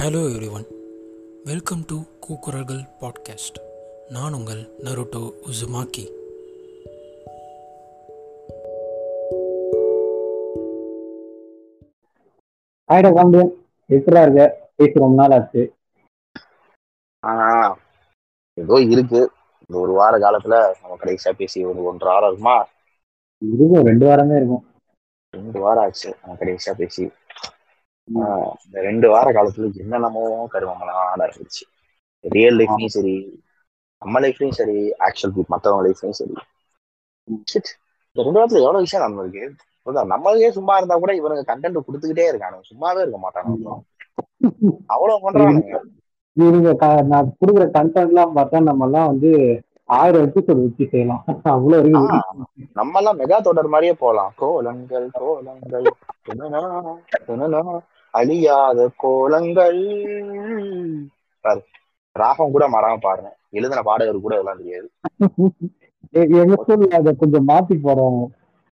Hello everyone welcome to கூக்குரல்கள் podcast நான் உங்கள் நருட்டோ உசுமாக்கி ஆயிட காம்பு எப்படா இருக்க. பேசி ரொம்ப நாள் ஆச்சு. ஆஹ் ஏதோ இருக்கு. இந்த ஒரு வார காலத்துல நம்ம கடைசியா பேசி ஒரு ஒன்றரை வாரம் இருக்குமா இருக்கும் ரெண்டு வாரமே இருக்கும். ரெண்டு வாரம் ஆச்சு. நம்ம கடைசியா பேசி. இந்த ரெண்டு வார காலத்துல என்னென்னமோ கருவங்களாம் நடந்துச்சு. ரியல் லைஃப்லயும் சரி நம்ம லைஃப்லயும் சரி ஆக்சுவல் மத்தவங்க லைஃப்லயும் சரி. இந்த ரெண்டு வாரத்துல எவ்வளவு விஷயம் நடந்திருக்கு? நம்மளே சும்மா இருந்தா கூட இவனுங்க கண்டென்ட் கொடுத்துக்கிட்டே இருக்கானுங்க. சும்மாவே இருக்க மாட்டானுங்க. அவ்வளவு பண்றானுங்க. இவங்க க- நான் கொடுக்குற கண்டென்ட் எல்லாம் பார்த்தா நம்ம எல்லாம் வந்து ஆயிரம் எபிசோடு வச்சு செய்யலாம். அவ்வளவு இருக்கு. நம்ம எல்லாம் மெகா தொடர் மாதிரியே போலாம். கோலங்கள் கோலங்கள் அழியாத கோலங்கள். ராகம் கூட மறாம பாருங்க எழுதின பாடகர் கூட இதெல்லாம் தெரியாது. எங்க ஸ்கூல்ல அதை கொஞ்சம் மாத்தி போடுவாங்க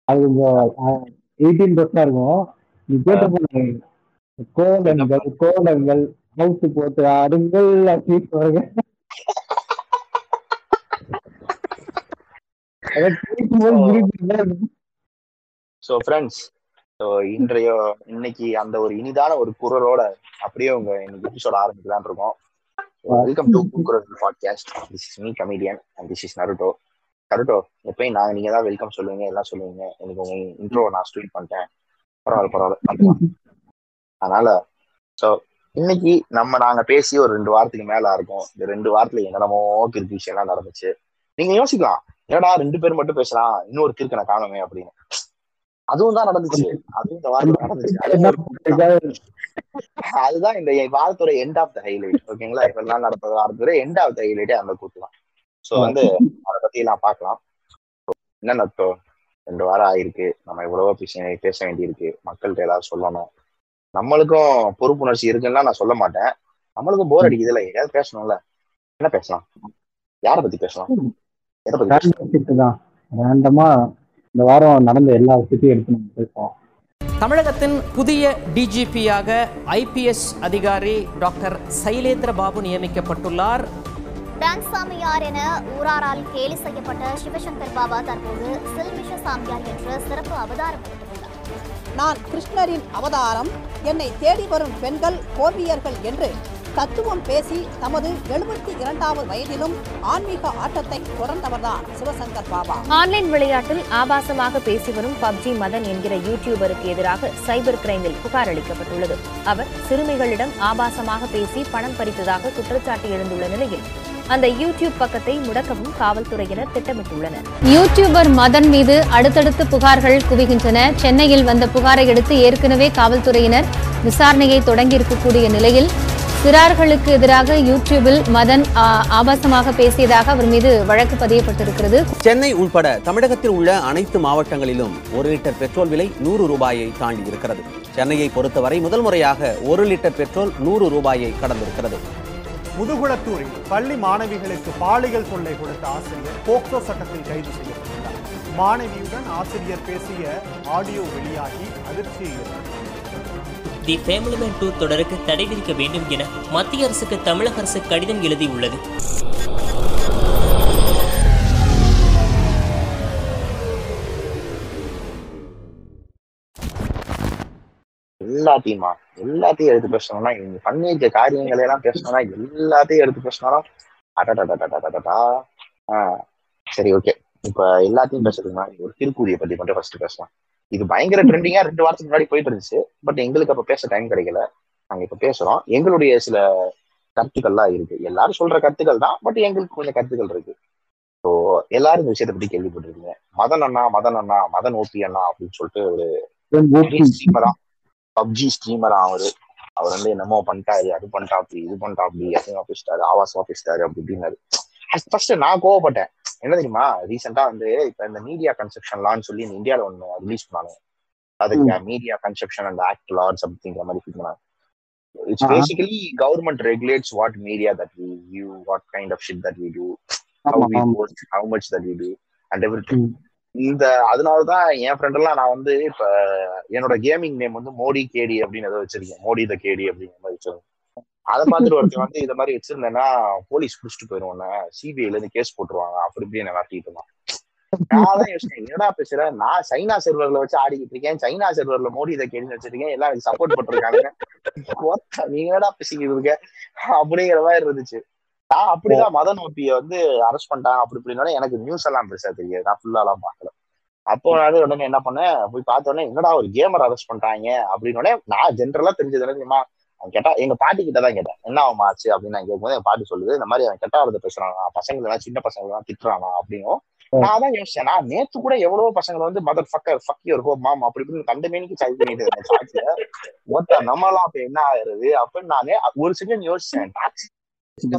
அது கொஞ்சம் எயிட்டீன் பர்சன்ட் இருக்கும். நீ கேட்ட கோலங்கள் கோலங்கள் ஹவுஸ் போட்டு ஆடுங்கள் அப்படின்னு சொல்லுங்க. ஸோ ஃப்ரெண்ட்ஸ் இன்றைய இன்னைக்கு அந்த ஒரு இனிதான ஒரு குரலோட அப்படியே உங்க இன்னைக்கு எபிசோட் ஆரம்பிக்கலான் இருக்கோம். Welcome to Kural podcast this is me comedian and this is Naruto Naruto எப்பயும் நாங்க நீங்க தான் வெல்கம் சொல்லுவீங்க எல்லாம் சொல்லுவீங்க. எனக்கு உங்க இன்ட்ரோ நான் ஸ்ட்ரீட் பண்ணிட்டேன். பரவாயில்ல பரவாயில்ல அதனால ஸோ இன்னைக்கு நம்ம நாங்க பேசி ஒரு ரெண்டு வாரத்துக்கு மேல இருக்கும் இந்த ரெண்டு வாரத்துல என்னென்னமோ கிறுக்கு விஷயம்லாம் நடந்துச்சு. நீங்க யோசிக்கலாம். ஏடா ரெண்டு பேரும் மட்டும் பேசலாம். இன்னொரு கிறுக்கு காணுமே அப்படின்னு. அதுவும் தான் நடந்துச்சு. அதுவும் இந்த வாரத்துல நடந்துச்சு. அதுதான் இந்த வாரத்தோட எண்ட் ஆஃப் த ஹைலைட் ஓகேங்களா? இப்பெல்லாம் நடந்த வாரத்தோட எண்ட் ஆஃப் த ஹைலைட்டே அந்த தான். ஸோ வந்து அதை பத்தி எல்லாம் பார்க்கலாம். என்ன நட்டோம் ரெண்டு வாரம் ஆயிருக்கு. நம்ம எவ்வளவோ பேச பேச வேண்டியிருக்கு. மக்கள்கிட்ட ஏதாவது சொல்லணும். நம்மளுக்கும் பொறுப்புணர்ச்சி இருக்குன்னா நான் சொல்ல மாட்டேன். நம்மளுக்கும் போர் அடிக்குதுல்ல. ஏதாவது பேசணும்ல. என்ன பேசலாம்? யாரை பத்தி பேசலாம்? எதை பத்தி பேசலாம்? இந்த வாரம் நடந்த எல்லா விஷயத்தையும் எடுத்து நம்ம பேசுவோம். தமிழகத்தின் புதிய டிஜிபியாக ஐபிஎஸ் அதிகாரி டாக்டர் சைலேந்திர பாபு நியமிக்கப்பட்டுள்ளார். சாமியார் என ஊராரால் கேலி செய்யப்பட்ட சிவசங்கர் பாபா தற்போது சில்மிஷ சாமியார் என்ற சிறப்பு அவதாரம் எடுத்துள்ளார். நான் கிருஷ்ணரின் அவதாரம் என்னை தேடி வரும் பெண்கள் கோபியர்கள் என்று தத்துவம் பேசி தமது எழுபத்தி இரண்டாவது வயதிலும் ஆன்மீக ஆட்டத்தை தொடர்ந்தவர்தான் சிவசங்கர் பாபா. ஆன்லைன் விளையாட்டில் ஆபாசமாக பேசி வரும் பப்ஜி மதன் என்கிற யூடியூபருக்கு எதிராக சைபர் கிரைமில் புகார் அளிக்கப்பட்டுள்ளது. அவர் சிறுமிகளிடம் ஆபாசமாக பேசி பணம் பறித்ததாக குற்றச்சாட்டு எழுந்துள்ள நிலையில் அந்த யூடியூப் பக்கத்தை முடக்கவும் காவல்துறையினர் திட்டமிட்டுள்ளனர். யூடியூபர் மதன் மீது அடுத்தடுத்து புகார்கள் குவிகின்றன. சென்னையில் வந்த புகாரை அடுத்து ஏற்கனவே காவல்துறையினர் விசாரணையை தொடங்கியிருக்கக்கூடிய நிலையில் சிறார்களுக்கு எதிராக யூடியூபில் மதன் ஆபாசமாக பேசியதாக அவர் மீது வழக்கு பதியப்பட்டிருக்கிறது. சென்னை உள்பட தமிழகத்தில் உள்ள அனைத்து மாவட்டங்களிலும் ஒரு லிட்டர் பெட்ரோல் விலை நூறு ரூபாயை தாண்டி இருக்கிறது சென்னையை பொறுத்தவரை முதல் முறையாக ஒரு லிட்டர் பெட்ரோல் நூறு ரூபாயை கடந்திருக்கிறது. முதுகுளத்தூரில் பள்ளி மாணவிகளுக்கு பாலியல் தொல்லை கொடுத்த ஆசிரியர் போக்சோ சட்டத்தில் கைது செய்யப்பட்டுள்ளார். மாணவியுடன் ஆசிரியர் பேசிய ஆடியோ வெளியாகி அதிர்ச்சியை ஏற்படுத்தியது தி ஃபேமிலி மேன் டூ தொடருக்கு தடை விதிக்க வேண்டும் என மத்திய அரசுக்கு தமிழக அரசு கடிதம் எழுதியுள்ளது. எல்லாத்தையுமா? எல்லாத்தையும் எடுத்து பேசணும்னா இவங்க பண்ணி வைக்க காரியங்களை எல்லாம் பேசணும்னா எல்லாத்தையும் எடுத்து பேசணும்னா அடடடடடடடா ஆஹ் சரி ஓகே. இப்ப எல்லாத்தையும் பேசுறதுக்கு ஒரு திருக்கூதியை பத்தி மட்டும் ஃபர்ஸ்ட் பேசலாம். இது பயங்கர ட்ரெண்டிங்கா ரெண்டு வாரத்துக்கு முன்னாடி போயிட்டு இருந்துச்சு. பட் எங்களுக்கு அப்ப பேச டைம் கிடைக்கல. நாங்க இப்ப பேசுறோம். எங்களுடைய சில கருத்துக்கள்லாம் இருக்கு. எல்லாரும் சொல்ற கருத்துக்கள் தான். பட் எங்களுக்கு கொஞ்சம் கருத்துக்கள் இருக்கு. ஸோ எல்லாரும் இந்த விஷயத்தை பத்தி கேள்விப்பட்டிருக்கீங்க. மதன் அண்ணா மதன் அண்ணா மதன் ஓபி அண்ணா அப்படின்னு சொல்லிட்டு ஒரு ஸ்ட்ரீமரா பப்ஜி ஸ்ட்ரீமரா அவரு. அவர் வந்து என்னமோ பண்ணிட்டாரு அது பண்ணிட்டாப்டி இது பண்ணிட்டாப்டி அசிங்கமா பேசிட்டாரு. ஆவாசமா பேசிட்டாரு அப்படி இப்படின்னாரு. ஃபர்ஸ்ட் நான் கோவப்பட்டேன் என்ன தெரியுமா ரீசெண்டா வந்து இப்ப இந்த மீடியா கன்செப்ஷன் லான்னு சொல்லி இந்த இந்தியால ஒண்ணு ரிலீஸ் பண்ணாங்க அதுக்கு media conception and act lords அப்படிங்கிற மாதிரி பண்ணாங்க it's. Basically government regulates what media that we view what kind of shit that we do how ஆமா, we ஆமா. post, how much that we do and everything. ம். இந்த அதனாலதான் என் friend எல்லாம் நான் வந்து இப்ப என்னோட கேமிங் நேம் வந்து மோடி கேடி அப்படின்னு ஏதோ வச்சிருக்கேன் மோடி த கேடி அப்படிங்கிற மாதிரி வச்சிருக்கேன் அதை பார்த்துட்டு ஒருத்தன் வந்து இந்த மாதிரி வச்சிருந்தேன்னா போலீஸ் புடிச்சிட்டு போயிருவோம் சிபிஐல இருந்து கேஸ் போட்டுருவாங்க. அப்படி இப்படி என்ன காட்டிட்டு இருந்தான். நான் தான் யோசிச்சேன் என்னடா பேசுற? நான் சைனா சர்வர்ல வச்சு ஆடிக்கிட்டு இருக்கேன். சைனா சர்வர்ல மோடி இதை கேள்வி வச்சிருக்கேன். எல்லாம் எனக்கு சப்போர்ட் பண்ணிருக்காங்க நீங்க என்னடா பேசிக்கிட்டு இருக்க? அப்படிங்கிற மாதிரி இருந்துச்சு. நான் அப்படிதான் மதன் ஓபிய வந்து அரெஸ்ட் பண்ணிட்டாங்க அப்படி இப்படின்னா எனக்கு நியூஸ் எல்லாம் பெருசா தெரியாது. நான் ஃபுல்லா எல்லாம் பாக்கல அப்போ நான் உடனே என்ன பண்ணேன்? போய் பார்த்த உடனே என்னடா ஒரு கேமர் அரெஸ்ட் பண்ணிட்டாங்க அப்படின்னு நான் ஜென்ரலா தெரிஞ்சது என்ன அவன் கேட்டா எங்க பாட்டி கிட்ட தான் கேட்டேன். என்ன அவன் ஆச்சு? அப்படின்னு நான் கேட்கும்போது என் பாட்டி சொல்லுது இந்த மாதிரி அவன் கெட்ட வார்த்தை பேசுறானா? பசங்களை எல்லாம் சின்ன பசங்களை எல்லாம் திட்டுறானா? அப்படின்னும். நான் தான் யோசிச்சேன். நான் நேத்து கூட எவ்வளவோ பசங்களை வந்து mother fucker fuck your home mom அப்படி இப்படின்னு கண்ட மேனிக்கு சைட் பண்ணிட்டு இருந்தேன். சாட்சியில மொத்த நம்மளாம் அப்ப என்ன ஆகுறது? அப்படின்னு நானே ஒரு செகண்ட் யோசிச்சேன். டாக்ஸி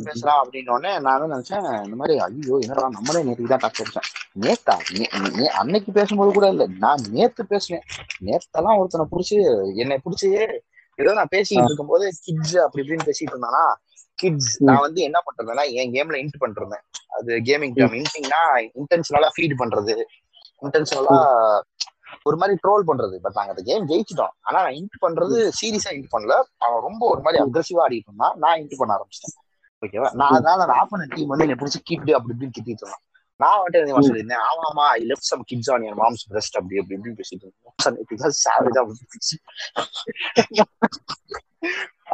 பேசுறான் அப்படின்னு உடனே நான் தான் நினைச்சேன் இந்த மாதிரி ஐயோ என்னடா நம்மளே நேற்றுக்கு தான் டாக்ஸ் அடிச்சேன் நேத்தா அன்னைக்கு பேசும்போது கூட இல்ல. நான் நேத்து பேசுனேன் நேத்தெல்லாம் ஒருத்தனை புடிச்சு என்னை புடிச்சு ஏதோ நான் பேசிட்டு இருக்கும்போது கிட்ஸ் அப்படி இப்படின்னு பேசிட்டு இருந்தானா? கிட்ஸ் நான் வந்து என்ன பண்றேன்னா என் கேம்ல இன்ட் பண்றேன். அது கேமிங் டேம் இன்டிங்னா இன்டென்ஷனலா ஃபீட் பண்றது. இன்டென்ஷனலா ஒரு மாதிரி ட்ரோல் பண்றது. பட் நாங்க அந்த கேம் ஜெயிச்சிட்டோம். ஆனா நான் இன்ட் பண்றது சீரியஸா இன்ட் பண்ணல. அவன் ரொம்ப ஒரு மாதிரி அக்ரெசிவா ஆடிட்டு இருந்தான். நான் இன்ட் பண்ண ஆரம்பிச்சிட்டேன். ஓகேவா நான் அதனால அந்த ஆப்பன டீம் வந்து என்னை பிடிச்சி கிட் அப்படி இப்படின்னு திட்டிட்டு இருந்தான். நான் வந்துட்டு என்ன சொல்லியிருந்தேன் ஆமாமா I left some kids on your moms breast அப்படி அப்படி இப்படின்னு பேசிட்டு இருந்தேன். சாவேஜா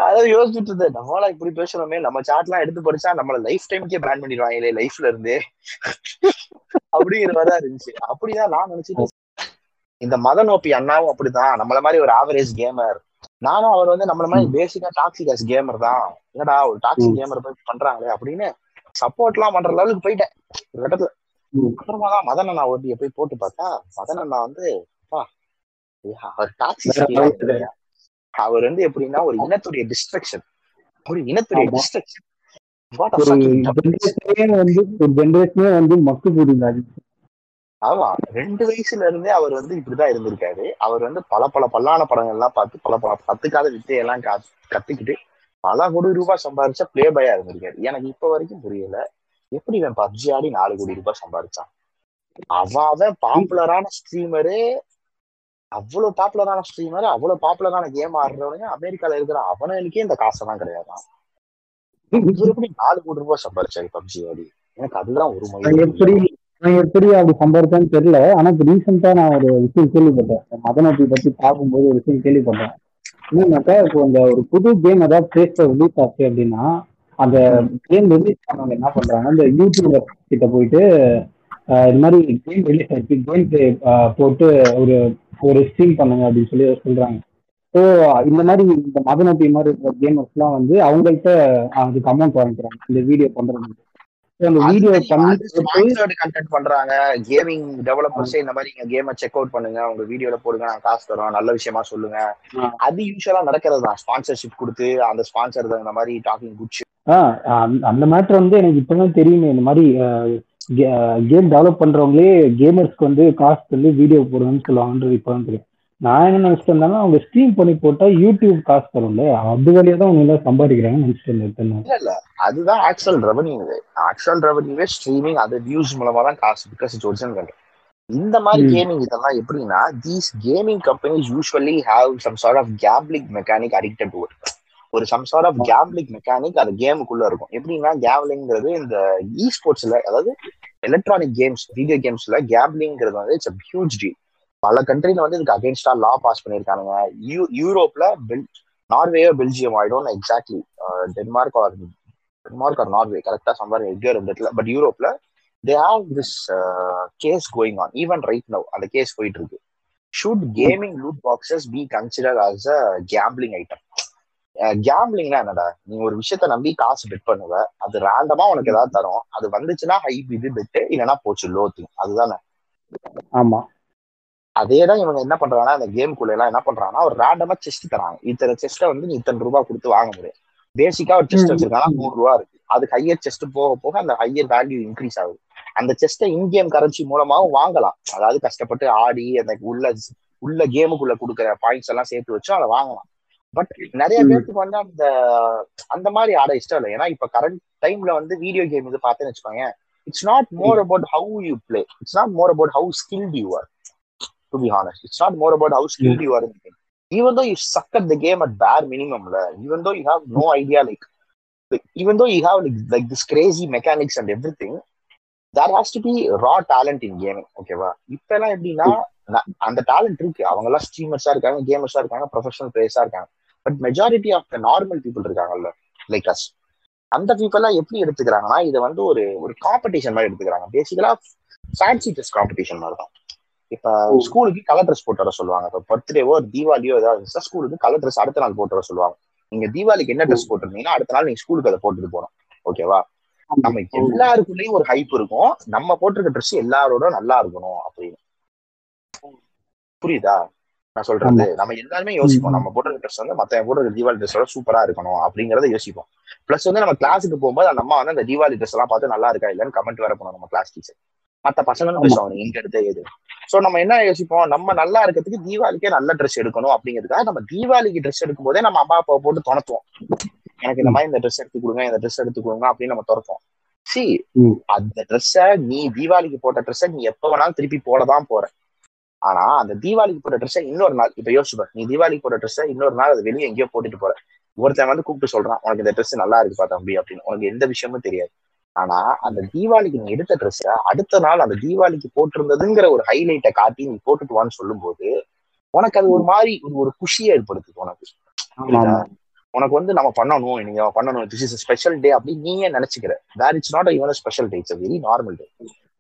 அதாவது யோசிச்சுட்டு இருந்தேன். நம்மளா இப்படி பேசுறோமே நம்ம சாட் எல்லாம் எடுத்து படிச்சா நம்மள லைஃப் டைம்க்கே பேன் பண்ணிடுவாங்களே லைஃப்ல இருந்தே. அப்படிங்கிற மாதிரி இருந்துச்சு. அப்படிதான் நான் நினைச்சிட்டு இந்த மத நோப்பி அண்ணாவும் அப்படிதான். நம்மள மாதிரி ஒரு ஆவரேஜ் கேமர் நானும் அவர் வந்து நம்மள மாதிரி பேசிக்கா டாக்ஸிக் கேமர் தான். என்னடா ஒரு டாக்ஸிக் கேமர் போய் பண்றாங்களே அப்படின்னு சப்போர்ட் எல்லாம் பண்ற லெவலுக்கு போயிட்டேன். ஒரு கட்டத்துல. அப்புறமா தான் மதன் அண்ணா ஓட்டிய போய் போட்டு பார்த்தா மதன் அண்ணா வந்து அவர் அவர் வந்து எப்படின்னா ஒரு இனத்துடைய டிஸ்ட்ரக்ஷன் ஒரு இனத்துடைய டிஸ்ட்ரக்ஷன் வந்து மக்கு கூடினாரு ஆமா. ரெண்டு வயசுல இருந்தே அவர் வந்து இப்படிதான் இருந்திருக்காரு. அவர் வந்து பல பல பல்லான படங்கள் எல்லாம் பார்த்து பல பல கத்துக்காத வித்தையெல்லாம் கத்துக்கிட்டு பல கோடி ரூபாய் சம்பாதிச்ச பிளே பாயா இருந்திருக்காரு எனக்கு இப்ப வரைக்கும் புரியல. எப்படி இவன் பப்ஜி ஆடி நாலு கோடி ரூபாய் சம்பாதிச்சான் அவன் பாப்புலரான ஸ்ட்ரீமரு அவ்வளவு பாப்புலரான ஸ்ட்ரீமர் அவ்வளவு பாப்புலரான கேம் ஆடுறவங்க அமெரிக்கால இருக்கிற அவனுக்கே இந்த காசெல்லாம் கிடையாதான். எப்படி நாலு கோடி ரூபாய் சம்பாதிச்சாரு பப்ஜி ஆடி? எனக்கு அதுதான் ஒரு எப்படி நான் எப்படி அப்படி சம்பாதிச்சான்னு தெரியல. ஆனா இப்ப ரீசெண்டா நான் ஒரு விஷயம் கேள்விப்பட்டேன். மதனத்தை பத்தி பார்க்கும்போது ஒரு விஷயம் கேள்விப்பட்டேன். என்னன்னாக்கா இப்போ இந்த ஒரு புது கேம் ஏதாவது பிளேஸ்ல ரிலீஸ் ஆச்சு அப்படின்னா அந்த கேம் ரிலீஸ் பண்ணவங்க என்ன பண்றாங்க இந்த யூடியூபர் கிட்ட போயிட்டு இது மாதிரி கேம் ரிலீஸ் ஆயிடுச்சு கேம் பிளே போட்டு ஒரு ஒரு ஸ்ட்ரீம் பண்ணுங்க அப்படின்னு சொல்லி சொல்றாங்க. ஸோ இந்த மாதிரி இந்த மதநோப்பி மாதிரி இருக்கிற கேமர்ஸ்லாம் வந்து அவங்கள்ட்ட அதுக்கு அமௌண்ட் வாங்கிக்கிறாங்க இந்த வீடியோ பண்றதுக்கு. அந்த வீடியோ பண்ணி கண்டென்ட் பண்றாங்க. கேமிங் டெவலப்பர்ஸே இந்த மாதிரி நீங்க கேமை செக் அவுட் பண்ணுங்க. உங்க வீடியோல போடுங்க நான் காசு தரோம் நல்ல விஷயமா சொல்லுங்க. அது யூஸ்வலா நடக்கிறது தான். ஸ்பான்சர்ஷிப் கொடுத்து அந்த ஸ்பான்சர் இந்த மாதிரி டாக்கிங் குட்ஸ் அந்த மேட்டர் வந்து எனக்கு இப்பதான் தெரியுமே. இந்த மாதிரி கேம் டெவலப் பண்றவங்களே கேமர்ஸ்க்கு வந்து காசு சொல்லி வீடியோ போடுங்கன்னு சொல்லுவாங்கன்றது இப்போ தான் தெரியும். நான் என்ன நினைச்சிட்டு இருந்தேன்னா அவங்க ஸ்ட்ரீம் பண்ணி போட்டா யூடியூப் காசு தரும்ல அது வழியா தான் அவங்க எல்லாம் சம்பாதிக்கிறாங்கன்னு நினைச்சிட்டு இல்ல இல்ல. அதுதான் ஆக்சுவல் ரெவன்யூ ஆக்சுவல் ரெவன்யூவே ஸ்ட்ரீமிங் அது வியூஸ் மூலமா தான் காசு பிகாஸ் இட்ஸ் ஒரிஜினல் இந்த மாதிரி கேமிங் இதெல்லாம் எப்படின்னா these gaming companies usually have some sort of gambling mechanic addicted to ஒரு some sort of gambling mechanic அது கேமுக்குள்ள இருக்கும். எப்படின்னா கேப்லிங்கிறது இந்த இ ஸ்போர்ட்ஸ்ல அதாவது எலக்ட்ரானிக் கேம்ஸ் வீடியோ கேம்ஸ்ல கேப்லிங்கிறது வந்து இட்ஸ் ஹியூஜ் டீல் பல கண்ட்ரில வந்து இதுக்கு அகேன்ஸ்டா லா பாஸ் பண்ணியிருக்காங்க யூ யூரோப்ல பெல் நார்வேயோ பெல்ஜியம் ஆயிடும் exactly Denmark or Denmark or Norway கரெக்டா சம்பார் எங்கேயோ ரெண்டு இடத்துல. But யூரோப்ல they have this case going on even right now அந்த கேஸ் போயிட்டு இருக்கு should gaming loot boxes be considered as a gambling item கேம்பிளிங்னா என்னடா? நீ ஒரு விஷயத்த நம்பி காசு பெட் பண்ணுவ. அது ரேண்டமா உனக்கு ஏதாவது தரும். அது வந்துச்சுன்னா ஹை இது பெட்டு இல்லைன்னா போச்சு லோ திங் அதுதானே? ஆமா. அதே தான் இவங்க என்ன பண்றாங்கன்னா அந்த கேம்குள்ள எல்லாம் என்ன பண்றாங்கன்னா ஒரு ரேண்டமா செஸ்ட் தராங்க. இத்தனை செஸ்ட்டை வந்து நீ இத்தனை ரூபாய் கொடுத்து வாங்க முடியும். பேசிக்கா ஒரு செஸ்ட் வச்சிருக்காங்கன்னா நூறு ரூபா இருக்கு. அதுக்கு ஹையர் செஸ்ட் போக போக அந்த ஹையர் வேல்யூ இன்க்ரீஸ் ஆகுது. அந்த செஸ்ட்டை இன்கேம் கரன்சி மூலமாவும் வாங்கலாம். அதாவது கஷ்டப்பட்டு ஆடி அந்த உள்ள உள்ள கேமுக்குள்ள கொடுக்குற பாயிண்ட்ஸ் எல்லாம் சேர்த்து வச்சு அதை வாங்கலாம். பட் நிறைய பேருக்கு வந்து அந்த அந்த மாதிரி ஆட இஷ்டம் இல்லை. ஏன்னா இப்ப கரண்ட் டைம்ல வந்து வீடியோ கேம் இது பார்த்தேன்னு வச்சுக்கோங்க it's not more about how you play it's not more about how skilled you are to be honest it's not more about how skilled you are even though you suck at the game at bare minimum la, even though you have no idea like, like even though you have like, like this crazy mechanics and everything there has to be raw talent in gaming ஓகேவா இப்ப எல்லாம் எப்படின்னா ந- அந்த talent இருக்கு. அவங்க எல்லாம் ஸ்ட்ரீமர்ஸா இருக்காங்க கேமர்ஸா இருக்காங்க ப்ரொஃபஷனல் பிளேயர்ஸா இருக்காங்க. But majority of the normal people இருக்காங்கல்ல லைக் அஸ் அந்த பீப்புள் எல்லாம் எப்படி எடுத்துக்கிறாங்கன்னா இதை வந்து ஒரு ஒரு காம்படிஷன் மாதிரி எடுத்துக்கிறாங்க. பேசிக்கலா ஃபேன்சி ட்ரெஸ் காம்படிஷன் மாதிரி தான். இப்ப ஸ்கூலுக்கு கலர் ட்ரெஸ் போட்டு வர சொல்லுவாங்க. இப்ப பர்த்டேவோ தீபாவளியோ ஏதாவது ஸ்கூலுக்கு கலர் ட்ரெஸ் அடுத்த நாள் போட்டு வர சொல்லுவாங்க. நீங்க தீபாவளிக்கு என்ன ட்ரெஸ் போட்டிருந்தீங்கன்னா அடுத்த நாள் நீங்க ஸ்கூலுக்கு அதை போட்டுட்டு போகணும். ஓகேவா நம்ம எல்லாருக்குள்ளயும் ஒரு ஹைப் இருக்கும். நம்ம போட்டிருக்க ட்ரெஸ் எல்லாரோட நல்லா இருக்கணும் அப்படின்னு. புரியுதா? நான் சொல்றது. நம்ம எல்லாருமே யோசிப்போம். நம்ம போட்டிருக்க ட்ரெஸ் வந்து மத்த போட்டிருக்க தீபாவளி ட்ரெஸ்ஸோட சூப்பரா இருக்கணும் அப்படிங்கறத யோசிப்போம். பிளஸ் வந்து நம்ம கிளாஸுக்கு போகும்போது அந்த அம்மா வந்து அந்த தீபாவளி ட்ரெஸ் எல்லாம் பார்த்து நல்லா இருக்கா இல்லைன்னு கமெண்ட் வேற பண்ணுவோம் நம்ம கிளாஸ் டீச்சர் மத்த பசங்களும் பேசுவாங்க எங்க எடுத்த சோ நம்ம என்ன யோசிப்போம்? நம்ம நல்லா இருக்கிறதுக்கு தீபாவளிக்கே நல்ல ட்ரெஸ் எடுக்கணும் அப்படிங்கிறதுக்காக நம்ம தீபாவளிக்கு ட்ரெஸ் எடுக்கும் போதே நம்ம அம்மா அப்பாவை போட்டு துணத்துவோம். எனக்கு இந்த மாதிரி இந்த ட்ரெஸ் எடுத்து கொடுங்க இந்த ட்ரெஸ் எடுத்து கொடுங்க அப்படின்னு நம்ம துறப்போம். சி அந்த ட்ரெஸ்ஸ நீ தீபாவளிக்கு போட்ட ட்ரெஸ்ஸ நீ எப்ப வேணாலும் திருப்பி போடதான் போற. ஆனா அந்த தீபாவளிக்கு போட்ட ட்ரெஸ்ஸை இன்னொரு நாள் இப்ப யோசிச்சு நீ தீபாவளிக்கு போட்ட ட்ரெஸ்ஸை இன்னொரு நாள் அது வெளியே எங்கேயோ போட்டுட்டு போற. ஒருத்தன் வந்து கூப்பிட்டு சொல்றான் உனக்கு இந்த ட்ரெஸ் நல்லா இருக்குப்பா தம்பி அப்படின்னு. உனக்கு எந்த விஷயமும் தெரியாது. ஆனா அந்த தீபாவளிக்கு நீ எடுத்த ட்ரெஸ்ஸ அடுத்த நாள் அந்த தீபாவளிக்கு போட்டிருந்ததுங்கிற ஒரு ஹைலைட்டை காட்டி நீ போட்டுட்டு வான்னு சொல்லும்போது உனக்கு அது ஒரு மாதிரி ஒரு ஒரு குஷியை ஏற்படுத்துது உனக்கு? உனக்கு வந்து நம்ம பண்ணணும் நீங்க பண்ணணும் திஸ் இஸ் ஸ்பெஷல் டே அப்படின்னு நீயே நினைச்சுக்கிற. Where it's not even special day it's very normal day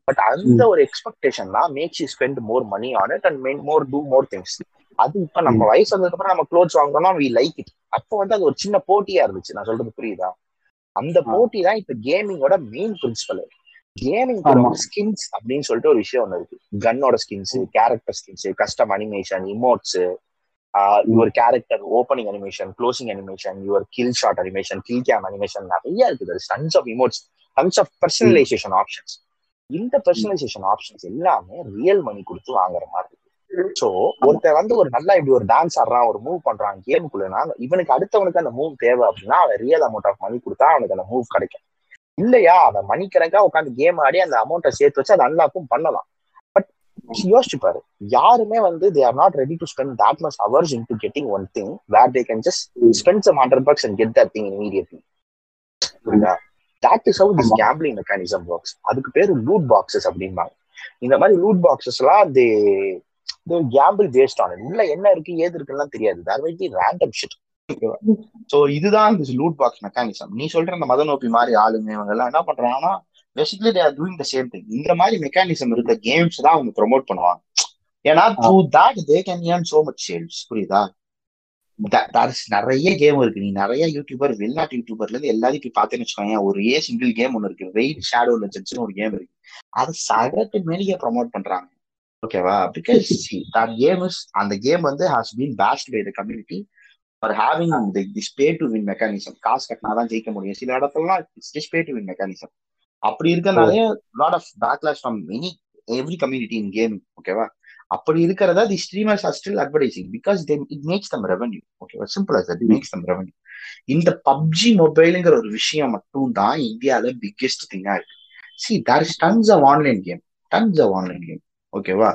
but அந்த ஒரு எக்ஸ்பெக்டேஷன் தான் makes you spend more money on it and more to more things அது இப்ப நம்ம வயசு வந்ததுக்கு அப்புறம் நம்ம க்ளோத்ஸ் வாங்குறோம்னா வி லைக் இட் அப்போ வந்து அது ஒரு சின்ன போட்டியா இருந்துச்சு. நான் சொல்றது புரியுதா? அந்த போட்டி தான் இப்ப கேமிங்கோட மெயின் பிரின்சிபல் கேமிங் ஸ்கின்ஸ் அப்படின்னு சொல்லிட்டு ஒரு விஷயம் ஒண்ணு இருக்கு. கன்னோட skins character skins custom animation emotes your character opening animation closing animation your kill shot animation kill cam animation நிறைய இருக்குது. Tons of emotes tons of personalization options இந்த பர்சனலைசேஷன் ஆப்ஷன்ஸ் எல்லாமே ரியல் மணி கொடுத்து வாங்குற மாதிரி இருக்கு. சோ ஒருத்தன் வந்து ஒரு நல்லா இப்படி ஒரு டான்ஸ் ஆடுறான் ஒரு மூவ் பண்றான் கேமுக்குள்ளனா இவனுக்கு அடுத்தவனுக்கு அந்த மூவ் தேவை அப்படின்னா அவன் ரியல் அமௌண்ட் ஆஃப் மணி கொடுத்தா அவனுக்கு அந்த மூவ் கிடைக்கும். இல்லையா? அவன் மணி கணக்கா உட்காந்து கேம் ஆடி அந்த அமௌண்ட்டை சேர்த்து வச்சு அதை அன்லாக்கும் பண்ணலாம். பட் யோசிச்சு பாரு. யாருமே வந்து they are not ready to spend that much hours into getting one thing where they can just spend some hundred bucks and get that thing immediately. புரியுதா? That is how this gambling mechanism works. அதுக்கு பேரு loot boxes அப்படிம்பாங்க. இந்த மாதிரி loot boxes எல்லாம் they they gamble based on உள்ள என்ன இருக்கு ஏது இருக்குன்னு தெரியாது. There be random shit so இதுதான் this லூட் பாக்ஸ் மெக்கானிசம் நீ சொல்ற அந்த மதநோப்பி மாதிரி ஆளுங்க இவங்க எல்லாம் என்ன பண்றாங்கன்னா basically they are doing the same thing இந்த மாதிரி மெக்கானிசம் இருக்க கேம்ஸ் தான் அவங்க ப்ரொமோட் பண்ணுவாங்க. ஏன்னா through that they can earn so much sales புரியுதா? நிறைய கேம் இருக்கு. நீ நிறைய யூடியூபர் வெளிநாட்டு யூடியூபர்ல இருந்து எல்லாத்தையும் போய் பார்த்தேன்னு வச்சுக்கோங்க ஒரு ஏ சிங்கிள் கேம் ஒன்னு இருக்கு வெயிட் ஷேடோ லெஜெண்ட்ஸ்னு ஒரு கேம் இருக்கு. அது சகட்டு மேலேயே ப்ரொமோட் பண்றாங்க. ஓகேவா பிகாஸ் தட் கேம் இஸ் அந்த கேம் வந்து has been bashed by the community for having this pay to win mechanism காசு கட்டினாதான் ஜெயிக்க முடியும். சில இடத்துலலாம் it's just pay to win mechanism அப்படி இருக்கனாலே lot of backlash from many every community in game ஓகேவா அப்படி இருக்கிறத the streamers are still advertising because it makes them revenue ஓகேவா simple as that makes them revenue இந்த PUBG மொபைலுங்கிற ஒரு விஷயம் மட்டும் தான் இந்தியால பிக்கெஸ்ட் திங்கா இருக்கு. See there is tons of online game tons of online game ஓகேவா?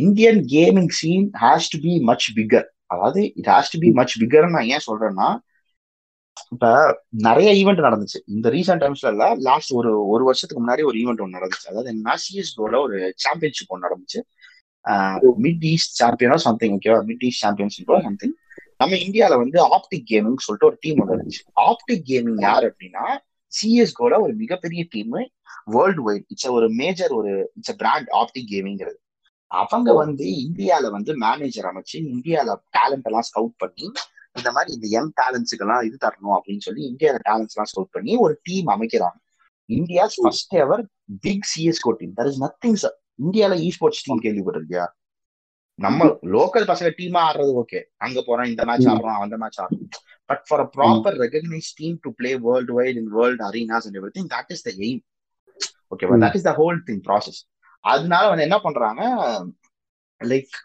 Indian gaming scene has to be much bigger அதாவது it has to be much bigger நான் ஏன் சொல்றேன்னா இப்ப நிறைய ஈவெண்ட் நடந்துச்சு. இந்த ரீசெண்ட் டைம்ஸ்ல இல்ல லாஸ்ட் ஒரு ஒரு வருஷத்துக்கு முன்னாடி ஒரு ஈவெண்ட் ஒன்று நடந்துச்சு. அதாவது என்ன சிஎஸ்கோல ஒரு சாம்பியன்ஷிப் ஒன்று நடந்துச்சு. மிட் ஈஸ்ட் சாம்பியனோ சம்திங் ஓகேவா மிட் ஈஸ்ட் சாம்பியன்ஷிப்போ சம்திங் நம்ம இந்தியாவில் வந்து ஆப்டிக் கேமிங் சொல்லிட்டு ஒரு டீம் ஒன்று இருந்துச்சு ஆப்டிக் கேமிங் யார் அப்படின்னா சிஎஸ்கோல ஒரு மிகப்பெரிய டீம் வேர்ல்டு வைட் இட்ஸ் ஒரு மேஜர் ஒரு இட்ஸ் பிராண்ட் ஆப்டிக் கேமிங்கிறது அவங்க வந்து இந்தியால வந்து மேனேஜர் அமைச்சு இந்தியால டேலண்ட் எல்லாம் ஸ்கவுட் பண்ணி இந்த மாதிரி இந்த யங் டேலண்ட்ஸுக்கு எல்லாம் இது தரணும் அப்படின்னு சொல்லி இந்தியால டேலண்ட்ஸ் எல்லாம் ஸ்கவுட் பண்ணி ஒரு team அமைக்கிறாங்க. India first ever big CSGO team there is nothing sir இந்தியால இ ஸ்போர்ட்ஸ் டீம் கேள்விப்பட்டிருக்கியா? நம்ம லோக்கல் பசங்க டீமா ஆடுறது ஓகே அங்க போறோம் இந்த மேட்ச் ஆடுறோம் அந்த மேட்ச் ஆடுறோம். But for a proper recognise team to play worldwide in world arenas and everything that is the aim ஓகேவா that is the whole thing process அதனால வந்து என்ன பண்றாங்க லைக்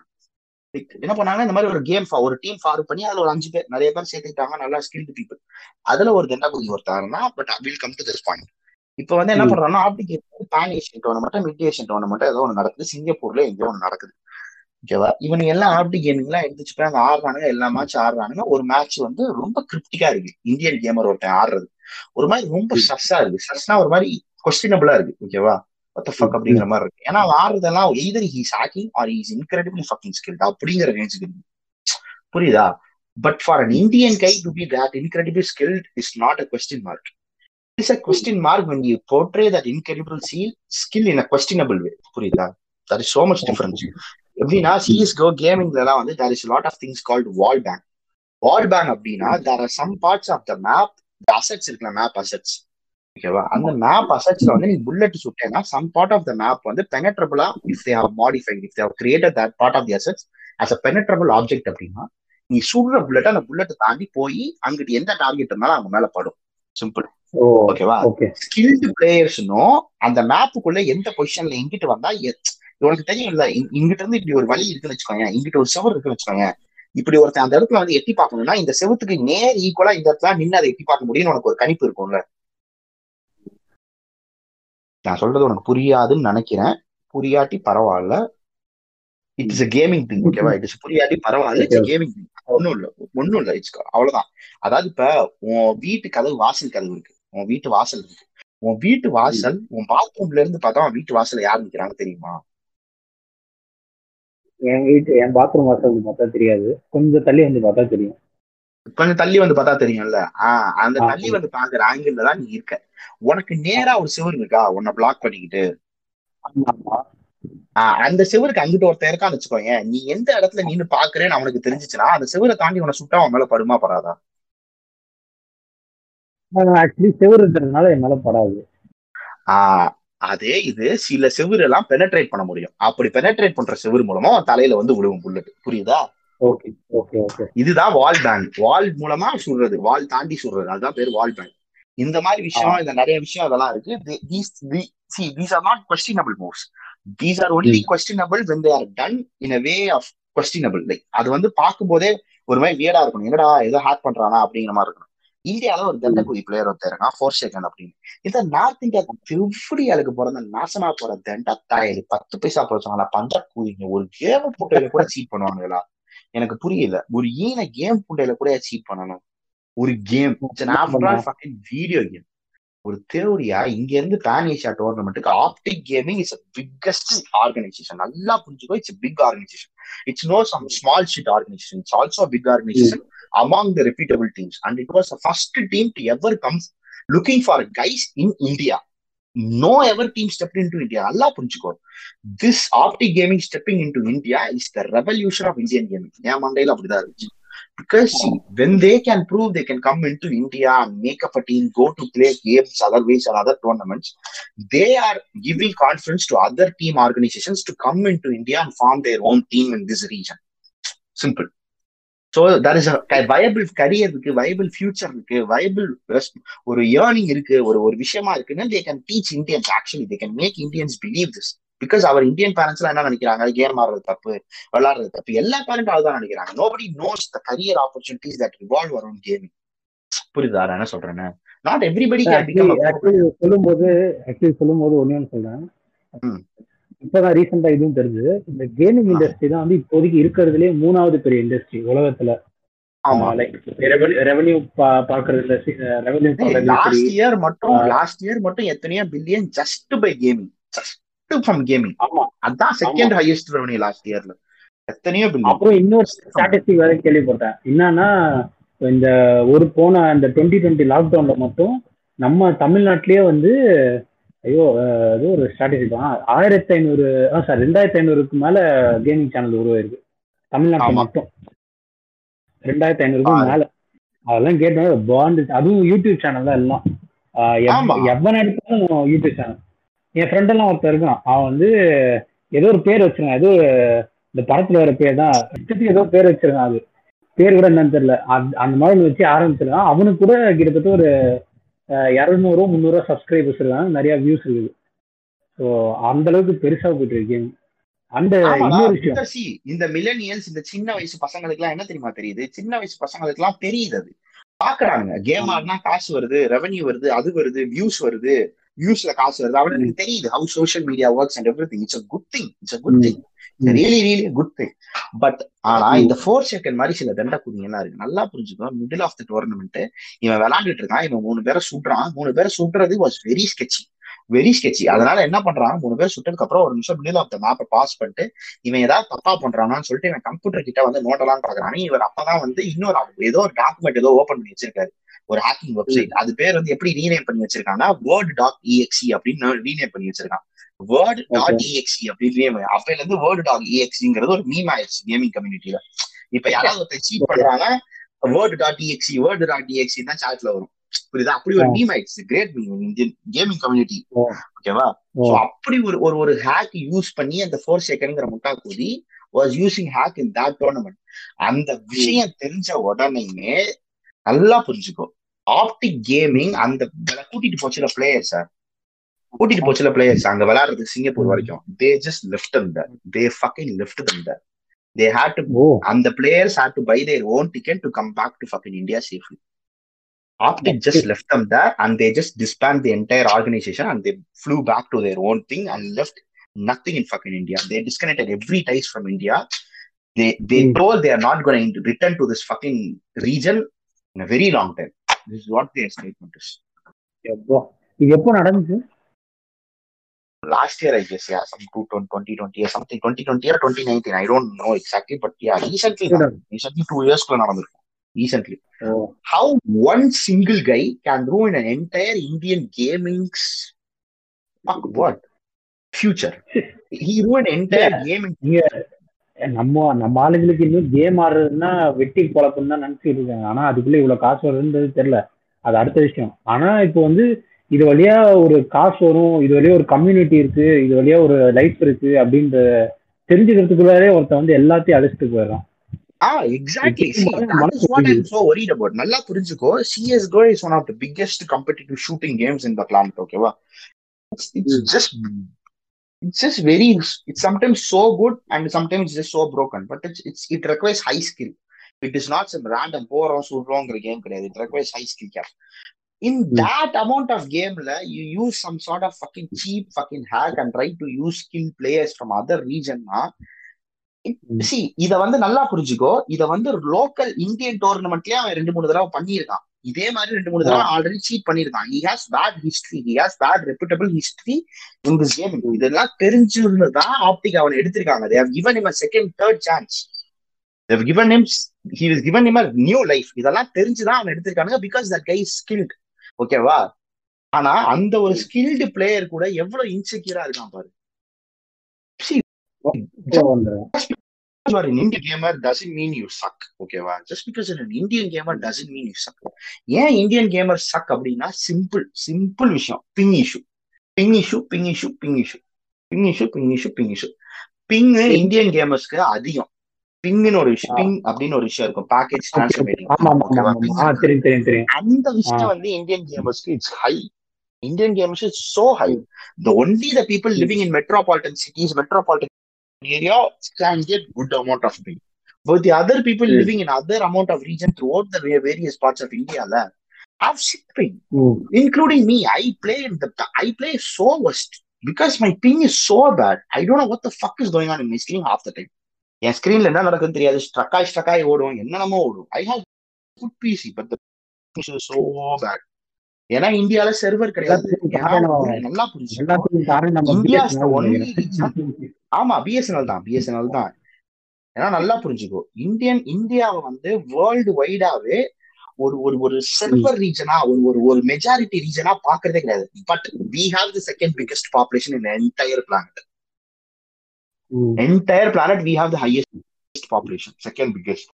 என்ன பண்ணாங்க இந்த மாதிரி ஒரு கேம் ஒரு டீம் ஃபார்ம் பண்ணி அதுல ஒரு அஞ்சு பேர் நிறைய பேர் சேர்த்துக்கிட்டாங்க நல்லா ஸ்கில்டு பீப்புள் அதுல ஒரு தெண்டாபதி ஒருத்தாருன்னா but will come to this point இப்ப வந்து என்ன பண்றாங்கன்னா abdicate pan Asian tournament mid Asian tournament ஏதோ ஒன்று நடக்குது. சிங்கப்பூர்ல எங்கேயோ ஒன்று நடக்குது. ஓகேவா? இவனுங்க எல்லாம் ஆப்டி எல்லாம் எடுத்துச்சு போய் அங்க ஆடுறானுங்க எல்லா மேட்ச் ஆடுறானுங்க. ஒரு மேட்ச் வந்து ரொம்ப கிரிப்டிக்கா இருக்கு. இந்தியன் கேமர் ஒருத்தன் ஆடுறது. ஒரு மாதிரி ரொம்ப ஸ்ட்ரெஸ்ஸா இருக்கு. ஸ்ட்ரெஸ்னா ஒரு மாதிரி கொஸ்டினபிளா இருக்கு. ஓகேவா? அப்படிங்கிற மாதிரி இருக்கு. ஏன்னா அவன் ஆடுறதெல்லாம் either he's hacking or is incredibly fucking skilled அப்படிங்கிற ரேஞ்சுக்கு இருக்கு. புரியுதா? But for an Indian guy to be that incredible skilled is not a question mark it's a question mark when you portray that incredible skill skill in a questionable way. புரியுதா? That is so much difference. எப்படின்னா சிஎஸ்கோ கேமிங்ல எல்லாம் வந்து there is a lot of things called wall bang. Wall bang அப்படின்னா there are some parts of the map the assets இருக்குல்ல map assets ஓகேவா அந்த map அசெட்ஸ்ல வந்து நீ bullet சுட்டேன்னா some part of the map வந்து பெனட்ரபிளா if they have modified if they have created that part of the assets as a penetrable object அப்படின்னா நீ சுடுற புல்லட் அந்த புல்லட்டை தாண்டி போய் அங்கிட்டு எந்த டார்கெட் இருந்தாலும் அவங்க மேல படும். சிம்பிள் ஓகேவா ஓகே ஸ்கில்டு பிளேயர்ஸ்னும் அந்த மேப்புக்குள்ள எந்த பொசிஷன்ல எங்கிட்டு வந்தா உனக்கு தெரியும் இல்ல இங்கிட்ட இருந்து இப்படி ஒரு வழி இருக்குன்னு வச்சுக்கோங்க இங்கிட்ட ஒரு செவர் இருக்குன்னு வச்சுக்கோங்க இப்படி ஒருத்தன் அந்த இடத்துல வந்து எட்டி பார்க்கணும்னா இந்த செவத்துக்கு நேர் ஈக்குவலா இந்த இடத்துல நின்று அதை எட்டி பார்க்க முடியும்னு உனக்கு ஒரு கணிப்பு இருக்கும்ல. நான் சொல்றது உனக்கு புரியாதுன்னு நினைக்கிறேன். புரியாட்டி பரவாயில்ல. இட் இஸ் கேமிங் திங் ஓகேவா இட் இஸ் புரியாட்டி பரவாயில்ல. இட்ஸ் கேமிங் திங் ஒன்னும் இல்ல. ஒன்னும் இல்ல. இட்ஸ் அவ்வளவுதான். அதாவது இப்ப உன் வீட்டு கதவு வாசல் கதவு இருக்கு. உன் வீட்டு வாசல் இருக்கு. உன் வீட்டு வாசல் உன் பாத்ரூம்ல இருந்து பார்த்தா வீட்டு வாசல்ல யார் நிக்கிறாங்க தெரியுமா? என் வீட்டு என் பாத்ரூம் வாசல் வந்து பார்த்தா தெரியாது. கொஞ்சம் தள்ளி வந்து பார்த்தா தெரியும். கொஞ்சம் தள்ளி வந்து பார்த்தா தெரியும்ல? ஆஹ் அந்த தள்ளி வந்து பாக்குற ஆங்கிள் தான் நீ இருக்க. உனக்கு நேரா ஒரு செவுரு இருக்கா? உன்னை பிளாக் பண்ணிக்கிட்டு. ஆஹ் அந்த செவருக்கு அங்கிட்டு ஒருத்தன் இருக்கான்னு வச்சுக்கோங்க நீ எந்த இடத்துல நின்னு பாக்குறேன்னு அவனுக்கு தெரிஞ்சுச்சுன்னா அந்த செவரை தாண்டி உன்னை சுட்டா அவன் மேல படுமா படாதா? ஆக்சுவலி செவுரு இருக்கிறதுனால என் மேல படாது. ஆஹ் அதே இது சில செவுரு எல்லாம் பெனட்ரேட் பண்ண முடியும். அப்படி பெனட்ரேட் பண்ற செவுரு மூலமா தலையில வந்து விழுவும் புல்லட் புரியுதா? இதுதான் வால் பேங்க் வால் மூலமா சுடுறது. வால் தாண்டி சுடுறது. அதுதான் பேர் வால் பேங்க் இந்த மாதிரி விஷயம் இந்த நிறைய விஷயம் அதெல்லாம் இருக்கு. These are not questionable moves these are only questionable when they are done in a way of questionable like அது வந்து பார்க்கும்போதே ஒரு மாதிரி வியடா இருக்கணும். என்னடா ஏதோ ஹேக் பண்றானா? அப்படிங்கிற மாதிரி இருக்கணும். இந்தியால ஒரு தண்டகுதி பிளேயர் ஒருத்தர் இருக்கான் ஃபோர் செகண்ட் அப்படின்னு. இந்த நார்த் இந்தியா திருப்படி அழுக்கு பிறந்த நாசமா போற தண்டா தாயலி பத்து பைசா போச்சாங்களா பஞ்ச கூதிங்க ஒரு கேம் புட்டையில கூட சீட் பண்ணுவாங்களா எனக்கு புரியல. ஒரு ஈன கேம் புட்டையில கூட சீட் பண்ணணும். ஒரு கேம் வீடியோ கேம் ஒரு தேவரியா இங்க இருந்து pan Asia டோர்னமெண்ட்டுக்கு Optic gaming is biggest organisation நல்லா புரிஞ்சுக்கோ it's big organisation it's no some small shit organisation it's also big organisation among the repeatable teams and it was the first team to ever come looking for guys in india no ever team stepped into india allah punchuko this optic gaming stepping into india is the revolution of indian gaming yeah mandela அப்படிதான் இருந்துச்சு because see, when they can prove they can come into india and make up a team go to play games other ways or other tournaments they are giving confidence to other team organizations to come into india and form their own team in this region simple so that is viable career இருக்கு viable future இருக்கு viable ஒரு earning இருக்கு ஒரு ஒரு விஷயமா இருக்குன்னு they can teach Indians actually they can make Indians believe this because our Indian parents எல்லாம் என்ன நினைக்கிறாங்க? கேம் ஆடுறது தப்பு விளையாடுறது தப்பு. எல்லா பேரண்ட் அதுதான் நினைக்கிறாங்க. Nobody knows the career opportunities that revolve around gaming புரியுதா? என்ன சொல்றேன்னு நாட் எவ்ரிபடி சொல்லும்போது ஆக்சுவலி சொல்லும்போது ஒண்ணே ஒன்று சொல்றேன். இப்பதான் ரீசெண்டா இதுவும் தெரிஞ்சு இந்த கேமிங் இண்டஸ்ட்ரி தான் வந்து இப்போதைக்கு இருக்கிறதுலே மூணாவது பெரிய இண்டஸ்ட்ரி உலகத்துல. ரெவன்யூ பாக்குறதுல ரெவன்யூ லாஸ்ட் இயர் மட்டும் லாஸ்ட் இயர் மட்டும் எத்தனையோ billion just by gaming just from gaming அதான் செகண்ட் ஹையஸ்ட் ரெவன்யூ லாஸ்ட் இயர்ல எத்தனையோ பில்லியன் அப்புறம் இன்னொரு ஸ்டாட்டிஸ்டிக் வேற கேள்விப்பட்டேன். என்னன்னா இந்த ஒரு போன அந்த டுவெண்ட்டி டுவெண்ட்டி லாக்டவுன்ல மட்டும் நம்ம தமிழ்நாட்டிலேயே வந்து ஐயோ அது ஒரு ஸ்ட்ராட்டஜி தான். ஆயிரத்தி ஐநூறு சார் ரெண்டாயிரத்தி ஐநூறுக்கு மேல கேமிங் சேனல் உருவாயிருக்கு. தமிழ்நாட்டில் மட்டும். ரெண்டாயிரத்தி ஐநூறுக்கு மேல. அதெல்லாம் கேட்டோம் பாண்டு அதுவும் யூடியூப் சேனல் தான் எல்லாம். எவன் எடுத்தாலும் யூடியூப் சேனல் என் ஃப்ரெண்ட் எல்லாம் ஒருத்தர் இருக்கான். அவன் வந்து ஏதோ ஒரு பேர் வச்சிருக்கான். ஏதோ இந்த படத்துல வர பேர் தான். இஷ்டத்துக்கு ஏதோ பேர் வச்சிருக்கான் அது. பேர் கூட என்னன்னு தெரியல. அந்த மாதிரி வச்சு ஆரம்பிச்சிருக்கான். அவனுக்கு கூட கிட்டத்தட்ட ஒரு இரநூறு முந்நூறுவா சப்ஸ்கிரைபர்ஸ் இருக்காங்க நிறைய வியூஸ் இருக்குது. ஸோ அந்த அளவுக்கு பெருசா போயிட்டு இருக்கு. அந்த இன்னொரு விஷயம். இந்த மில்லனியல்ஸ் இந்த சின்ன வயசு பசங்களுக்கு எல்லாம் என்ன தெரியுமா தெரியுது? சின்ன வயசு பசங்களுக்கு எல்லாம் தெரியுது அது. பாக்குறாங்க கேம் ஆடினா காசு வருது ரெவன்யூ வருது அது வருது வியூஸ் வருது. நியூஸ்ல காசு வருது. அவனுக்கு தெரியுது how social media works and everything it's a good thing it's a good thing really really good thing but ஆனா இந்த ஃபோர் செகண்ட் மாதிரி சில தண்டை குதிங்கலாம் இருக்கு. நல்லா புரிஞ்சுக்கோ. மிடில் ஆஃப் த டோர்னமெண்ட் இவன் விளையாண்டுட்டு இருக்கான். இவன் மூணு பேரை சுடுறான் மூணு பேரை சுடுறது was very sketchy very sketchy அதனால என்ன பண்றான்? மூணு பேர் சுட்டதுக்கு அப்புறம் ஒரு நிமிஷம் மிடில் ஆஃப் த மேப்பை பாஸ் பண்ணிட்டு இவன் ஏதாவது தப்பா பண்றானான்னு சொல்லிட்டு இவன் கம்ப்யூட்டர் கிட்ட வந்து நோட்டலாம் பாக்குறான் இவர் அப்பதான் வந்து இன்னொரு ஏதோ ஒரு டாக்குமெண்ட் ஏதோ ஓபன் பண்ணி வச்சிருக்காரு. ஒரு ஹேக்கிங் வெப்சைட் அது பேர் வந்து எப்படி ரீநேம் பண்ணி வச்சிருக்காங்கன்னா வேர்ட் டாட் இஎக்ஸி அப்படின்னு ரீநேம் பண்ணி வச்சிருக்கான். வேர்ட் டாட் இஎக்ஸி அப்படின்னு அப்பையில இருந்து வேர்ட் டாட் இஎக்ஸிங்கிறது ஒரு மீம் ஆயிடுச்சு கேமிங் கம்யூனிட்டியில இப்ப யாராவது ஒருத்தர் சீட் பண்றாங்க word dot exe word dot exe தான் சாட்ல வரும். புரியுதா? அப்படி ஒரு மீம் ஆயிடுச்சு. Great meme Indian gaming community ஓகேவா? அப்படி ஒரு ஒரு ஒரு ஹேக் யூஸ் பண்ணி அந்த ஃபோர் செகண்ட்ங்கிற முட்டா கூதி was using hack in that tournament அந்த விஷயம் தெரிஞ்ச உடனேயுமே நல்லா புரிஞ்சுக்கோ. ஆப்டிக் கேமிங் அந்த கூட்டிட்டு போச்சுல பிளேயர் சார் கூட்டிட்டு போச்சுல பிளேயர்ஸ் அங்க விளையாடுறது சிங்கப்பூர் வரைக்கும் they just left them there they fucking left them there they had to அந்த players had to buy their own ticket to come back to fucking India safely Optic just left them there and they just disbanded the entire organization and they flew back to their own thing and left nothing in fucking India. They disconnected every ties from India. They they mm. told they are not going to return to this fucking region in a This is what their statement is. இது எப்போ நடந்துச்சு last year, I guess, yeah, some 2020 or something, 2020 or 2019. I don't know exactly, but yeah, recently, recently two years recently. Oh. How one single guy can ruin an entire Indian gaming's fuck what future? He ruined entire yeah. gaming. Yeah. நம்ம நம்ம ஆளுங்களுக்கு இன்னும் game ஆடுறதுன்னா வெட்டி குழப்பம் தான் நினைச்சிட்டு இருக்காங்க ஆனா அதுக்குள்ள இவ்வளவு காசு வருதுன்றது தெரியல அது அடுத்த விஷயம் ஆனா இப்போ வந்து இது வழியா ஒரு காசு வரும் இது வழியா ஒரு கம்யூனிட்டி இருக்கு இது வழியா ஒரு லைஃப் இருக்கு அப்படின்ற தெரிஞ்சுக்கிறதுக்குள்ளாரே ஒருத்தன் வந்து எல்லாத்தையும் அழைச்சிட்டு போயிடுறான். நல்லா புரிஞ்சுக்கோ competitive shooting games in the planet, okay? It's, it's mm. just it's just very it's sometimes so good and sometimes it's just so broken. But it's, it's it requires high skill. It is not some random poor or so wrong game. It requires high skill cap. In mm. that amount of game, you use some sort of fucking cheap fucking hack and try to use skilled players from other region. Huh? See இத வந்து நல்லா புரிஞ்சுக்கோ இத வந்து local Indian டோர்னமெண்ட்லயே அவன் ரெண்டு மூணு தடவை பண்ணியிருக்கான் இதே மாதிரி ரெண்டு மூணு தடவை ஆல்ரெடி சீட் பண்ணிருக்கான் he has bad history he has bad reputable history in this game இதெல்லாம் தெரிஞ்சிருந்ததான் ஆப்டிக் அவன் எடுத்திருக்காங்க. They have given him second third chance they've given him he was given him new life இதெல்லாம் தெரிஞ்சுதான் அவன் எடுத்திருக்காங்க because that guy skilled ஓகேவா ஆனா அந்த ஒரு ஸ்கில்டு பிளேயர் கூட எவ்வளவு இன்செக்யூரா இருக்கான் பாரு. You are an Indian gamer doesn't mean you suck. Just because you're an Indian gamer doesn't mean you suck. ஏன் இந்தியன் கேமர் சக் அப்படின்னா சிம்பிள் சிம்பிள் விஷயம். Ping issue ping issue ping issue ping issue ping issue ping issue ping issue ping Indian கேமர்ஸ்க்கு அதிகம். பிங்னு ஒரு விஷயம். Ping அப்படின்னு ஒரு விஷயம் இருக்கும். பேக்கேஜ் டிரான்ஸ்ஃபர்மேட்டிங் அந்த விஷயம் வந்து Indian கேமர்ஸ்க்கு it's high Indian gamers is so high the only the people living in metropolitan cities metropolitan area can get good amount of ping. But the other people mm. living in other amount of region throughout the various parts of India la, have shit ping, mm. including me. I play in the I play so worst because my ping is so bad. I don't know what the fuck is going on in my screen half the time. என் ஸ்கிரீன்ல என்ன நடக்குதுன்னு தெரியாது ஸ்ட்ரக்காய் ஸ்ட்ரக்காய் ஓடும் என்னென்னமோ ஓடும் I have good PC but so bad ஏன்னா இந்தியால சர்வர் கிடையாது. நல்லா புரிஞ்சு இந்தியா ஆமா பிஎஸ்என்எல் தான் பிஎஸ்என்எல் தான். ஏன்னா நல்லா புரிஞ்சுக்கோ. இந்தியன் இந்தியாவை வந்து வேர்ல்டு வைடாவே ஒரு ஒரு ஒரு சர்வர் ரீஜனா ஒரு ஒரு ஒரு மெஜாரிட்டி ரீஜனா பாக்குறதே கிடையாது. But we have the second biggest population in entire planet entire planet we have the highest population second biggest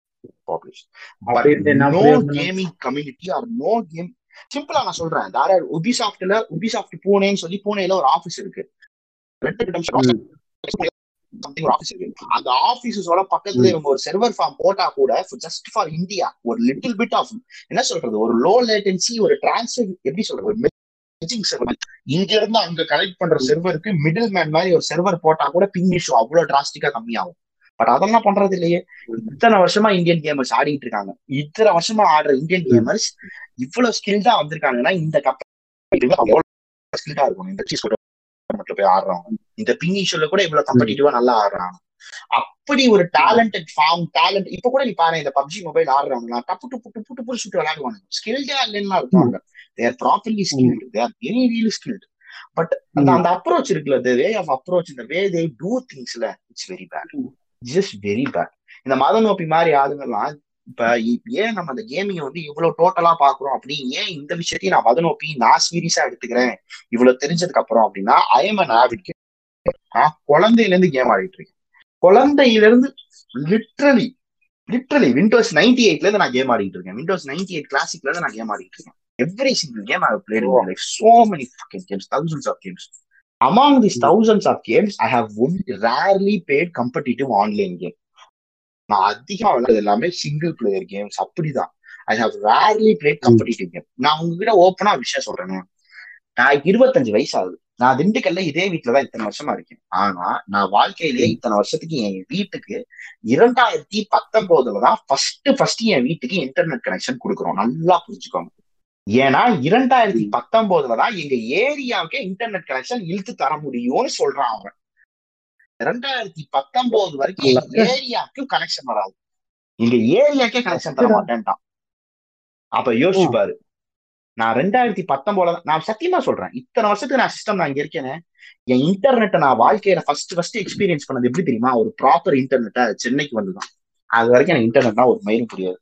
population but no gaming community or no game சிம்பிளா நான் சொல்றேன். தார உபிசாஃப்ட்ல உபிசாஃப்ட் பூனேன்னு சொல்லி பூனேல ஒரு ஆபீஸ் இருக்கு. அந்த ஆபீஸஸோட பக்கத்துல இவங்க ஒரு சர்வர் ஃபார்ம் போட்டா கூட ஜஸ்ட் ஃபார் இந்தியா ஒரு லிட்டில் பிட் ஆஃப் என்ன சொல்றது? ஒரு லோ லேட்டன்சி ஒரு டிரான்ஸ்ஃபர் எப்படி சொல்றது? ஒரு இங்க இருந்து அங்க கனெக்ட் பண்ற சர்வருக்கு மிடில் மேன் மாதிரி ஒரு சர்வர் போட்டா கூட பிங் இஷ்யூ அவ்வளவு டிராஸ்டிக்கா கம்மியாகும். பட் அதெல்லாம் பண்றது இல்லையே இத்தனை வருஷமா இந்தியன் கேமர்ஸ் ஆடிட்டு இருக்காங்க இத்தனை வருஷமா ஆடுற இந்தியன் கேமர்ஸ் இவ்வளவு ஸ்கில் தான் வந்திருக்காங்கன்னா இந்த கப்பல் ஸ்கில்டா இருக்கும் இந்த சீஸ் மட்டும் போய் ஆடுறவங்க இந்த பிங்கி ஷோல கூட இவ்வளவு காம்படிட்டிவா நல்லா ஆடுறாங்க அப்படி ஒரு டேலண்டட் ஃபார்ம் டேலண்ட் இப்ப கூட நீ பாரு இந்த பப்ஜி மொபைல் ஆடுறவங்க டப்பு டுப்பு டுப்பு டுப்பு சுட்டு விளையாடுவாங்க ஸ்கில்டா இல்லைன்னா இருப்பாங்க. They're properly skilled they're very really skilled but அந்த அந்த அப்ரோச் இருக்குல்ல வே ஆஃப் அப்ரோச் இந்த way they do திங்ஸ்ல it's very bad just very bad இந்த மத நோப்பி மாதிரி ஆளுங்கெல்லாம் இப்ப ஏன் நம்ம அந்த கேமிங் வந்து இவ்வளவு டோட்டலா பாக்குறோம் அப்படின்னு ஏன் இந்த விஷயத்தையும் நான் மத நோப்பி நான் சீரியஸா எடுத்துக்கிறேன்? இவ்வளவு தெரிஞ்சதுக்கு அப்புறம் அப்படின்னா ஐஎம் அன் ஆபிட் நான் குழந்தையில இருந்து கேம் ஆடிட்டு இருக்கேன். குழந்தையில இருந்து லிட்ரலி லிட்ரலி விண்டோஸ் நைன்டி எயிட்ல இருந்து நான் கேம் ஆடிட்டு இருக்கேன். விண்டோஸ் நைன்டி எயிட் கிளாசிக்ல இருந்து நான் கேம் ஆடிட்டு இருக்கேன். Every single game I played life so many games thousands of games among these thousands of games i have only rarely played competitive online game. நான் அதிகம் விளையாடுறது எல்லாமே சிங்கிள் பிளேயர் கேம்ஸ் அப்படிதான். I have rarely played competitive game நான் உங்ககிட்ட ஓப்பனா விஷயம் சொல்றேன். நான் இருபத்தஞ்சு வயசு ஆகுது நான் திண்டுக்கல்ல இதே வீட்டுலதான் இத்தனை வருஷமா இருக்கேன். ஆனா நான் வாழ்க்கையிலேயே இத்தனை வருஷத்துக்கு என் வீட்டுக்கு இரண்டாயிரத்தி பத்தொன்பதுல தான் ஃபர்ஸ்ட் ஃபர்ஸ்ட் என் வீட்டுக்கு இன்டர்நெட் கனெக்ஷன் கொடுக்குறோம். நல்லா புரிஞ்சுக்கோங்க. ஏன்னா இரண்டாயிரத்தி பத்தொன்பதுல தான் எங்க ஏரியாவுக்கே இன்டர்நெட் கனெக்ஷன் இழுத்து தர முடியும்னு சொல்றான் அவன். ரெண்டாயிரத்தி பத்தொன்பது வரைக்கும் ஏரியாவுக்கு கனெக்ஷன் வராது. எங்க ஏரியாக்கே கனெக்ஷன் தர மாட்டேன்ட்டான். அப்ப யோசிச்சு பாரு நான் ரெண்டாயிரத்தி பத்தொன்பதுல நான் சத்தியமா சொல்றேன். இத்தனை வருஷத்துக்கு நான் சிஸ்டம் நான் இங்க இருக்கேனே. என் இன்டர்நெட்டை நான் வாழ்க்கையில ஃபர்ஸ்ட் ஃபர்ஸ்ட் எக்ஸ்பீரியன்ஸ் பண்ணது எப்படி தெரியுமா? ஒரு ப்ராப்பர் இன்டர்நெட்டை சென்னைக்கு வந்துதான். அது வரைக்கும் எனக்கு இன்டர்நெட்னா ஒரு மயிலும் புரியாது.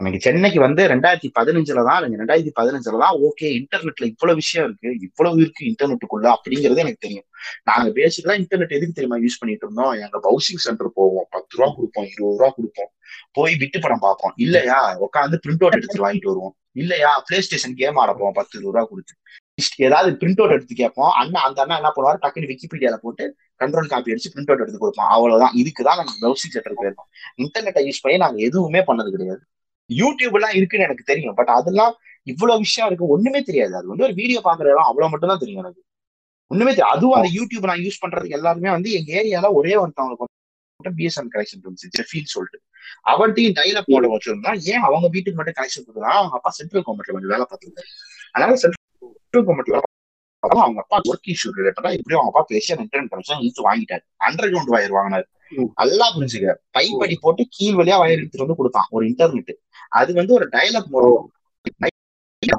எனக்கு சென்னைக்கு வந்து ரெண்டாயிரத்தி பதினஞ்சுல தான் எனக்கு ரெண்டாயிரத்தி பதினஞ்சுல தான் ஓகே இன்டர்நெட்ல இவ்வளவு விஷயம் இருக்கு இவ்வளவு இருக்கு இன்டர்நெட்டுக்குள்ள அப்படிங்கிறது எனக்கு தெரியும். நாங்க பேசிக்கலாம் இன்டர்நெட் எதுக்கு தெரியுமா யூஸ் பண்ணிட்டு இருந்தோம்? எங்க பவுசிங் சென்டர் போவோம். பத்து ரூபா கொடுப்போம் இருபது ரூபா கொடுப்போம். போய் விட்டு படம் பார்ப்போம். இல்லையா? உட்காந்து பிரிண்ட் அவுட் எடுத்து வாங்கிட்டு வருவோம். இல்லையா? பிளே ஸ்டேஷன் கேம் ஆட போவோம். பத்து இருபது ரூபா கொடுத்து. ஏதாவது பிரிண்ட் அவுட் எடுத்து கேட்போம். அண்ணா அந்த அண்ணா என்ன பண்ணுவாரு? டக்குனு விக்கிபீடியால போட்டு கண்ட்ரோல் காப்பி அடிச்சு பிரிண்ட் அவுட் எடுத்து கொடுப்போம் அவ்வளவுதான். இதுக்குதான் நாங்க பவுசிங் சென்டர் போயிருந்தோம் இன்டர்நெட்டை யூஸ் பண்ணி நாங்க எதுவுமே பண்ணது கிடையாது. யூடியூப் எல்லாம் இருக்குன்னு எனக்கு தெரியும். பட் அதெல்லாம் இவ்வளவு விஷயம் இருக்கு ஒண்ணுமே தெரியாது. அது வந்து ஒரு வீடியோ பாக்குற இடம் அவ்வளவு மட்டும் தான் தெரியும் எனக்கு. ஒண்ணுமே தெரியும் அதுவும் அந்த யூடியூப் நான் யூஸ் பண்றதுக்கு எல்லாருமே வந்து எங்க ஏரியால ஒரே ஒருத்தவங்களுக்கு பிஎஸ்என் கனெக்ஷன் இருந்துச்சு. ஜெஃபின்னு சொல்லிட்டு. அவன்கிட்டையும் டைலப் போட வச்சிருந்தா ஏன் அவங்க வீட்டுக்கு மட்டும் கனெக்ஷன் கொடுக்குறா அவங்க அப்பா சென்ட்ரல் கவர்மெண்ட்ல கொஞ்சம் வேலை பார்த்துருந்தாரு அதனால சென்ட்ரல் கவர்மெண்ட்ல பார்த்தா அவங்க அப்பா ஒர்க் இஷ்யூ ரிலேட்டடா இப்படியும் அவங்க அப்பா பேசி இன்டர்நெட் கனெக்ஷன் இழுத்து வாங்கிட்டாரு. அண்டர் கிரவுண்ட் வயர் வாங்கினாரு நல்லா புரிஞ்சுக்க. பைப் அடி போட்டு கீழ் வழியா வயர் எடுத்துட்டு வந்து கொடுத்தான் ஒரு இன்டர்நெட் அது வந்து ஒரு டயலாக் வரும்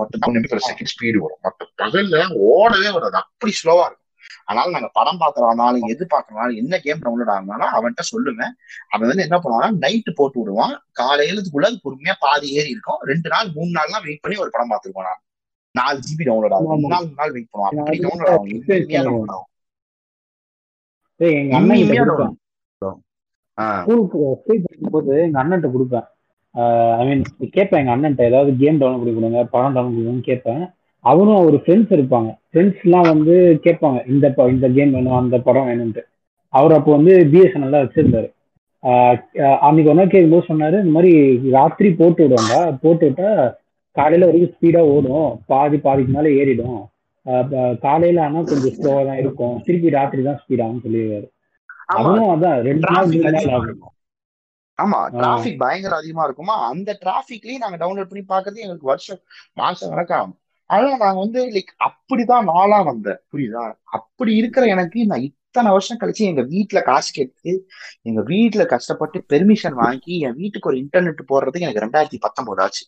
மட்டும்தான் செகண்ட் ஸ்பீடு வரும். மற்ற பகல்ல ஓடவே வராது. அப்படி ஸ்லோவா இருக்கும். அதனால நாங்க படம் பாக்குறோம்னாலும் எது பாக்குறோம்னாலும் என்ன கேம் டவுன்லோட் ஆகுனாலும் அவன்கிட்ட சொல்லுங்க அவன் வந்து என்ன பண்ணுவான்னா நைட்டு போட்டு விடுவான். காலையிலத்துக்குள்ள அது பொறுமையா பாதி ஏறி இருக்கும். ரெண்டு நாள் மூணு நாள்லாம் வெயிட் பண்ணி ஒரு படம் பார்த்துருக்கோம் நான் நாலு ஜிபி டவுன்லோட் ஆகும் மூணு நாள் வெயிட் பண்ணுவோம் அப்படி டவுன்லோட் ஆகும். இனிமையா டவுன்லோட் ஆகும். எங்க அண்ணன் கிட்ட கொடுப்பேன். படிக்கும்போது எங்க அண்ணன்ட்ட கொடுப்பேன். ஐ மீன் கேட்பேன் எங்க அண்ணன்ட்ட. ஏதாவது கேம் டவுன்லோட் பண்ணி கொடுங்க படம் டவுன்லோட் கொடுங்கன்னு கேட்பேன். அவரும் ஒரு ஃப்ரெண்ட்ஸ் இருப்பாங்க. ஃப்ரெண்ட்ஸ்லாம் வந்து கேட்பாங்க இந்த இந்த கேம் வேணும் அந்த படம் வேணும்ட்டு அவர் அப்போ வந்து பிஎஸ்என்எல் தான் வச்சிருந்தாரு. அன்னைக்கு நாள் கேட்கும்போது சொன்னாரு இந்த மாதிரி ராத்திரி போட்டு விடுவாங்க போட்டு விட்டா காலையில வரைக்கும் ஸ்பீடா ஓடும். பாதி பாதிக்கு மேல ஏறிடும். காலையில ஆனா கொஞ்சம் ஸ்லோவா தான் இருக்கும். திருப்பி ராத்திரி தான் ஸ்பீட் சொல்லிடுவாரு. அவனும் அதான் ரெண்டு நாள் ஆகும். ஆமா. டிராபிக் பயங்கர அதிகமா இருக்குமா? அந்த டிராபிக்லயும் நாங்க டவுன்லோட் பண்ணி பாக்குறது எங்களுக்கு வருஷம் மாசம் கணக்காகும். ஆனா நாங்க வந்து லைக் அப்படிதான் நாளா வந்தேன். புரியுதா? அப்படி இருக்கிற எனக்கு நான் இத்தனை வருஷம் கழிச்சு எங்க வீட்டுல காசு கேட்டு எங்க வீட்டுல கஷ்டப்பட்டு பெர்மிஷன் வாங்கி என் வீட்டுக்கு ஒரு இன்டர்நெட் போடுறதுக்கு எனக்கு ரெண்டாயிரத்தி பத்தொன்பது ஆச்சு.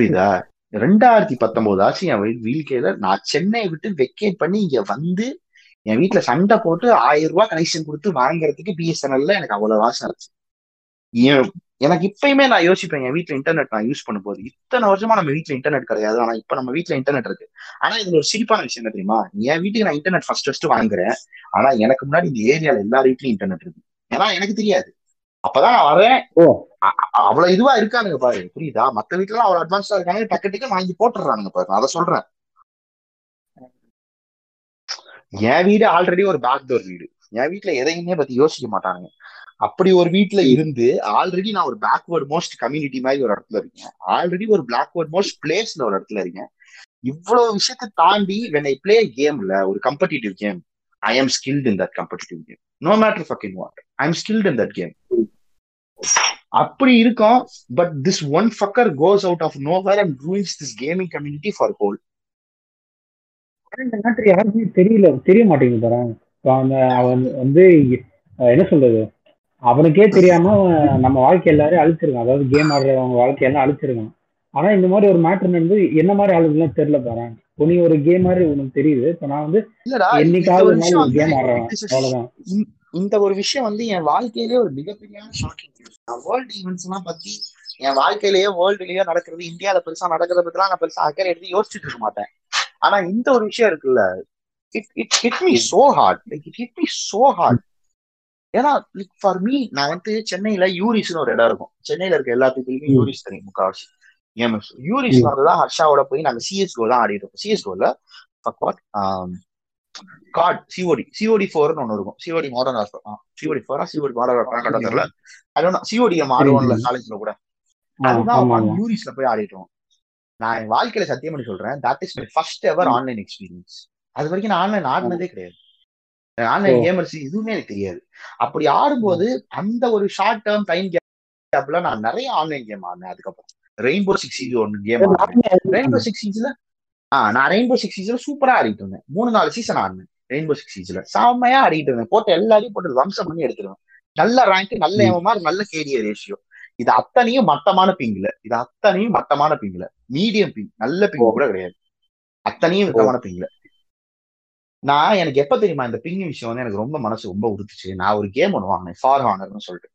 புரியுதா? ரெண்டாயிரத்தி பத்தொன்பது ஆச்சு என் வீழ்க்கையில நான் சென்னையை விட்டு வெக்கேட் பண்ணி இங்க வந்து என் வீட்டுல சண்டை போட்டு ஆயிரம் ரூபாய் கனெக்ஷன் கொடுத்து வாங்குறதுக்கு பிஎஸ்என்எல்ல எனக்கு அவ்வளவு ஆசை ஆச்சு ஏன் எனக்கு இப்பயுமே நான் யோசிப்பேன் என் வீட்டுல இன்டர்நெட் நான் யூஸ் பண்ணும்போது. இத்தனை வருஷமா நம்ம வீட்டுல இன்டர்நெட் கிடையாது ஆனா இப்ப நம்ம வீட்டுல இன்டர்நெட் இருக்கு. ஆனா இதுல ஒரு சிரிப்பான விஷயம் என்ன தெரியுமா? என் வீட்டுக்கு நான் இன்டர்நெட் ஃபர்ஸ்ட் ஃபர்ஸ்ட் வாங்குறேன். ஆனா எனக்கு முன்னாடி இந்த ஏரியால எல்லா வீட்லயும் இன்டர்நெட் இருக்கு. ஏன்னா எனக்கு தெரியாது. அப்பதான் நான் வரேன் அவ்வளவு இதுவா இருக்கானுங்க பாரு. புரியுதா? மத்த வீட்டுல அவ்வளவு அட்வான்ஸா இருக்காங்க டக்கு டக்கு வாங்கி போட்டுறானுங்க பாரு. நான் அதை சொல்றேன். என் வீடு ஆல்ரெடி ஒரு பேக் டோர் வீடு. என் வீட்ல எதையுமே பத்தி யோசிக்க மாட்டாங்க அப்படி ஒரு வீட்ல இருந்து ஆல்ரெடி நான் ஒரு பேக்வர்ட் மோஸ்ட் கம்யூனிட்டி மாதிரி ஒரு இடத்துல இருக்கேன். ஆல்ரெடி ஒரு பேக்வர்ட் மோஸ்ட் பிளேஸ்ல ஒரு இடத்துல இருக்கேன். இவ்வளவு விஷயத்தை தாண்டி வென் ஐ பிளே கேம்ல ஒரு competitive game I am skilled in that competitive game no matter fucking what I am skilled in that game அப்படி இருக்கும் but this one fucker goes out of nowhere and ruins this gaming community for ஆனா இந்த யாருக்குமே தெரியல. தெரிய மாட்டேங்குது பாரு. இப்போ அந்த அவன் வந்து என்ன சொல்றது? அவனுக்கே தெரியாம அவன் நம்ம வாழ்க்கை எல்லாரையும் அழிச்சிருக்கான். அதாவது கேம் ஆடுறவங்க வாழ்க்கையெல்லாம் அழிச்சிருக்கான். ஆனா இந்த மாதிரி ஒரு மேட்டர் நடந்து என்ன மாதிரி ஆளுங்கெல்லாம் தெரியல பாரு. இப்போ நீ ஒரு கேம் மாதிரி உனக்கு தெரியுது. இப்போ நான் வந்து என்னைக்காவது ஒரு கேம் ஆடுறேன். அவ்வளவுதான். இந்த- ஒரு விஷயம் வந்து என் வாழ்க்கையிலேயே ஒரு மிகப்பெரிய ஷாக்கிங் நான் வேர்ல்டு ஈவெண்ட்ஸ் எல்லாம் பத்தி என் வாழ்க்கையிலேயே வேர்ல்டுலயே நடக்கிறது இந்தியால பெருசா நடக்கிறத பத்திலாம் நான் பெருசா அக்கறை எடுத்து யோசிச்சுட்டு இருக்க மாட்டேன். ஆனா இந்த ஒரு விஷயம் இருக்குல்ல it it hit me so hard like it hit me so hard ஏன்னா ஃபார் மீ நான் வந்து சென்னையில யூரிஸ்னு ஒரு இடம் இருக்கும். சென்னையில இருக்க எல்லா பீப்புளுக்கும் யூரிஸ் தெரியும் முக்காவாசி யூரிஸ்ல தான் ஹர்ஷாவோட போய் நாங்க சிஎஸ்கோ தான் ஆடிட்டு இருக்கோம். சிஎஸ்கோல கார்ட் சிஓடி சிஓடி ஃபோர்னு ஒன்று இருக்கும். சிஓடி மாடர்ன் சிஓடி ஃபோரா சிஓடி மாடர்ன் தெரியல. அது சிஓடி ஆடுவோம்ல காலேஜ்ல கூட. அதுதான் யூரிஸ்ல போய் ஆடிட்டோம் நான் என் வாழ்க்கையில சத்தியம் பண்ணி சொல்றேன். That is my first ever online experience அது வரைக்கும் நான் ஆன்லைன் ஆடினதே கிடையாது. ஆன்லைன். கேமர்ஸ் எதுவுமே எனக்கு தெரியாது. அப்படி ஆடும்போது அந்த ஒரு ஷார்ட் டேர்ம் டைம் கேப்ல நான் நிறைய ஆன்லைன் கேம் ஆடினேன். அதுக்கப்புறம். ரெயின்போ சிக்ஸ் ஒன்னு கேம் ரெயின்போ சிக்ஸ் சீஸ்ல ஆ நான் ரெயின்போ சிக்ஸ் சீஸ்ல சூப்பரா ஆடிட்டு இருந்தேன். மூணு நாலு சீசன் ஆடினேன் ரெயின்போ சிக்ஸ் சீஸ்ல செம்மையா ஆடிட்டு இருந்தேன். போட்டு எல்லாரையும் போட்டு வம்சம் பண்ணி எடுத்துருவேன். நல்ல ரேங்க் நல்ல ம். எம்எம்ஆர் நல்ல கேடிய ரேஷியோ இது அத்தனையும் மட்டமான பிங்ல இது அத்தனையும் மட்டமான பிங்ல மீடியம் பிங் நல்ல பிங் கூட கிடையாது. அத்தனையும் விதமான பிங்ல நான் எனக்கு எப்ப தெரியுமா இந்த பிங் விஷயம் வந்து எனக்கு ரொம்ப மனசு ரொம்ப உறுத்துச்சு. நான் ஒரு கேம் ஒன்று வாங்கினேன். ஃபார் ஹானர்னு சொல்லிட்டு.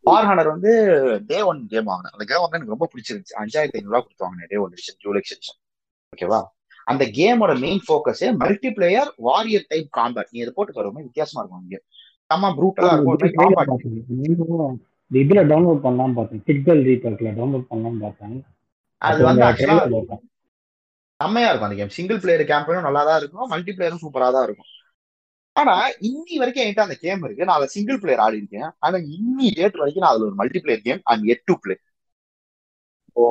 ஃபார் ஹானர் வந்து டே ஒன் கேம் வாங்கினேன். அந்த கேம் வந்து எனக்கு ரொம்ப பிடிச்சிருந்துச்சு. அஞ்சாயிரத்தி ஐநூறு ரூபா கொடுத்து வாங்கினேன். Day one edition July extension ஓகேவா? அந்த கேமோட மெயின் ஃபோக்கஸே multiplayer warrior type combat நீ இதை போட்டு பாருங்க வித்தியாசமா இருக்கும் கேம் நம்ம ப்ரூட்டலா இருக்கும். இதுல டவுன்லோட் பண்ணலாம் பார்த்தேன். கிட்கல் ரீபர்க்ல டவுன்லோட் பண்ணலாம் பார்த்தேன். அது வந்து செம்மையா இருக்கும் அந்த கேம் சிங்கிள் பிளேயர் கேம்பெயினும் நல்லா தான் இருக்கும். மல்டி பிளேயரும் சூப்பரா தான் இருக்கும். ஆனா இன்னி வரைக்கும் என்கிட்ட அந்த கேம் இருக்கு. நான் அதை சிங்கிள் பிளேயர் ஆடி இருக்கேன். ஆனா இன்னி டேட் வரைக்கும் நான் அதுல ஒரு multiplayer game and used to play oh.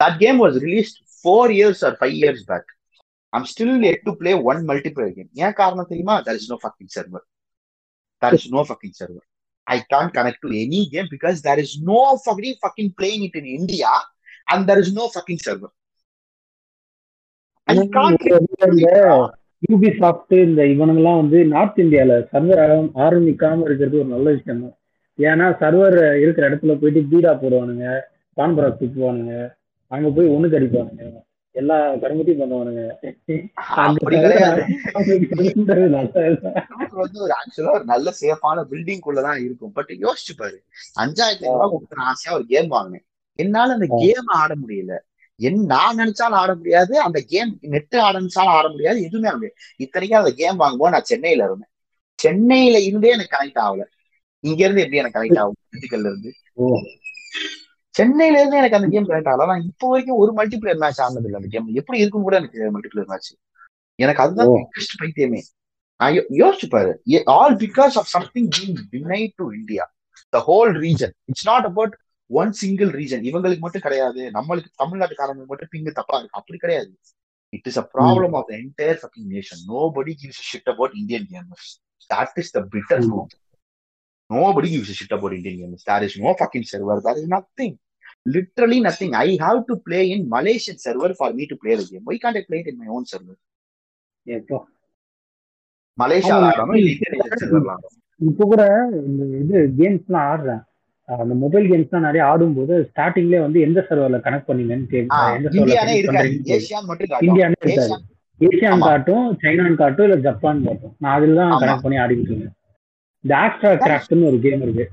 That game was released four years or five years back I'm still used to play one multiplayer game ஏன் காரணம் தெரியுமா? There is no fucking server there is no fucking server I can't connect to any game because there is no fucking fucking playing it in India and there is no fucking server Ubisoft இந்த இவனுங்கெல்லாம் வந்து north இந்தியால server ஆரம்பிக்காம இருக்கிறது ஒரு நல்ல விஷயம் தான் ஏன்னா சர்வர் இருக்கிற இடத்துல போயிட்டு பீடா போடுவானுங்க கான்பரா தூக்குவானுங்க அங்க போய் ஒண்ணு கடிப்பானுங்க. எல்லா கருமத்தையும் பண்ணுவானுங்க. வந்து ஒரு ஆக்சுவலா ஒரு நல்ல சேஃபான பில்டிங் குள்ளதான் இருக்கும். பட் யோசிச்சு பாரு அஞ்சாயிரத்தி ரூபாய் கொடுத்து ஆசையா ஒரு கேம் வாங்கினேன். என்னால அந்த கேம் ஆட முடியல. என் நான் நினைச்சாலும் ஆட முடியாது அந்த கேம் நெட் ஆட நினைச்சாலும் ஆட முடியாது எதுவுமே ஆட முடியாது. இத்தனைக்கும் அந்த கேம் வாங்கும்போது நான் சென்னையில இருந்தேன். சென்னையில இருந்தே எனக்கு கனெக்ட் ஆகல. இங்க இருந்து எப்படி எனக்கு கனெக்ட் ஆகும்? பிசிக்கல்ல இருந்து. சென்னையில இருந்து எனக்கு அந்த கேம் கனெக்ட் ஆகல. நான் இப்போ வரைக்கும் ஒரு மல்டிபிளேயர் மேட்ச் ஆனது இல்லை அந்த கேம் எப்படி இருக்கும் கூட எனக்கு மல்டிபிளேயர் மேட்ச் எனக்கு அதுதான் biggest பைத்தியமே. நான் யோசிச்சு பாரு. All because of something being denied to India the whole region it's not about one single region இவங்களுக்கு மட்டும் கிடையாது. நம்மளுக்கு தமிழ்நாட்டுக்காரங்களுக்கு மட்டும் பிங்கு தப்பா இருக்கு. அப்படி கிடையாது. It is a problem of entire fucking nation nobody gives shit about Indian gamers that is the bitter Nobody gives a shit about Indian games. There is no fucking server. There is nothing. Literally nothing. I have to play in Malaysian server for me to play the game. Why can't I play it in my own server? எப்போ Malaysia ஆடணும் இப்போ கூட இந்த இது கேம்ஸ்லாம் ஆடுறேன் அந்த mobile கேம்ஸ்லாம் நிறைய ஆடும்போது ஸ்டார்டிங்லேயே வந்து எந்த சர்வர்ல கனெக்ட் பண்ணீங்கன்னு கேட்கு ஆஹ் எந்த சர்வர்ல இந்தியானே கனெக்ட் இருக்காது பண்றீங்கன்னு கேட்கு ஏசியான் மட்டும் காட்டும் இந்தியானே ஏசியான் ஏசியான் ஆமா காட்டும் சைனான் காட்டும் இல்ல ஜப்பான் காட்டும் நான் அதில் தான் கனெக்ட் பண்ணி ஆடிக்கிட்டு இருந்தேன் இந்த is- கிராஃப்ட்னு ஒரு கேம் இருக்கு.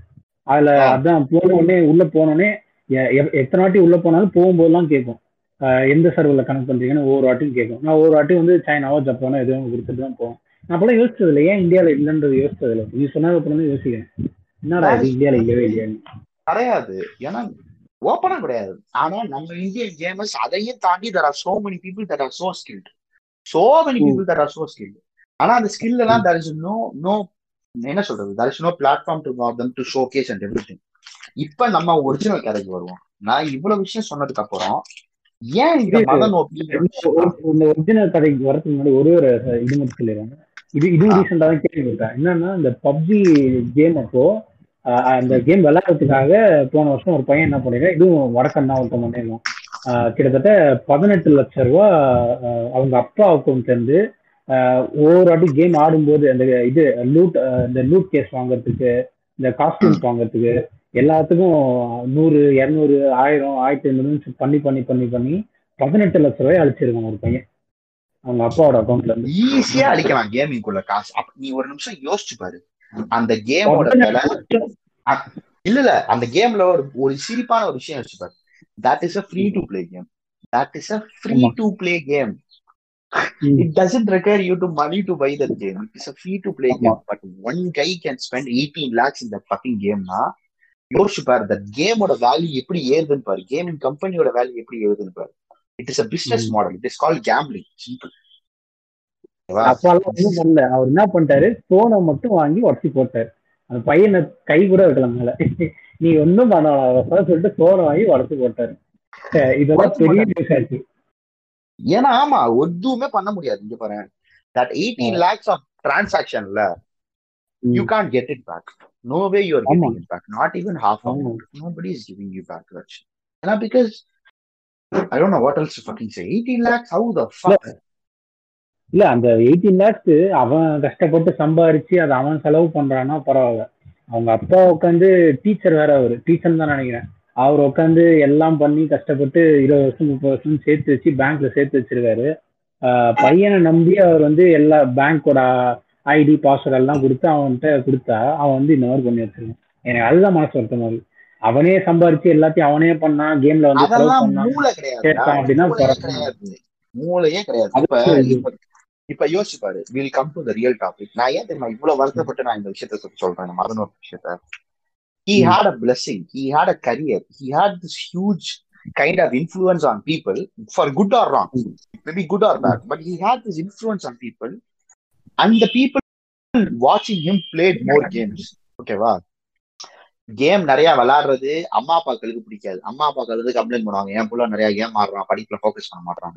அதுல அதான் போன உடனே உள்ள போன உடனே எ- எ- எத்தனை வாட்டி உள்ள போனாலும் போகும்போதெல்லாம் கேட்கும் எந்த சர்வர்ல கனெக்ட் பண்றீங்கன்னு ஒவ்வொரு வாட்டியும் கேட்கும் நான் ஒவ்வொரு வாட்டி வந்து சைனாவோ ஜப்பானோ எதுவும் கொடுத்துட்டு தான் போவேன். நான் அப்பெல்லாம் யோசிச்சது இல்லை ஏன் இந்தியாவில் இல்லைன்றது யோசிச்சது இல்லை நீ சொன்னது அப்புறம் தான் யோசிக்கிறேன். என்னடா இது is இந்தியாவில் இல்லவே இல்லையான்னு. கிடையாது. ஏன்னா ஓப்பனா கிடையாது. ஆனா நம்ம இந்தியன் கேமர்ஸ் அதையும் தாண்டி there are so many people that are so skilled so many people that are so skilled ஆனா அந்த ஸ்கில் எல்லாம் தர் இஸ் நோ நோ என்ன சொல்றது? There is no platform to them to showcase and every இப்ப நம்ம original கதைக்கு வருவோம். நான் இவ்வளவு விஷயம் சொன்னதுக்கு அப்புறம் ஏன் இந்த இது மத நோக்கி இந்த ஒரு- இந்த ஒரிஜினல் கதைக்கு வரதுக்கு முன்னாடி ஒரே ஒரு இது மட்டும் சொல்லிடுறாங்க இது இதுவும் ஆ, ரீசெண்டாக தான் கேள்விப்பட்டேன். என்னன்னா இந்த பப்ஜி கேம் அப்போ அந்த கேம் விளையாடுறதுக்காக போன வருஷம் ஒரு பையன் என்ன பண்ணிருக்கான்? இதுவும் வடக்கன் தான் ஒருத்தன் பண்ணிருக்கான் கிட்டத்தட்ட பதினெட்டு லட்சம் ரூபா அவங்க அப்பா அக்கௌண்ட்ல இருந்து ஒவ்வொரு வாட்டி கேம் ஆடும்போது அந்த இது லூட் இந்த லூட் கேஸ் வாங்குறதுக்கு இந்த காஸ்டியூம்ஸ் வாங்குறதுக்கு எல்லாத்துக்கும் நூறு இரநூறு ஆயிரம் ஆயிரத்தி ஐநூறு பண்ணி பண்ணி பண்ணி பண்ணி பதினெட்டு லட்ச ரூபாய் அழிச்சிருக்கான் ஒரு பையன். அவங்க அப்பாவோட அக்கௌண்ட்ல இருந்து. ஈஸியா அடிக்கலாம் கேமிங்குள்ள காசு. அப்ப நீ ஒரு நிமிஷம் யோசிச்சு பாரு. அந்த கேமோட இல்ல இல்ல அந்த கேம்ல ஒரு ஒரு சிரிப்பான ஒரு விஷயம் யோசிச்சு பாரு. That is a free to play game that is a free to play game it doesn't require you to money to buy that game it is a free to play game but one guy can spend eighteen lakhs இந்த fucking கேம்னா யோசிச்சு பாரு that கேமோட value எப்படி ஏறுதுன்னு பாரு. Gaming கம்பெனியோட value எப்படி ஏறுதுன்னு பாரு. It is a business model it is call gambling simple அப்பாலாம் ஒண்ணும் பண்ணல. அவர் என்ன பண்ணிட்டாரு? போனை மட்டும் வாங்கி உடச்சி போட்டாரு. அந்த பையனை கை கூட வைக்கல மேல. நீ ஒண்ணும் பண்ண வேணாம் சொல்லிட்டு போனை வாங்கி உடச்சி போட்டாரு. இதெல்லாம் பெரிய. நியூஸ் ஆச்சு. ஏன்னா ஆமா எதுவுமே பண்ண முடியாது. இங்க பாரு. That eighteen lakhs of டிரான்சாக்ஷன்ல you can't get it back no way you are. Getting it back not even half amount nobody is giving you back that ஏன்னா because I don't know what else fucking say 18 lakhs how the fuck? இல்ல. அந்த eighteen lakhs அவன் கஷ்டப்பட்டு சம்பாரிச்சு அதை அவன் செலவு பண்றான்னா பரவாயில்ல. அவங்க அப்பா உட்காந்து டீச்சர் வேற அவரு. டீச்சர் தான் நினைக்கிறேன். அவர் உட்காந்து எல்லாம் பண்ணி கஷ்டப்பட்டு இருபது வருஷம் முப்பது வருஷம் சேர்த்து வச்சு பேங்க்ல சேர்த்து வச்சிருக்காரு. பையனை நம்பி அவர் வந்து எல்லா பேங்க்கோட ஐடி பாஸ்வேர்ட் எல்லாம் கொடுத்து அவன்கிட்ட கொடுத்தா அவன் வந்து இந்த மாதிரி பண்ணி வச்சிருக்கான். எனக்கு அதுதான் மனசு வருத்தமா இருக்கு அவனே சம்பாரிச்சு எல்லாத்தையும் அவனே பண்ணான் கேம்ல வந்து அப்படின்னா மூளையே. கிடையாது. இப்ப யோசிச்சு பாரு. Will come to the real topic நான் ஏன் தெரியுமா இவ்வளவு வருத்தப்பட்டு நான் இந்த விஷயத்த சொல்றேன்? இந்த மதன் ஒரு விஷயத்த. He had a blessing. He had a career. He had this huge kind of influence on people for good or wrong. Maybe good or bad but he had this influence on people. And the people watching him played more games. ஓகேவா game நிறைய விளையாடுறது அம்மா அப்பாக்களுக்கு பிடிக்காது. அம்மா அப்பாக்களுக்கு complaint பண்ணுவாங்க. என் புள்ள நிறைய game ஆடுறான் படிப்புல ஃபோக்கஸ் பண்ண மாட்டான்.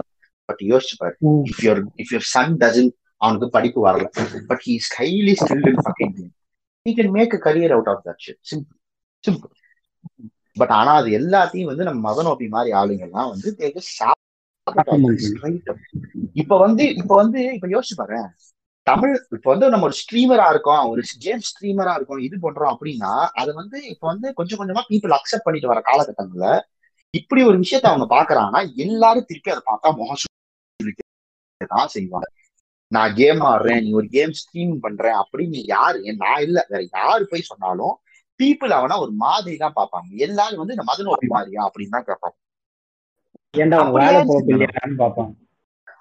பட் யோசிச்சு பாரு. If your if your son doesn't அவனுக்கு படிப்பு வரல. But he is highly skilled in fucking game he can make a career out of that shit simple but ஆனா அது எல்லாத்தையும் வந்து நம்ம மதனோபி மாதிரி ஆளுங்கெல்லாம் வந்து. இப்ப வந்து இப்ப வந்து இப்ப யோசிச்சு பாரு தமிழ் இப்ப வந்து நம்ம ஒரு ஸ்ட்ரீமரா இருக்கோம் ஒரு கேம் ஸ்ட்ரீமரா இருக்கோம் இது பண்றோம் அப்படின்னா அது வந்து இப்ப வந்து கொஞ்சம் கொஞ்சமா பீப்புள் அக்செப்ட் பண்ணிட்டு வர காலகட்டங்கள்ல இப்படி ஒரு விஷயத்த அவங்க பாக்குறாங்கன்னா எல்லாரும் திருப்பி அதை பார்த்தா முகம் தான் செய்வாங்க. நான் கேம் ஆடுறேன் நீ ஒரு கேம் ஸ்ட்ரீம் பண்றேன் அப்படின்னு நீ யாரு நான் இல்ல வேற யாரு போய் சொன்னாலும் பீப்புள் அவனா ஒரு மாதிரி தான் பார்ப்பாங்க. எல்லாரும் வந்து இந்த மதன் ஒப்பி மாதிரியா? அப்படின்னு தான் கேட்பாங்க.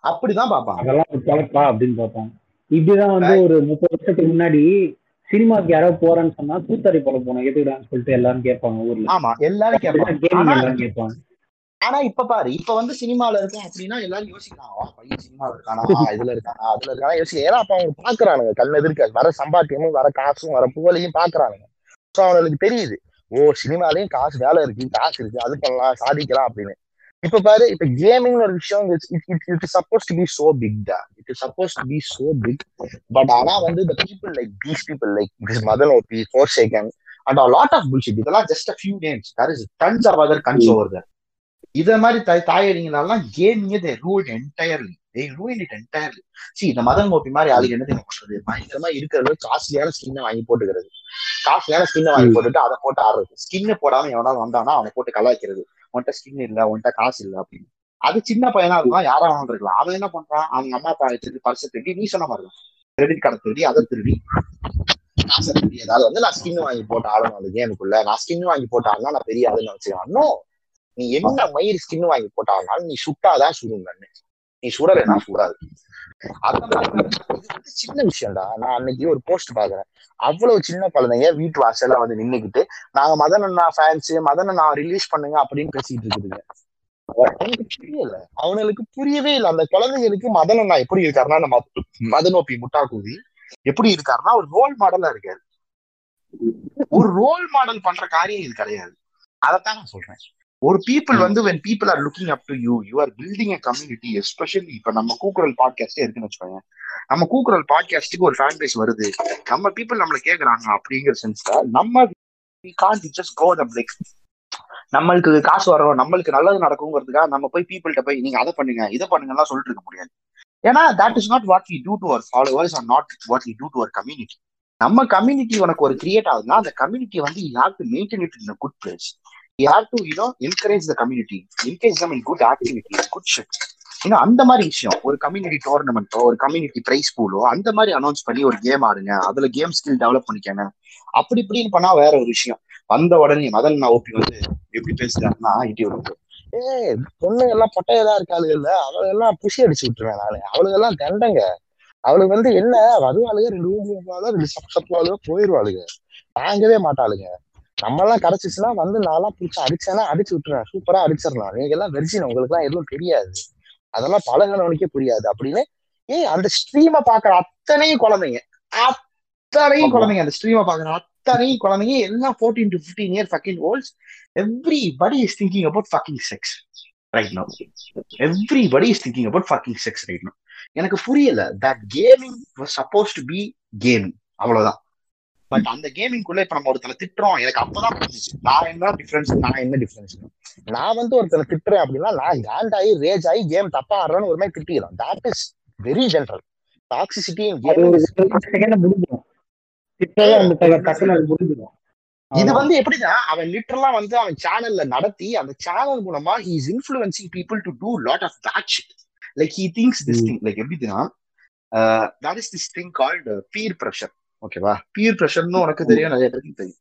அப்படிதான் பார்ப்பாங்க. அதெல்லாம் ஒரு தொலைப்பா அப்படின்னு பார்ப்பான். இப்படிதான் வந்து ஒரு முப்பது வருஷத்துக்கு முன்னாடி சினிமாக்கு யாரோ போறேன்னு சொன்னா கூத்தாடி போல போனோம். எதுக்குடான்னு சொல்லிட்டு எல்லாரும் கேட்பாங்க ஊர்ல. ஆமா எல்லாரும் கேட்பாங்க. எல்லாரும் கேட்பாங்க. ஆனா இப்ப பாரு இப்ப வந்து சினிமால இருக்கேன் அப்படின்னா எல்லாரும் யோசிக்கலாம் "ஆ, பையன் சினிமால இருக்கானா? இதுல இருக்கானா? அதுல இருக்கானா? யோசிக்க ஏன்னா அப்ப அவங்க பாக்குறானுங்க கண் எதிர்க்க வர சம்பாத்தியமும் வர காசும் வர புகழையும் பாக்குறானுங்க சோ அவனுக்கு தெரியுது. ஓ சினிமாலயும் காசு வேலை இருக்கு காசு இருக்கு அது பண்ணலாம் சாதிக்கலாம் அப்படின்னு. இப்ப பாரு இப்ப கேமிங் ஒரு விஷயம் it is supposed to be so big டா? It is supposed to be so big but ஆனா வந்து the people like these people like this Madan OP four second and lot of bullshit இதெல்லாம் just a few names there is tons of other guns over there இத மாதிரி தாய் தாயடிங்கனாலாம் கேமிங்க they rule entirely they rule it entirely see இந்த Madan OP மாதிரி ஆளுங்க என்ன தெரியும் பயங்கரமா இருக்கிறது காஸ்ட்லியான ஸ்கின்னை வாங்கி போட்டுக்கிறது. காஸ்ட்லியான ஸ்கின்னை வாங்கி போட்டுட்டு அதை போட்டு ஆடுறது. ஸ்கின்னு போடாம எவனாவது வந்தானா அவனை போட்டு கலாய்க்கிறது உன்கிட்ட ஸ்கின் இல்ல உன்கிட்ட காசு இல்ல அப்படின்னு. அது சின்ன பையனா இருக்கலாம் யாரா இருக்கலாம். அவன் என்ன பண்றான்? அவங்க அம்மா அப்பா வச்சிருந்து பர்ச திருடி நீ சொன்ன மாதிரி கிரெடிட் கார்டை திருடி அதை திருடி. காசை திருடி. ஏதாவது வந்து நான் ஸ்கின் வாங்கி போட்டு ஆடணும். அந்த கேமுக்குள்ள நான் ஸ்கின் வாங்கி போட்டு ஆடினா நான் பெரிய ஆளுன்னு வச்சுக்கலாம் நோ நீ என்ன மயிர் ஸ்கின் வாங்கி போட்டாலும் நீ சுட்டாதான் சுடும் நீ நீ நான் சுடாது. அந்த மாதிரி சின்ன விஷயம்டா. நான் அன்னைக்கு ஒரு போஸ்ட் பாக்குறேன் அவ்வளவு சின்ன குழந்தைங்க வீட்டு வாசல்ல வந்து நின்னுக்கிட்டு நாங்க மதன் அண்ணா ஃபேன்ஸ் மதன் ரிலீஸ் பண்ணுங்க அப்படின்னு பேசிட்டு இருக்குதுங்க. அவனுக்கு புரியல. அவனுக்கு புரியவே இல்லை. அந்த குழந்தைங்களுக்கு மதன் அண்ணா எப்படி இருக்காருன்னா நம்ம முட்டா முட்டாக்கூதி எப்படி இருக்காருன்னா ஒரு ரோல் மாடலா இருக்காரு. ஒரு ரோல் மாடல் பண்ற காரியம் இது கிடையாது. அதைத்தான் நான் சொல்றேன். ஒரு பீப்புள் வந்து when people are looking up to you you are building a community especially இப்ப நம்ம கூக்குரல் பாட்காஸ்டே இருக்குன்னு வச்சுக்கோங்க நம்ம கூக்குரல் பாட்காஸ்டுக்கு ஒரு ஃபேன் பேஸ் வருது. நம்ம பீப்புள் நம்மள கேக்குறாங்க அப்படிங்கிற சென்ஸ்ல நம்ம ஜஸ்ட் கோ தம் லைக் நம்மளுக்கு காசு வரும் நம்மளுக்கு நல்லது நடக்குங்கிறதுக்காக நம்ம போய் பீப்புள்கிட்ட போய் நீங்க அதை பண்ணுங்க இதை பண்ணுங்கலாம் சொல்லிட்டு இருக்க முடியாது. ஏன்னா that is not what we do to our followers are not what we do to our community நம்ம கம்யூனிட்டி உனக்கு ஒரு கிரியேட் ஆகுதுன்னா அந்த கம்யூனிட்டி வந்து you have to maintain it in good place you have to you know encourage the community encourage them in good activity good shit ஏன்னா அந்த மாதிரி விஷயம் ஒரு கம்யூனிட்டி டோர்னமெண்ட்டோ ஒரு கம்யூனிட்டி பிரைஸ் பூலோ அந்த மாதிரி அனௌன்ஸ் பண்ணி ஒரு கேம் ஆடுங்க அதுல கேம் ஸ்கில் டெவலப் பண்ணிக்கங்க. அப்படி இப்படின்னு பண்ணா வேற ஒரு விஷயம். வந்த உடனே மதன் நான் ஓபி வந்து எப்படி பேசுறாருன்னா ஐடி வந்து ஏ பொண்ணுங்க எல்லாம் பட்டையெல்லாம் இருக்காளுகள்ல அவளுங்க எல்லாம் புஷி அடிச்சு விட்டுருவேன் நானு. அவளுக்கு எல்லாம் தண்டங்க அவளுக்கு வந்து என்ன வருவாளுங்க ரெண்டு ஊர் ரெண்டு சப் சப்புவாளுக போயிருவாளுங்க. தாங்கவே மாட்டாளுங்க. நம்ம எல்லாம் கிடைச்சிச்சுன்னா வந்து நான்லாம் பிடிச்சி அடிச்சேன்னா அடிச்சு விட்டுருவேன். சூப்பரா அடிச்சிடலாம். நீங்க எல்லாம் வெர்ஜின் உங்களுக்கு எல்லாம் எதுவும் தெரியாது. அதெல்லாம் பழகினவனுக்கே புரியாது. அப்படின்னு ஏய் அந்த ஸ்ட்ரீமை பாக்குற அத்தனையும் குழந்தைங்க. அத்தனையும் குழந்தைங்க அந்த ஸ்ட்ரீமை பாக்குற அத்தனையும் குழந்தைங்க எல்லாம் fourteen to fifteen year fucking olds everybody is thinking about fucking sex right no everybody is thinking about fucking sex right no எனக்கு புரியல. That gaming was supposed to be gaming அவ்வளவுதான். பட் அந்த கேமிங்குள்ள இப்ப நம்ம ஒருத்தனை திட்டுறோம். எனக்கு அப்பதான் புரிஞ்சுச்சு. நான் என்ன டிஃபரன்ஸ் நான் என்ன டிஃபரன்ஸ் நான் வந்து ஒருத்தனை திட்டுறேன் அப்படின்னா நான் கேண்ட் ஆகி ரேஜ் ஆகி கேம் தப்பா ஆடுறேன்னு ஒரு மாதிரி திட்டிக்கிறோம் that is very general toxicity இது வந்து எப்படின்னா அவன் லிட்டரலா வந்து அவன் சேனல்ல நடத்தி அந்த சேனல் மூலமா he is influencing people to do lot of bad shit like he thinks this thing like எப்படின்னா that is this thing called peer pressure ஓகேவா பீர் ப்ரெஷர்னு உனக்கு தெரியும் நிறைய பேருக்கு தெரியும்.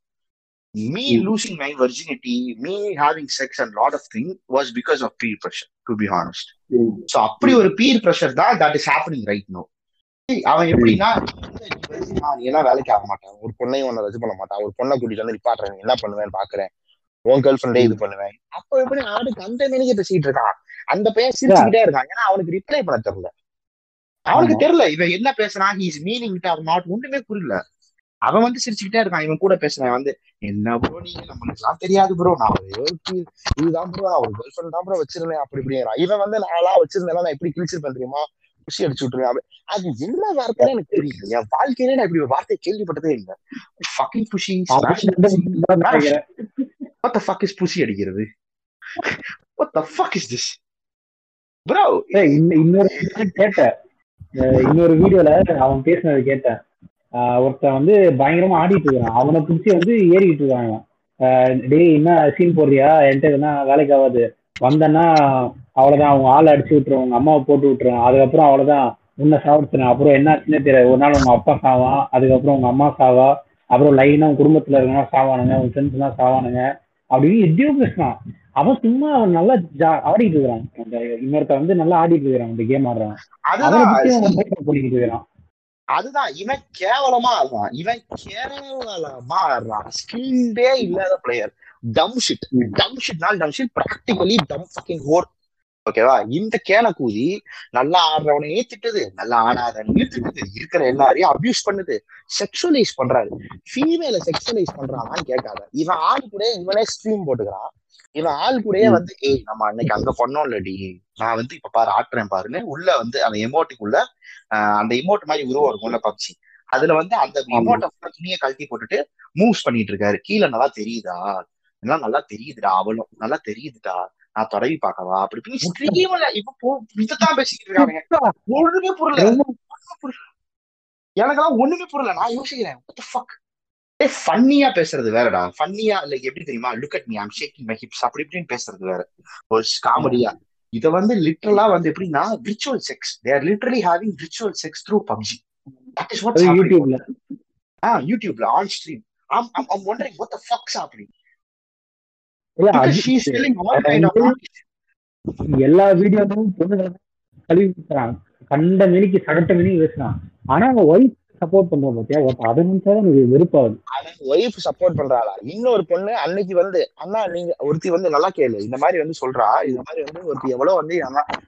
Me losing my virginity, me having sex and lot of things was because of peer pressure, to be honest. So அப்படி ஒரு peer pressure தான் that is happening right now. அவன் எப்படின்னா நீ எல்லாம் வேலைக்கு ஆக மாட்டான். ஒரு பொண்ணையும் ஒன்னு இது பண்ண மாட்டான். ஒரு பொண்ணை கூட்டிட்டு வந்து நிப்பாட்டுறேன் என்ன பண்ணுவேன்னு பாக்குறேன். உன் கேர்ள் ஃப்ரெண்டே இது பண்ணுவேன். அப்போ எப்படி ஆடுக்கு அந்த மேனிக்கு பேசிட்டு இருக்கான். அந்த பையன் சிரிச்சுக்கிட்டே இருக்கான். ஏன்னா அவனுக்கு ரிப்ளை பண்ண தெரியல. அவனுக்கு தெரியல இவன் என்ன பேசுறான் ஹீஸ் மீனிங் ஆர் நாட் ஒண்ணுமே புரியல. அவன் வந்து சிரிச்சுக்கிட்டே இருக்கான் இவன் கூட பேசுறேன் வந்து என்ன ப்ரோ நீங்க? நம்மளுக்கு எல்லாம் தெரியாது ப்ரோ நான் இதுதான் ப்ரோ ஒரு கேர்ள் ஃப்ரெண்ட் தான் ப்ரோ வச்சிருந்தேன் அப்படி இப்படிங்கிறான் இவன் வந்து நான்லாம் வச்சிருந்தேன் நான் எப்படி கிழிச்சிருப்பேன் தெரியுமா? குஷி அடிச்சு விட்டுருவேன். அது என்ன வார்த்தைன்னு எனக்கு தெரியல என் வாழ்க்கையிலே நான் இப்படி ஒரு வார்த்தையை கேள்விப்பட்டதே இல்லை. Fucking pussy what the fuck is pussy அடிக்கிறது? What the fuck is this? Bro இன்னொரு கேட்டேன். இன்னொரு வீடியோல அவன் பேசினது கேட்டேன். ஒருத்தன் வந்து பயங்கரமா ஆடிட்டு இருக்கான் அவனை பிடிச்சி வந்து ஏறிக்கிட்டு இருக்காங்க. டேய் என்ன சீன் போடுறியா? என்கிட்ட எதுனா வேலைக்கு ஆகாது. வந்தேன்னா அவ்வளவுதான். அவங்க ஆளை அடிச்சு விட்டுருவோம் உங்க அம்மாவை போட்டு விட்டுருவேன் அதுக்கப்புறம் அவ்வளவுதான். உன்னை சாப்பிடுறேன் அப்புறம் என்னாச்சுன்னே தெரியாது ஒரு நாள் உங்க அப்பா சாவான். அதுக்கப்புறம் உங்க அம்மா சாவா. அப்புறம் லைனா உங்க குடும்பத்துல இருக்கவங்க சாவானுங்க. உங்க ஃப்ரெண்ட்ஸ் எல்லாம் சாவானுங்க. அப்படின்னு எப்படியோ பேசினான் அவன் சும்மா அவன் நல்லா ஆடிட்டு இருக்கிறான். அந்த இன்னொருத்த வந்து நல்லா ஆடிட்டு இருக்கிறான் இந்த கேம் ஆடுறான் பண்ணிக்கிட்டு இருக்கிறான் அதுதான் இவன் கேவலமா ஆடுறான். இவன் கேவலமா ஆடுறான். ஸ்கில்டே இல்லாத பிளேயர் டம் shit dumb ஷிட்னால் dumb shit practically dumb fucking whore ஓகேவா இந்த கேன கூதி நல்லா ஆடுறவனையே திட்டுது. நல்லா ஆடாதவனையே திட்டுது. இருக்கிற எல்லாரையும் அபியூஸ் பண்ணுது. செக்ஷுவலைஸ் பண்றாரு. ஃபீமேல செக்ஷுவலைஸ் பண்றானான்னு கேட்காத. இவன் ஆள் கூட இவனே ஸ்ட்ரீம் போட்டுக்கிறான். இவன் ஆள் கூடயே வந்து ஏய் நம்ம அன்னைக்கு அங்க பண்ணோம் இல்லடி நான் வந்து இப்ப பாரு ஆட்டுறேன் பாருன்னு உள்ள வந்து அந்த எமோட்டுக்குள்ள அந்த இமோட் மாதிரி உருவம் இருக்கும்ல பப்ஜி. அதுல வந்து அந்த இமோட்டை துணியை கழட்டி போட்டுட்டு மூவ்ஸ் பண்ணிட்டு இருக்காரு கீழே நல்லா தெரியுதா? எல்லாம் நல்லா தெரியுதுடா அவளும். நல்லா தெரியுதுடா. நான் தொடவி பார்க்கவா? அப்படி இப்படி ஸ்ட்ரீம்ல இப்ப போ இதுதான் பேசிக்கிட்டு இருக்காங்க. ஒண்ணுமே புரியல. எனக்கெல்லாம் ஒண்ணுமே புரியல. நான் யோசிக்கிறேன் ஃபன்னியா பேசுறது வேறடா. ஃபன்னியா லைக் எப்படி தெரியுமா? Look at me I'm shaking my hips அப்படி இப்படின்னு பேசுறது வேற. ஒரு காமெடியா இத வந்து லிட்டரலா வந்து எப்படின்னா ritual sex they are literally having ritual sex through PUBG that is what யூடியூப்ல ஆ யூடியூப்ல ஆன் ஸ்ட்ரீம் ஐம் ஐம் இல்ல அது she's telling all kind of எல்லா வீடியோவும் பொண்ணுங்களை கழுவி கண்ட மினிக்கு சகட்ட மினிக்கு பேசுறான் ஆனா அவங்க ஒய்ஃப் சப்போர்ட் பண்ற பாத்தியா? அதை நினைச்சாதான் எனக்கு வெறுப்பாகுது. Wife support பண்றாளா? இன்னொரு பொண்ணு அன்னைக்கு வந்து அண்ணா நீங்க ஒருத்தி வந்து நல்லா கேளு. இந்த மாதிரி வந்து சொல்றா. இந்த மாதிரி வந்து ஒருத்தி எவ்வளவு வந்து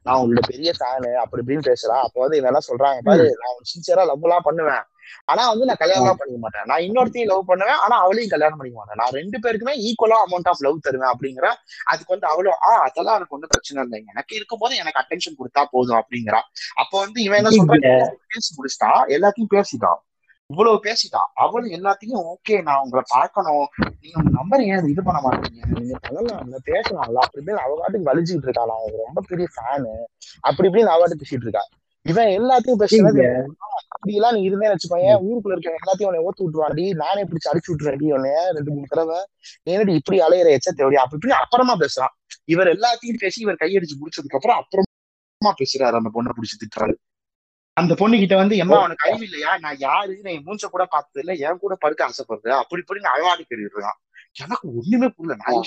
நான் உங்களோட பெரிய ஃபேனு அப்படி இப்படின்னு பேசுறா. அப்போ வந்து இவெல்லாம் சொல்றாங்க பாரு நான் சின்சியரா லவ் எல்லாம் பண்ணுவேன். ஆனா வந்து நான் கல்யாணம் பண்ணிக்க மாட்டேன். நான் இன்னொருத்தையும் லவ் பண்ணுவேன். ஆனா அவளையும் கல்யாணம் பண்ணிக்க மாட்டேன். நான் ரெண்டு பேருக்குமே ஈக்குவலா அமௌண்ட் ஆஃப் லவ் தருவேன் அப்படிங்கிற அதுக்கு வந்து அவளும் ஆ அதெல்லாம் எனக்கு ஒன்றும் பிரச்சனை இல்லை. எனக்கு இருக்கும்போது எனக்கு அட்டென்ஷன் கொடுத்தா போதும் அப்படிங்கிறா. அப்போ வந்து இவன் என்ன சொல்றான்? பேசி முடிச்சிட்டான் எல்லாத்தையும் பேசிட்டான் இவ்வளவு பேசிட்டான் அவளும் எல்லாத்தையும் ஓகே நான் உங்களை பார்க்கணும். நீங்க உங்க நம்பர் ஏன் இது பண்ண மாட்டீங்க? நீங்க பண்ணலாம்ல பேசலாம்ல. அப்படி இப்படின்னு அவ பாட்டுக்கு வலிச்சுட்டு இருக்காளா? அவன் ரொம்ப பெரிய ஃபேனு அப்படி இப்படின்னு அவ பாட்டு பேசிட்டு இருக்கா. இவன் எல்லாத்தையும் பேசுறது அப்படி எல்லாம் நீ இருந்தே வச்சுக்கோங்க ஊருக்குள்ள இருக்க எல்லாத்தையும் உன்னை ஓத்து விட்டுருவாடி நானே பிடிச்சு அடிச்சு விட்டுறேன்டி உன்னைய ரெண்டு மூணு தடவை. ஏனடி இப்படி அலையிற எச்ச தேவையா அப்படி இப்படி அப்புறமா பேசுறான். இவர் எல்லாத்தையும் பேசி இவர் கையடிச்சு முடிச்சதுக்கு அப்புறம் அப்புறமா பேசுறாரு. அந்த பொண்ணை பிடிச்சு திட்டுறாரு. அந்த பொண்ணு கிட்ட வந்து எம்மா அவனுக்கு அறிவு இல்லையா? நான் யாரு? நான் என் மூஞ்ச கூட பார்த்தது இல்ல. என் கூட படுக்க ஆசைப்படுறேன். அப்படி இப்படி அழவாடி கேட்டுருக்கான் எனக்கு ஒண்ணுமே புரியல. நான்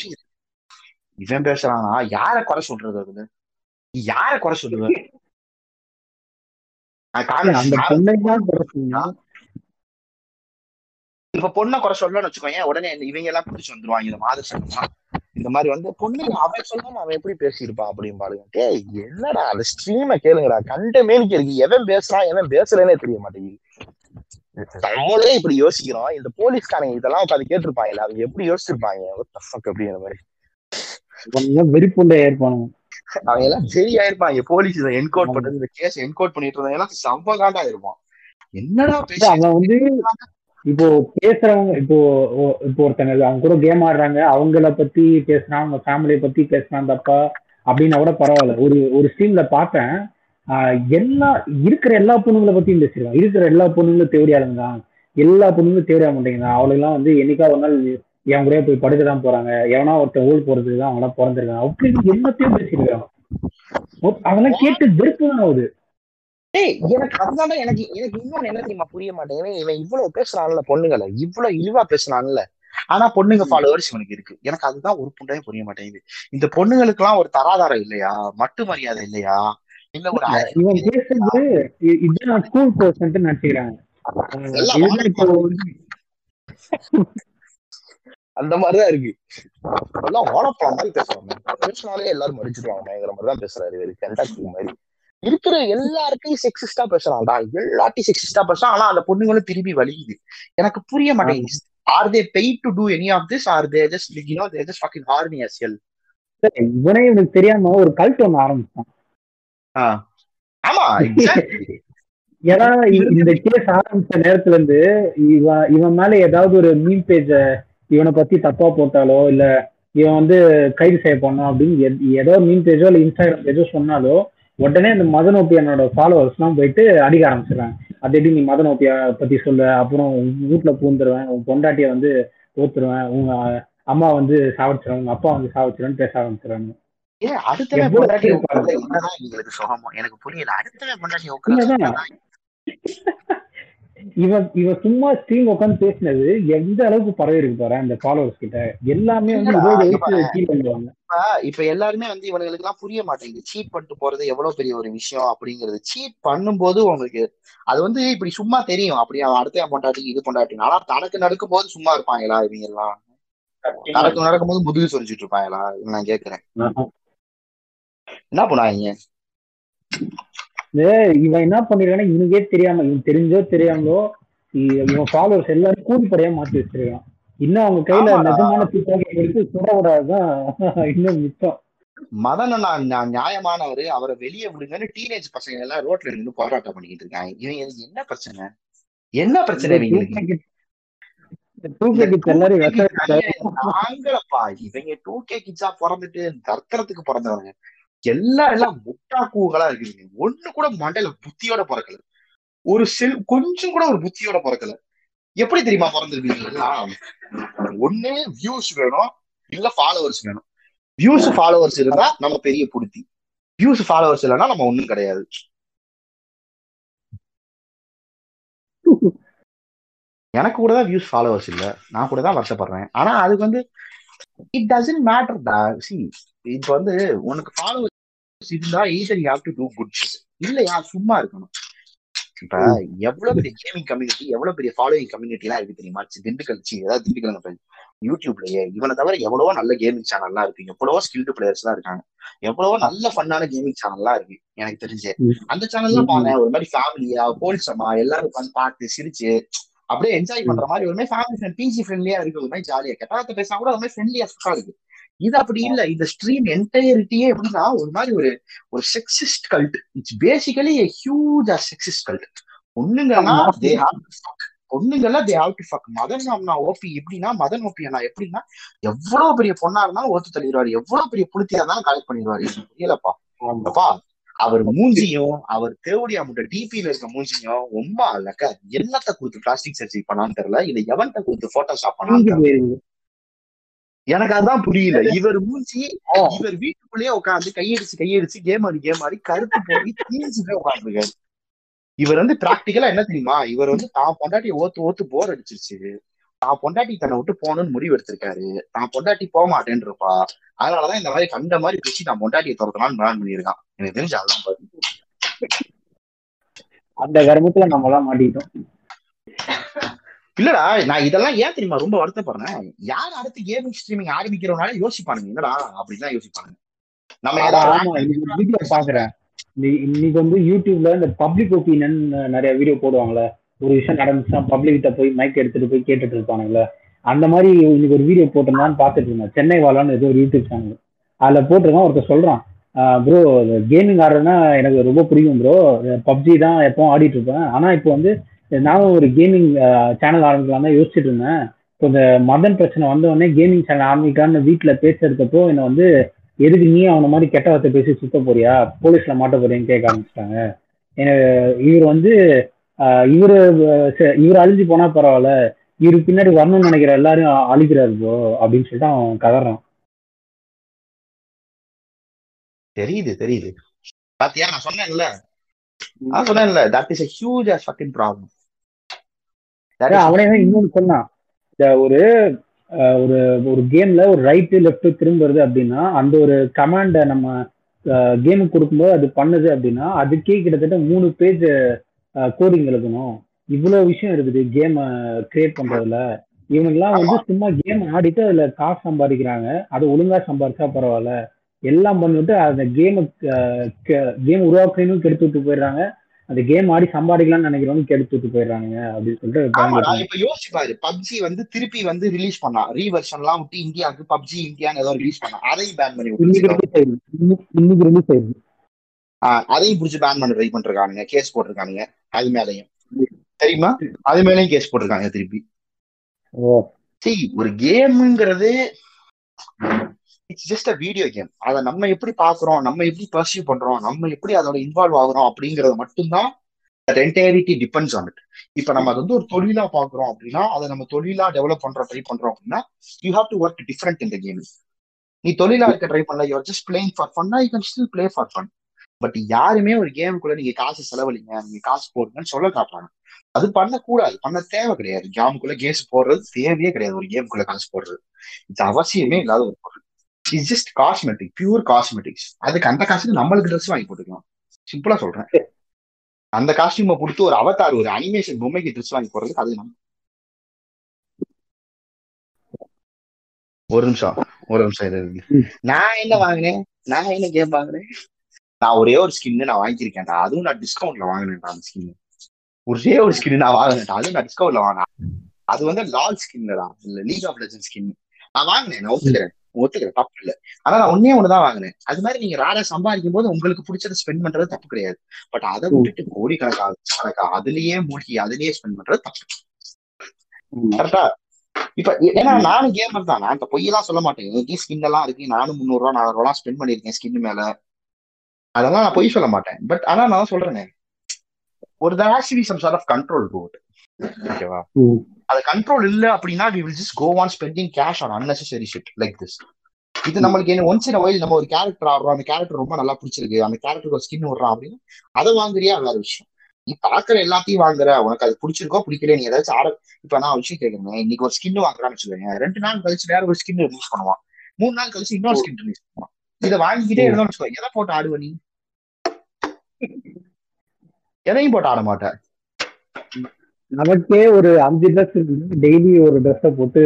இவன் பேசுறானா? யார குறை சொல்றது அதுல? யார குறை காமி- அந்த பொண்ணை தான் குறைச்சிங்க இப்ப பொண்ணை குறை சொல்லணும்னு வச்சுக்கோங்க உடனே இவங்க எல்லாம் பிடிச்சு வந்துருவாங்க இந்த மாதிரி சங்கம் இந்த மாதிரி வந்து பொண்ணு அவன் சொல்லாம அவன் எப்படி பேசியிருப்பான் அப்படின்னு பாருங்க. டேய் என்னடா அந்த ஸ்ட்ரீமை கேளுங்கடா. கண்ட மேனிக்கு இருக்கு எவன் பேசுறான் எவன் பேசுறேனே தெரிய மாட்டேங்குது. நம்மளே இப்படி யோசிக்கிறோம். இந்த போலீஸ்காரங்க இதெல்லாம் உட்காந்து கேட்டிருப்பாங்கல்ல அவங்க எப்படி யோசிச்சிருப்பாங்க? அப்படிங்கிற மாதிரி. வெறிப்புண்டை ஏற்பானுங்க அவங்க எல்லாம் சரியாயிருப்பாங்க போலீஸ் இதை என்கோட் பண்ணது இந்த கேஸ் என்கோட் பண்ணிட்டு இருந்தாங்க எல்லாம் செம்ம காண்டா இருப்பான் என்னடா அவன் வந்து இப்போ பேசுறவங்க இப்போ இப்போ ஒருத்தங்க அவங்க கூட கேம் ஆடுறாங்க. அவங்கள பத்தி பேசுறான் அவங்க ஃபேமிலியை பத்தி பேசுறான் தப்பா? அப்படின்னா கூட பரவாயில்ல. ஒரு ஒரு ஸ்ட்ரீம்ல பார்த்தேன். எல்லா இருக்கிற எல்லா பொண்ணுங்களை பத்தியும் பேசிருக்கான் இருக்கிற எல்லா பொண்ணுங்களும் தேவையாளுங்க தான் எல்லா பொண்ணுங்களும் தேவையா மாட்டேங்குது அவளுங்கெல்லாம் வந்து என்னைக்கா ஒரு நாள் என் கூட போய் படுக்க தான் போறாங்க. எவனா ஒருத்தன் ஊழல் போறதுக்கு தான் அவங்களாம் பிறந்திருக்காங்க. அப்படி எல்லாத்தையும் பேசியிருக்கான் அதெல்லாம் கேட்டு வெறுப்பு தான் ஆகுது ஏய் எனக்கு அதனால எனக்கு எனக்கு இன்னொன்னு என்ன தெரியுமா புரிய மாட்டேங்குது? இவன் இவ்வளவு பேசுறான்ல பொண்ணுங்களை. இவ்வளவு இழிவா பேசுறான்ல. ஆனா பொண்ணுங்க ஃபாலோவர்ஸ் இவனுக்கு இருக்கு. எனக்கு அதுதான் ஒரு புண்டையே புரிய மாட்டேங்குது. இந்த பொண்ணுங்களுக்கு எல்லாம் ஒரு தராதாரம் இல்லையா? மட்டு மரியாதை இல்லையா? இல்ல ஒரு இவன் பேசுறது இ- இதுதான் ஸ்கூல் கோர்ஸ் நினைச்சுக்கிறாங்க. அந்த மாதிரிதான் இருக்கு. எல்லாம் ஓடப்பழம் மாதிரி பேசுறாங்க பேசினாலே எல்லாரும் மடிச்சிருவாங்கங்கிற மாதிரி தான் பேசுறாரு இவரு. கண்டாக்டி மாதிரி. இருக்கிற எல்லார்ட்டையும் செக்ஸிஸ்டா பேசுறான்டா. எல்லாத்தையும் செக்ஸிஸ்டா பேசுறான். ஆனா அந்த பொண்ணுங்களும் திரும்பி வலிக்குது. எனக்கு புரிய மாட்டேங்குது. Are they paid to do any of this are they just you know they just fucking horny as hell இவனே இவனுக்கு தெரியாம ஒரு கல்ட் ஒண்ணு ஆரம்பிச்சான் ஆமா ஏன்னா இந்த கேஸ் ஆரம்பிச்ச நேரத்துல இருந்து இவன் இவன் மேல ஏதாவது ஒரு மீன் பேஜ இவனை பத்தி தப்பா போட்டாலோ இல்ல இவன் வந்து கைது செய்யப்படணும் அப்படின்னு ஏதோ மீன் பேஜோ இல்ல இன்ஸ்டாகிராம் பேஜோ சொன்னாலோ உடனே இந்த மதனோப்பியனோட ஃபாலோவர்ஸ் எல்லாம் போயிட்டு அடிக்க ஆரம்பிச்சிடுறாங்க அது எப்படி நீ மதனோப்பியா பத்தி சொல்லு? அப்புறம் உன் வீட்டுல பூந்துருவேன் உன் பொண்டாட்டிய வந்து ஓத்துருவேன் உங்க அம்மா வந்து சாவடிச்சிருவேன் உங்க அப்பா வந்து சாவடிச்சிருவேன் பேச ஆரம்பிச்சிடுறாங்க எனக்கு புரியல. அடுத்தவன் இவன் இவன் சும்மா ஸ்ட்ரீம் உட்காந்து பேசினது எந்த அளவுக்கு பரவி இருக்கு பாரு அந்த ஃபாலோவர்ஸ் கிட்ட? எல்லாமே வந்து இருபது. வயசு கீழே இப்ப எல்லாருமே வந்து இவனுங்களுக்கு எல்லாம் புரிய மாட்டேங்குது. சீட் பண்ணிட்டு போறது எவ்வளவு பெரிய ஒரு விஷயம் அப்படிங்கிறது. சீட் பண்ணும்போது உங்களுக்கு அது வந்து இப்படி சும்மா தெரியும். அப்படி அவன் அடுத்த என் பொண்டாட்டி இது பொண்டாட்டி ஆனா தனக்கு நடக்கும் போது சும்மா இருப்பாங்களா இவங்க எல்லாம்? தனக்கு நடக்கும்போது முதுகு சொரிஞ்சிட்டு இருப்பாங்களா? நான் கேக்குறேன். என்ன பண்ணுவாங்க இவன் என்ன பண்ணிருக்கானா இவனுக்கே தெரியாம இவன் தெரிஞ்சோ தெரியாமலோ இவன் ஃபாலோவர்ஸ் எல்லாரும் கூலிப்படையா மாத்தி வச்சிருக்கான். இன்னும் அவங்க கையில. நிஜமான துப்பாக்கி எடுத்து சுட விடாதான் இன்னும் மிச்சம். மதன் நான் நியாயமானவரு. அவரை வெளியே விடுங்கன்னு டீனேஜ் பசங்க எல்லாம் ரோட்ல நின்று போராட்டம் பண்ணிக்கிட்டு இருக்காங்க. இவங்க என்ன பிரச்சனை? என்ன பிரச்சனை நாங்களப்பா இவங்க டூ கே கிட்ஸா பிறந்துட்டு தர்த்தரத்துக்கு பிறந்தவங்க. எல்லாம் எல்லாம் முட்டா கூகளா இருக்குதுங்க ஒண்ணு கூட மண்டையில புத்தியோட பிறக்கல. ஒரு செல் கொஞ்சம் கூட ஒரு புத்தியோட பிறக்கல. எப்படி தெரியுமா பிறந்திருக்கீங்க ஒண்ணு வியூஸ் வேணும் இல்ல ஃபாலோவர்ஸ் வேணும். வியூஸ் ஃபாலோவர்ஸ் இருந்தா நம்ம பெரிய புடுத்தி. வியூஸ் ஃபாலோவர்ஸ் இல்லைன்னா நம்ம ஒண்ணும் கிடையாது. எனக்கு கூட தான் வியூஸ் ஃபாலோவர்ஸ் இல்ல. நான் கூட தான் வருஷப்படுறேன். ஆனா அதுக்கு வந்து இட் டசன்ட் மேட்டர் சி இப்போ வந்து உனக்கு ஃபாலோவர்ஸ் இருந்தா either you have to do good இல்லையா? சும்மா இருக்கணும். இப்ப எவ்வளவு பெரிய கேமிங் கம்யூனிட்டி எவ்வளவு பெரிய ஃபாலோயிங் கம்யூனிட்டி எல்லாம் இருக்கு தெரியுமா? திண்டுக்கல் சி ஏதாவது திண்டுக்கல் யூடியூப்லயே இவனை தவிர எவ்வளவோ நல்ல கேமிங் சேனல்லாம் இருக்கு. எவ்வளவோ ஸ்கில்டு பிளேயர்ஸ் எல்லாம் இருக்காங்க. எவ்வளவோ நல்ல ஃபன்னான கேமிங் சேனல்லாம் இருக்கு. எனக்கு தெரிஞ்சு. அந்த சேனல்லாம் பாருங்க ஒரு மாதிரி ஃபேமிலியா ஹோல்சமா எல்லாரும் உட்காந்து பார்த்து சிரிச்சு அப்படியே என்ஜாய் பண்ற மாதிரி ஒரு மாதிரி ஃபேமிலி ஃப்ரெண்ட் பிஜி ஃப்ரெண்ட்லியா இருக்கு ஒரு மாதிரி ஜாலியா கெட்டாத்த பேசினா கூட ஒரு மாதிரி ஃப்ரெண்ட்லியா இருக்கு. இது அப்படி இல்ல. இந்த ஸ்ட்ரீம் என்டையரிட்டியே எப்படின்னா ஒரு மாதிரி ஒரு ஒரு sexist cult it's basically huge sexist cult ஒண்ணுங்கன்னா they have பொண்ணுங்கெல்லாம் they have to fuck Madan Anna OP எப்படின்னா மதன் ஓபி அண்ணா எப்படின்னா எவ்வளவு பெரிய பொண்ணா இருந்தாலும் ஓத்து தள்ளிடுவாரு. எவ்வளவு பெரிய புளுத்தியா இருந்தாலும் கலெக்ட் பண்ணிடுவாரு. புரியலப்பா. அப்பா அவர் மூஞ்சியும் அவர் தேவடியா முட்டை டிபில இருக்க மூஞ்சியும் ரொம்ப இல்லக்கா என்னத்த கொடுத்து பிளாஸ்டிக் சர்ஜரி பண்ணான்னு தெரியல. இல்ல எவன்கிட்ட கொடுத்து போட்டோஷாப் பண்ணான்னு எனக்கு அதான் புரியல. இவர் மூஞ்சி இவர் வீட்டுக்குள்ளேயே உட்காந்து கையடிச்சு கையடிச்சு கேம் ஆடி கேம் ஆடி கருத்து போய் தீர்ச்சுட்டே உட்காந்துருக்காரு இவர் வந்து பிராக்டிக்கலா என்ன தெரியுமா? இவர் வந்து தான் பொண்டாட்டி ஓத்து ஓத்து போர் அடிச்சிருச்சு. தான் பொண்டாட்டி தன்னை விட்டு போகணும்னு முடிவு எடுத்திருக்காரு. தான் பொண்டாட்டி போக மாட்டேன்னு இருப்பா அதனாலதான் இந்த மாதிரி கண்ட மாதிரி பேசி நான் பொண்டாட்டியை துரத்தலாம்னு பிளான் பண்ணியிருக்கான். எனக்கு தெரிஞ்சு அதான் பாரு. அந்த கர்மத்துல நம்ம எல்லாம் மாட்டிக்கிட்டோம். இல்லடா நான் இதெல்லாம் ஏன் தெரியுமா? ரொம்ப வருத்தப்படுறேன். யார் அடுத்து கேமிங் ஸ்ட்ரீமிங் ஆரம்பிக்கிறவனால யோசிப்பானுங்க? என்னடா அப்படிதான் யோசிப்பானுங்க. நம்ம வீடியோ பாக்குறேன். இன்னி- இன்னைக்கு வந்து யூடியூப்ல இந்த பப்ளிக் ஒப்பீனியன் நிறைய வீடியோ போடுவாங்கல்ல. ஒரு விஷயம் நடந்துச்சுன்னா பப்ளிக் கிட்ட போய் மைக் எடுத்துட்டு போய் கேட்டுட்டு இருப்பானுங்களே. அந்த மாதிரி இன்னைக்கு ஒரு வீடியோ போட்டிருந்தான்னு பார்த்துட்டு இருந்தேன். சென்னை வாழான்னு ஏதோ ஒரு யூடியூப் சேனல் அதுல போட்டிருக்கான் ஒருத்தர் சொல்றான். ப்ரோ கேமிங் ஆடுறதுன்னா எனக்கு ரொம்ப பிடிக்கும் ப்ரோ பப்ஜி தான் எப்பவும் ஆடிட்டு இருப்பேன். ஆனா இப்போ வந்து நானும் ஒரு கேமிங் சேனல் ஆரம்பிக்கலாம் தான் யோசிச்சுட்டு இருந்தேன். இப்போ இந்த மதன் பிரச்சனை வந்த உடனே கேமிங் சேனல் ஆரம்பிக்கலான்னு வீட்டில் பேசுறதுக்கப்போ என்னை வந்து எதுக்கு நீ அவன மாதிரி கெட்ட வார்த்தை பேசி சுத்த போறியா? போலீஸ்ல மாட்ட போறியான்னு கேட்க ஆரம்பிச்சிட்டாங்க. இவர் வந்து இவர் இவரு இவர் அழிஞ்சு போனா பரவாயில்ல இவரு பின்னாடி வரணும்னு நினைக்கிற எல்லாரும் அ- அழிக்கிறாரு அப்படின்னு சொல்லிட்டு அவன் கதறான். தெரியுது தெரியுது. பாத்தியா? நான் சொன்னேன்ல. நான் சொன்னேன்ல that is problem. That is- அதான் அவனே இன்னொன்னு சொன்னான். ஒரு ஒரு ஒரு கேம்ல ஒரு ரைட்டு லெஃப்ட் திரும்புறது அப்படின்னா அந்த ஒரு கமாண்ட நம்ம கேமுக்கு கொடுக்கும்போது அது பண்ணுது அப்படின்னா அதுக்கே கிட்டத்தட்ட மூணு பேஜ் கோடிங் எழுதணும். இவ்வளவு விஷயம் இருக்குது கேம் கிரியேட் பண்றதுல. இவனுங்கெல்லாம் வந்து சும்மா கேம் ஆடிட்டு அதுல காசு சம்பாதிக்கிறாங்க. அதை ஒழுங்கா சம்பாதிச்சா பரவாயில்ல. எல்லாம் பண்ணிவிட்டு அந்த கேம் கேம் உருவாக்குறதும் கெடுத்து விட்டு போயிடுறாங்க. அந்த கேம் ஆடி சம்பாதிக்கலாம்னு நினைக்கிறவங்க கெடுத்து விட்டு போயிடுறாங்க அப்படின்னு சொல்லிட்டு. இப்ப யோசிச்சு பாரு பப்ஜி வந்து திருப்பி வந்து ரிலீஸ் பண்ணா ரீவர்ஷன் எல்லாம் விட்டு இந்தியாவுக்கு பப்ஜி இந்தியான்னு ஏதோ ரிலீஸ் பண்ணா அதையும் பேன் பண்ணி இன்னைக்கு ரிலீஸ் ஆயிருக்கு அதையும் புடிச்சு பேன் பண்ண ட்ரை பண்ணிருக்கானுங்க. கேஸ் போட்டிருக்கானுங்க. அது மேலயும். தெரியுமா? அது மேலயும் கேஸ் போட்டிருக்காங்க திருப்பி. ஓ. சரி ஒரு கேம்ங்கிறது it's just a video game அதை நம்ம எப்படி பாக்குறோம் நம்ம எப்படி பர்சீவ் பண்றோம்? நம்ம எப்படி அதோட இன்வால்வ் ஆகுறோம்? அப்படிங்கறது மட்டும்தான் என்டையரிட்டி டிபெண்ட்ஸ் ஆன் இட் இப்ப நம்ம அது வந்து ஒரு தொழிலா பாக்குறோம் அப்படின்னா அதை நம்ம தொழிலா டெவலப் பண்றோம் ட்ரை பண்றோம் அப்படின்னா you have to work different இந்த கேம் நீ தொழிலா இருக்க ட்ரை பண்ணல யூஆர் ஜஸ்ட் பிளேயிங் ஃபார் ஃபன்னா you can still play for fun but யாருமே ஒரு கேமுக்குள்ள நீங்க காசு செலவழிங்க நீங்க காசு போடுங்கன்னு சொல்ல காட்டுறாங்க அது பண்ணக்கூடாது. பண்ண தேவை கிடையாது. கேமுக்குள்ள கேஸ் போடுறது தேவையே கிடையாது. ஒரு கேமுக்குள்ள காசு போடுறது. இது அவசியமே இல்லாத ஒரு it's just cosmetic pure cosmetics அதுக்கு அந்த காசுக்கு நம்மளுக்கு ட்ரெஸ் வாங்கி போட்டுக்கலாம். சிம்பிளா சொல்றேன். அந்த காஸ்டியூமை கொடுத்து ஒரு அவதார் ஒரு அனிமேஷன் பொம்மைக்கு ட்ரெஸ் வாங்கி போடுறதுக்கு அது நம்ம ஒரு நிமிஷம் ஒரு நிமிஷம் இது. நான் என்ன வாங்கினேன்? நான் என்ன கேம் வாங்கினேன்? நான் ஒரே ஒரு ஸ்கின் நான் வாங்கியிருக்கேன்டா. அதுவும் நான் டிஸ்கவுண்ட்ல வாங்கினேன்டா அந்த ஸ்கின் ஒரே ஒரு ஸ்கின் நான் வாங்கினேன்டா. அதுவும் நான் டிஸ்கவுண்ட்ல வாங்கினேன். அது வந்து லால் ஸ்கின்லடா இல்ல லீக் ஆஃப் லெஜண்ட் ஸ்கின் நான் வாங்கினேன் நான் ஒத்துக்கிறேன். ஒத்துக்கிறேன் தப்பு இல்ல. ஆனா நான் ஒன்னே ஒண்ணுதான் வாங்கினேன். அது மாதிரி நீங்க ராடா சம்பாதிக்கும் போது உங்களுக்கு பிடிச்சதை ஸ்பெண்ட் பண்றது தப்பு கிடையாது. பட் அதை விட்டுட்டு கோடி கணக்கா அதுலயே மூழ்கி அதுலயே ஸ்பெண்ட் பண்றது தப்பு. கரெக்டா இப்ப ஏன்னா நானும் கேமர் தான். நான் இப்ப பொய்யெல்லாம் சொல்ல மாட்டேன். என்கிட்ட ஸ்கின் எல்லாம் இருக்கு. நானும் முந்நூறு ரூபா நானூறு ரூபா ஸ்பெண்ட் பண்ணிருக்கேன் ஸ்கின் மேல. அதெல்லாம் நான் பொய் சொல்ல மாட்டேன். பட் ஆனா நான் சொல்றேனே. ஒரு be some sort of control to it ஓகேவா அது கண்ட்ரோல் இல்ல அப்படின்னா we will just go on spending cash on unnecessary shit like this. இது நம்மளுக்கு என்ன ஒன்ஸ் இன் ஒயில் நம்ம ஒரு கேரக்டர் ஆடுறோம் அந்த கேரக்டர் ரொம்ப நல்லா பிடிச்சிருக்கு அந்த கேரக்டருக்கு ஒரு ஸ்கின் விடுறோம் அப்படின்னு அதை வாங்குறியா வேற விஷயம். நீ பாக்குற எல்லாத்தையும் வாங்குற உனக்கு அது பிடிச்சிருக்கோ பிடிக்கல நீ ஏதாச்சும் ஆட இப்ப நான் விஷயம் கேட்கறேன் இன்னைக்கு ஒரு ஸ்கின் வாங்குறான்னு வச்சுக்கோங்க ரெண்டு நாள் கழிச்சு வேற ஒரு ஸ்கின் ரிலீஸ் பண்ணுவான். மூணு நாள் கழிச்சு இன்னொரு ஸ்கின் ரிலீஸ் பண்ணுவான். இதை வாங்கிக்கிட்டே இருந்தோம்னு வச்சுக்கோ எதை போட்டு ஆடுவ நீ? எதையும் போட்டு ஆட மாட்டேன் நமக்கே ஒரு அஞ்சு ட்ரெஸ் இருக்கு. டெய்லி ஒரு ட்ரெஸ்ஸை போட்டு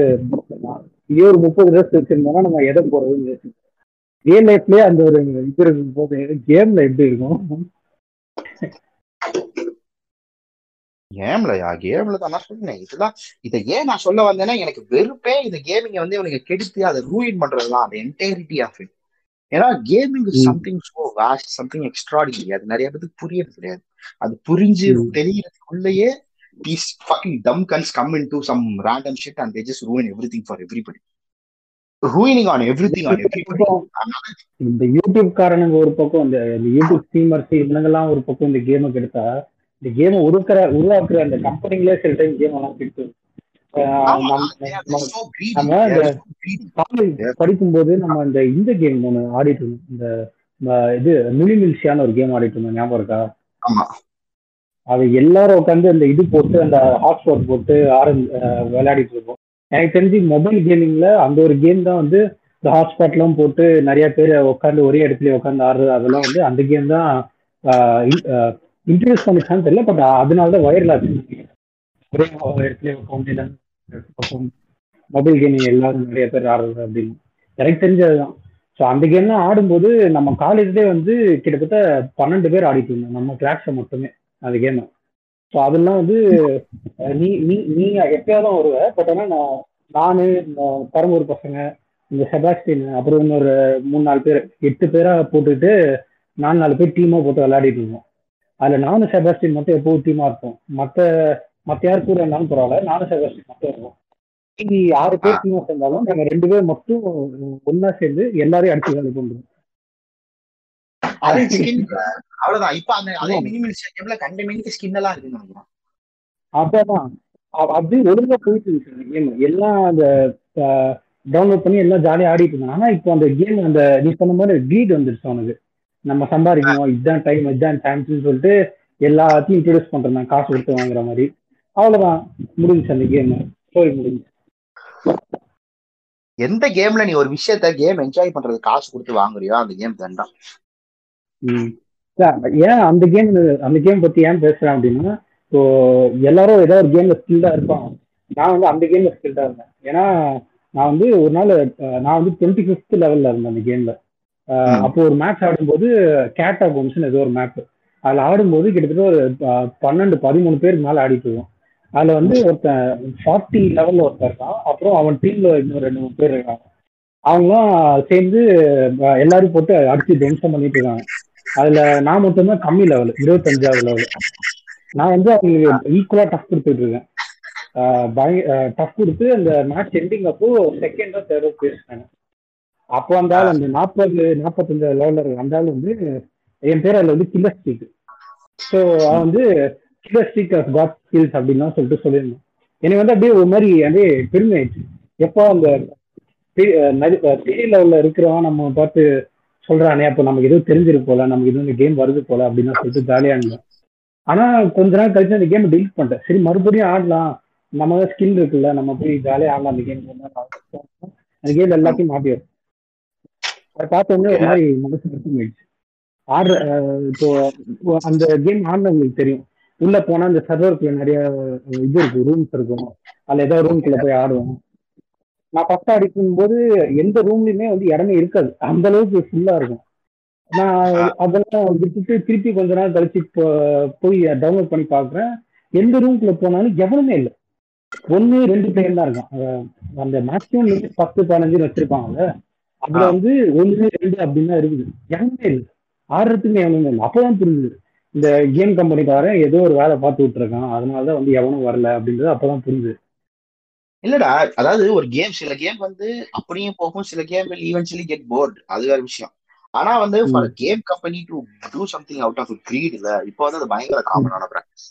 இதே ஒரு முப்பது ட்ரெஸ் வச்சிருந்தோம்னா நம்ம எதை போடுறதுன்னு ரியல் லைஃப்லயே அந்த ஒரு இது இருக்கும் போது கேம்ல எப்படி இருக்கும்? கேம்லயா கேம்ல தான் நான் சொன்னேன். இதுதான் இதை ஏன் நான் சொல்ல வந்தேன்னா எனக்கு வெறுப்பே இந்த கேமிங்க வந்து இவனுக்கு கெடுத்து அதை ரூயின் பண்றதுதான் அந்த என்டையரிட்டி ஆஃப் இட் ஏன்னா gaming something so vast something extraordinary அது நிறைய பேருக்கு புரியறது கிடையாது. அது புரிஞ்சு தெரியறதுக்குள்ளேயே these fucking dumb cunts come into some random shit and they just ruin everything for everybody. Ruining on everything on everybody. இந்த யூடியூப் காரனுங்க ஒரு பக்கம் இந்த யூடியூப் ஸ்ட்ரீமர்ஸ் இவங்கெல்லாம் ஒரு பக்கம் இந்த கேமை கெடுத்தா இந்த கேமை உருக்கிற உருவாக்குற அந்த கம்பெனிங்களே சில டைம் கேம் எல்லாம் கெடுத்து நம்ம. காலேஜ் படிக்கும்போது நம்ம இந்த இந்த கேம் ஒன்று ஆடிட்டு இருந்தோம் இந்த இது மினி மில்சியான ஒரு கேம் ஆடிட்டு இருந்தோம் ஞாபகம் இருக்கா அது எல்லாரும் உட்காந்து அந்த இது போட்டு அந்த ஹாட்ஸ்பாட் போட்டு ஆரஞ்சு விளையாடிட்டு இருக்கோம். எனக்கு தெரிஞ்சு மொபைல் கேமிங்ல அந்த ஒரு கேம் தான் வந்து இந்த ஹாட்ஸ்பாட்லாம் போட்டு நிறைய பேர் உட்காந்து ஒரே இடத்துல உட்காந்து ஆடுறது அதெல்லாம் வந்து அந்த கேம் தான் இன்ட்ரடியூஸ் பண்ணிச்சான்னு தெரியல பட் அதனால தான் வைரல் ஆச்சு ஒரே இடத்துல உட்காந்து மொபைல் கேமிங் எல்லாரும் நிறைய பேர் ஆடுறது அப்படின்னு. எனக்கு தெரிஞ்சதுதான் ஸோ அந்த கேம்லாம் ஆடும்போது நம்ம காலேஜ்லேயே வந்து கிட்டத்தட்ட பன்னெண்டு பேர் ஆடிட்டு இருந்தோம். நம்ம கிளாஸை மட்டுமே. அந்த கேம் ஸோ அதெல்லாம் வந்து நீ நீ நீ எப்பயாவது தான் வருவ. பட் ஆனால் நான் நானு இந்த பரம்பூர் பசங்க இந்த செபாஸ்டின் அப்புறம் இன்னொரு மூணு நாலு பேர் எட்டு பேராக போட்டுட்டு நாலு நாலு பேர் டீமாக போட்டு விளையாடிட்டு இருந்தோம். அதில் நானும் செபாஸ்டின் மட்டும் எப்பவும் டீமாக இருப்போம். மற்ற மற்ற யார் கூட இருந்தாலும் பரவாயில்ல. நானும் செபாஸ்டின் மட்டும் இருப்போம். மீதி ஆறு பேர் டீமாக சேர்ந்தாலும் நாங்கள் ரெண்டு பேர் மட்டும் ஒன்றா சேர்ந்து எல்லாரையும் அடிச்சு வேலை பண்றோம் அது ஸ்கின் அவ்வளவுதான். இப்ப அந்த அதே மினிமலிஸ்ட் கேம்ல கண்ட மினிக்கு ஸ்கின் எல்லாம் இருக்குன்னு நினைக்கிறேன். அதான். அ- அப்படியே ஒழுங்கா போயிட்டு அந்த கேம் எல்லாம் அந்த டவுன்லோட் பண்ணி எல்லாம் ஜாலியா ஆடிட்டு இருந்தாங்க. ஆனா இப்போ அந்த கேம் அந்த நீ சொன்ன மாதிரி க்ரீட் வந்துருச்சு அவனுக்கு. நம்ம சம்பாதிக்கணும் இதுதான் டைம் இதுதான் சான்ஸ்னு சொல்லிட்டு எல்லாத்தையும் இன்ட்ரோடியூஸ் பண்றேன் காசு கொடுத்து வாங்குற மாதிரி. அவ்வளவுதான். முடிஞ்சுச்சு அந்த கேம் ஸ்டோரி முடிஞ்சு எந்த கேம்ல நீ ஒரு விஷயத்த கேம் என்ஜாய் பண்றது காசு கொடுத்து வாங்குறியோ அந்த கேம் வேண்டாம் ம். இல்ல, ஏன் அந்த கேம் அந்த கேம் பத்தி ஏன் பேசுறேன் அப்படின்னா இப்போ எல்லாரும் ஏதோ ஒரு கேம்ல ஸ்கில்டா இருப்பாங்க. நான் வந்து அந்த கேம்ல ஸ்கில்டா இருந்தேன். ஏன்னா நான் வந்து ஒரு நாள் நான் வந்து டுவெண்ட்டி ஃபிஃப்த் லெவல்ல இருந்தேன் அந்த கேம்ல அப்போ ஒரு மேட்ச் ஆடும்போது கேட்டா கோம்ஸ்னு ஏதோ ஒரு மேப் அதுல ஆடும்போது கிட்டத்தட்ட ஒரு பன்னெண்டு பதிமூணு பேருக்கு மேல ஆடிட்டு இருக்கோம் அதுல வந்து ஒருத்தன் ஃபார்ட்டி லெவல்ல ஒருத்தன் இருக்கான். அப்புறம் அவன் டீம்ல இன்னும் ரெண்டு மூணு பேர் இருக்காங்க. அவங்களாம் சேர்ந்து எல்லாரும் போட்டு அடிச்சு டென்ஷன் பண்ணிட்டு இருக்காங்க. அதுல நான் மட்டும்தான் கம்மி லெவல் இருபத்தஞ்சாவது லெவல் நான் வந்து அவங்களுக்கு ஈக்குவலா டஃப் கொடுத்துட்டு இருக்கேன். டஃப் கொடுத்து அந்த மேட்ச் எண்டிங் அப்போ செகண்டோ தேர்டோ பேசினாங்க அப்போ அந்த ஆள் அந்த நாற்பது நாற்பத்தஞ்சாவது லெவல்ல இருக்க அந்த ஆள் வந்து என் பேர் அதுல வந்து கில்லர் ஸ்ட்ரீக் ஸோ அவன் வந்து killer streak of god skills அப்படின்லாம் சொல்லிட்டு சொல்லியிருந்தேன். எனக்கு வந்து அப்படியே ஒரு மாதிரி அப்படியே பெருமை ஆயிடுச்சு எப்போ அந்த பெரிய லெவல்ல இருக்கிறவன் நம்ம பார்த்து சொல்றானே அப்போ நமக்கு எதுவும் தெரிஞ்சிருக்கு போல நமக்கு எதுவும் இந்த கேம் வருது போல அப்படின்னு சொல்லிட்டு ஜாலியா இருந்தோம் ஆனா கொஞ்ச நாள் கழிச்சு அந்த கேம் delete பண்ணிட்டேன். சரி மறுபடியும் ஆடலாம். நம்ம தான் ஸ்கில் இருக்குல்ல நம்ம போய் ஜாலியா ஆடலாம் அந்த கேம் அந்த கேம் எல்லாத்தையும் மாட்டி அதை பார்த்த உடனே ஒரு மாதிரி மனசு கஷ்டமாயிடுச்சு ஆடுற இப்போ அந்த கேம் ஆடினவங்களுக்கு தெரியும். உள்ள போனா அந்த சர்வருக்குள்ள நிறைய இது இருக்கும் ரூம்ஸ் இருக்கும். அதுல ஏதோ ரூம்குள்ள போய் ஆடுவோம். நான் ஃபர்ஸ்ட் அடிக்கும் போது எந்த ரூம்லயுமே வந்து இடமே இருக்காது. அந்த அளவுக்கு ஃபுல்லா இருக்கும். நான் அதெல்லாம் விட்டுட்டு திருப்பி கொஞ்ச நாள் கழிச்சு போ- போய் டவுன்லோட் பண்ணி பார்க்குறேன் எந்த ரூம்குள்ள போனாலும் எவனுமே இல்லை. ஒன்னு ரெண்டு பேர் தான் இருக்கான். அஹ் அந்த மேக்ஸிமம் வந்து பத்து பதினஞ்சுன்னு வச்சிருப்பாங்கல்ல அதுல வந்து ஒன்னு ரெண்டு அப்படின்னு தான் இருக்குது. எவனுமே இல்லை. ஆடுறதுக்கு எவனுமே இல்லை. அப்பதான் புரிஞ்சுது. இந்த கேம் கம்பெனிக்காரன் ஏதோ ஒரு வேலை பார்த்து விட்டுருக்கான் அதனாலதான் வந்து எவனும் வரல அப்படின்றது அப்பதான் புரிஞ்சுது. இல்லடா அதாவது ஒரு கேம் சில கேம் வந்து அப்படியும் போகும் சில game will eventually get bored. அது வேற விஷயம். ஆனா வந்து for game company to do something out of greed இல்ல இப்போ வந்து அது பயங்கர காமனான ப்ராக்டிஸ்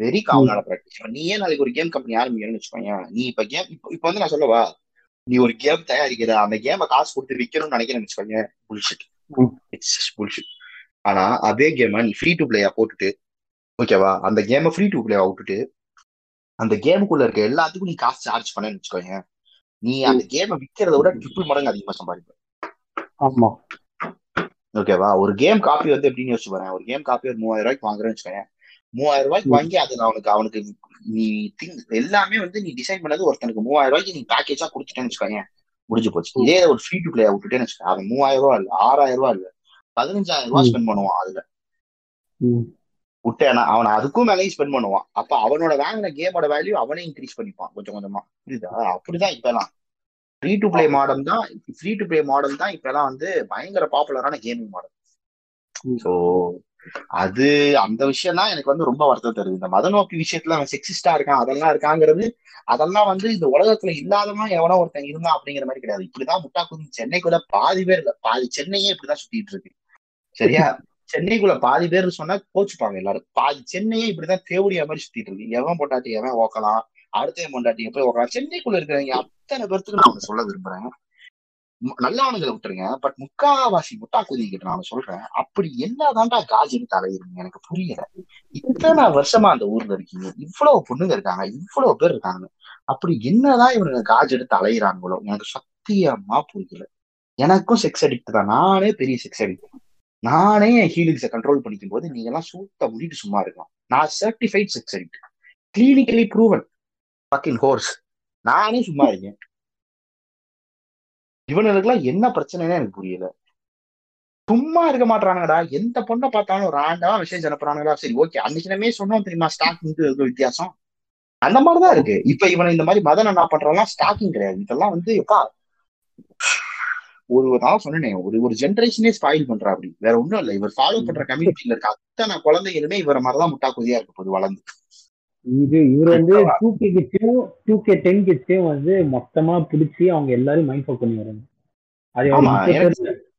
வெரி காமனான ப்ராக்டிஸ் நீ ஏன் நாளைக்கு ஒரு கேம் கம்பெனி ஆரம்பிக்கிறேன்னு வச்சுக்கோங்க நீ இப்ப கேம் இப்போ இப்போ வந்து நான் சொல்லவா நீ ஒரு கேம் தயாரிக்கிற அந்த கேமை காசு கொடுத்து விற்கணும்னு நினைக்கிறேன்னு வச்சுக்கோங்க புல்ஷிட் இட்ஸ் புல்ஷிட் ஆனா அதே கேமை நீ ஃப்ரீ டு பிளேயா போட்டுட்டு ஓகேவா அந்த கேமை ஃப்ரீ டு பிளேயா விட்டுட்டு அந்த கேமுக்குள்ள இருக்க எல்லாத்துக்கும் நீ காசு சார்ஜ் பண்ணேன்னு வச்சுக்கோங்க நீ அந்த கேமை விற்கிறத விட ட்ரிபிள் மடங்கு அதிகமா சம்பாதிப்ப. ஆமா. ஓகேவா ஒரு கேம் காப்பி வந்து எப்படின்னு யோசிச்சு பாருங்க. ஒரு கேம் காப்பி ஒரு மூவாயிரம் ரூபாய்க்கு வாங்குறேன்னு வச்சுக்கோங்க மூவாயிரம் ரூபாய்க்கு வாங்கி அதுல அவனுக்கு அவனுக்கு நீ திங்க் எல்லாமே வந்து நீ டிசைன் பண்ணது ஒருத்தனுக்கு மூவாயிரம் ரூபாய்க்கு நீ பேக்கேஜா கொடுத்துட்டேன்னு வச்சுக்கோங்க முடிஞ்சு போச்சு. இதே ஒரு ஃப்ரீ டு பிளே விட்டுட்டேன்னு வச்சுக்கோங்க அவன் மூவாயிரம் ரூபாய் இல்ல ஆறாயிரம் ரூபாய் இல்ல பதினஞ்சாயிரம் ரூபாய் ஸ்பெண்ட் பண்ணுவான் அதுல. விட்டேனா. அவன் அதுக்கும் மேலேயும் ஸ்பெண்ட் பண்ணுவான். அப்ப அவனோட வாங்கின கேமோட வேல்யூ அவனே இன்க்ரீஸ் பண்ணிப்பான். கொஞ்சம் கொஞ்சமா. புரியுதா? அப்படிதான் இப்ப எல்லாம் ஃப்ரீ டு பிளே மாடல் தான் ஃப்ரீ டு பிளே மாடல் தான் இப்பெல்லாம் வந்து பயங்கர பாப்புலரான கேமிங் மாடல் ஸோ அது அந்த விஷயம் தான் எனக்கு வந்து ரொம்ப வருத்தம் தருது. இந்த மத நோக்கி விஷயத்துல அவன் செக்ஸிஸ்டா இருக்கான் அதெல்லாம் இருக்காங்கிறது அதெல்லாம் வந்து இந்த உலகத்துல இல்லாதவன் எவனோ ஒருத்தன் இருந்தான் அப்படிங்கிற மாதிரி கிடையாது. இப்படிதான் முட்டா குதி சென்னைக்குள்ள பாதி பேர் இல்ல பாதி சென்னையே இப்படிதான் சுத்திட்டு இருக்கு. சரியா? சென்னைக்குள்ள பாதி பேர் சொன்னா கோச்சுப்பாங்க எல்லாரும். பாதி சென்னையே இப்படிதான் தேவடியா மாதிரி சுத்திட்டு இருக்கு. எவன் பொண்டாட்டி எவன் ஓக்கலாம். அடுத்த பொண்டாட்டி போய் ஓக்கலாம். சென்னைக்குள்ள இருக்கிறவங்க அத்தனை பேர்த்துக்கு நான் ஒண்ணு சொல்ல விரும்புறேன். நல்லவனுங்களை விட்டுருங்க. பட் முக்காவாசி முட்டா குதிக்கிட்டு நான் சொல்றேன். அப்படி என்னதான்டா காஜின்னு தலையிருங்க எனக்கு புரியல. இத்தனை வருஷமா அந்த ஊர்ல இருக்கீங்க. இவ்வளவு பொண்ணுங்க இருக்காங்க. இவ்வளவு பேர் இருக்காங்க. அப்படி என்னதான் இவனுங்க காஜ் எடுத்து அலையிறாங்களோ? எனக்கு சத்தியமா புரியல. எனக்கும் செக்ஸ் அடிக்ட் தான். நானே பெரிய செக்ஸ் அடிக்ட் நானே என் ஹீலிங்ஸை கண்ட்ரோல் பண்ணிக்கும் போது நீங்க எல்லாம் சூத்த முடிட்டு சும்மா இருக்கலாம். நான் certified sex addict clinically proven fucking whores நானே சும்மா இருக்கேன். இவனுக்குலாம் என்ன பிரச்சனைன்னு எனக்கு புரியல. சும்மா இருக்க மாட்டானுங்கடா எந்த பொண்ணை பார்த்தாலும் ராண்டா மெசேஜ் அனுப்புறானுங்களா? சரி ஓகே அன்னைக்கு நம்ம சொன்னோம் தெரியுமா? ஸ்டாக்கிங் வித்தியாசம்? அந்த மாதிரிதான் இருக்கு. இப்ப இவனை இந்த மாதிரி மதன் என்ன பண்றான் ஸ்டாக்கிங் கிடையாது. இதெல்லாம் வந்து எப்பா ஒரு நான் சொன்னேன் ஒரு ஒரு ஜென்ரேஷனே ஸ்பாயில் பண்றா அப்படி வேற ஒண்ணும் இல்ல இவர் ஃபாலோ பண்ற கம்யூனிட்டியில இருக்க அத்தனை குழந்தைகளுமே இவர மாதிரிதான் முட்டா கொதியா இருக்க போகுது வளர்ந்து. இது இவர் வந்து டூ கே கிட்ஸையும் டூ கே டென் கிட்ஸையும் வந்து மொத்தமா பிடிச்சி அவங்க எல்லாரும் மைண்ட் ஃபோக் பண்ணி வராங்க. அது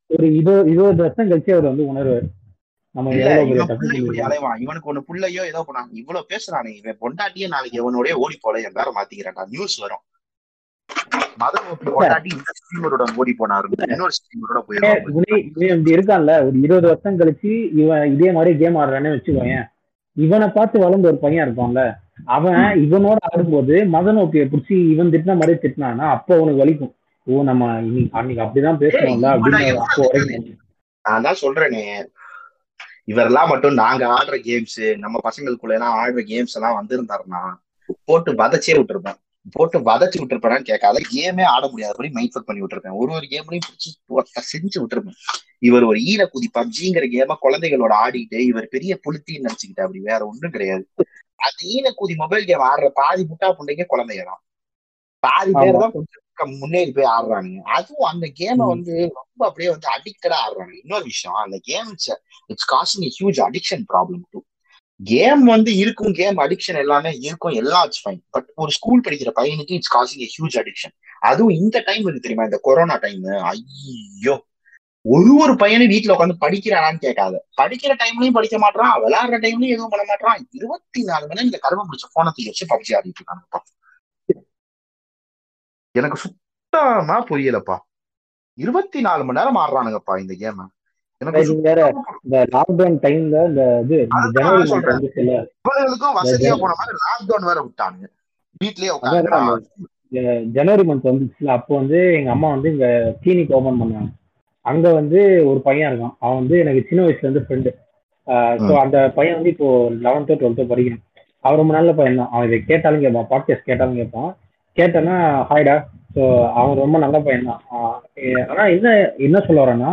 ஒரு இருபது இருபது வருஷம் கழிச்சு அவர் வந்து உணர்வார். இவனுக்கு ஒண்ணு புள்ளையோ ஏதோ பண்ணாங்க இவ்வளவு பேசுறானே இவன் பொண்டாட்டியே நாளைக்கு எவனோடய ஓடி போல என் பேர மாத்திக்கிறேன்டா நியூஸ் வரும். இருக்கான்ல ஒரு இருபது வருஷம் கழிச்சு இவன் இதே மாதிரி கேம் ஆடுறானே வச்சுக்கோயேன். இவனை பார்த்து வளர்ந்த ஒரு பையன் இருப்பான்ல அவன் இவனோட ஆடும்போது மதன் ஓப்பியை பிடிச்சி இவன் திட்டின மாதிரி திட்டினானா அப்போ அவனுக்கு வலிக்கும். ஓ நம்ம இன்னைக்கு அன்னைக்கு அப்படிதான் பேசணும்ல அப்படின்னு அப்போ வரைக்கும் நான் தான் சொல்றேனே. இவரெல்லாம் மட்டும் நாங்க ஆடுற கேம்ஸ் நம்ம பசங்களுக்குள்ள எல்லாம் ஆடுற கேம்ஸ் எல்லாம் வந்திருந்தாருன்னா போட்டு வதச்சே விட்டுருப்பேன் போட்டு வதச்சு விட்டுருப்பேன்னு கேட்காத. கேமே ஆட முடியாதபடி மைண்ட் ஃபக் பண்ணி விட்டுருப்பேன். ஒரு ஒரு கேம்லயும் பிடிச்சி செஞ்சு விட்டுருப்பேன். இவர் ஒரு ஈன குதி பப்ஜிங்கிற கேம குழந்தைகளோட ஆடிட்டு இவர் பெரிய புளுத்தின்னு நினைச்சுக்கிட்டு அப்படி வேற ஒண்ணும் கிடையாது. அந்த ஈன குதி மொபைல் கேம் ஆடுற பாதி முட்டா புண்டைங்க குழந்தைங்க தான் பாதி பேர் தான் கொஞ்சம் முன்னேறி போய் ஆடுறானுங்க. அதுவும் அந்த கேமை வந்து ரொம்ப அப்படியே வந்து அடிக்டடா ஆடுறாங்க. இன்னொரு விஷயம் அந்த game it's causing huge addiction problem to game வந்து இருக்கும் கேம் அடிக்ஷன் எல்லாமே இருக்கும் எல்லாம் இட்ஸ் ஃபைன் பட் ஒரு ஸ்கூல் படிக்கிற பையனுக்கு இட்ஸ் காசிங் ஹியூஜ் அடிக்ஷன் அதுவும் இந்த டைம் இருக்கு தெரியுமா? இந்த கொரோனா டைம் ஐயோ. ஒரு ஒரு பையனும் வீட்டுல உட்காந்து படிக்கிறானான்னு கேட்காத. படிக்கிற டைம்லயும் படிக்க மாட்டான் விளையாடுற டைம்லயும் எதுவும் பண்ண மாட்டான் இருபத்தி நாலு மணி நேரம் இந்த கரும பிடிச்ச போனை தூக்கி வச்சு பப்ஜி ஆடிட்டு இருக்கானுப்பா எனக்கு சுத்தமா புரியலப்பா. இருபத்தி நாலு மணி நேரம் ஆடுறானுங்கப்பா இந்த கேம் எனக்கு வேற இந்த லாக்டவுன் டைம்ல இந்த இது ஜனவரி சொல்றேன். வந்துச்சுல்ல இவங்களுக்கும் வசதியா போன மாதிரி லாக்டவுன் வேற விட்டானுங்க. வீட்லயே அதான் உட்காந்து அந்த இந்த ஜனவரி மந்த் வந்துச்சுல அப்போ வந்து எங்க அம்மா வந்து இங்க கிளினிக் ஓபன் பண்ணாங்க. அங்க வந்து ஒரு பையன் இருக்கான். அவன் வந்து எனக்கு சின்ன வயசுல இருந்து ஃப்ரெண்டு ஸோ அந்த பையன் வந்து இப்போ லெவன்த்தோ டுவெல்த்தோ படிக்கிறான். அவர் ரொம்ப நல்ல பையன் தான். அவன் இதை கேட்டாலும் கேட்பான் பாட்காஸ்ட் கேட்டாலும் கேட்பான். கேட்டேன்னா ஹாய்டா ஸோ அவன் ரொம்ப நல்ல பையன் தான். ஆனா என்ன என்ன சொல்ல வரேன்னா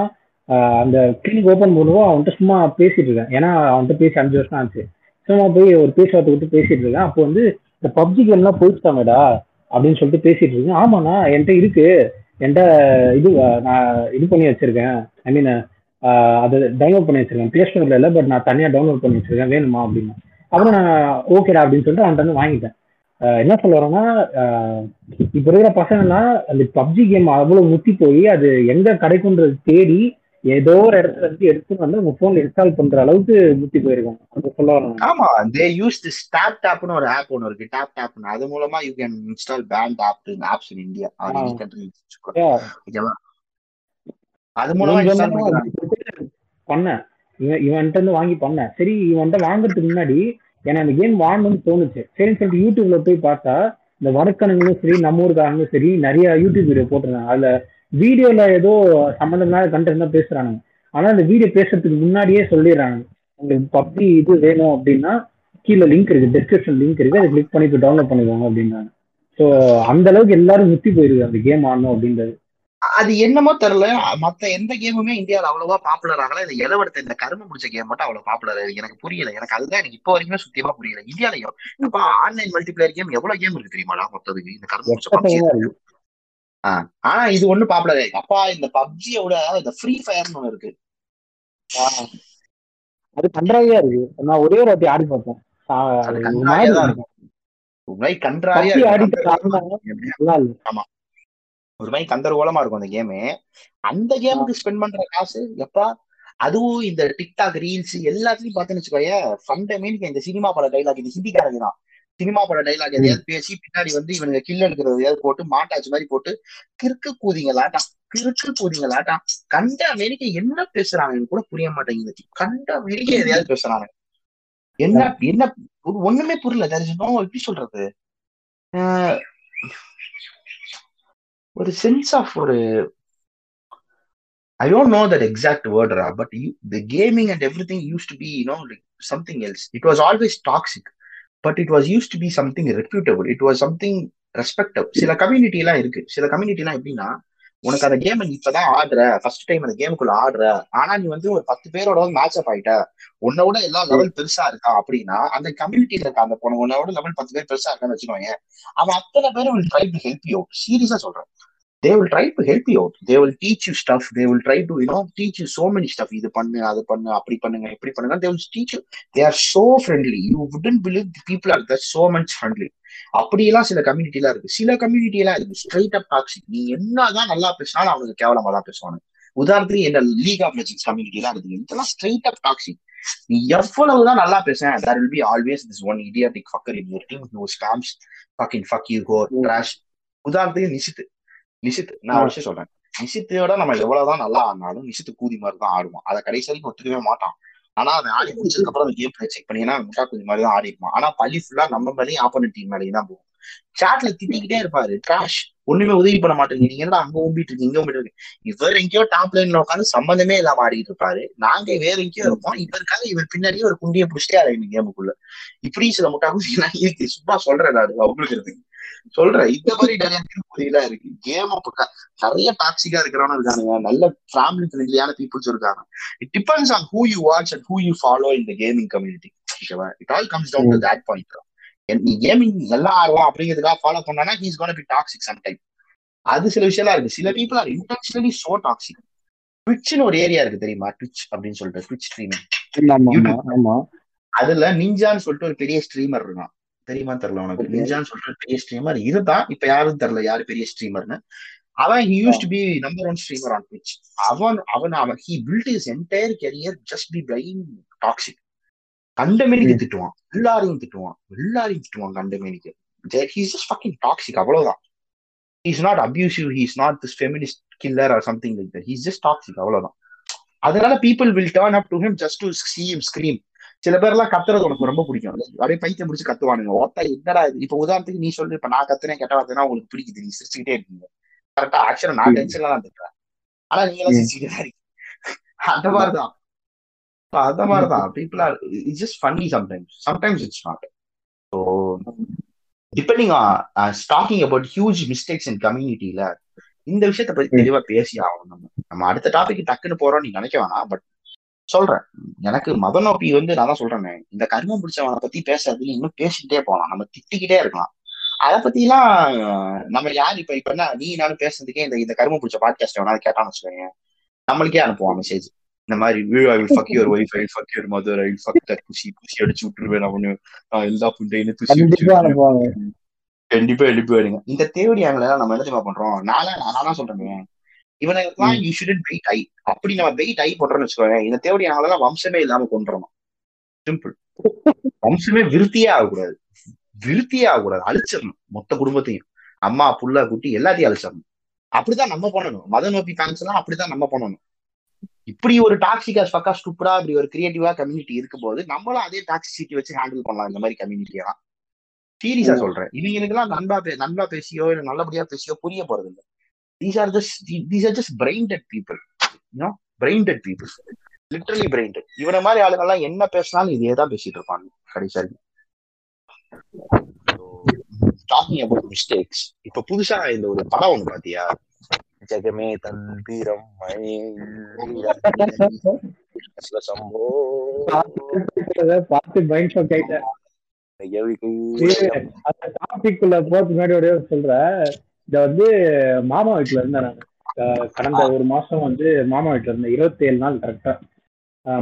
அந்த கிளினிக் ஓப்பன் பண்ணுவோம் அவன்கிட்ட சும்மா பேசிட்டு இருக்கேன். ஏன்னா அவன்கிட்ட பேசி அஞ்சு வருஷம் ஆச்சு. சும்மா போய் ஒரு பேசுவார்த்தை விட்டு பேசிட்டு இருக்கேன். அப்போ வந்து இந்த பப்ஜி கேம்லாம் போயிட்டாங்கடா அப்படின்னு சொல்லிட்டு பேசிட்டு இருக்கேன். ஆமாண்ணா என்கிட்ட இருக்கு. என்கிட்ட இது நான் இது பண்ணி வச்சிருக்கேன். ஐ மீன் அதை டவுன்லோட் பண்ணி வச்சிருக்கேன். பிளே ஸ்டோர்ல இல்லை பட் நான் தனியாக டவுன்லோட் பண்ணி வச்சிருக்கேன். வேணுமா அப்படின்னு. அப்புறம் நான் ஓகேடா அப்படின்னு சொல்லிட்டு அவன்கிட்ட வந்து வாங்கிட்டேன். என்ன சொல்ல வரேன்னா இப்போ இருக்கிற பசங்கன்னா அந்த பப்ஜி கேம் அவ்வளோ முத்தி போய் அது எங்க கிடைக்குன்றது தேடி ஏதோ ஒரு இடத்துல இருந்து எடுத்துட்டு வந்து உங்க போன்ல இன்ஸ்டால் பண்ற அளவுக்கு முத்தி போயிருக்காங்க அது சொல்ல வரேன் ஆமா தே யூஸ் திஸ் டேப் டேப்னு ஒரு ஆப் ஒன்று இருக்கு. டேப் டேப்னு அது மூலமா you can install banned app apps in India. ஓகேவா? அது மூலமா இன்ஸ்டால் பண்ணேன் இவன் இவன்கிட்ட இருந்து வாங்கி பண்ணேன் சரி இவன்கிட்ட வாங்குறதுக்கு முன்னாடி எனக்கு அந்த கேம் வாங்கணும்னு தோணுச்சு. சரின்னு சொல்லிட்டு யூடியூப்ல போய் பார்த்தா இந்த வடக்கணுங்களும் சரி நம்ம ஊருக்காரங்களும் சரி நிறைய யூடியூப் வீடியோ போட்டிருந்தாங்க அதுல வீடியோல ஏதோ சம்மந்தமில்லாத கண்டென்ட் தான் பேசுறானுங்க. ஆனா அந்த வீடியோ பேசுறதுக்கு முன்னாடியே சொல்லிடுறாங்க உங்களுக்கு பப்ஜி இது வேணும் அப்படின்னா கீழே லிங்க் இருக்கு டிஸ்கிரிப்ஷன் லிங்க் இருக்கு. அதை கிளிக் பண்ணி இப்போ டவுன்லோட் பண்ணிக்கோங்க அப்படின்றாங்க ஸோ அந்த அளவுக்கு எல்லாரும் முத்தி போயிருக்கு அந்த கேம் ஆடணும் அப்படின்றது. அது என்னமோ தெரியல. மத்த எந்த கேமுமே இந்தியால அவ்வளவா பாப்புலர் ஆகல. இந்த இளவெடுத்த இந்த கரும்பு முடிச்ச கேம் மட்டும் அவ்வளவு பாப்புலர் எனக்கு புரியல. எனக்கு அதுதான் எனக்கு இப்போ வரைக்குமே சுத்தமா புரியல. இந்தியாலயும் இப்ப ஆன்லைன் மல்டிபிளேயர் கேம் எவ்வளவு கேம் இருக்கு தெரியுமாடா மொத்தத்துக்கு? இந்த கரும்பு முடிச்ச பப்ஜி எக்கச்சக்கமா இருக்கு ஆஹ் ஆனா இது ஒண்ணு பாப்புலர் அப்பா இந்த பப்ஜியை விட இந்த ஃப்ரீ ஃபயர்னு ஒண்ணு இருக்கு. அது கன்றாவியா இருக்கு. நான் ஒரே ஒரு வாட்டி ஆடி பார்த்தேன் ஒரு கன்றாவியா ஆமா. ஒரு மாதிரி கந்தர்கோலமா இருக்கும் அந்த கேமு அந்த கேமுக்கு ஸ்பெண்ட் பண்ற காசு எப்பா? அதுவும் இந்த டிக்டாக் ரீல்ஸ் எல்லாத்துலயும் பார்த்தேன்னு வச்சுக்கோயே ஃபண்டமெண்ட் இந்த சினிமா பட டைலாக் இந்த ஹிந்திக்காரங்க தான். சினிமா பட டைலாக் எதையாவது பேசி பின்னாடி வந்து இவனுங்க கில் எடுக்கிறது எதையாவது போட்டு மாட்டாச்சு மாதிரி போட்டு கிறுக்கு கூதிங்களாட்டாம் கிறுக்கு கூதிங்களாட்டாம் கண்ட அமெரிக்கா என்ன பேசுறாங்க? கூட புரிய மாட்டேங்குது. கண்ட அமெரிக்கா எதையாவது பேசுறாங்க? என்ன என்ன ஒண்ணுமே புரியல. எப்படி சொல்றது? ஒரு சென்ஸ் ஆஃப் ஒரு I don't know that exact word, Ra, but you, the gaming and everything used to be, you know, like something else. It was always but it was used to be something reputable. It was something respectable. சில community எல்லாம் இருக்கு. சில community எல்லாம் எப்படின்னா உனக்கு அந்த game நீ இப்பதான் ஆடுற. ஃபர்ஸ்ட் டைம் அந்த கேமுக்குள்ள ஆடுற. ஆனா நீ வந்து ஒரு பத்து பேரோட வந்து மேட்ச் அப் ஆயிட்ட. உன்னை விட எல்லா லெவல் பெருசா இருக்கா அப்படின்னா அந்த கம்யூனிட்டியில இருக்க அந்த பொண்ணு உன்னோட லெவல் பத்து பேர் பெருசா இருக்கான்னு வச்சுக்கோங்க அவன் அத்தனை பேரும் will try to help you. சீரியஸா சொல்றேன். They will try to help you out they will teach you stuff they will try to you know teach you so many stuff இது பண்ணு அது பண்ணு அப்படி பண்ணுங்க எப்படி பண்ணுங்க they will teach you they are so friendly you wouldn't believe the people are that so much friendly அப்படியெல்லாம் சில கம்யூனிட்டிலாம் இருக்கு சில கம்யூனிட்டிலாம் இருக்கு ஸ்ட்ரைட் அப் டாக்ஸிக் நீ என்னதான் நல்லா பேசினாலும் அவனுக்கு கேவலமா தான் பேசுவானு உதாரணத்துக்கு என்ன லீக் ஆஃப் லெஜன்ஸ் கம்யூனிட்டிலாம் இருக்கு இதெல்லாம் ஸ்ட்ரைட் அப் டாக்ஸிக் நீ எவ்வளவுதான் நல்லா பேசுன there will be always this one idiotic fucker in your team who spams fucking fuck you whore trash உதாரணத்துக்கு நிஷித் நிசித் நான் விஷயம் சொல்றேன். நிசித்தோட நம்ம எவ்வளவுதான் நல்லா ஆடினாலும் நிசித் கூதி மாதிரி தான் ஆடுவோம் அதை கடைசி வரைக்கும் ஒத்துக்கவே மாட்டான். ஆனா அவன் ஆடி முடிச்சதுக்கு அப்புறம் கேம் பிளே செக் பண்ணீங்கன்னா முட்டா கூதி மாதிரி தான் ஆடி இருப்பான் ஆனா பள்ளி ஃபுல்லா நம்ம மேலேயும் ஆப்போனன்ட் டீம் மேலேயும் தான் போகும். சாட்ல திட்டிக்கிட்டே இருப்பாரு. ட்ராஷ் ஒண்ணுமே உதவி பண்ண மாட்டேங்க நீங்க என்ன அங்க ஊம்பிட்டு இருக்கீங்க? இங்க ஊம்பிட்டு இருக்கீங்க. இவர் எங்கேயோ டாப் லைன்ல உட்காந்து சம்மந்தமே இல்லாம ஆடிட்டு இருப்பாரு. நாங்க வேற எங்கேயோ இருப்போம். இவருக்காக இவர் பின்னாடியே ஒரு குண்டியை பிடிச்சிட்டே ஆடுங்க கேமுக்குள்ள இப்படி சில முட்டா கூதி எல்லாம் இருக்கு. சும்மா சொல்றேன் நான் அவங்களுக்கு சொல்றேன். இந்த மாதிரி நிறைய திருப்பதியெல்லாம் இருக்கு. கேம் அப்ப நிறைய டாக்ஸிக்கா இருக்கிறவனும் இருக்கானுங்க. நல்ல ஃபேமிலி ஃப்ரெண்ட்லியான பீப்புள்ஸ் இருக்காங்க. It depends on who you watch and who you follow in the gaming community ஓகேவா it all comes down to that point நீ கேமிங் நல்லா ஆடலாம் அப்படிங்கிறதுக்காக ஃபாலோ பண்ணானா he's gonna be toxic some time அது சில விஷயம்லாம் இருக்கு. சில people are intentionally so toxic ட்விட்ச்னு ஒரு ஏரியா இருக்கு தெரியுமா? ட்விட்ச் அப்படின்னு சொல்லிட்டு ட்விட்ச் ஸ்ட்ரீமிங் அதுல நிஞ்சான்னு சொல்லிட்டு ஒரு பெரிய ஸ்ட்ரீமர் இருக்கான். தெரியுமா தெரியல உனக்கு. சொல்லிட்டு ஒரு பெரிய ஸ்ட்ரீமர் இருந்தான் இப்ப யாரும் தெரியல யாரு பெரிய ஸ்ட்ரீமர்னு அவன் he used to be number one streamer on Twitch அவன் அவன் அவன் he build is entire career just be plain toxic கண்டமேனிக்கு திட்டுவான். எல்லாரையும் திட்டுவான். எல்லாரையும் திட்டுவான் கண்டமேனிக்கு. ஹீஸ் ஜஸ்ட் ஃபக்கிங் டாக்ஸிக் அவ்வளவுதான். He's not abusive he's not this feminist killer or something like that he's just toxic அவ்வளவுதான். அதனால people will turn up to him just to see him scream சில பேர்லாம் கத்துறது உனக்கு ரொம்ப பிடிக்கும். அப்படியே பைத்தியம் முடிச்சு கத்துவானுங்க. ஓட்டா என்னடா இது? இப்ப உதாரணத்துக்கு நீ சொல்லு. இப்ப நான் கத்துறேன் கெட்ட வார்த்தைனா உங்களுக்கு பிடிக்குது. நீ சிரிச்சுக்கிட்டே இருக்கீங்க கரெக்டா ஆக்சுவலா நான் டென்ஷன்ல தான் திட்டுறேன். ஆனா நீங்க எல்லாம் சிரிச்சுக்கிட்டே தான் இருக்கீங்க. அந்த மாதிரிதான். அந்த மாதிரிதான். People are it's just funny sometimes sometimes it's not so depending talking about huge mistakes in கம்யூனிட்டியில இந்த விஷயத்த பத்தி தெளிவா பேசி ஆகணும் நம்ம. நம்ம அடுத்த டாபிக் டக்குன்னு போறோம் நீ நினைக்க வேணாம் பட் சொல்றேன். எனக்கு மத நோக்கி வந்து நான் தான் சொல்றேனே. இந்த கர்மம் பிடிச்சவனை பத்தி பேசுறதுக்கு இன்னும் பேசிக்கிட்டே போகலாம் நம்ம திட்டிக்கிட்டே இருக்கலாம். அதை பத்தி எல்லாம் நம்ம யார் இப்ப இப்ப என்ன நீ நானும் பேசுறதுக்கே இந்த இந்த கருமம் பிடிச்ச பாட்காஸ்ட் வேணாலும் கேட்டான்னு வச்சுக்கோங்க நம்மளுக்கே அனுப்புவான் மெசேஜ் இந்த மாதிரி I will fuck your wife I fuck your mother I will fuck that Khushi Khushi அடிச்சு விட்டுருவேன் அவனு நான் எல்லா புண்டையிலும் துஷி கண்டிப்பா எழுப்பி வருங்க இந்த தேவடி ஆங்கலாம் நம்ம என்ன தெரியுமா பண்றோம்? நானா நானா சொல்றேன் இவனுக்குலாம் யூ ஷுடன் வெயிட் ஐ அப்படி நம்ம வெயிட் ஐ போடுறோம்னு வச்சுக்கோங்க இந்த தேவடி ஆங்கலாம் வம்சமே இல்லாம கொண்டுறோம் சிம்பிள் வம்சமே விருத்தியே ஆகக்கூடாது. விருத்தியே ஆகக்கூடாது. அழிச்சிடணும். மொத்த குடும்பத்தையும். அம்மா புள்ள குட்டி எல்லாத்தையும் அழிச்சிடணும். அப்படிதான் நம்ம பண்ணணும். மத நோக்கி ஃபேன்ஸ் எல்லாம் அப்படிதான் நம்ம பண்ணணும். இப்படி ஒரு டாக்ஸிகா ஃபக்கா ஸ்டூப்பரா இப்படி ஒரு கிரியேட்டிவா கம்யூனிட்டி இருக்கும் போது நம்மளும் அதே டாக்ஸிசிட்டி வச்சு ஹேண்டில் பண்ணலாம் இந்த மாதிரி கம்யூனிட்டியெல்லாம் சீரியஸா சொல்றேன். இவங்களுக்கு எல்லாம் நண்பா பே நண்பா பேசியோ இல்ல நல்லபடியா பேசியோ புரிய போறது இல்லை these are just these are just brain dead people you know brain dead people literally brain dead இவனை மாதிரி ஆளுங்கெல்லாம் என்ன பேசினாலும் இதே தான் பேசிட்டு இருப்பாங்க. கடைசி டாக்கிங் அபவுட் மிஸ்டேக்ஸ் இப்ப புதுசா இந்த ஒரு படம் ஒண்ணு பாத்தியா? ஜெகமே தந்திரம் பார்த்து மைண்ட் ஷாக் ஆயிட்டேன் அந்த டாபிக்குள்ள போறதுக்கு முன்னாடி சொல்றேன். இத வந்து மாமா வீட்டுல இருந்தேன் நான். கடந்த ஒரு மாசம் வந்து மாமா வீட்டுல இருந்தேன். இருபத்தி ஏழு நாள் கரெக்டா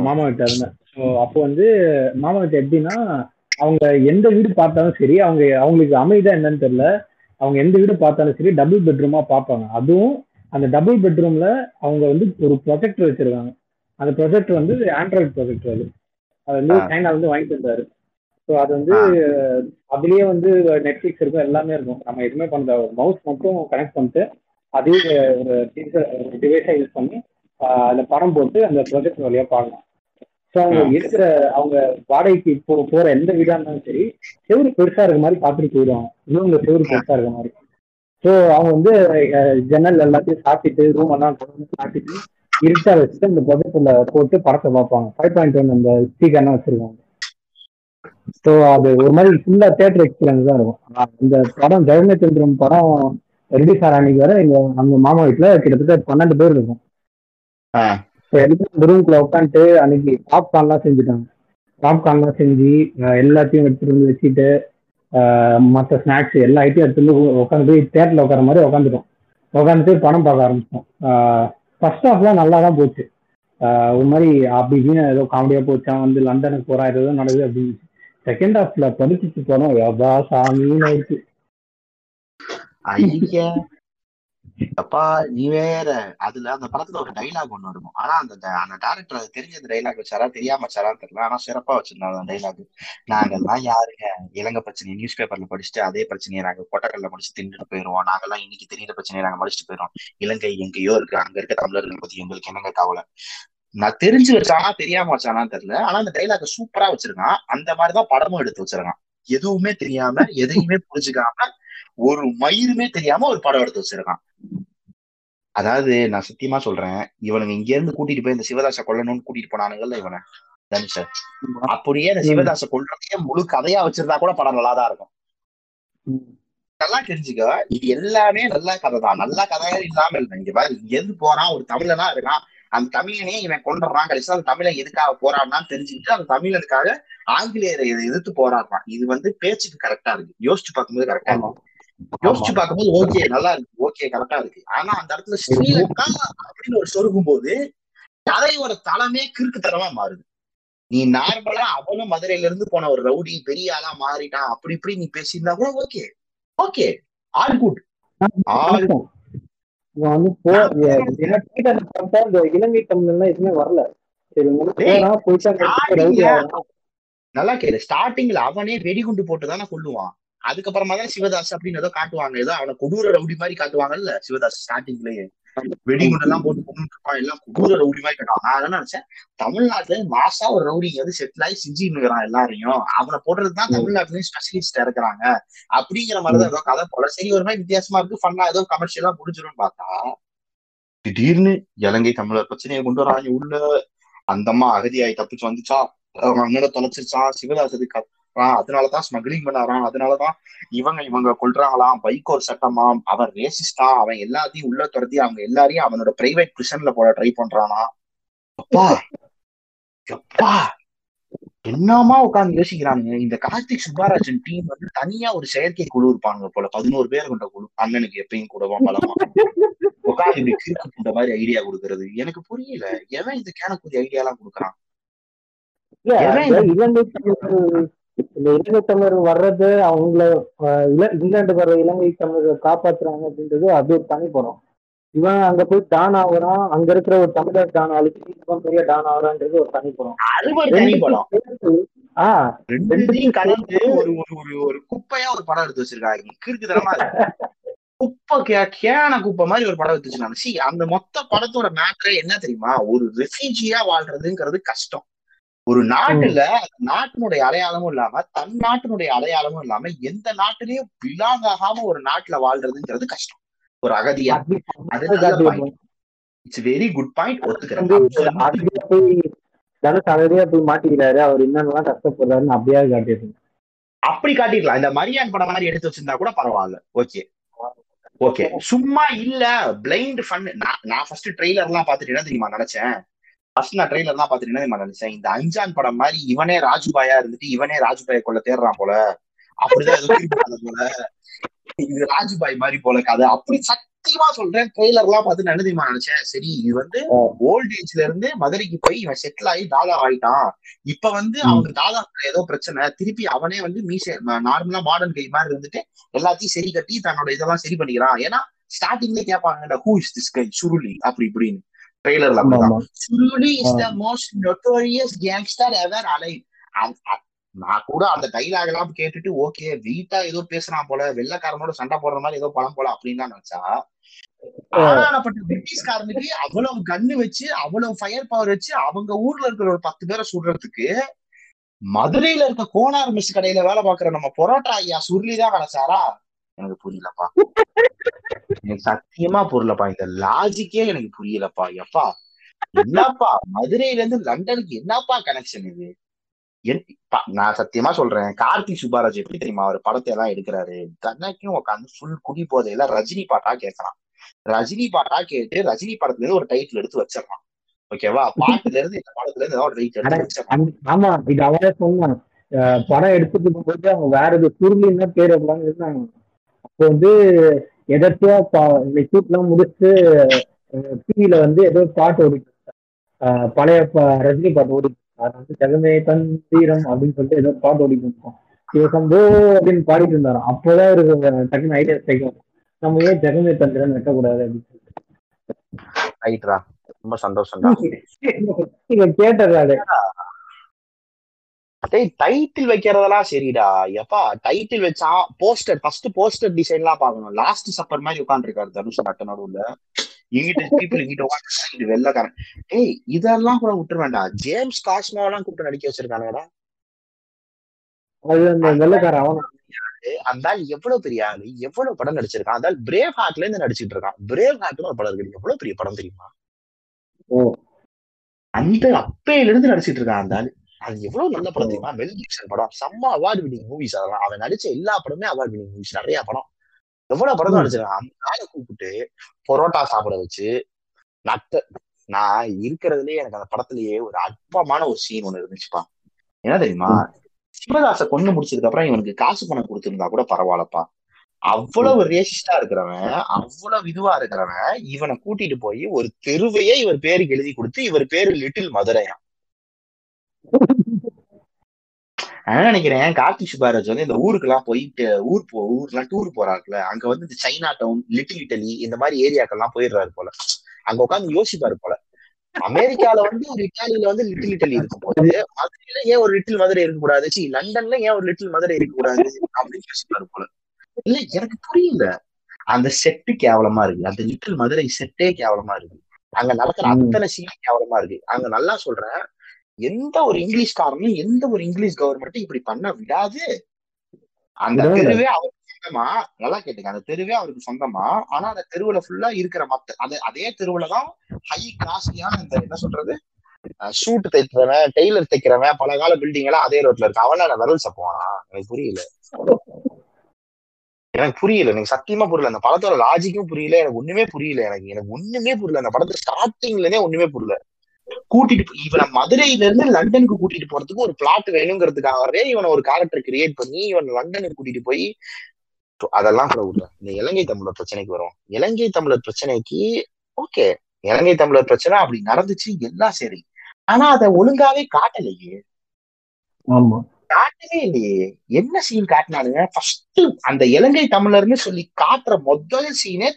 மாமா வீட்டுல இருந்தேன். ஸோ அப்போ வந்து மாமா வீட்டு எப்படின்னா அவங்க எந்த வீடு பார்த்தாலும் சரி அவங்க அவங்களுக்கு அமைதா என்னன்னு தெரியல. அவங்க எந்த வீடு பார்த்தாலும் சரி டபுள் பெட்ரூமா பார்ப்பாங்க. அதுவும் அந்த டபுள் பெட்ரூம்ல அவங்க வந்து ஒரு ப்ரொஜெக்டர் வச்சிருக்காங்க. அந்த ப்ரொஜெக்டர் வந்து ஆண்ட்ராய்டு ப்ரொஜெக்டர் அது. அது வந்து. சைனா வந்து வாங்கிட்டு வந்தாரு. ஸோ அது வந்து அதுலயே வந்து நெட்ஃபிளிக்ஸ் இருக்கும் எல்லாமே இருக்கும். நம்ம எதுவுமே பண்ண மவுஸ் மட்டும் கனெக்ட் பண்ணிட்டு அதே ஒரு டிவைஸா யூஸ் பண்ணி அதுல படம் போட்டு அந்த ப்ரொஜெக்ட் வழியா பார்க்கலாம். ஸோ அவங்க இருக்கிற அவங்க வாடகைக்கு போ போற எந்த வீடா இருந்தாலும் சரி செவுரு பெருசா இருக்க மாதிரி பார்த்துட்டு போயிடுவாங்க. இவங்க செவுரு பெருசா இருக்க மாதிரி. ஸோ அவங்க வந்து ஜன்னல் எல்லாத்தையும் சாத்திட்டு ரூம் எல்லாம் சாத்திட்டு இருட்டா வச்சுட்டு அந்த ப்ரொஜெக்டர்ல போட்டு படத்தை பார்ப்பாங்க. ஃபைவ் பாயிண்ட் ஒன் அந்த ஸ்பீக்கர்லாம் வச்சிருக்காங்க. ஸோ அது ஒரு மாதிரி ஃபுல்லா தேட்டர் எக்ஸ்பீரியன்ஸ் தான் இருக்கும். இந்த படம் ஜெகமேச்சந்திரம் படம் ரிலீஸ் ஆகிற அன்னைக்கு வரை எங்க அந்த மாமா வீட்டுல கிட்டத்தட்ட பன்னெண்டு பேர் இருக்கும். ரூம்குள்ள உட்காந்துட்டு அன்னைக்கு பாப்கார்ன்லாம் செஞ்சுட்டாங்க. பாப்கார்ன்லாம் செஞ்சு எல்லாத்தையும் எடுத்துட்டு வந்து வச்சுட்டு மற்ற ஸ்நாக்ஸ் எல்லா ஐட்டம் எடுத்துட்டு உட்காந்து போய் தேட்டரில் உட்கார மாதிரி உட்காந்துட்டோம் உட்காந்துட்டு படம் பார்க்க ஆரம்பிச்சோம் ஃபர்ஸ்ட் ஹாஃப்லாம் நல்லா தான் போச்சு. ஒரு மாதிரி அப்படி இப்படின்னு ஏதோ காமெடியா போச்சான் வந்து லண்டனுக்கு போறா ஏதோ நடக்குது அப்படின்னு செகண்ட் ஹாஃப்ல படிச்சுட்டு போனோம். எவ்வா சாமின்னு ஆயிடுச்சு ஐயா. அப்பா நீ வேற. அதுல அந்த படத்துல ஒரு டைலாக் ஒண்ணு இருக்கும். ஆனா அந்த அந்த டேரக்டர் அது தெரிஞ்ச டைலாக் வச்சாரா தெரியாம வச்சாரான்னு தெரியல. ஆனா சிறப்பா வச்சிருந்தாங்க அந்த டைலாக் நாங்கெல்லாம் யாருங்க? இலங்கை பிரச்சனை நியூஸ் பேப்பர்ல படிச்சுட்டு அதே பிரச்சனையை நாங்க கொட்டக்கல்ல முடிச்சு தின்னுட்டு போயிருவோம். நாங்கெல்லாம் இன்னைக்கு தெரியுற பிரச்சனையை நாங்க முடிச்சுட்டு போயிருவோம். இலங்கை எங்கேயோ இருக்கு. அங்க இருக்க தமிழர்கள் பத்தி எங்களுக்கு என்னங்க கவலை? நான் தெரிஞ்சு வச்சானா தெரியாம வச்சானான்னு தெரியல. ஆனா அந்த டைலாக சூப்பரா வச்சிருக்கான். அந்த மாதிரிதான் படமும் எடுத்து வச்சிருக்கான். எதுவுமே தெரியாம எதையுமே புரிஞ்சுக்காம ஒரு மயிருமே தெரியாம ஒரு படம் எடுத்து வச்சிருக்கான். அதாவது நான் சத்தியமா சொல்றேன். இவனுங்க இங்க இருந்து கூட்டிட்டு போய் இந்த சிவதாச கொல்லணும்னு கூட்டிட்டு போனானுங்கல்ல இவனை தனுஷ. அப்படியே இந்த சிவதாச கொல்றதையே முழு கதையா வச்சிருந்தா கூட படம் நல்லா தான் இருக்கும் நல்லா தெரிஞ்சுக்க. இது எல்லாமே நல்ல கதை தான் நல்ல கதையா இல்லாம இல்லை. இங்க பாரு இங்க இருந்து போறான் ஒரு தமிழனா இருக்கான். அந்த தமிழனே இவன் கொண்டுறான் கடைசியா அந்த தமிழன் எதுக்காக போராடினான்னு தெரிஞ்சுக்கிட்டு அந்த தமிழனுக்காக ஆங்கிலேயரை எதிர்- எதிர்த்து போராடுறான். இது வந்து பேச்சுக்கு கரெக்டா இருக்கு. யோசிச்சு பார்க்கும்போது கரெக்டா இருக்கு. யோசிச்சு பார்க்கும்போது ஓகே நல்லா இருக்கு. ஓகே கரெக்டா இருக்கு. ஆனா அந்த இடத்துல ஸ்ரீலங்கா அப்படின்னு ஒரு சொருகும் போது கதையோட தளமே கிறுக்குத்தனமா மாறுது. நீ நார்மலா அவனும் மதுரையில இருந்து போன ஒரு ரவுடி பெரிய ஆளா மாறிட்டான். அப்படி இப்படி நீ பேசியிருந்தா கூட okay okay all good all இவன் வந்து போ இந்த இலங்கை தமிழ்லாம் எதுவுமே வரல. நல்லா கேளு. ஸ்டார்டிங்ல அவனே வெடிகுண்டு போட்டு தானே கொல்லுவான். அதுக்கப்புறமா தான் சிவதாஸ் அப்படின்னு ஏதோ காட்டுவாங்க. ஏதோ அவனை கொடூர ரவுடி மாதிரி காட்டுவாங்கல்ல சிவதாஸ் ஸ்டார்டிங்லயே வெடிகுண்டெல்லாம் போட்டு கொண்டு இருப்பான் எல்லாம் கூட ரவுடி மாதிரி காட்டுவாங்க நான் என்ன நினைச்சேன் தமிழ்நாட்டுல மாசா ஒரு ரவுடி வந்து செட்டில் ஆகி செஞ்சுன்னு இருக்கிறான் எல்லாரையும். அவனை போடுறதுதான் தான் தமிழ்நாட்டுலயும் ஸ்பெஷலிஸ்ட் இருக்கிறாங்க அப்படிங்கிற மாதிரிதான் ஏதோ கதை போல. சரி ஒரு மாதிரி வித்தியாசமா இருக்கு. ஃபன்னா ஏதோ கமர்ஷியலா முடிஞ்சிடும் பார்த்தா திடீர்னு இலங்கை தமிழர் பிரச்சனையை கொண்டு வராங்க. உள்ள அந்தம்மா அகதியாயி அகதியாய் தப்பிச்சு வந்துச்சா? அவங்க அண்ணனை தொலைச்சிருச்சான். சிவதாசது அதனாலதான் ஸ்மக்லிங் பண்ணாராம். அதனாலதான் இவங்க இவங்க கொல்றாங்களாம். பைக் ஒரு சட்டமாம். அவன் ரேசிஸ்டா அவன் எல்லாத்தையும் உள்ள துரத்தி அவங்க எல்லாரையும் அவனோட பிரைவேட் பிரிசன்ல போட ட்ரை பண்றானா? அப்பா எப்பா? என்னமா உட்கார்ந்து யோசிக்கிறானுங்க? இந்த கார்த்திக் சுப்பாராஜன் டீம் வந்து தனியா ஒரு செயற்கை குழு இருப்பாங்க போல. பதினோரு பேர் கொண்ட குழு. அண்ணனுக்கு எப்பயும் கூடவா பலமா. உட்கார்ந்து இப்படி கிறுக்கு புண்ட மாதிரி ஐடியா கொடுக்கறது. எனக்கு புரியல. எவன் இந்த கேனக்குதி ஐடியா எல்லாம் கொடுக்குறான்? இந்த இலங்கை தமிழர் வர்றது அவங்கள இங்கிலாந்து வர்ற இலங்கை தமிழரை காப்பாத்துறாங்க அப்படின்றது அது ஒரு தனி படம் இவன் அங்க போய் டான் ஆகுறான். அங்க இருக்கிற ஒரு தமிழர் டான் அழிச்சு இவன் பெரிய டான் ஆகுறான்றது ஒரு தனி படம் அது ஒரு தனி படம் ஆஹ் ரெண்டுத்தையும் கலந்து ஒரு ஒரு ஒரு ஒரு குப்பையா ஒரு படம் எடுத்து வச்சிருக்காங்க. கிறுக்குதனமா இருக்கு. குப்பை கே- கேன குப்பை மாதிரி ஒரு படம் எடுத்து வச்சிருக்காங்க. சி அந்த மொத்த படத்தோட மேட்ரே என்ன தெரியுமா? ஒரு ரெஃப்யூஜியா வாழ்றதுங்கிறது கஷ்டம். ஒரு நாட்டுல நாட்டினுடைய அடையாளமும் இல்லாம தன் நாட்டினுடைய அடையாளமும் இல்லாம எந்த நாட்டிலையும் பிலாங் ஆகாம ஒரு நாட்டுல வாழ்றதுங்கிறது கஷ்டம். ஒரு அகதியா. இட்ஸ் வெரி குட் பாயிண்ட் ஒத்துக்கிறேன். தனுஷ் அகதியா போய் மாட்டிக்கிறாரு. அவர் என்னென்னலாம் கஷ்டப்படுறாருன்னு அப்படியே காட்டிடுங்க அப்படி காட்டிக்கலாம் இந்த மரியான் படம் மாதிரி எடுத்து வச்சிருந்தா கூட பரவாயில்ல. ஓகே ஓகே சும்மா இல்ல. பிளைண்ட் ஃபன் நான் ஃபர்ஸ்ட் ட்ரெய்லர் எல்லாம் பார்த்துட்டு என்ன தெரியுமா நினைச்சேன்? ஃபர்ஸ்ட் நான் ட்ரெய்லர் என்ன தெரியுமா நினைச்சேன் இந்த அஞ்சான் படம் மாதிரி இவனே ராஜுபாயா இருந்துட்டு இவனே ராஜுபாயை கொள்ள தேடுறான் போல. அப்படிதான் ஏதோ போல. இது ராஜுபாய் மாதிரி போல கதை. அப்படி சத்தியமா சொல்றேன். ட்ரெய்லர் எல்லாம் பார்த்து நான் தெரியுமா நினைச்சேன் சரி இது வந்து ஓல்ட் ஏஜ்ல இருந்து மதுரைக்கு போய் இவன் செட்டில் ஆகி தாதா ஆயிட்டான். இப்ப வந்து அவனுக்கு தாதா ஏதோ பிரச்சனை. திருப்பி அவனே வந்து மீச நார்மலா மாடர்ன் கை மாதிரி இருந்துட்டு எல்லாத்தையும் சரி கட்டி தன்னோட இதெல்லாம் சரி பண்ணிக்கிறான். ஏன்னா ஸ்டார்டிங்ல கேட்பாங்க who is this guy Suruli. அப்படி இப்படின்னு. ட்ரெய்லர்ல Suruli is the most notorious gangster ever அலை நான் கூட அந்த டைலாக் எல்லாம் கேட்டுட்டு ஓகே வீட்டா ஏதோ பேசுறான் போல வெள்ளக்காரனோட சண்டை போடுற மாதிரி ஏதோ படம் போல அப்படின்னு தான் நினைச்சா ஆனாப்பட்ட பிரிட்டிஷ்காரனுக்கு அவ்வளவு கண்ணு வச்சு அவ்வளவு ஃபயர் பவர் வச்சு அவங்க ஊர்ல இருக்கிற ஒரு பத்து பேரை சுடுறதுக்கு மதுரையில இருக்க கோனார் மிஸ் கடையில வேலை பாக்குற நம்ம பொரோட்டா ஐயா சுருளிதான் கிடைச்சாரா எனக்கு புரியலப்பா. எனக்கு சத்தியமா புரியலப்பா. இந்த லாஜிக்கே எனக்கு புரியலப்பா. எப்பா? என்னப்பா? மதுரையில இருந்து லண்டனுக்கு என்னப்பா கனெக்ஷன் இது? நான் சத்தியமா சொல்றேன். கார்த்திக் சுப்பாராஜ் எப்படி தெரியுமா? அவர் படத்தை எல்லாம் எடுக்கிறாரு. தன்னைக்கும் உட்காந்து ஃபுல் குடி போதையில ரஜினி பாட்டா கேட்கறான். ரஜினி பாட்டா கேட்டு ரஜினி படத்துல இருந்து ஒரு டைட்டில் எடுத்து வச்சிடறான். ஓகேவா பாட்டுல இருந்து இந்த படத்துல இருந்து ஏதாவது ஒரு டைட்டில் எடுத்து வச்சிடறான். ஆமா இது அவனே சொன்னான் படம் எடுத்துட்டு போகும்போது அவங்க வேற எது சுருளின்னா பேர் இருந்தாங்க. அப்போ வந்து எதாச்சியா ஷூட்லாம் முடிச்சு டிவியில வந்து ஏதோ பாட்டு ஓடிட்டு பழைய ரஜினி பாட்டு ஓடிட்டு அது வந்து ஜெகமே தன் தீரம் அப்படின்னு சொல்லிட்டு ஏதோ பாட்டு ஓடிட்டு இருக்கோம். சிவசம்போ அப்படின்னு பாடிட்டு இருந்தாராம். அப்போதான் இருக்கு டக்குன்னு ஐடியா கிடைக்கும் நம்ம ஏன் ஜெகமே தந்திரன் வெட்டக்கூடாது அப்படின்னு ரைட்ரா ரொம்ப சந்தோஷம்டா. நீங்க கேட்டதாலே டேய் டைட்டில் வைக்கிறதெல்லாம் சரிடா எப்பா டைட்டில் வச்சா போஸ்டர் ஃபர்ஸ்ட் போஸ்டர் டிசைன் எல்லாம் பாக்கணும் லாஸ்ட் சப்பர் மாதிரி உட்காந்துருக்காரு தனுஷ் நட்ட நடுவுல இங்கிட்ட பீப்புள் உட்காந்து வெள்ளக்காரன். ஏய் இதெல்லாம் கூட விட்டுற வேண்டாம் ஜேம்ஸ் காஸ்மோ எல்லாம் கூப்பிட்டு நடிக்க வச்சிருக்கானுடா அது அந்த வெள்ளக்காரன் அவன். அந்த ஆள் எவ்வளவு பெரிய ஆளு எவ்வளவு படம் நடிச்சிருக்கான். அந்த பிரேவ் ஹார்ட்ல இருந்து நடிச்சிட்டு இருக்கான். பிரேவ் ஹார்ட்னு ஒரு படம் இருக்கு. எவ்வளவு பெரிய படம் தெரியுமா? அந்த அப்பையில இருந்து நடிச்சிட்டு இருக்கான் அந்த ஆளு. அது எவ்வளவு நல்ல படம் தெரியுமா? மெல் கிப்சன் படம். செம்ம அவார்டு வினிங் மூவிஸ் அதெல்லாம். அவன் நடிச்ச எல்லா படமே அவார்டு வினிங் மூவிஸ் நிறைய படம். எவ்வளவு படம் நடிச்சிருக்கான்? அந்த கூப்பிட்டு பொரோட்டா சாப்பிட வச்சு நட்ட. நான் இருக்கிறதுலயே எனக்கு அந்த படத்திலேயே ஒரு அற்பமான ஒரு சீன் ஒண்ணு இருந்துச்சுப்பா. என்ன தெரியுமா? சிவதாச கொண்டு முடிச்சதுக்கு அப்புறம் இவனுக்கு காசு பணம் கொடுத்திருந்தா கூட பரவாயில்லப்பா. அவ்வளவு ரேசிஸ்டா இருக்கிறவன் அவ்வளவு இதுவா இருக்கிறவன் இவனை கூட்டிட்டு போய் ஒரு தெருவையே இவர் பேருக்கு எழுதி கொடுத்து இவர் பேரு லிட்டில் மதுரையா நான் நினைக்கிறேன். கார்த்திக் சுப்பாராஜ் வந்து இந்த ஊருக்கு எல்லாம் போயிட்டு ஊர் போ ஊர்லாம் டூர் போறாருல அங்க வந்து இந்த சைனா டவுன் லிட்டில் இட்டலி இந்த மாதிரி ஏரியாக்கெல்லாம் போயிடுறாரு போல. அங்க உட்காந்து யோசிப்பாரு போல. அமெரிக்கால வந்து ஒரு இட்டாலியில வந்து லிட்டில் இட்டலி இருக்கும் போது மதுரையில ஏன் ஒரு லிட்டில் மதுரை இருக்கக்கூடாது? சி லண்டன்ல ஏன் ஒரு லிட்டில் மதுரை இருக்கக்கூடாது? அப்படின்னு யோசிப்பாரு போல. இல்ல எனக்கு புரியல. அந்த செட்டு கேவலமா இருக்கு. அந்த லிட்டில் மதுரை செட்டே கேவலமா இருக்கு. அங்க நடக்கிற அத்தனை சீன் கேவலமா இருக்கு. அங்க நல்லா சொல்றேன். எந்த ஒரு இங்கிலீஷ்காரனும் எந்த ஒரு இங்கிலீஷ் கவர்மெண்ட்டும் இப்படி பண்ண விடாது. அந்த தெருவே அவருக்கு சொந்தமா? நல்லா கேட்டுங்க அந்த தெருவே அவருக்கு சொந்தமா? ஆனா அந்த தெருவுல ஃபுல்லா இருக்கிற மத்த அது அதே தெருவுல தான் ஹை காஸ்ட்லியான இந்த என்ன சொல்றது? ஷூட் தைக்கிறவன் டெய்லர் தைக்கிறவன் பல கால பில்டிங் எல்லாம் அதே ரோட்ல இருக்கு அவன விரல் சப்புவானா எனக்கு புரியல. எனக்கு புரியல. எனக்கு சத்தியமா புரியல. அந்த படத்தோட லாஜிக்கும் புரியல. எனக்கு ஒண்ணுமே புரியல. எனக்கு எனக்கு ஒண்ணுமே புரியல. அந்த படத்தை ஸ்டார்டிங்ல இருந்தே ஒண்ணுமே புரியல. கூட்டிட்டு இவனை மதுரையில இருந்து லண்டனுக்கு கூட்டிட்டு போறதுக்கு ஒரு பிளாட் வேணுங்கிறதுக்காகவே இவனை ஒரு கேரக்டர் கிரியேட் பண்ணி இவன் லண்டனுக்கு கூட்டிட்டு போய் அதெல்லாம் கூட விடுறேன் இந்த இலங்கை தமிழர் பிரச்சனைக்கு வரும் இலங்கை தமிழர் பிரச்சனைக்கு ஓகே இலங்கை தமிழர் பிரச்சனை அப்படி நடந்துச்சு எல்லாம் சரி. ஆனா அதை ஒழுங்காவே காட்டலையே. ஆமா. காட்டவே இல்லையே. என்ன சீன் காட்டினானுங்க? ஃபர்ஸ்ட் அந்த இலங்கை தமிழர்னு சொல்லி காட்டுற முதல் சீனே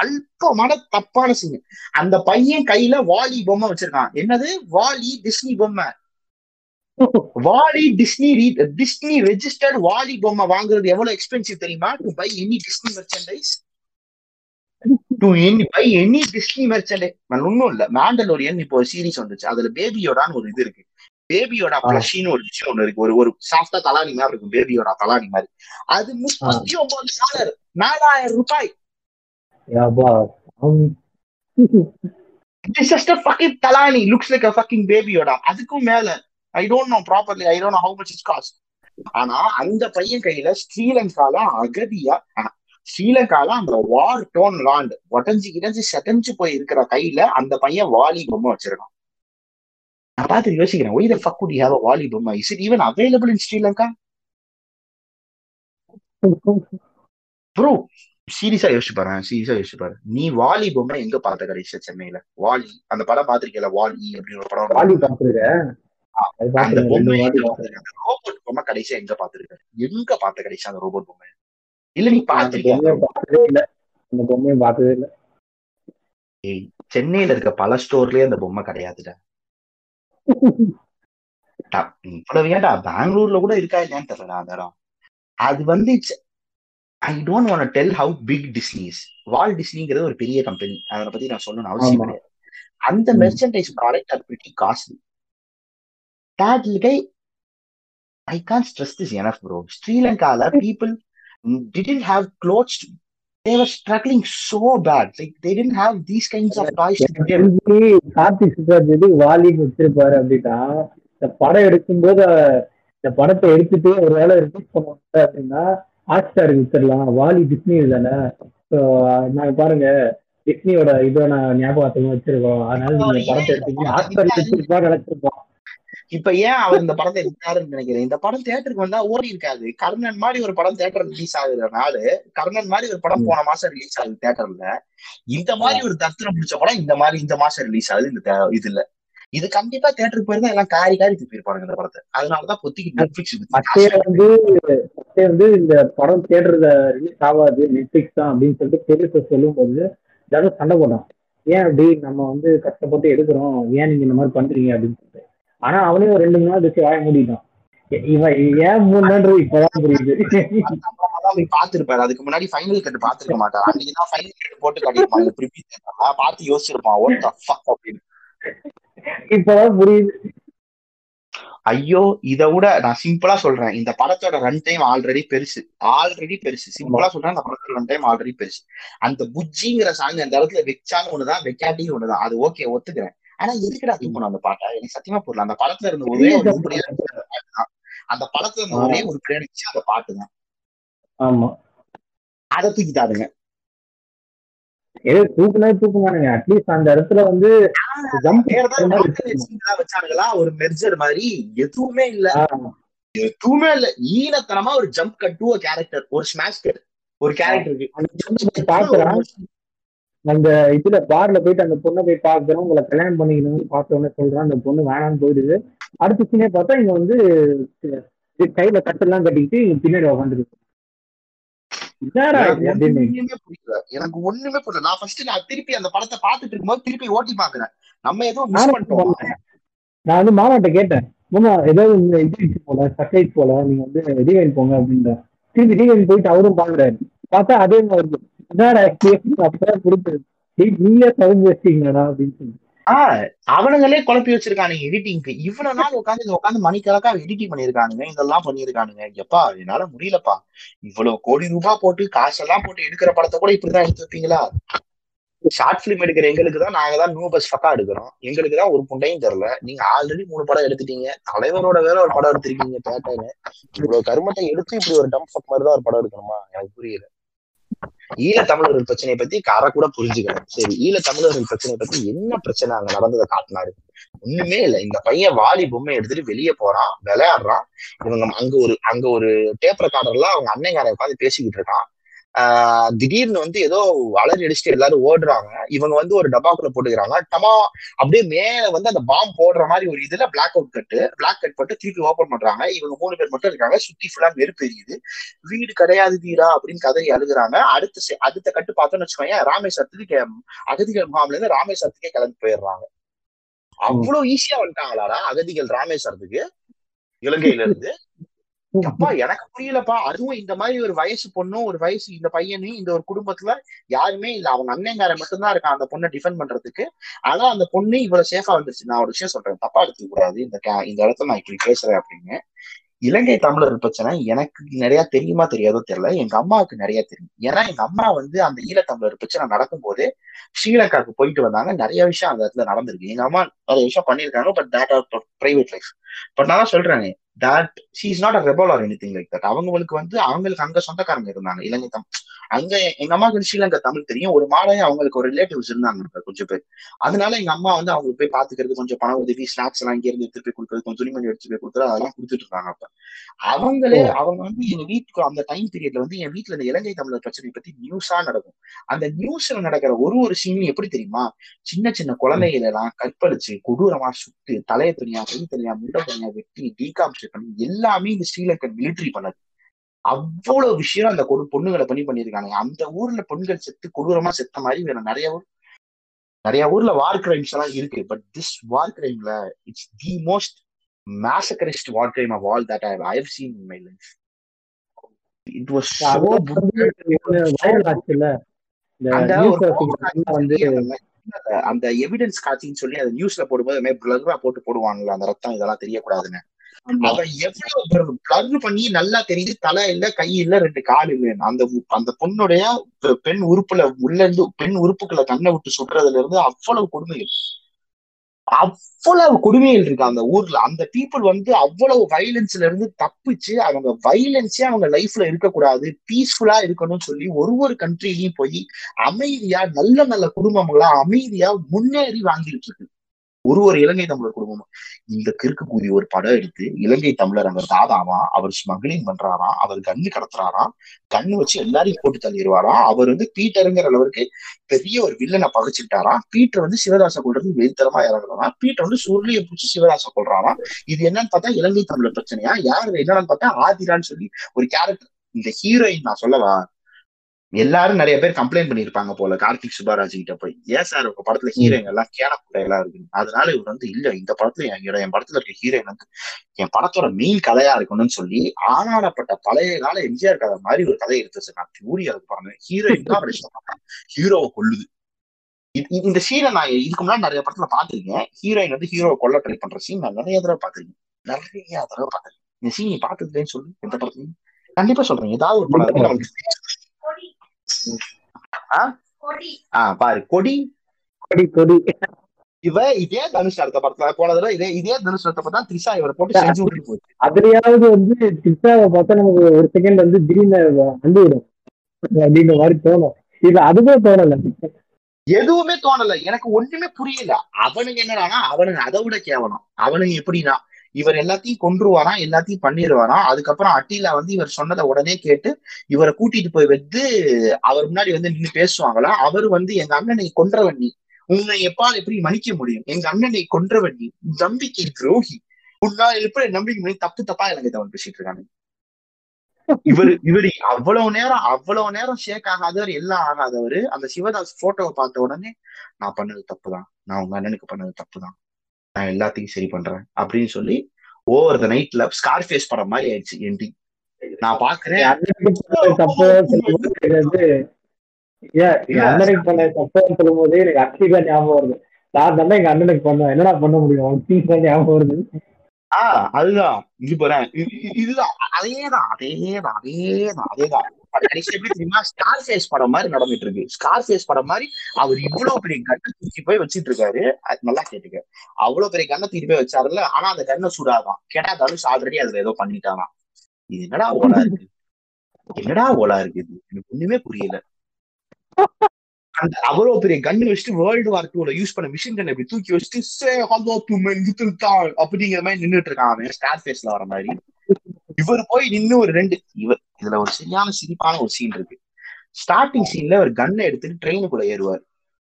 அல்பமான தப்பான சீன் அந்த பையன் கையில வாலி பொம்மை வச்சிருக்கான். என்னது? வாலி டிஸ்னி பொம்மை. Wall-E Disney Disney registered Wall-E பொம்மை வாங்குறது எவ்வளவு எக்ஸ்பென்சிவ் தெரியுமா? To buy any Disney merchandise to any buy any Disney merchandise ஒன்னும் இல்ல. மேண்டலோரியன் இப்போ ஒரு சீரிஸ் வந்துச்சு. அதுல பேபியோடான்னு ஒரு இது இருக்கு. பேபியோட பிளஷின்னு ஒரு விஷயம் ஒண்ணு இருக்கு. ஒரு ஒரு சாஃப்டா தலானி மாதிரி இருக்கும். பேபியோட தலானி மாதிரி. அது முப்பத்தி ஒன்பது டாலர் நாலாயிரம் ரூபாய். Um, it's just a fucking Talani. Looks like a fucking baby Yoda. அதுக்கும் மேல I don't know properly I don't know how much it's cost ஆனா அந்த பையன் கையில ஸ்ரீலங்கால அகதியா ஸ்ரீலங்கால அந்த வார் டோன் லாண்ட் உடஞ்சி இடைஞ்சு செதஞ்சு போய் இருக்கிற கையில அந்த பையன் வாலி பொம்மை வச்சிருக்கான். நான் பார்த்து யோசிக்கிறேன் why the fuck could have a Wall-E பொம்மை? Is it even available in Sri Lanka bro சீரியஸா யோசிச்சு பாரு சீரியஸா யோசிச்சு பாரு நீ வாலி பொம்மை எங்க பார்த்த கடைசியா சென்னையில? வாலி அந்த படம் பாத்திருக்கல வாலி அப்படின்னு ஒரு படம் வாலி பாத்துருக்கேன் அந்த பொம்மை ரோபோட் பொம்மை கடைசியா எங்க பாத்துருக்க எங்க பார்த்த கடைசியா அந்த ரோபோட் பொம்மை? இல்ல நீ இல்ல. அந்த பொம்மையை பார்த்ததே இல்ல. ஏய் சென்னையில இருக்க பல ஸ்டோர்லயே அந்த பொம்மை கிடையாதுடா. இவ்வளவு ஏன்டா பெங்களூர்ல கூட இருக்கா இல்லையான்னு தெரியல அந்த இடம். அது வந்து I don't want tell how big Disney's Walt டிஸ்னிங்கிறது ஒரு பெரிய கம்பெனி அதை பத்தி நான் சொல்லணும்னு அவசியம். கிடையாது அந்த. Merchandise product are pretty costly I can't stress this enough, bro. Sri Lanka, people didn't have clothes. to- They were struggling so bad. Like they didn't have these kinds of toys. to Karthik Subbaraj எது வாலின்னு வச்சிருப்பாரு அப்படின்னா இந்த படம் எடுக்கும்போது இந்த படத்தை எடுத்துட்டு ஒரு வேலை ரிலீஸ் பண்ணுவாங்க அப்படின்னா ஹாட் வித்துடலாம் வாலி டிஸ்னி தானே? ஸோ நாங்க பாருங்க டிஸ்னியோட இதை நான் ஞாபகத்துக்கு வச்சிருக்கோம். அதனால நீங்க படத்தை எடுத்தீங்க ஹாட் ஸ்டார் நினைச்சிருப்போம் இப்ப ஏன் அவர் இந்த படத்தை எடுத்தாருன்னு நினைக்கிறேன். இந்த படம் தியேட்டருக்கு வந்தா ஓடி இருக்காது. கர்ணன் மாதிரி ஒரு படம் தியேட்டர் ரிலீஸ் ஆகுறதுனால கர்ணன் மாதிரி ஒரு படம் போன மாசம் ரிலீஸ் ஆகுது தியேட்டர்ல இந்த மாதிரி ஒரு தத்திரம் பிடிச்ச படம் இந்த மாதிரி இந்த மாசம் ரிலீஸ் ஆகுது இந்த இதுல. இது கண்டிப்பா தியேட்டருக்கு போயிருந்தா எல்லாம் காரி காரி துப்பிருப்பாங்க இந்த படத்தை. அதனாலதான் பொத்திக்கு நெட்ஃபிளிக்ஸ் வந்து மத்தே வந்து இந்த படம் தேட்டர்ல ரிலீஸ் ஆகாது நெட்ஃபிளிக்ஸ் தான் அப்படின்னு சொல்லிட்டு பெருச சொல்லும்போது எல்லாரும் சண்டை போட்டான் ஏன் அப்படி நம்ம வந்து கஷ்டப்பட்டு எடுக்கிறோம்? ஏன் நீங்க இந்த மாதிரி பண்றீங்க அப்படின்னு சொல்லிட்டு. ஆனா அவனே ஒரு ரெண்டு மூணு நாள் வச்சு வாய மூடிட்டான். இ- இவன் ஏன் மூணு நாள் இப்பதான் புரியுது? பாத்துருப்பாரு அதுக்கு முன்னாடி ஃபைனல் கட்டு பாத்துருக்க மாட்டார் அன்னைக்கு தான் ஃபைனல் கட்டு போட்டு காட்டியிருப்பாங்க ப்ரிவியூ பார்த்து யோசிச்சிருப்பான் fuck? அப்படின்னு. இப்பதான் புரியுது. ஐயோ இதை விட நான் சிம்பிளா சொல்றேன். இந்த படத்தோட ரன் டைம் ஆல்ரெடி பெருசு. ஆல்ரெடி பெருசு. சிம்பிளா சொல்றேன் இந்த படத்தோட ரன் டைம் ஆல்ரெடி பெருசு. அந்த புஜ்ஜிங்கிற சாங் அந்த இடத்துல வச்சாலும் ஒண்ணுதான் வைக்காட்டியும் ஒண்ணுதான். அது ஓகே ஒத்துக்கிறேன். ஆனா எதுக்குடா தூக்கணும் அந்த பாட்டை? எனக்கு சத்தியமா புரியல. அந்த படத்துல இருந்த ஒரே ஒரு அந்த அந்த படத்துல இருந்த ஒரே ஒரு பிரேடிச்சு அந்த பாட்டு தான் ஆமா. அதை தூக்கிட்டாருங்க ஏதோ தூக்குனா தூக்குமானுங்க. அட்லீஸ்ட் அந்த இடத்துல வந்து வச்சானுங்களா ஒரு மெர்ஜர் மாதிரி எதுவுமே இல்ல. எதுவுமே இல்ல. ஈனத்தனமா ஒரு ஜம்ப் கட் டு கேரக்டர் ஒரு ஸ்மாஷ் கட் ஒரு கேரக்டருக்கு பாக்குறான் அந்த இதுல பார்ல போயிட்டு அந்த பொண்ணை போய் பாக்குறோம் உங்களை கல்யாணம் பண்ணிக்கணும்னு பார்த்த உடனே சொல்றான் அந்த பொண்ணு வேணாம்னு போயிடுது. அடுத்த சீனே பார்த்தா இங்க வந்து கையில கட்டெல்லாம் கட்டிக்கிட்டு பின்னாடி உட்காந்துருக்கு எனக்கு ஒண்ணுமே புரியல. எனக்கு ஒண்ணுமே புரியல. நான் ஃபர்ஸ்ட் நான் திருப்பி அந்த படத்தை பார்த்துட்டு இருக்கும்போது திருப்பி ஓட்டி பாக்குறேன் நம்ம ஏதோ மிஸ் பண்ணிட்டோம். நான் வந்து மாமாட்ட கேட்டேன். மாமா ஏதாவது இந்த இது போல சர்ப்ரைஸ் போல நீங்க வந்து ரீவைன் போங்க அப்படின்ற. திருப்பி ரீவைன் போயிட்டு அவரும் பாக்குறாரு பார்த்தா அதே மாதிரி. என்னடா கேஸ் அப்பதான் கொடுத்தது. டேய், நீங்களே சவுண்ட் வச்சிட்டீங்கடா அப்படின்னு சொல்லி ஆஹ் அவனுங்களே குழப்பி வச்சிருக்கானுங்க எடிட்டிங்க்கு இவ்வளவு நாள் உட்காந்து உட்காந்து மணிக்கணக்கா எடிட்டிங் பண்ணிருக்கானுங்க இதெல்லாம் பண்ணிருக்கானுங்க எப்பா என்னால முடியலப்பா. இவ்வளவு கோடி ரூபாய் போட்டு காசெல்லாம் போட்டு எடுக்கிற படத்தை கூட இப்படிதான் எடுத்து வைப்பீங்களா? ஷார்ட் பிலிம் எடுக்கிற எங்களுக்கு தான் நாங்க தான் நூ பஸ் பக்கா எடுக்கிறோம். எங்களுக்கு தான் ஒரு புண்டையும் தெரியல நீங்க ஆல்ரெடி மூணு படம் எடுத்துட்டீங்க. தலைவரோட வேற ஒரு படம் எடுத்திருக்கீங்க தேட்டர்னு இவ்வளவு கருமத்தை எடுத்து இப்படி ஒரு டம்ப் மாதிரி தான் ஒரு படம் எடுக்கணுமா? எனக்கு புரியல. ஈழ தமிழர்கள் பிரச்சனையை பத்தி கரை கூட புரிஞ்சுக்கல சரி ஈழ தமிழர்கள் பிரச்சனையை பத்தி என்ன பிரச்சனை அங்க நடந்ததை காட்டினாரு? ஒண்ணுமே இல்ல. இந்த பையன் வாலி பொம்மை எடுத்துட்டு வெளியே போறான் விளையாடுறான். இவங்க அங்க ஒரு அங்க ஒரு டேப் ரெக்கார்டர்ல அவங்க அன்னைக்காரன் உட்காந்து பேசிக்கிட்டு இருக்கான். ஆஹ் திடீர்னு வந்து ஏதோ அலறி அடிச்சுட்டு எல்லாரும் ஓடுறாங்க. இவங்க வந்து ஒரு டப்பாக்குள்ள போட்டுக்கிறாங்க. டமா அப்படியே மேல வந்து அந்த பாம் போடுற மாதிரி ஒரு இதுல black out cut black cut போட்டு திருப்பி ஓபன் பண்றாங்க. இவங்க மூணு பேர் மட்டும் இருக்காங்க. சுத்தி ஃபுல்லா நெருப்பு எரியுது. வீடு கிடையாது வீடா அப்படின்னு கதறி அழுகுறாங்க. அடுத்த அடுத்த கட்டு பார்த்தோம்னு வச்சுக்கோங்க ராமேஸ்வரத்துக்கு கே- அகதிகள் முகாம்ல இருந்து ராமேஸ்வரத்துக்கே கிளம்பி போயிடுறாங்க. அவ்வளவு ஈஸியா வந்துட்டாங்களாடா அகதிகள் ராமேஸ்வரத்துக்கு? இலங்கையில இருந்து அப்பா எனக்கு புரியலப்பா. அதுவும் இந்த மாதிரி ஒரு வயசு பொண்ணும் ஒரு வயசு இந்த பையனையும் இந்த ஒரு குடும்பத்துல யாருமே இல்ல. அவங்க அண்ணங்கார மட்டும்தான் இருக்கான் அந்த பொண்ணை டிஃபெண்ட் பண்றதுக்கு. ஆனா அந்த பொண்ணு இவ்வளவு சேஃபா வந்துருச்சு. நான் ஒரு விஷயம் சொல்றேன். தப்பா எடுத்துக்க கூடாது இந்த இந்த இடத்துல நான் இப்படி பேசுறேன் அப்படின்னு. இலங்கை தமிழர் பிரச்சனை எனக்கு நிறைய தெரியுமா தெரியாதோ தெரியல. எங்க அம்மாவுக்கு நிறைய தெரியும். ஏன்னா எங்க அம்மா வந்து அந்த ஈழத்தமிழர் பிரச்சனை நடக்கும்போது ஸ்ரீலங்காவுக்கு போயிட்டு வந்தாங்க. நிறைய விஷயம் அந்த இடத்துல நடந்திருக்கு. எங்க அம்மா நிறைய விஷயம் பண்ணியிருக்காங்க but that are private life but நான் சொல்றேன் that she is not a rebel or anything like that அவங்களுக்கு வந்து அவங்களுக்கு அங்க சொந்தக்காரங்க இருந்தாங்க இலங்கை தம் அங்க எங்க அம்மாவுக்கு ஸ்ரீலங்கா தமிழ் தெரியும். ஒரு மாடே அவங்களுக்கு ஒரு ரிலேட்டிவ்ஸ் இருந்தாங்க கொஞ்சம் பேர். அதனால எங்க அம்மா வந்து அவங்களுக்கு போய் பாத்துக்கிறது கொஞ்சம் பண உதவி ஸ்நாக்ஸ் எல்லாம் இங்க இருந்து எடுத்துட்டு போய் கொடுக்குறது கொஞ்சம் துணிமணி எடுத்து போய் கொடுக்குறது அதெல்லாம் கொடுத்துட்டு இருக்காங்க அப்ப. அவங்களே அவங்க வந்து எங்க வீட்டுக்கு அந்த டைம் பீரியட்ல வந்து என் வீட்டுல இந்த இலங்கை தமிழர் பிரச்சனை பத்தி நியூஸா நடக்கும். அந்த நியூஸ்ல நடக்கிற ஒரு ஒரு சீனும் எப்படி தெரியுமா? சின்ன சின்ன குழந்தைகளை எல்லாம் கற்பழிச்சு கொடூரமா சுட்டு தலைய தனியா கை தனியா முண்டை தனியா வெட்டி டீகாம்ஸ்ட் பண்ணி எல்லாமே இந்த ஸ்ரீலங்கன் மிலிட்டரி பண்ணது. அவ்வளவு விஷயம் அந்த கொடு பொண்ணுங்களை பண்ணி பண்ணிருக்காங்க அந்த ஊர்ல பெண்கள் செத்து கொடூரமா செத்த மாதிரி வேற நிறைய ஊர் நிறைய ஊர்ல வார் கிரைம்ஸ் எல்லாம் இருக்கு. But this war கிரைம்ல it's the most massacrist war crime of all that I have seen in my life it was so அந்த எவிடன்ஸ் காட்சின்னு சொல்லி அந்த நியூஸ்ல போடும்போது பிளர்ரா போட்டு போடுவாங்கல்ல அந்த ரத்தம் இதெல்லாம் தெரியக்கூடாதுன்னு. அவன் எவ்வளவு பிளர் பண்ணி நல்லா தெரியுது தலை இல்ல கை இல்ல ரெண்டு கால் இல்ல. அந்த உ- அந்த பொண்ணுடைய பெண் உறுப்புல உள்ள இருந்து பெண் உறுப்புக்களை கண்ணை விட்டு சுடுறதுல இருந்து அவ்வளவு கொடுமைகள் அவ்வளவு கொடுமைகள் இருக்கு அந்த ஊர்ல. அந்த பீப்புள் வந்து அவ்வளவு வயலன்ஸ்ல இருந்து தப்பிச்சு அவங்க வயலன்ஸே அவங்க லைஃப்ல இருக்கக்கூடாது பீஸ்ஃபுல்லா இருக்கணும்னு சொல்லி ஒரு ஒரு கண்ட்ரிலையும் போய் அமைதியா நல்ல நல்ல குடும்பங்களா அமைதியா முன்னேறி வாங்கிட்டு இருக்கு. ஒரு ஒரு இலங்கை தமிழர் குடும்பமும். இந்த கிறுக்கு கூதி ஒரு படம் எடுத்து இலங்கை தமிழர் அங்க தாதாவா அவர் ஸ்மக்லிங் பண்றாராம் அவர் கண்ணு கடத்துறாராம் கண்ணு வச்சு எல்லாரையும் போட்டு தள்ளிடுவாராம் அவர் வந்து பீட்டருங்கிற அளவுக்கு பெரிய ஒரு வில்லனை பகைச்சுட்டாராம் பீட்டர் வந்து சிவதாச கொள்றது வெளித்தரமா இறங்குறாராம் பீட்டர் வந்து சுருளியை பிடிச்சி சிவதாச கொள்றாராம் இது என்னன்னு பார்த்தா இலங்கை தமிழர் பிரச்சனையா யார் என்னன்னு பார்த்தா ஆதிரான்னு சொல்லி ஒரு கேரக்டர் இந்த ஹீரோயின் நான் சொல்லவா எல்லாரும் நிறைய பேர் கம்ப்ளைண்ட் பண்ணிருப்பாங்க போல கார்த்திக் சுப்பாராஜ் கிட்ட போய். ஏன் சார் உங்க படத்துல ஹீரோயின் எல்லாம் கேன எல்லாம் இருக்கு அதனால இவர் வந்து இல்ல இந்த படத்துல என் hero- என் படத்துல இருக்க ஹீரோயின் வந்து என் படத்தோட மெயின் கதையா இருக்கணும்னு சொல்லி ஆனாடப்பட்ட பழைய கால எம்ஜிஆர் கதை மாதிரி ஒரு கதை எடுத்து வச்சிருக்கான் பியூரி அதுக்கு பாருங்க. ஹீரோயின் தான் அப்படி ஹீரோவை கொல்லுது. இந்த சீனை நான் இதுக்கு முன்னாடி நிறைய படத்துல பாத்திருக்கேன் ஹீரோயின் வந்து ஹீரோவை கொல்ல ட்ரை பண்ற சீன் நான் நிறைய தடவை பாத்திருக்கேன் நிறைய தடவை பாத்திருக்கேன் இந்த சீன் நீ பாத்துருக்கேன்னு சொல்லு. எந்த படத்துலயும். கண்டிப்பா சொல்றேன். ஏதாவது ஒரு படம் பாரு கொடி. கொடி கொடி. இவ இதே தனுஷ் அடுத்த படத்துல போன தடவை இதே இதே தனுஷ் அடுத்த படம் த்ரிஷா இவரை போட்டு செஞ்சு விட்டுட்டு போச்சு. அதுலயாவது வந்து திட்டாவை பார்த்தா நமக்கு ஒரு செகண்ட் வந்து திடீர்னு அண்டு விடும் அப்படின்ற மாதிரி தோணும். இது அதுவே தோணல. எதுவுமே தோணல. எனக்கு ஒண்ணுமே புரியல. அவனுங்க என்னடானா அவனுங்க அதை விட கேவலம். அவனுங்க எப்படின்னா இவர் எல்லாத்தையும் கொன்றுவாராம் எல்லாத்தையும் பண்ணிடுவாராம் அதுக்கப்புறம் அட்டிலா வந்து இவர் சொன்னதை உடனே கேட்டு இவரை கூட்டிட்டு போய் வந்து அவர் முன்னாடி வந்து நின்னு பேசுவாங்களா? அவர் வந்து எங்க அண்ணனை கொன்றவன் நீ. உன்னை எப்பால் எப்படி மன்னிக்க முடியும்? எங்க அண்ணனை கொன்றவன் நீ. நம்பிக்கை துரோகி. உன்னால் எப்படி நம்பிக்கை தப்பு தப்பா எனக்கு தவன் பேசிட்டு இருக்காங்க இவர் இவரு அவ்வளவு நேரம் அவ்வளவு நேரம் ஷேக் ஆகாதவர் எல்லாம் ஆகாதவர். அந்த சிவதாஸ் போட்டோவை பார்த்த உடனே நான் பண்ணது தப்புதான். நான் உங்க அண்ணனுக்கு பண்ணது தப்புதான். நான் எல்லாத்தையும் சரி பண்றேன் அப்படின்னு சொல்லி ஓவர் த நைட்ல ஸ்கார்ஃபேஸ் படம் மாதிரி ஆயிடுச்சு எண்டிங் நான் பாக்குறேன். அண்ணனுக்கு பண்ண தப்பு சொல்லும் போதே எனக்கு அக்ஷிகா ஞாபகம் வருது. நான் தானே எங்க அண்ணனுக்கு பண்ணேன் என்னடா பண்ண முடியும்? அக்ஷிகா ஞாபகம் வருது. ஆஹ் அதுதான். இது போறேன் இதுதான். அதேதான் அதேதான் அதேதான். அதேதான் அது கடைசி எப்படி தெரியுமா? ஸ்டார் ஃபேஸ் படம் மாதிரி நடந்துட்டு இருக்கு. ஸ்டார் ஃபேஸ் படம் மாதிரி அவர் இவ்வளவு பெரிய கண்ணை தூக்கி போய் வச்சிட்டு இருக்காரு. அது நல்லா கேட்டுக்க. அவ்வளவு பெரிய கண்ணை தூக்கி போய் வச்சாருல்ல. ஆனா அந்த கண்ணை சூடாதான். கேட்டா தனுஷ் ஆல்ரெடி அதுல ஏதோ பண்ணிட்டாராம். இது என்னடா ஓலா இருக்கு? என்னடா ஓலா இருக்கு இது? எனக்கு ஒண்ணுமே புரியல. அந்த அவ்வளவு பெரிய கன்னு வச்சுட்டு வேர்ல்டு வார் டூல யூஸ் பண்ண மிஷின் கன் இப்படி தூக்கி வச்சுட்டு சே ஹலோ டு மென் தான் அப்படிங்கிற மாதிரி நின்னுட்டு இருக்கான் அவன் ஸ்டார் ஃபேஸ்ல வர மாதிரி. இவர் போய் நின்னு ஒரு ரெண்டு இவர் இதுல ஒரு சரியான சிரிப்பான ஒரு சீன் இருக்கு. ஸ்டார்டிங் சீன்ல ஒரு கன்னை எடுத்துட்டு ட்ரெயினுக்குள்ள ஏறுவார்.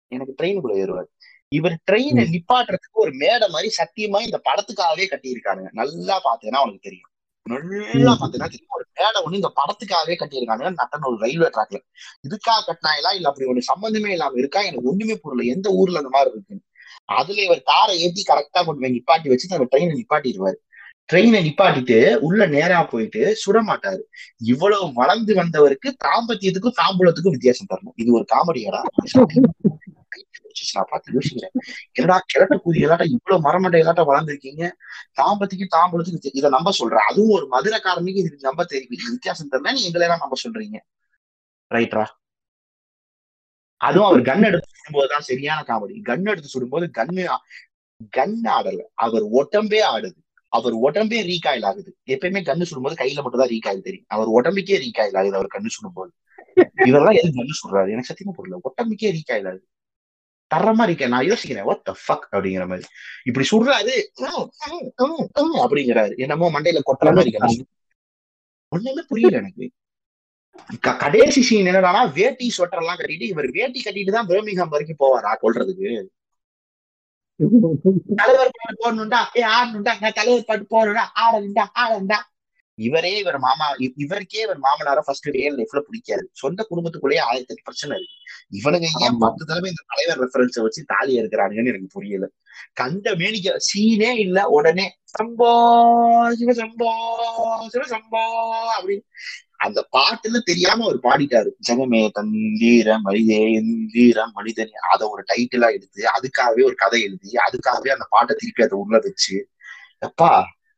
எனக்கு ட்ரெயினுக்குள்ள ஏறுவார். இவர் ட்ரெயினை நிப்பாட்டுறதுக்கு ஒரு மேடை மாதிரி சத்தியமா இந்த படத்துக்காகவே கட்டியிருக்கானுங்க. நல்லா பாத்தீங்கன்னா உனக்கு தெரியும். நல்லா பாத்தீங்கன்னா தெரியும். ஒரு மேடை ஒண்ணு இந்த படத்துக்காகவே கட்டியிருக்கானுங்க. நட்டன் ஒரு ரயில்வே ட்ராக்ல இதுக்காக கட்டினாங்களா இல்ல அப்படி ஒண்ணு சம்பந்தமே இல்லாம இருக்கா? எனக்கு ஒண்ணுமே புரியல. எந்த ஊர்ல அந்த மாதிரி இருக்குன்னு. அதுல இவர் காரை ஏத்தி கரெக்டா கொண்டு போய் நிப்பாட்டி வச்சு அந்த ட்ரெயினை நிப்பாட்டிடுவாரு. ட்ரெயினை நிப்பாட்டிட்டு உள்ள நேரா போயிட்டு சுட மாட்டாரு இவ்வளவு வளர்ந்து வந்தவருக்கு தாம்பத்தியத்துக்கும் தாம்பூலத்துக்கும் வித்தியாசம் தரணும் இது ஒரு காமெடியாடா நான் பார்த்து யோசிக்கிறேன். என்னடா கிழட்டு கூதி எல்லாட்டா இவ்வளவு மரமண்டை எல்லாட்டா வளர்ந்துருக்கீங்க? தாம்பத்திக்கு தாம்பூலத்துக்கு இதை நம்ப சொல்றேன் அதுவும் ஒரு மதுரைக்காரனுக்கு இதுக்கு நம்ப தெரியும் இது வித்தியாசம் தெரியல நீ எங்களை எல்லாம் நம்ப சொல்றீங்க. ரைட்ரா அதுவும் அவர் கன் எடுத்து சுடும்போதுதான் சரியான காமெடி கன் எடுத்து சுடும்போது கன்னு கன் ஆடல. அவர் ஒட்டம்பே ஆடுது. அவர் உடம்பே ரீகாயில் ஆகுது எப்பயுமே கண்ணு சுடும்போது கையில மட்டும் தான் ரீகாயில் தெரியும். அவர் உடம்புக்கே ரீகாயில் ஆகுது அவர் கண்ணு சுடும்போது. இவரெல்லாம் எதுக்கு கண்ணு சுடுறாரு? எனக்கு சத்தியமா புரியல. உடம்புக்கே ரீகாயில் ஆகுது தரமா இருக்கேன் நான் யோசிக்கிறேன் வாட் த ஃபக் அப்படிங்கிற மாதிரி. இப்படி சுடுறாரு. அப்படிங்கிறாரு. என்னமோ மண்டையில கொட்டுற மாதிரி கண்ணு ஒண்ணுமே புரியல எனக்கு. கடைசி சீன் என்னடானா வேட்டி ஸ்வெட்டர் எல்லாம் கட்டிட்டு இவர் வேட்டி கட்டிட்டு தான் பிரமிங்ஹாம் வரைக்கும் போவாரா கொல்றதுக்கு? தலைவர் பாட்டு போடணும்டா. ஏ ஆடணும்டா. நான் தலைவர் பாட்டு போடணும்டா. ஆடணும்டா. ஆடணும்டா. இவரே இவர் மாமா இவருக்கே இவர் மாமனார ஃபர்ஸ்ட் ரியல் லைஃப்ல பிடிக்காது சொந்த குடும்பத்துக்குள்ளேயே ஆயிரத்தி எட்டு பிரச்சனை இருக்கு. இவனுங்க ஏன். பத்து தடவை இந்த தலைவர் ரெஃபரன்ஸை வச்சு தாலி இருக்கிறானுங்கன்னு எனக்கு புரியல. கண்ட மேனிக்க சீனே இல்ல. உடனே சம்போ சிவசம்போ சிவசம்போ அப்படின்னு அந்த பாட்டுல தெரியாம அவர் பாடிட்டாரு. ஜெகமே தந்தீர மனிதே எந்தீர மனிதன் அத ஒரு டைட்டிலா எடுத்து அதுக்காகவே ஒரு கதை எழுதி அதுக்காகவே அந்த பாட்டை திருப்பி அதை உள்ள வச்சு எப்பா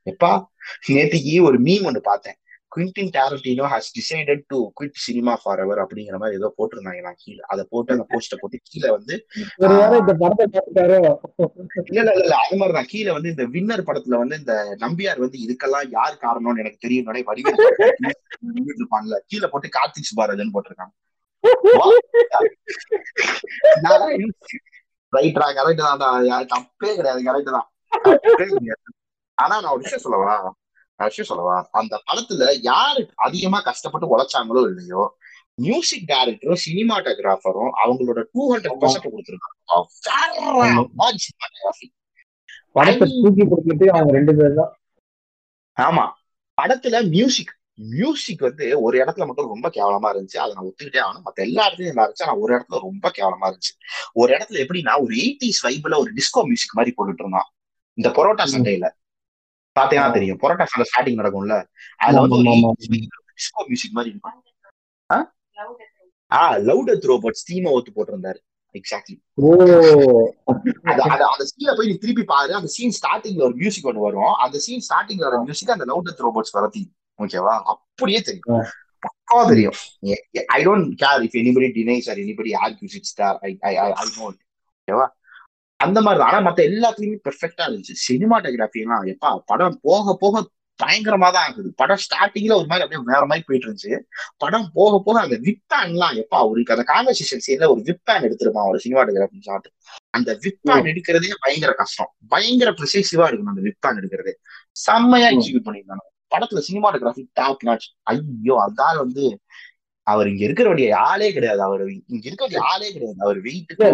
எப்பா நேத்திக்கு ஒரு மீம் ஒண்ணு பார்த்தேன். Quentin Tarantino has decided to quit cinema forever அப்படிங்கிற மாதிரி ஏதோ போட்டிருந்தாங்க நான் கீழே. அதை போட்டு அந்த போஸ்ட போட்டு கீழே வந்து இல்ல இல்ல இல்ல, அது மாதிரிதான். கீழே வந்து இந்த வின்னர் படத்துல வந்து இந்த நம்பியார் வந்து இதுக்கெல்லாம் யார் காரணம்னு எனக்கு தெரியும் வடிவேல் கீழே போட்டு கார்த்திக் சுபாராஜன் போட்டிருக்காங்க. ரைட்ரா கரெக்ட் தான்டா. யா- தப்பே கிடையாது கரெக்ட் தான். ஆனா நான் ஒரு விஷயம் சொல்லவா? விஷயம் சொல்லவா அந்த படத்துல யாரு அதிகமா கஷ்டப்பட்டு உழைச்சாங்களோ இல்லையோ மியூசிக் டைரக்டரும் சினிமாட்டோகிராஃபரும் அவங்களோட டூ ஹண்ட்ரட் பர்சன்ட் கொடுத்துருக்காங்க. அவங்க ரெண்டு பேர் தான். ஆமா. படத்துல மியூசிக் மியூசிக் வந்து ஒரு இடத்துல மட்டும் ரொம்ப கேவலமா இருந்துச்சு. அதை நான் ஒத்துக்கிட்டே ஆகணும். மத்த எல்லா இடத்துலயும் நல்லா இருந்துச்சு. ஆனா ஒரு இடத்துல ரொம்ப கேவலமா இருந்துச்சு. ஒரு இடத்துல எப்படின்னா ஒரு எயிட்டிஸ் வைப்ல ஒரு டிஸ்கோ மியூசிக் மாதிரி போட்டுட்டு இருந்தான். இந்த பரோட்டா சண்டையில. பாத்தீங்கன்னா தெரியும். பரோட்டா சண்டை ஸ்டார்டிங் நடக்கும்ல. அதுல வந்து டிஸ்கோ மியூசிக் மாதிரி இருக்கும். ஆ? ஆ லவுட் ரோபோட்ஸ் தீமை ஒத்து போட்டிருந்தாரு. Exactly oh. அது அது அந்த சீனை போய் நீ திருப்பி பாரு. அந்த சீன் ஸ்டார்டிங்ல ஒரு மியூசிக் ஒன்று வரும். அந்த சீன் ஸ்டார்டிங்ல வர மியூசிக் அந்த லவுட் ரோபோட்ஸ் வர தீம் ஓகேவா அப்படியே தெரியும். பக்காவா தெரியும். I don't care if anybody denies or anybody argues it's there I I I I know ஓகேவா அந்த மாதிரி ஆனா மத்த எல்லாத்துலயுமே பெர்ஃபெக்டா இருந்துச்சு. சினிமாட்டோகிராஃபி எல்லாம் எப்பா படம் போக போக பயங்கரமா தான் ஆகுது. படம் ஸ்டார்டிங்ல ஒரு மாதிரி அப்படியே வேற மாதிரி போயிட்டு இருந்துச்சு. படம் போக போக அந்த விப்பான் எல்லாம் எப்பா அவருக்கு அந்த கான்வர்சேஷன் சீன்ல ஒரு விப்பான் எடுத்திருப்பான் ஒரு சினிமாட்டோகிராஃபி ஷாட் அந்த விப்பான் எடுக்கிறதே பயங்கர கஷ்டம். பயங்கர ப்ரிசைசிவா இருக்கணும் அந்த விப்பான் எடுக்கிறதே. செம்மையா எக்ஸிக்யூட் பண்ணியிருந்தாங்க. படத்துல சினிமாட்டோகிராஃபி டாப் நாச் ஐயோ ஆள் வந்து அவர் இங்க இருக்கிற வேண்டிய ஆளே கிடையாது. அவர் இங்க இருக்க வேண்டிய ஆளே கிடையாது. அவர் வெயிட்டுக்கு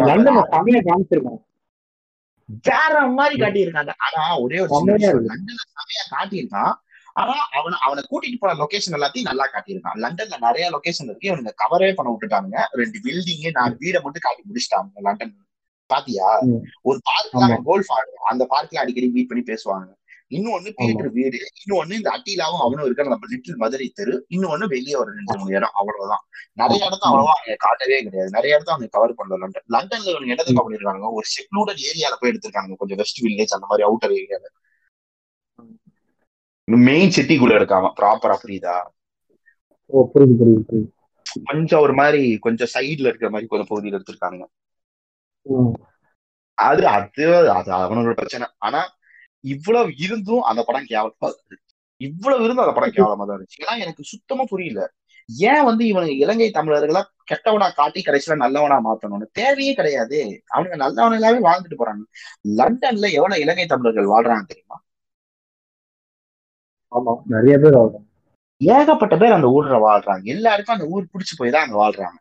வேற மாதிரி காட்டியிருக்காங்க. ஆனா ஒரே ஒரு. லண்டன்ல செமையா காட்டியிருக்கான் ஆனா அவனை அவனை கூட்டிட்டு போன லொகேஷன் எல்லாத்தையும் நல்லா காட்டியிருக்கான் லண்டன்ல நிறைய லொகேஷன் இருக்கு. இவனுங்க கவரே பண்ண விட்டுட்டாங்க ரெண்டு பில்டிங் நாலு வீடை மட்டும் காட்டி முடிச்சிட்டாங்க லண்டன். பாத்தியா. ஒரு பார்க்ல கோல்ஃப் ஆடுவான். அந்த பார்க்ல அடிக்கடி மீட் பண்ணி பேசுவாங்க. இன்னொன்னு பீட்டர் வீடு இன்னொன்னு இந்த அட்டிலாவும் அவனும் இருக்கிற நம்ம லிட்டில் மதுரை தெரு. இன்னொன்னு வெளியே ஒரு ரெண்டு மூணு இடம் அவ்வளவுதான். நிறைய இடத்த அவ்வளவா அவங்க காட்டவே கிடையாது. நிறைய இடத்த அவங்க கவர் பண்ணல. லண்டன் லண்டன்ல இவங்க இடத்துக்கு பண்ணிருக்காங்க ஒரு செக்லூடட் ஏரியால போய் எடுத்திருக்காங்க. கொஞ்சம் வெஸ்ட் வில்லேஜ் அந்த மாதிரி அவுட்டர் ஏரியால மெயின் சிட்டிக்குள்ள இருக்காம ப்ராப்பரா புரியுதா? ஓ புரியுது புரியுது புரியுது. கொஞ்சம் ஒரு மாதிரி கொஞ்சம் சைடுல இருக்கிற மாதிரி கொஞ்சம் பகுதியில் எடுத்திருக்காங்க. அது அது அது அவனோட பிரச்சனை. ஆனா இவ்வளவு இருந்தும் அந்த படம் கேவலமா. இவ்வளவு இருந்தும் அந்த படம் கேவலமா தான் இருந்துச்சு. ஏன்னா எனக்கு சுத்தமா புரியல. ஏன் வந்து இவனுங்க இலங்கை தமிழர்களை கெட்டவனா காட்டி கடைசியில நல்லவனா மாத்தணும்னு? தேவையே கிடையாது. அவனுங்க நல்லவனாவே வாழ்ந்துட்டு போறாங்க. லண்டன்ல எவ்வளவு இலங்கை தமிழர்கள் வாழ்றாங்க தெரியுமா? ஆமா. நிறைய பேர் ஏகப்பட்ட பேர் அந்த ஊர்ல வாழ்றாங்க. எல்லாருக்கும் அந்த ஊர் பிடிச்சு போய் தான் அங்க வாழ்றாங்க.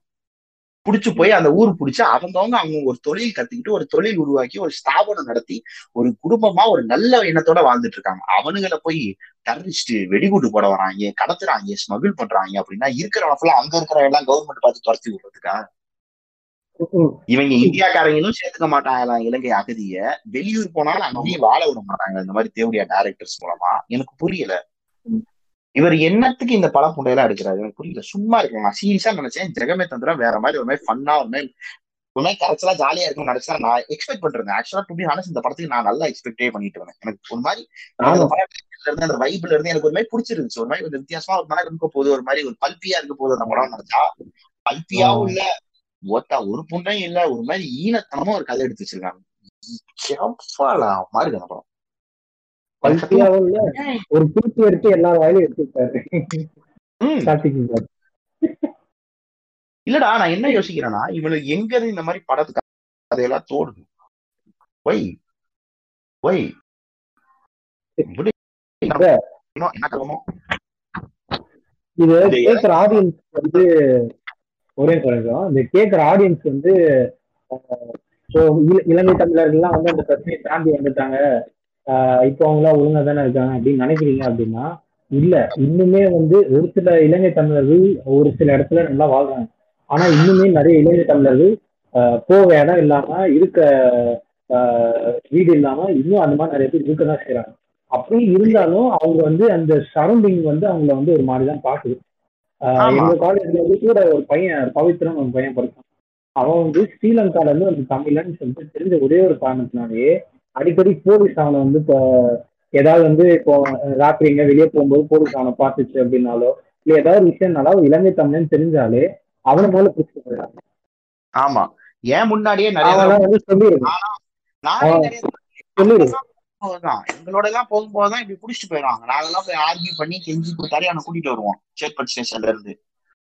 பிடிச்சு போய் அந்த ஊர் பிடிச்சு அவங்கவுங்க அவங்க ஒரு தொழில் கத்துக்கிட்டு ஒரு தொழில் உருவாக்கி ஒரு ஸ்தாபனம் நடத்தி ஒரு குடும்பமா ஒரு நல்ல எண்ணத்தோட வாழ்ந்துட்டு இருக்காங்க. அவனுங்களை போய் டெரரிஸ்ட் வெடிகுண்டு போட வராங்க கடத்துறாங்க ஸ்மகிள் பண்றாங்க அப்படின்னா இருக்கிறவங்க ஃபுல்லா அங்க இருக்கிற எல்லாம் கவர்மெண்ட் பார்த்து துரத்தி விடுறதுக்கா? இவங்க இந்தியாக்காரங்களும் சேர்த்துக்க மாட்டாங்களா? இலங்கை அகதிய. வெளியூர் போனாலும் அங்கேயும் வாழ விட மாட்டாங்க. இந்த மாதிரி தேவடியா டைரக்டர்ஸ் மூலமா. எனக்கு புரியல. இவர் என்னத்துக்கு இந்த படம் புண்டையெல்லாம் எடுக்கிறாரு எனக்கு புரியல. சும்மா இருக்கு நான் சீரியஸா நினைச்சேன். ஜெகமே தந்திரம் வேற மாதிரி ஒரு மாதிரி ஃபன்னா ஒரு மாதிரி ஒரு மாதிரி கரைச்சலா ஜாலியா இருக்கும்னு நினைச்சா நான் எக்ஸ்பெக்ட் பண்ணிருந்தேன் ஆக்சுவலா டு பி ஹானஸ் இந்த படத்துக்கு நான் நல்லா எக்ஸ்பெக்டே பண்ணிட்டு இருந்தேன் எனக்கு ஒரு மாதிரி இருந்து அந்த வைப்ல இருந்து எனக்கு ஒரு மாதிரி பிடிச்சிருந்துச்சு. ஒரு மாதிரி கொஞ்சம் வித்தியாசமா ஒரு மாதிரி இருக்க போகுது. ஒரு மாதிரி ஒரு பல்பியா இருக்க போகுது அந்த படம் நினைச்சா. பல்பியாவும் இல்ல ஒத்தா ஒரு புண்டையும் இல்ல ஒரு மாதிரி ஈனத்தனமா ஒரு கதை எடுத்து வச்சிருக்காங்க. மாதிரி அந்த படம். பல்சியாவில் ஒரு குறிப்பு எடுத்து எல்லா வாயிலும் எடுத்துட்டாரு சார். இல்லடா நான் என்ன யோசிக்கிறேன்னா இவனுக்கு எங்க இருந்து இந்த மாதிரி படத்துக்கு அதையெல்லாம் தோடுது? Y Y. இது கேட்கிற ஆடியன்ஸ் வந்து ஒரே குறைக்கும் இந்த கேட்கிற ஆடியன்ஸ் வந்து இலங்கை தமிழர்கள்லாம் வந்து அந்த பிரச்சனையை தாண்டி வந்துட்டாங்க. இப்போ அவங்களாம் ஒழுங்கா தானே இருக்காங்க அப்படின்னு நினைக்கிறீங்க அப்படின்னா இல்ல. இன்னுமே வந்து ஒரு சில இலங்கை தமிழர்கள் ஒரு சில இடத்துல நல்லா வாழ்றாங்க. ஆனா இன்னுமே நிறைய இலங்கை தமிழர்கள் போக இடம் இல்லாம இருக்க வீடு இல்லாம இன்னும் அந்த மாதிரி நிறைய பேர் இருக்க தான் செய்யறாங்க அப்படி இருந்தாலும் அவங்க வந்து அந்த சரௌண்டிங் வந்து அவங்கள வந்து ஒரு மாதிரி தான் பாக்குது. எங்க காலேஜ்ல வந்து கூட ஒரு பையன் பவித்ரன் ஒரு பையன் படிச்சான் அவன் வந்து ஸ்ரீலங்கால இருந்து வந்து தமிழன்னு சொல்லிட்டு தெரிஞ்ச ஒரே ஒரு காரணத்தினாலேயே அடிக்கடி போலீஸ் அவனை வந்து இப்போ ஏதாவது வந்து இப்போ ராத்திரி எங்க வெளியே போகும்போது போலீஸ் அவனை பார்த்துச்சு அப்படின்னாலோ இல்ல ஏதாவது விஷயம்னால இலங்கை தமிழன் தெரிஞ்சாலே அவனை மேல பிடிச்சி போயிடறாங்க ஆமா. ஏன் முன்னாடியே நிறைய வந்து சொல்லிடுங்க நானே அவன் நிறைய சொல்லிடு போகுதுதான் எங்களோட எல்லாம் போகும்போதுதான் இப்படி புடிச்சிட்டு போயிடுவாங்க. நாங்கெல்லாம் போய் ஆர்கியூ பண்ணி கெஞ்சி கொடுத்தாரு அவனை கூட்டிட்டு வருவோம். சேத்பட் ஸ்டேஷன்ல இருந்து.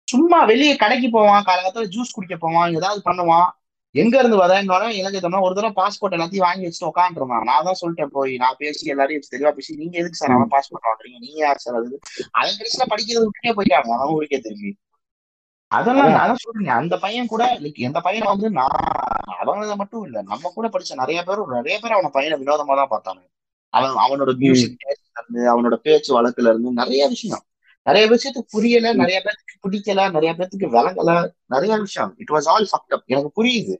சும்மா வெளியே கடைக்கு போவான். காலகட்டத்துல ஜூஸ் குடிக்க போவான். ஏதாவது பண்ணுவான். எங்க இருந்து வரேன்னு இலங்கை தமிழ் ஒரு தடவை பாஸ்போர்ட் எல்லாத்தையும் வாங்கி வச்சுட்டு உட்காந்துருந்தான் நான் தான் சொல்லிட்டேன் போய். நான் பேசி எல்லாரையும் தெளிவா பேசி நீங்க எதுக்கு சார் அவன் பாஸ்போர்ட் வாங்குறீங்க? நீங்க யார் சார் அது? அவன் கடைசியில படிக்கிறது விட்டுட்டே போயிட்டாங்க. அவன் ஊருக்கே திரும்பி. அதெல்லாம் நான் சொல்றேன். அந்த பையன் கூட எந்த பையனை வந்து நான் அவங்கள மட்டும் இல்ல. நம்ம கூட படிச்ச நிறைய பேரும் நிறைய பேர் அவன பையனை வினோதமா தான் பார்த்தாங்க. அவன் அவனோட மியூசிக் இருந்து அவனோட பேச்சு வழக்குல இருந்து நிறைய விஷயம். நிறைய விஷயத்துக்கு புரியல நிறைய பேருக்கு பிடிக்கல நிறைய பேருக்கு விளங்கல நிறைய விஷயம். It was all fucked up எனக்கு புரியுது.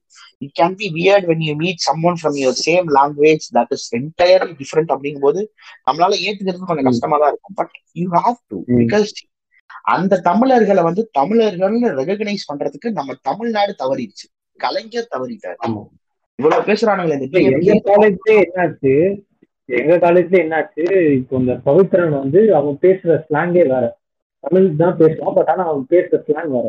It can be weird when you meet someone from your same language that is entirely different அப்படிங்கும் போது நம்மளால ஏத்துக்கிறது கொஞ்சம் கஷ்டமா தான் இருக்கும். But you have to because அந்த தமிழர்களை வந்து தமிழர்கள்னு ரெகக்னைஸ் பண்றதுக்கு நம்ம தமிழ்நாடு தவறிடுச்சு. கலைஞர் தவறிட்டாரு. இவ்வளவு பேசுறானுங்களே எங்க காலேஜ்ல என்னாச்சு? எங்க காலேஜ்ல என்னாச்சு இப்போ இந்த பவித்ரன் வந்து அவன் பேசுற ஸ்லாங்கே வேற. தமிழ் தான் பேசுவான் பட் ஆனா அவன் பேசுற ஸ்லாங் வேற.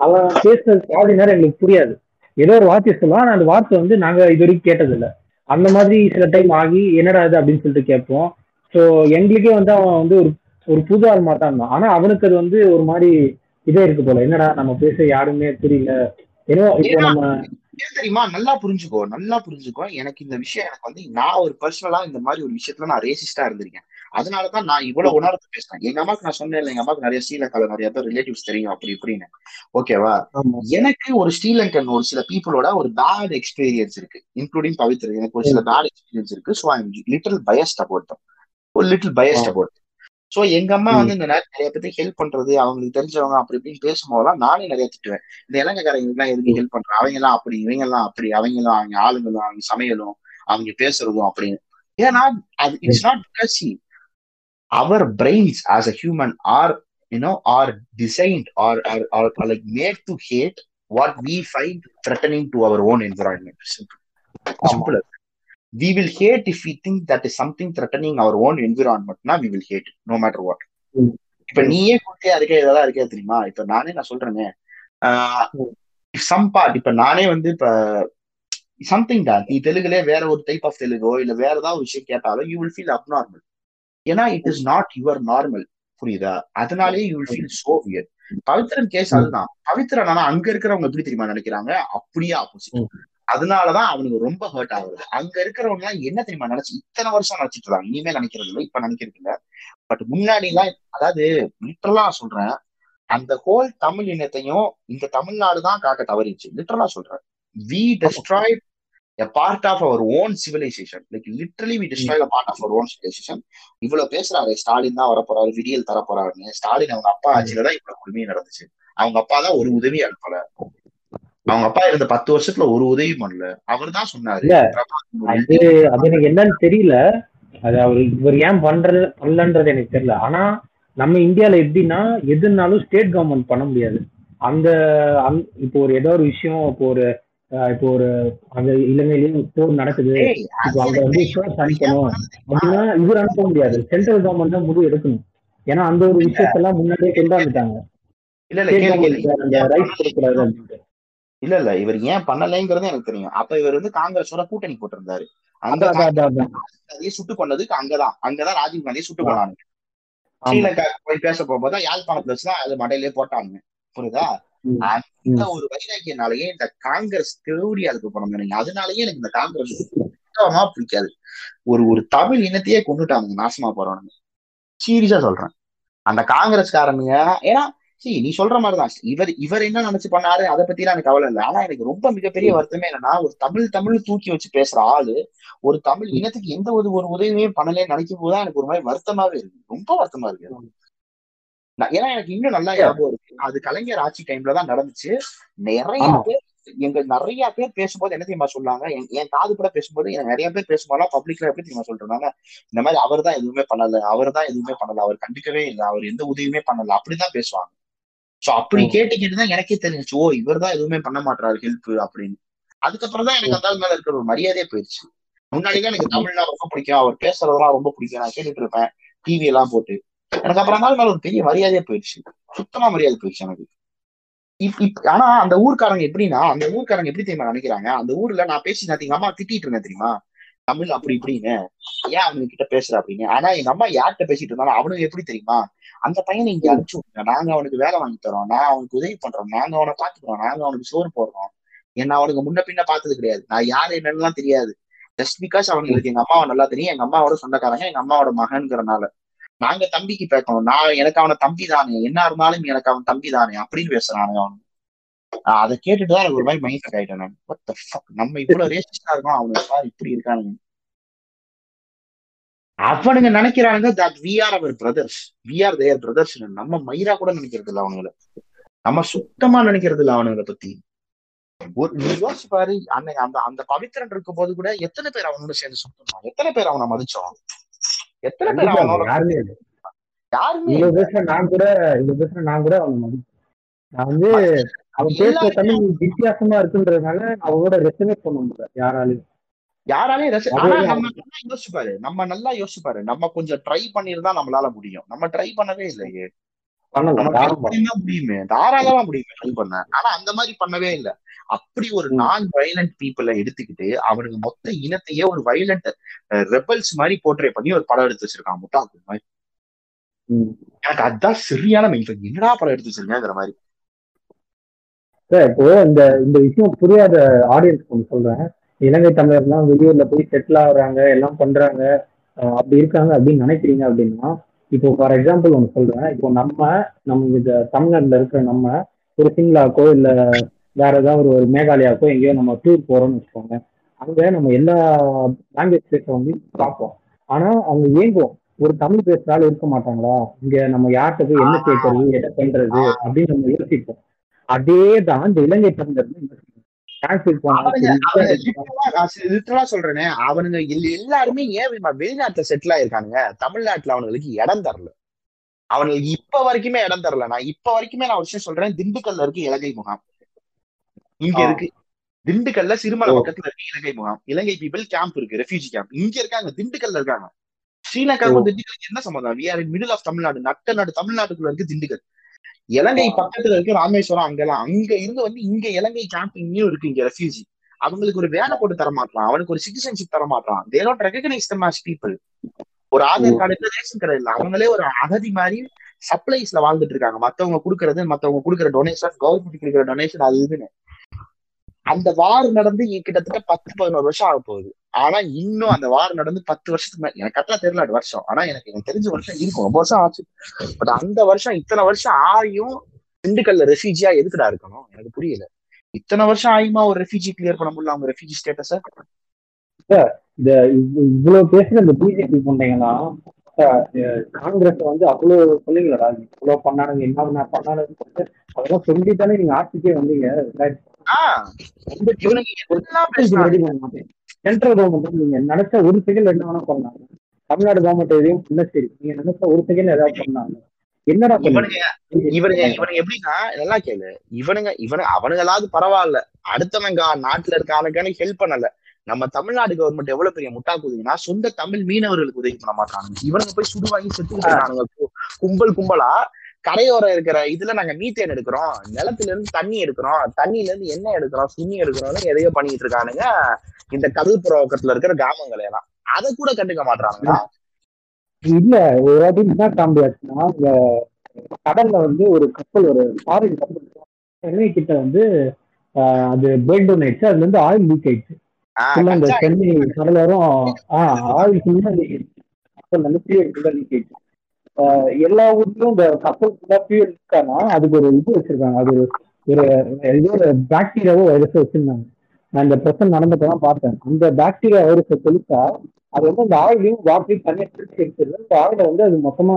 அவன் பேசுறது பாதி நேரம் எங்களுக்கு புரியாது. ஏதோ ஒரு வார்த்தை சொல்லுவான் ஆனா அந்த வார்த்தை வந்து நாங்க இது வரைக்கும் கேட்டது இல்ல அந்த மாதிரி சில டைம் ஆகி என்னடா இது அப்படின்னு சொல்லிட்டு கேட்போம். ஸோ எங்களுக்கே வந்து அவன் வந்து ஒரு ஒரு புது ஆள் மாதிரி தான் இருந்தான். ஆனா அவனுக்கு அது வந்து ஒரு மாதிரி இதே இருக்கு போல. என்னடா நம்ம பேச யாருமே புரியல. ஏன்னா இப்போ நம்ம ஏன் தெரியுமா? நல்லா புரிஞ்சுக்கோ நல்லா புரிஞ்சுக்கோ. எனக்கு இந்த விஷயம் எனக்கு வந்து நான் ஒரு பர்சனலா இந்த மாதிரி ஒரு விஷயத்துல நான் ரேசிஸ்டா இருந்திருக்கேன். அதனாலதான் நான் இவ்வளவு உணர்ந்து பேசுறேன் எங்க அம்மாக்கு நான் சொன்னேன் எங்க அம்மாக்கு நிறைய ஸ்ரீலங்கால நிறைய பேர் ரிலேட்டிவ்ஸ் தெரியும் அப்படி இப்படின்னு. ஓகேவா எனக்கு ஒரு ஸ்ரீலங்கன் ஒரு சில பீப்புளோட ஒரு பேட் எக்ஸ்பீரியன்ஸ் இருக்கு. இன்க்ளூடிங் பவித்ர. எனக்கு ஒரு சில பேட் எக்ஸ்பீரியன்ஸ் இருக்கு. So I'm little biased about ஒரு லிட்டில் பயஸ்ட் அபவுட் சோ எங்க அம்மா வந்து இந்த நேரத்துல நிறைய பேருக்கு ஹெல்ப் பண்றது அவங்களுக்கு தெரிஞ்சவங்க அப்படி இப்படின்னு பேசும்போதெல்லாம் நானே நிறைய திட்டுவேன். இந்த இலங்கைக்காரங்க எல்லாம் எதுக்கு ஹெல்ப் பண்றாங்க அவங்க எல்லாம் அப்படி இவங்க எல்லாம் அப்படி அவங்க எல்லாம் அவங்க ஆளுங்களும் அவங்க சமையலும் அவங்க பேசுறதும் அப்படின்னு. ஏன்னா அது it's not because our brains as a human are you know are designed or or like made to hate what we find threatening to our own environment simple simple we will hate if we think that is something threatening our own environment. Na we will hate it, no matter what. இப்ப நீயே குட்டியா இருக்க இதெல்லாம் இருக்கே தெரியுமா? இப்ப நானே நான் சொல்றேனே. சம் பார்ட் இப்ப நானே வந்து இப்ப சம்திங் தான் நீ தெலுங்குல வேற ஒரு டைப் ஆஃப் தெலுங்கோ இல்ல வேற ஏதாவது ஒரு விஷயம் கேட்டாலும் யூ வில் ஃபீல் அப்நார்மல் ஏன்னா it is not your normal புரியுதா? அதனாலேயே you will feel so we're Pavithran case அதுதான். பவித்ரன் ஆனா அங்க இருக்கிறவங்க எப்படி தெரியுமா நினைக்கிறாங்க? அப்படியே ஆப்போசிட் அதனாலதான் அவனுக்கு ரொம்ப ஹர்ட் ஆகுது அங்க இருக்கிறவங்க எல்லாம் என்ன தெரியுமா நினைச்சு இத்தனை வருஷம் நினைச்சிட்டு இருந்தாங்க இனிமே நினைக்கிறது இல்லை இப்ப நினைக்கிறது இல்ல. பட் முன்னாடி எல்லாம் அதாவது லிட்டரலா சொல்றேன் அந்த ஹோல் தமிழ் இனத்தையும் இந்த தமிழ்நாடு தான் காக்க தவறிச்சு லிட்டரலா சொல்றேன். We destroy a part of our own civilisation like literally we destroy a part of our own இவ்வளவு பேசுறாரு ஸ்டாலின் தான் வரப்போறாரு விடியல் தரப்போறாருன்னு. ஸ்டாலின் அவங்க அப்பா ஆட்சியில தான் இவ்வளவு கொடுமையும் நடந்துச்சு. அவங்க அப்பா தான் ஒரு உதவி அனுப்பல. அவங்க அப்பா இருந்த பத்து வருஷத்துல ஒரு உதவி பண்ணல. அவர் தான் சொன்னாரு. அது அது எனக்கு என்னன்னு தெரியல. அது அவர் இவர் ஏன் பண்றது பண்ணலன்றது எனக்கு தெரியல. ஆனா நம்ம இந்தியால எப்படின்னா எதுனாலும் ஸ்டேட் கவர்மெண்ட் பண்ண முடியாது. அந்த அந்- இப்போ ஒரு ஏதோ ஒரு விஷயம் இப்போ ஒரு இப்போ ஒரு அந்த இலங்கையிலயும் போர் நடக்குது. இப்போ அங்க வந்து ஃபோர்ஸ் அனுப்பணும் அப்படின்னா இவர் அனுப்ப முடியாது. சென்ட்ரல் கவர்மெண்ட் தான் முடிவு எடுக்கணும். ஏன்னா அந்த ஒரு விஷயத்தெல்லாம் முன்னாடியே கொண்டு வந்துட்டாங்க. இல்ல இல்ல ரைட்ஸ் கொடுக்கூடாது அப்படின்ட்டு இல்ல இல்ல. இவர் ஏன் பண்ணலைங்கிறது எனக்கு தெரியும். அப்ப இவர் வந்து காங்கிரஸோட கூட்டணி போட்டிருந்தாரு. ராஜீவ் காந்தியை சுட்டு கொண்டதுக்கு அங்கதான். அங்கதான் ராஜீவ் காந்தியை சுட்டு கொண்டாங்க. ஸ்ரீலங்கா போய் பேச போகும்போது யாழ்ப்பாணத்துல வச்சுதான் அது மடையிலே போட்டாங்க. புரியுதா. அந்த ஒரு வைராக்கியனாலேயே இந்த காங்கிரஸ் தேடி அதுக்கு எனக்கு அதனாலயே எனக்கு இந்த காங்கிரஸ் சுத்தமா பிடிக்காது. ஒரு ஒரு தமிழ் இனத்தையே கொண்டுட்டாங்க நாசமா போறவனுங்க. சீரியஸா சொல்றேன். அந்த காங்கிரஸ்காரனுங்க ஏன்னா see நீ சொல்ற மாதிரிதான். இவர் இவர் என்ன நினைச்சு பண்ணாரு அதை பத்தி எனக்கு கவலை இல்லை. ஆனா எனக்கு ரொம்ப மிகப்பெரிய வருத்தமே என்னன்னா ஒரு தமிழ் தமிழ் தூக்கி வச்சு பேசுற ஆளு ஒரு தமிழ் இனத்துக்கு எந்த ஒரு ஒரு உதவியுமே பண்ணலன்னு நினைக்கும் போதுதான் எனக்கு ஒரு மாதிரி வருத்தமாவே இருக்கு. ரொம்ப வருத்தமா இருக்கு. நான் ஏன்னா எனக்கு இன்னும் நல்லா ஞாபகம் இருக்கு. அது கலைஞர் ஆட்சி டைம்ல தான் நடந்துச்சு. நிறைய. பேர் எங்க நிறைய பேர் பேசும்போது என்ன தெரியுமா சொன்னாங்க என் என் காது கூட பேசும்போது எனக்கு நிறைய பேர் பேசும்போதெல்லாம் பப்ளிக்ல எப்படி தெரியுமா சொல்றாங்க? இந்த மாதிரி அவர் தான் எதுவுமே பண்ணல அவர் தான் எதுவுமே பண்ணல அவர் கண்டுக்கவே இல்லை அவர் எந்த உதவியுமே பண்ணல அப்படிதான் பேசுவாங்க. சோ அப்படி கேட்டு கேட்டுதான் எனக்கே தெரிஞ்சுச்சு ஓ இவர் தான் எதுவுமே பண்ண மாட்டாரு ஹெல்ப் அப்படின்னு. அதுக்கப்புறம் தான் எனக்கு அந்த மேல இருக்கிற ஒரு மரியாதையே போயிடுச்சு முன்னாடிதான் எனக்கு தமிழ்னா ரொம்ப பிடிக்கும். அவர் பேசுறதெல்லாம் ரொம்ப பிடிக்கும். நான் கேட்டுட்டு இருப்பேன் டிவி எல்லாம் போட்டு. எனக்கு அப்புறம் ஆள் மேல ஒரு பெரிய மரியாதையே போயிடுச்சு சுத்தமா மரியாதை போயிடுச்சு எனக்கு. இப் இப் ஆனா அந்த ஊர்க்காரங்க எப்படின்னா அந்த ஊர்க்காரங்க எப்படி தெரியுமா நினைக்கிறாங்க? அந்த ஊர்ல நான் பேசி நான் எங்க அம்மா திட்டிட்டு இருந்தேன் தெரியுமா? தமிழ் அப்படி இப்படின்னு. ஏன் அவங்க கிட்ட பேசுற அப்படின்னு? ஆனா எங்க அம்மா யார்கிட்ட பேசிட்டு இருந்தாலும் அவனுக்கு எப்படி தெரியுமா? அந்த பையனை இங்க அனுப்பிச்சு விடுங்க நாங்க அவனுக்கு வேலை வாங்கி தரோம் நான் அவனுக்கு உதவி பண்றோம். நாங்க அவனை பாத்துக்கிறோம் நாங்க அவனுக்கு சோறு போடுறோம். என்ன அவனுக்கு முன்ன பின்ன பார்த்தது கிடையாது. நான் யாரு என்னன்னுலாம் தெரியாது. ஜஸ்ட் பிகாஸ் அவங்களுக்கு எங்க அம்மாவை நல்லா தெரியும் எங்க அம்மாவோட சொந்தக்காரங்க எங்க அம்மாவோட மகன்கிறனால. நாங்க தம்பிக்கு பேக்கணும். நான் எனக்கு அவன தம்பி தானே என்ன இருந்தாலும் எனக்கு அவன் தம்பி தானே அப்படின்னு பேசுறானுங்க அவனு. அதை கேட்டுட்டு தான் எனக்கு ஒரு மாதிரி மைண்ட் ஆயிட்டேன் நான். What the fuck? நம்ம இவ்வளவு ரேசிஸ்டா இருக்கோம் அவனுக்கு பாரு இப்படி இருக்கானுங்க. அவனுங்க நினைக்கிறானுங்க that we are our brothers we are their brothers நம்ம மயிரா கூட நினைக்கிறது இல்ல அவனுங்கள. நம்ம சுத்தமா நினைக்கிறது இல்ல அவனுங்களை பத்தி. ஒரு யோசிச்சு பாரு அன்னைக்கு அந்த அந்த பவித்திரன் இருக்கும் போது கூட எத்தனை பேர் அவனோட சேர்ந்து சுத்தணும் எத்தனை பேர் அவனை மதிச்சோம்? எத்தனை பேர் அவனோட யாருமே நான் கூட நான் கூட அவனை மதிப்பேன். நான் வந்து அவன் பேசுற தமிழ் வித்தியாசமா இருக்குன்றதுனால அவனோட ரெசனேட் பண்ண முடியல யாராலையும். யாராலையும் ஆனா நம்ம நல்லா யோசிச்சு பாரு நம்ம நல்லா யோசிச்சு பாரு நம்ம கொஞ்சம் ட்ரை பண்ணிருந்தா நம்மளால முடியும். நம்ம ட்ரை பண்ணவே இல்லையே. முடியுமே. தாராளமா முடியுமே ட்ரை பண்ண. ஆனா அந்த மாதிரி பண்ணவே இல்ல. அப்படி ஒரு நான் வயலண்ட் பீப்புளை எடுத்துக்கிட்டு அவனுக்கு மொத்த இனத்தையே ஒரு வயலண்ட் ரெபல்ஸ் மாதிரி போர்ட்ரே பண்ணி ஒரு படம் எடுத்து வச்சிருக்கான் முட்டாக்கு மாதிரி. எனக்கு அதான் சரியான என்னடா படம் எடுத்து வச்சிருக்கேங்கிற மாதிரி. சார் இப்போ இந்த இந்த விஷயம் புரியாத ஆடியன்ஸ் ஒன்று சொல்றேன். இலங்கை தமிழர்லாம் வெளியூர்ல போய் செட்டில் ஆகுறாங்க எல்லாம் பண்றாங்க அப்படி இருக்காங்க அப்படின்னு நினைக்கிறீங்க அப்படின்னா இப்போ ஃபார் எக்ஸாம்பிள் ஒன்று சொல்றேன். இப்போ நம்ம நம்ம இந்த தமிழ்நாட்டில் இருக்கிற நம்ம ஒரு சிம்லாக்கோ இல்ல வேற ஏதாவது ஒரு ஒரு மேகாலயாக்கோ எங்கேயோ நம்ம டூர் போறோம்னு வச்சுக்கோங்க. அங்க நம்ம எல்லா லாங்குவேஜ் பேசுறவங்க பார்ப்போம். ஆனா அவங்க ஏங்குவோம். ஒரு தமிழ் பேசுறாலும் இருக்க மாட்டாங்களா? இங்க நம்ம யார்கிட்ட போய் என்ன கேட்கறது என்ன பண்றது அப்படின்னு நம்ம யோசிப்போம். அதே தான் இந்த இலங்கை literal-ஆ சொல்றேனே அவனுங்க எல்- எல்லாருமே ஏன் வெளிநாட்டுல செட்டில் ஆயிருக்கானுங்க? தமிழ்நாட்டுல அவனுங்களுக்கு இடம் தரல. அவனுங்களுக்கு இப்ப வரைக்குமே இடம் தரல. நான் இப்ப வரைக்குமே நான் ஒரு விஷயம் சொல்றேன் திண்டுக்கல்ல இருக்கு இலங்கை முகாம். இங்க. இருக்கு. திண்டுக்கல்ல சிறுமலை. பக்கத்துல இருக்கு இலங்கை முகாம். இலங்கை பீப்புள் கேம்ப் இருக்கு ரெஃப்யூஜி கேம்ப் இங்க இருக்காங்க திண்டுக்கல்ல இருக்காங்க. ஸ்ரீலங்காவுக்கும் திண்டுக்கல் என்ன சம்பந்தம்? We are in middle of Tamil Nadu நட்ட நாடு தமிழ்நாட்டுக்குள்ள இருக்கு திண்டுக்கல். இலங்கை பக்கத்துல இருக்கு ராமேஸ்வரம் அங்கெல்லாம். அங்க இருந்து வந்து இங்க இலங்கை கேம்ப் இங்கேயும் இருக்கு இங்க ரெஃப்யூஜி அவங்களுக்கு ஒரு வேலை போட்டு தர மாட்டான் அவனுக்கு ஒரு சிட்டிசன்ஷிப் தர மாட்டான் they not recognise them as people. ஒரு ஆதார் கார்டு இல்ல ரேஷன் கார்டு இல்ல. அவங்களே ஒரு அகதி மாதிரி சப்ளைஸ்ல வாழ்ந்துட்டு இருக்காங்க. மத்தவங்க குடுக்கறது மத்தவங்க குடுக்குற டொனேஷன் கவர்மெண்ட் கொடுக்குற டொனேஷன் அது இதுன்னு. அந்த வார் நடந்து கிட்டத்தட்ட பத்து பதினோரு வருஷம் ஆக போகுது. ஆனா இன்னும் அந்த வார் நடந்து பத்து வருஷத்துக்கு மேல எனக்கு கரெக்டா தெரியல அது வருஷம். ஆனா எனக்கு எனக்கு தெரிஞ்ச வருஷம் இருக்கும். ரொம்ப வருஷம் ஆச்சு. பட் அந்த வருஷம் இத்தனை வருஷம் ஆயும் திண்டுக்கல்ல ரெஃப்யூஜியா எதுக்குடா இருக்கணும்? எனக்கு புரியல. இத்தனை வருஷம் ஆயுமா ஒரு ரெஃப்யூஜி கிளியர் பண்ண முடியல அவங்க ரெஃப்யூஜி ஸ்டேட்டஸ இந்த இவ்வளவு பேசுற இந்த பிஜேபி பண்றீங்கன்னா காங்கிரஸ் வந்து அவ்வளவு சொன்னீங்களா இவ்வளவு பண்ணானுங்க என்ன பண்ணானுங்க அதெல்லாம் சொல்லி தானே நீங்க ஆட்சிக்கே வந்தீங்க. ரெண்டாயிரத்தி சென்ட்ரல் கவர்மெண்ட் நீங்க நினைச்ச ஒரு செகண்ட் என்ன வேணா பண்ணாங்க தமிழ்நாடு கவர்மெண்ட் எதையும் சரி. நீங்க நினைச்ச ஒரு செகண்ட் ஏதாவது பண்ணாங்க என்னடா இவனுங்க இவனுங்க இவனுங்க எப்படின்னா நல்லா கேளு. இவனுங்க இவனு அவனுங்களாவது பரவாயில்ல. அடுத்தவங்க நாட்டுல இருக்கானுக்கான ஹெல்ப் பண்ணல. நம்ம தமிழ்நாடு கவர்மெண்ட் எவ்வளவு பெரிய முட்டாக்குதுங்கன்னா சொந்த தமிழ் மீனவர்களுக்கு உதவி பண்ண மாட்டாங்க இவனுங்க போய் சுடு வாங்கி செத்துக்கிட்டு இருக்கானுங்க. கு- கும்பல் கும்பலா கரையோரம் இருக்கிற இதுல நாங்க மீத்தேன் எடுக்கிறோம். நிலத்துல இருந்து தண்ணி எடுக்கிறோம். தண்ணியில இருந்து எண்ணெய் எடுக்கிறோம். சுண்ணி எடுக்கிறோம்னு எதையோ பண்ணிட்டு இருக்கானுங்க. இந்த கடல் புறவக்கத்துல இருக்கிற கிராமங்களை எல்லாம். அதை கூட கண்டுக்க மாட்டாங்க இல்ல ஒரு வாட்டி என்ன இந்த கடல்ல வந்து ஒரு கப்பல் ஒரு ஃபாரின் கப்பல் சென்னை கிட்ட வந்து அது பிரேக் டவுன் ஆயிடுச்சு. அதுல இருந்து ஆயில் லீக் ஆயிடுச்சு. இந்த சென்னை கடலோரம் ஆயில் ஃபுல்லா லீக் ஆயிடுச்சு. கப்பல் வந்து ஃபுல்லா லீக் ஆயிடுச்சு. எல்லா ஊர்லயும் இந்த கப்பல் ஃபியூல் ஆனா அதுக்கு ஒரு இது வச்சிருக்காங்க. அது ஒரு ஏதோ ஒரு பாக்டீரியாவோ வைரஸ் வச்சிருந்தாங்க. நான் இந்த பிரச்சனை நடந்தப்பதான் பார்த்தேன். அந்த பாக்டீரியா வைரஸை தெளிச்சா அது வந்து அந்த ஆயிலையும் வாட்டரையும் தனியாக பிரிச்சு எடுத்துருது அந்த ஆயிலை வந்து அது மொத்தமா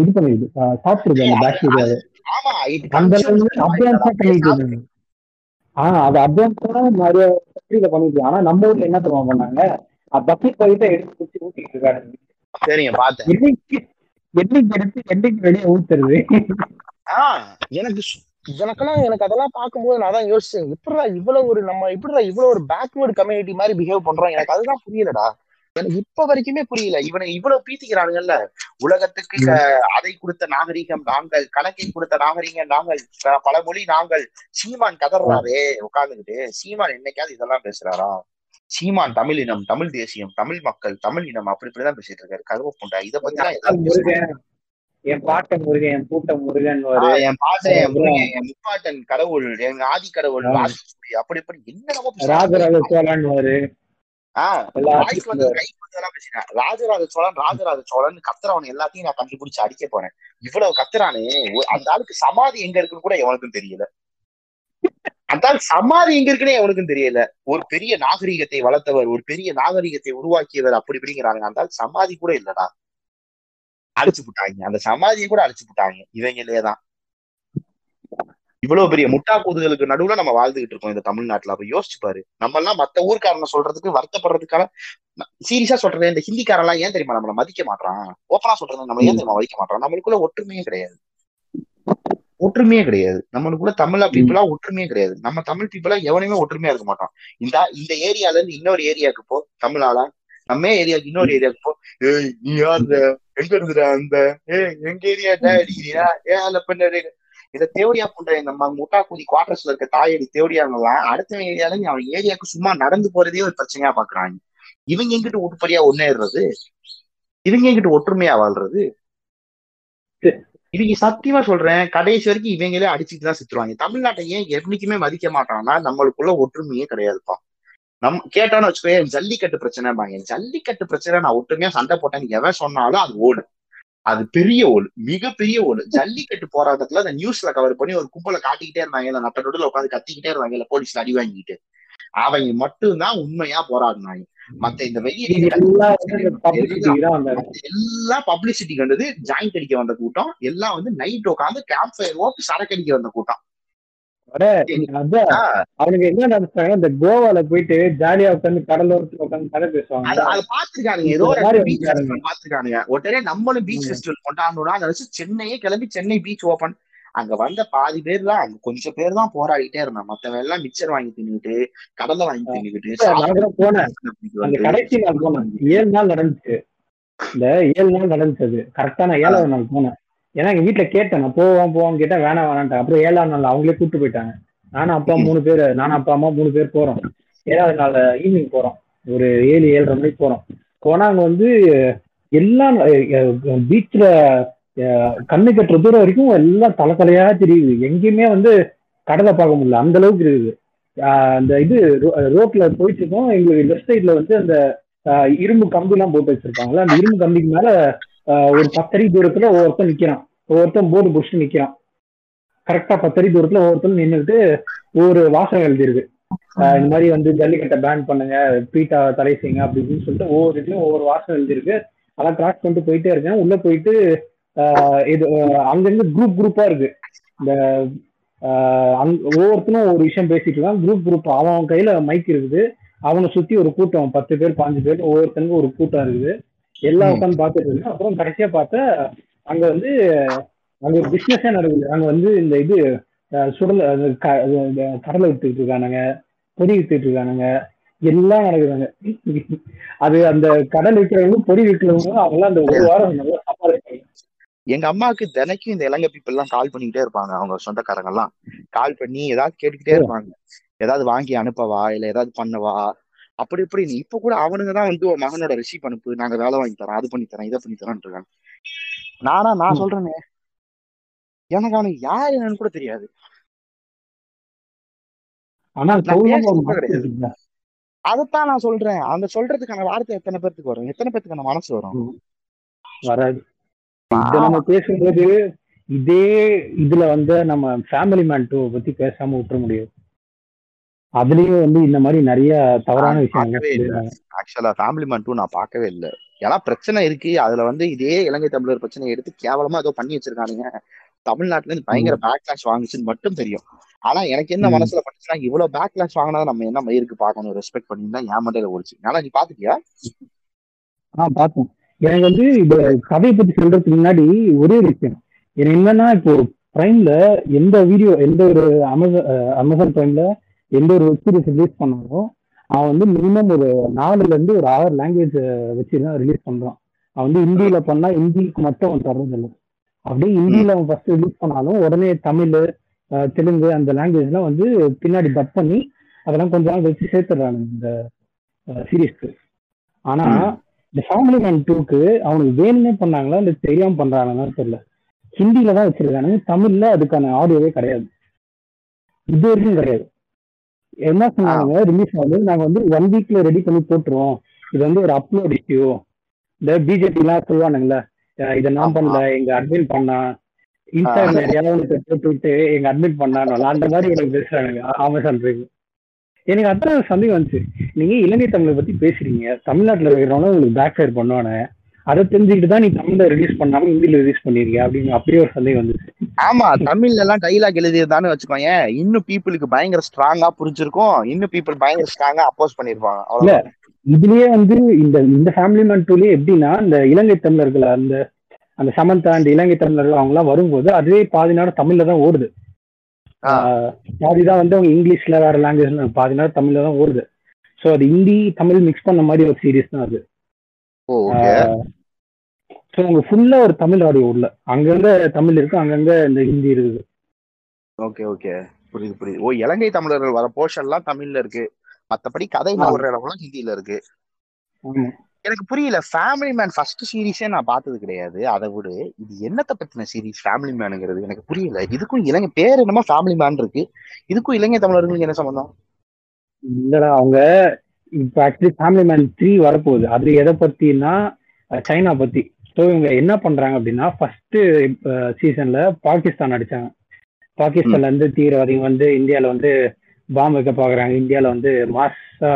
இது பண்ணிடுது. சாப்பிட்டுருது அந்த பாக்டீரியாவை அந்த அளவுக்கு அட்வான்ஸா பண்ணிட்டு ஆஹ் அது அட்வான்ஸா நிறைய ஃபேக்டரியில பண்ணிட்டு ஆனா நம்ம ஊர்ல என்ன தெரியுமா பண்ணாங்க? பக்கெட் பைட்ட எடுத்து குடிச்சு ஊத்திட்டு இருக்காங்க. சரிங்க பார்த்தேன். என்னைக்கு எடுத்து என்னைக்கு வெளியே ஊத்துறது? ஆஹ் எனக்கு எனக்கெல்லாம் எனக்கு அதெல்லாம் பார்க்கும்போது நான் தான் யோசிச்சேன் எப்படிடா இவ்வளவு ஒரு நம்ம எப்படிடா இவ்வளவு ஒரு பேக்வேர்டு கம்யூனிட்டி மாதிரி பிஹேவ் பண்றோம்? எனக்கு அதுதான் புரியலடா. எனக்கு இப்ப வரைக்குமே புரியல. இவனை இவ்வளவு பீத்திக்கிறானுங்கல்ல. உலகத்துக்கு அதை கொடுத்த நாகரிகம் நாங்கள் கணக்கை கொடுத்த நாகரிகம் நாங்கள் பல மொழி நாங்கள் சீமான் கதறாரே உட்கார்ந்துகிட்டு சீமான் என்னைக்காவது இதெல்லாம் பேசுறாரா? சீமான் தமிழ் இனம் தமிழ் தேசியம் தமிழ் மக்கள் தமிழ் இனம் அப்படி இப்படிதான் பேசிட்டு இருக்காரு. கருவ புண்டா இதை பத்தி என் பாட்ட முருகன் என் பூட்ட முருகன் என் பாட்டன் என் முருகன் என் முப்பாட்டன் கடவுள் என் ஆதி கடவுள் அப்படி இப்படி என்னென்னமோ ராஜராஜ சோழன் பேசினேன் ராஜராஜ சோழன் ராஜராஜ சோழன் கத்துறவன் எல்லாத்தையும் நான் கண்டுபிடிச்சு அடிக்க போறேன். இவ்வளவு கத்துறானே அந்த ஆளுக்கு சமாதி எங்க இருக்குன்னு கூட எவனுக்கும் தெரியல. அந்த ஆள் சமாதி எங்க இருக்குன்னு எவனுக்கும் தெரியல. ஒரு பெரிய நாகரிகத்தை வளர்த்தவர் ஒரு பெரிய நாகரிகத்தை உருவாக்கியவர் அப்படி இப்படிங்கிறாங்க அந்த சமாதி கூட இல்லடா. அழிச்சு விட்டாங்க அந்த சமாதியை கூட அழிச்சு விட்டாங்க இவங்களே தான். இவ்வளவு பெரிய முட்டா கூதுகளுக்கு நடுவுல நம்ம வாழ்ந்துகிட்டு இருக்கோம் இந்த தமிழ்நாட்டுல. அப்ப யோசிச்சு பாரு. நம்ம எல்லாம் மத்த ஊர்க்காரனை சொல்றதுக்கு வருத்தப்படுறதுக்கான சீரியஸா சொல்றேன் இந்த ஹிந்திக்காரன் எல்லாம் ஏன் தெரியுமா? நம்மள மதிக்க மாட்டான் ஓப்பனா சொல்றது நம்ம ஏன் தெரியுமா? மதிக்க மாட்டோம் நம்மளுக்குள்ள ஒற்றுமையே கிடையாது. ஒற்றுமையே கிடையாது. நம்மளுக்குள்ள தமிழா பீப்புளா ஒற்றுமையே கிடையாது. நம்ம தமிழ் பீப்புளா எவனையுமே ஒற்றுமையா இருக்க மாட்டோம். இந்த இந்த ஏரியால இருந்து இன்னொரு ஏரியாவுக்கு போ தமிழாளா நம்ம ஏரியாவுக்கு இன்னொரு ஏரியாவுக்கு போ. ஏய் நீ யாருடா எங்க இருந்துடா அந்த? ஏய் எங்க ஏரியா அடிக்கிறியா? ஏ அல்ல பண்ண இத தேவடியா பண்ற இந்த ம- முட்டா கூதி குவார்டர்ஸ்ல இருக்க தாயடி தேவடியாங்கலாம் அடுத்த ஏரியால இருந்து அவன் ஏரியாவுக்கு சும்மா நடந்து போறதே ஒரு பிரச்சனையா பாக்குறாங்க. இவங்க எங்கிட்ட உருப்படியா ஒன்னேறது இவங்க எங்கிட்ட ஒற்றுமையா வாழ்றது? இவங்க சத்தியமா சொல்றேன் கடைசி வரைக்கும் இவங்களே அடிச்சுட்டு தான் சுத்துருவாங்க. தமிழ்நாட்டை ஏன் என்னைக்குமே மதிக்க மாட்டாங்கன்னா நம்மளுக்குள்ள ஒற்றுமையே கிடையாதுப்பா. நம் கேட்டோன்னு வச்சுக்கோ ஜல்லிக்கட்டு பிரச்சனை பிரச்சனைபாங்க ஜல்லிக்கட்டு பிரச்சனை நான் ஒற்றுமையா சண்டை போட்டேன்னு எவன் சொன்னாலும் அது ஓடு. அது பெரிய ஓடு மிகப்பெரிய ஓடு. ஜல்லிக்கட்டு போராட்டத்துல அந்த நியூஸ்ல கவர் பண்ணி ஒரு கும்பலை காட்டிக்கிட்டே இருந்தாங்க. இல்ல நட்ட நடுல உட்காந்து கத்திக்கிட்டே இருந்தாங்க. இல்ல போலீஸ்ல அடி வாங்கிட்டு அவங்க மட்டும்தான் உண்மையா போராடினாங்க. மத்த இந்த இது எல்லாம் வந்து இந்த publicity தான் அந்த எல்லாம் பப்ளிசிட்டி கண்டது ஜாயிண்ட் அடிக்க வந்த கூட்டம். எல்லாம் வந்து நைட் உட்காந்து கேம்ப் ஃபயர் ஓட்டு சரக்கு அடிக்க வந்த கூட்டம். அவனுக்கு என்ன நினைச்சாங்க? இந்த கோவால போயிட்டு ஜாலியா உட்காந்து கடலோரத்துல உட்காந்து கதை பேசுவாங்க. அது பாத்துருக்கானுங்க ஏதோ பாத்துருக்கானுங்க உடனே நம்மளும் பீச் ஃபெஸ்டிவல் கொண்டாடணும்னா வச்சு சென்னையே கிளம்பி சென்னை பீச் ஓபன் அங்க வந்த பாதி பேர்லாம் அங்க கொஞ்சம் பேர் தான் போராடிட்டே இருந்தான் மத்தவன் எல்லாம் மிக்சர் வாங்கி தின்னுட்டு கடலை வாங்கி தின்னுக்கிட்டு கடைசி நாள் போனேன். ஏழு நாள் நடந்துச்சு. இந்த ஏழு நாள் நடந்துச்சு. அது கரெக்டா நான் ஏழாவது நாள் போனேன். ஏன்னா எங்க வீட்டுல கேட்டேன் நான் போவோம் போவோம் கேட்டேன் வேணாம் வேணான்ட்டாங்க அப்புறம் ஏழாவது நாள் அவங்களே கூப்பிட்டு போயிட்டாங்க. நானும் அப்பா மூணு பேர் நானும் அப்பா அம்மா மூணு பேர் போறோம். ஏழாவது நாள் ஈவினிங் போறோம். ஒரு ஏழு ஏழரை மணிக்கு போறோம். போனா அங்க வந்து எல்லாம் பீச்ல கண்ணு கட்டுற தூரம் வரைக்கும் எல்லாம் தலை தலையா தெரியுது. எங்கேயுமே வந்து கடலை பார்க்க முடியல. அந்த அளவுக்கு இருக்குது. அந்த இது ரோ- ரோட்ல போயிட்டு இருக்கோம் எங்களுக்கு லெஃப்ட் சைட்ல வந்து அந்த இரும்பு கம்பி எல்லாம் போட்டு வச்சிருப்பாங்கல்ல அந்த இரும்பு கம்பிக்கு மேல ஒரு பத்தடி தூரத்துல ஒவ்வொருத்தன் நிக்கிறான். ஒவ்வொருத்தன் போர்டு புடிச்சுட்டு நிக்கிறான். கரெக்டா பத்தடி தூரத்துல ஒவ்வொருத்தன் நின்றுட்டு ஒவ்வொரு வாசகம் எழுதிருக்கு இந்த மாதிரி வந்து ஜல்லிக்கட்டை பேன் பண்ணுங்க பீட்டா தடை செய்யுங்க அப்படி இப்படின்னு சொல்லிட்டு ஒவ்வொரு இதுலயும் ஒவ்வொரு வாசகம் எழுதிருக்கு அதெல்லாம் கிராஸ் பண்ணிட்டு போயிட்டே இருக்கேன். உள்ள போயிட்டு இது அங்கங்க குரூப் குரூப்பா இருக்கு. இந்த ஒவ்வொருத்தனும் ஒரு விஷயம் பேசிட்டு இருக்கான். குரூப் குரூப் அவன் அவன் கையில மைக் இருக்குது. அவனை சுத்தி ஒரு கூட்டம். பத்து பேர் பாஞ்சு பேர் ஒவ்வொருத்தனுக்கும் ஒரு கூட்டம் இருக்குது. எல்லாம் உட்காந்து பார்த்துட்டு இருக்கு அப்புறம் கடைசியா பார்த்தா அங்க வந்து அங்க ஒரு பிசினஸே நடக்குது அங்க வந்து இந்த இது சுடல கடலை வித்துட்டு இருக்கானுங்க. பொடி வித்துட்டு இருக்கானுங்க. எல்லாம் நடக்குதுங்க. அது அந்த கடல் விற்கிறவங்க பொடி விற்கிறவங்க அவங்களாம் அந்த ஒரு வாரம் நல்லா எங்க அம்மாவுக்கு தினைக்கும் இந்த இலங்கை பீப்புள் எல்லாம் கால் பண்ணிக்கிட்டே இருப்பாங்க அவங்க சொந்தக்காரங்க எல்லாம் கால் பண்ணி ஏதாவது கேட்டுக்கிட்டே இருப்பாங்க. ஏதாவது வாங்கி அனுப்பவா இல்ல ஏதாவது பண்ணவா? அப்படி இப்படி இப்ப கூட அவனுங்க தான் வந்து உன் மகனோட ரிசீப் அனுப்பு நாங்க வேலை வாங்கி தரோம் அது பண்ணி தரோம் இதை பண்ணி தரோம்னு இருக்காங்க. நானா நான் சொல்றேனே எனக்கு அவனுக்கு யார் என்னன்னு கூட தெரியாது. ஒரு. அதைத்தான் நான் சொல்றேன். அந்த சொல்றதுக்கான வார்த்தை எத்தனை பேர்த்துக்கு வரும்? எத்தனை பேர்த்துக்கான மனசு வரும்? வராது. இத நம்ம பேசும்போது இதே இதுல வந்து நம்ம ஃபேமிலி மேன் டூ பத்தி பேசாம விட்டுற முடியாது. அதுலயும் வந்து இந்த மாதிரி நிறைய தவறான சொல்லியிருக்காங்க ஆக்சுவலா ஃபேமிலி மேன் டூ நான் பார்க்கவே இல்லை. ஏன்னா பிரச்சனை இருக்கு. அதுல வந்து இதே இலங்கை தமிழர் பிரச்சனை எடுத்து கேவலமா ஏதோ பண்ணி வச்சிருக்கானுங்க. தமிழ்நாட்டுல இருந்து பயங்கர பேக்லாஷ் வாங்குச்சுன்னு மட்டும் தெரியும். ஆனா எனக்கு என்ன. மனசுல பட்டுச்சுன்னா இவ்வளவு பேக்லாஷ் வாங்கினா நம்ம என்ன மயிருக்கு பார்க்கணும்? ரெஸ்பெக்ட் பண்ணி தான் என் மண்டையில ஓடிச்சு ஆனா நீ பாத்துட்டியா ஆ பார்த்தேன் எனக்கு வந்து இந்த கதையை பத்தி சொல்றதுக்கு முன்னாடி ஒரே விஷயம். எனக்கு என்னன்னா இப்போ பிரைம்ல எந்த வீடியோ எந்த ஒரு அமேசான் அமேசான் பிரைம்ல எந்த ஒரு வெப் சீரிஸ் ரிலீஸ் பண்ணாலும் அவன் வந்து மினிமம் ஒரு நாலுல இருந்து ஒரு ஆறு லாங்குவேஜ் வச்சு தான் ரிலீஸ் பண்றான். அவன் வந்து ஹிந்தியில பண்ணா ஹிந்திக்கு மட்டும் அவன் தர்றது இல்லை. அப்படியே ஹிந்தியில அவன் ஃபர்ஸ்ட் ரிலீஸ் பண்ணாலும் உடனே தமிழ் தெலுங்கு அந்த லாங்குவேஜ்லாம் வந்து பின்னாடி டப் பண்ணி அதெல்லாம் கொஞ்ச நாள் வச்சு சேர்த்துடுறாங்க இந்த சீரீஸ்க்கு ஆனா இந்த ஃபேமிலி மேன் டூக்கு அவனுக்கு வேணும்னே பண்ணாங்களா இல்ல தெரியாம பண்றாங்கன்னு தெரியல. ஹிந்தில தான் வச்சிருக்கானுங்க தமிழ்ல அதுக்கான ஆடியோவே கிடையாது. இது வரைக்கும் கிடையாது. என்ன சொன்னாங்க? ரிலீஸ் ஆகுது. நாங்க வந்து ஒன் வீக்ல ரெடி பண்ணி போட்டுருவோம். இது வந்து ஒரு அப்லோட் இஷ்யூ இந்த பிஜேபி எல்லாம் சொல்லுவானுங்களே இதை நான் பண்ணல. எங்க அட்மின் பண்ணா. இன்ஸ்டாகிராம் எதையாவது போட்டு விட்டு எங்க அட்மிட் பண்ணானு அந்த மாதிரி எனக்கு பேசுறானுங்க. அமேசான் பிரைம் எனக்கு அதான் சந்தேகம் வந்துச்சு. நீங்க இலங்கை தமிழை பத்தி பேசுறீங்க. தமிழ்நாட்டுல இருக்கிறவங்க உங்களுக்கு பேக் ஃபயர் பண்ணுவானே அதை தெரிஞ்சுக்கிட்டு தான் நீ தமிழ்ல ரிலீஸ் பண்ணாம ஹிந்தில ரிலீஸ் பண்ணிருக்கிய அப்படின்னு அப்படியே ஒரு சந்தேகம் வந்துச்சு. ஆமா தமிழ்ல எல்லாம் டைலாக் எழுதியிருந்தான்னு வச்சுக்கோங்க இன்னும் பீப்புளுக்கு பயங்கர ஸ்ட்ராங்கா புரிஞ்சிருக்கும். இன்னும் பீப்புள் பயங்கர ஸ்ட்ராங்கா அப்போஸ் பண்ணிருப்பாங்க. இல்ல அவ்வளவுதான் இதுலயே வந்து இந்த இந்த ஃபேமிலி மேன் டூலயே எப்படின்னா இந்த இலங்கை தமிழர்கள் அந்த அந்த சமந்தா அந்த இலங்கை தமிழர்கள் அவங்க எல்லாம் வரும்போது அதுவே பாதி நேரம் தமிழ்ல தான் ஓடுது. பாதி தான் வந்து அவங்க இங்கிலீஷ்ல வேற லாங்குவேஜ்ல பாதி நேரம் தமிழ்ல தான் ஓடுது. ஸோ அது ஹிந்தி தமிழ் மிக்ஸ் பண்ண மாதிரி ஒரு சீரிஸ் தான் அது. ஸோ உங்க ஃபுல்லா ஒரு தமிழ் ஆடியோ உள்ள. அங்கங்க தமிழ் இருக்கு அங்கங்க இந்த ஹிந்தி இருக்குது. Okay okay. புரியுது புரியுது. ஓ இலங்கை தமிழர்கள் வர போர்ஷன் எல்லாம் தமிழ்ல இருக்கு. மத்தபடி கதை. ஒரு இடம்லாம் ஹிந்தில இருக்கு. எனக்கு புரியல. ஃபேமிலி மேன் ஃபர்ஸ்ட் சீரிஸே நான் பார்த்தது கிடையாது. அதை விட. இது என்னத்தை பத்தின சீரிஸ் ஃபேமிலி மேனுங்கிறது எனக்கு புரியல. இதுக்கும் இலங்கை பேர் என்னமோ ஃபேமிலி மேன் இருக்கு. இதுக்கும் இலங்கை தமிழர்களுக்கு என்ன சம்பந்தம்? இல்லடா அவங்க இப்போ ஆக்சுவலி ஃபேமிலி மேன் த்ரீ வரப்போகுது. அது எதை பத்தினா சைனா பத்தி. ஸோ இவங்க என்ன பண்றாங்க அப்படின்னா ஃபர்ஸ்ட் சீசன்ல பாகிஸ்தான் அடிச்சாங்க. பாகிஸ்தான்ல இருந்து தீவிரவாதிகள் வந்து இந்தியாவில் வந்து பாம்பு வைக்க பாக்குறாங்க இந்தியாவில் வந்து மாசா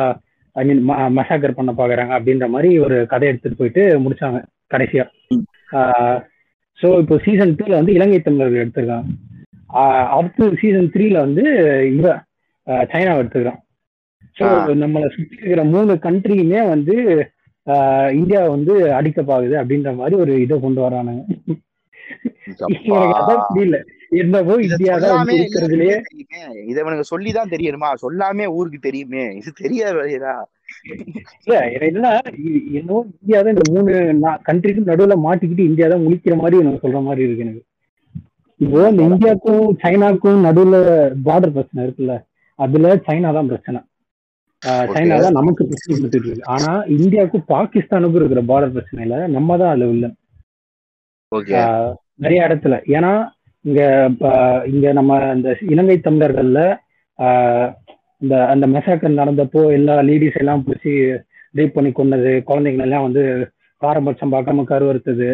ஐ மீன் மசாக்கர் பண்ண பாக்குறாங்க அப்படின்ற மாதிரி ஒரு கதை எடுத்துட்டு போயிட்டு முடிச்சாங்க கடைசியா. ஸோ இப்போ சீசன் டூல வந்து இலங்கை தமிழர்கள் எடுத்திருக்காங்க. அடுத்து சீசன் த்ரீல வந்து இவ சைனாவை எடுத்துக்கிறான் ஸோ நம்மளை சுற்றி இருக்கிற மூணு கண்ட்ரியுமே வந்து இந்தியா வந்து அடிக்க பாக்குது அப்படின்ற மாதிரி ஒரு இதை கொண்டு வரானுங்க புரியல. என்னவோ இந்தியா தான் இருக்கிறதுலயே இதை இவனுக்கு சொல்லிதான் தெரியணுமா சொல்லாமே ஊருக்கு தெரியுமே. இது தெரியாத இல்ல என்னன்னா என்னவோ இந்தியா தான் இந்த மூணு கண்ட்ரிக்கும் நடுவுல மாட்டிக்கிட்டு இந்தியா தான் முழிக்கிற மாதிரி எனக்கு சொல்ற மாதிரி இருக்கு எனக்கு. இப்போ இந்த இந்தியாவுக்கும் சைனாக்கும் நடுவுல பார்டர் பிரச்சனை இருக்குல்ல. அதுல சைனா தான் பிரச்சனை சைனா தான் நமக்கு பிரச்சனை கொடுத்துட்டு இருக்கு. ஆனா இந்தியாவுக்கும் பாகிஸ்தானுக்கும் இருக்கிற பார்டர் பிரச்சனையில நம்ம தான் அதுல இல்ல நிறைய இடத்துல. ஏன்னா இங்க இங்க நம்ம இந்த இலங்கை தமிழர்கள்ல இந்த அந்த மெசாக்கர் நடந்தப்போ எல்லா லேடிஸ் எல்லாம் பிடிச்சி ரேப் பண்ணி கொண்டது குழந்தைங்களை எல்லாம் வந்து பாரபட்சம் பார்க்காம கருவறுத்தது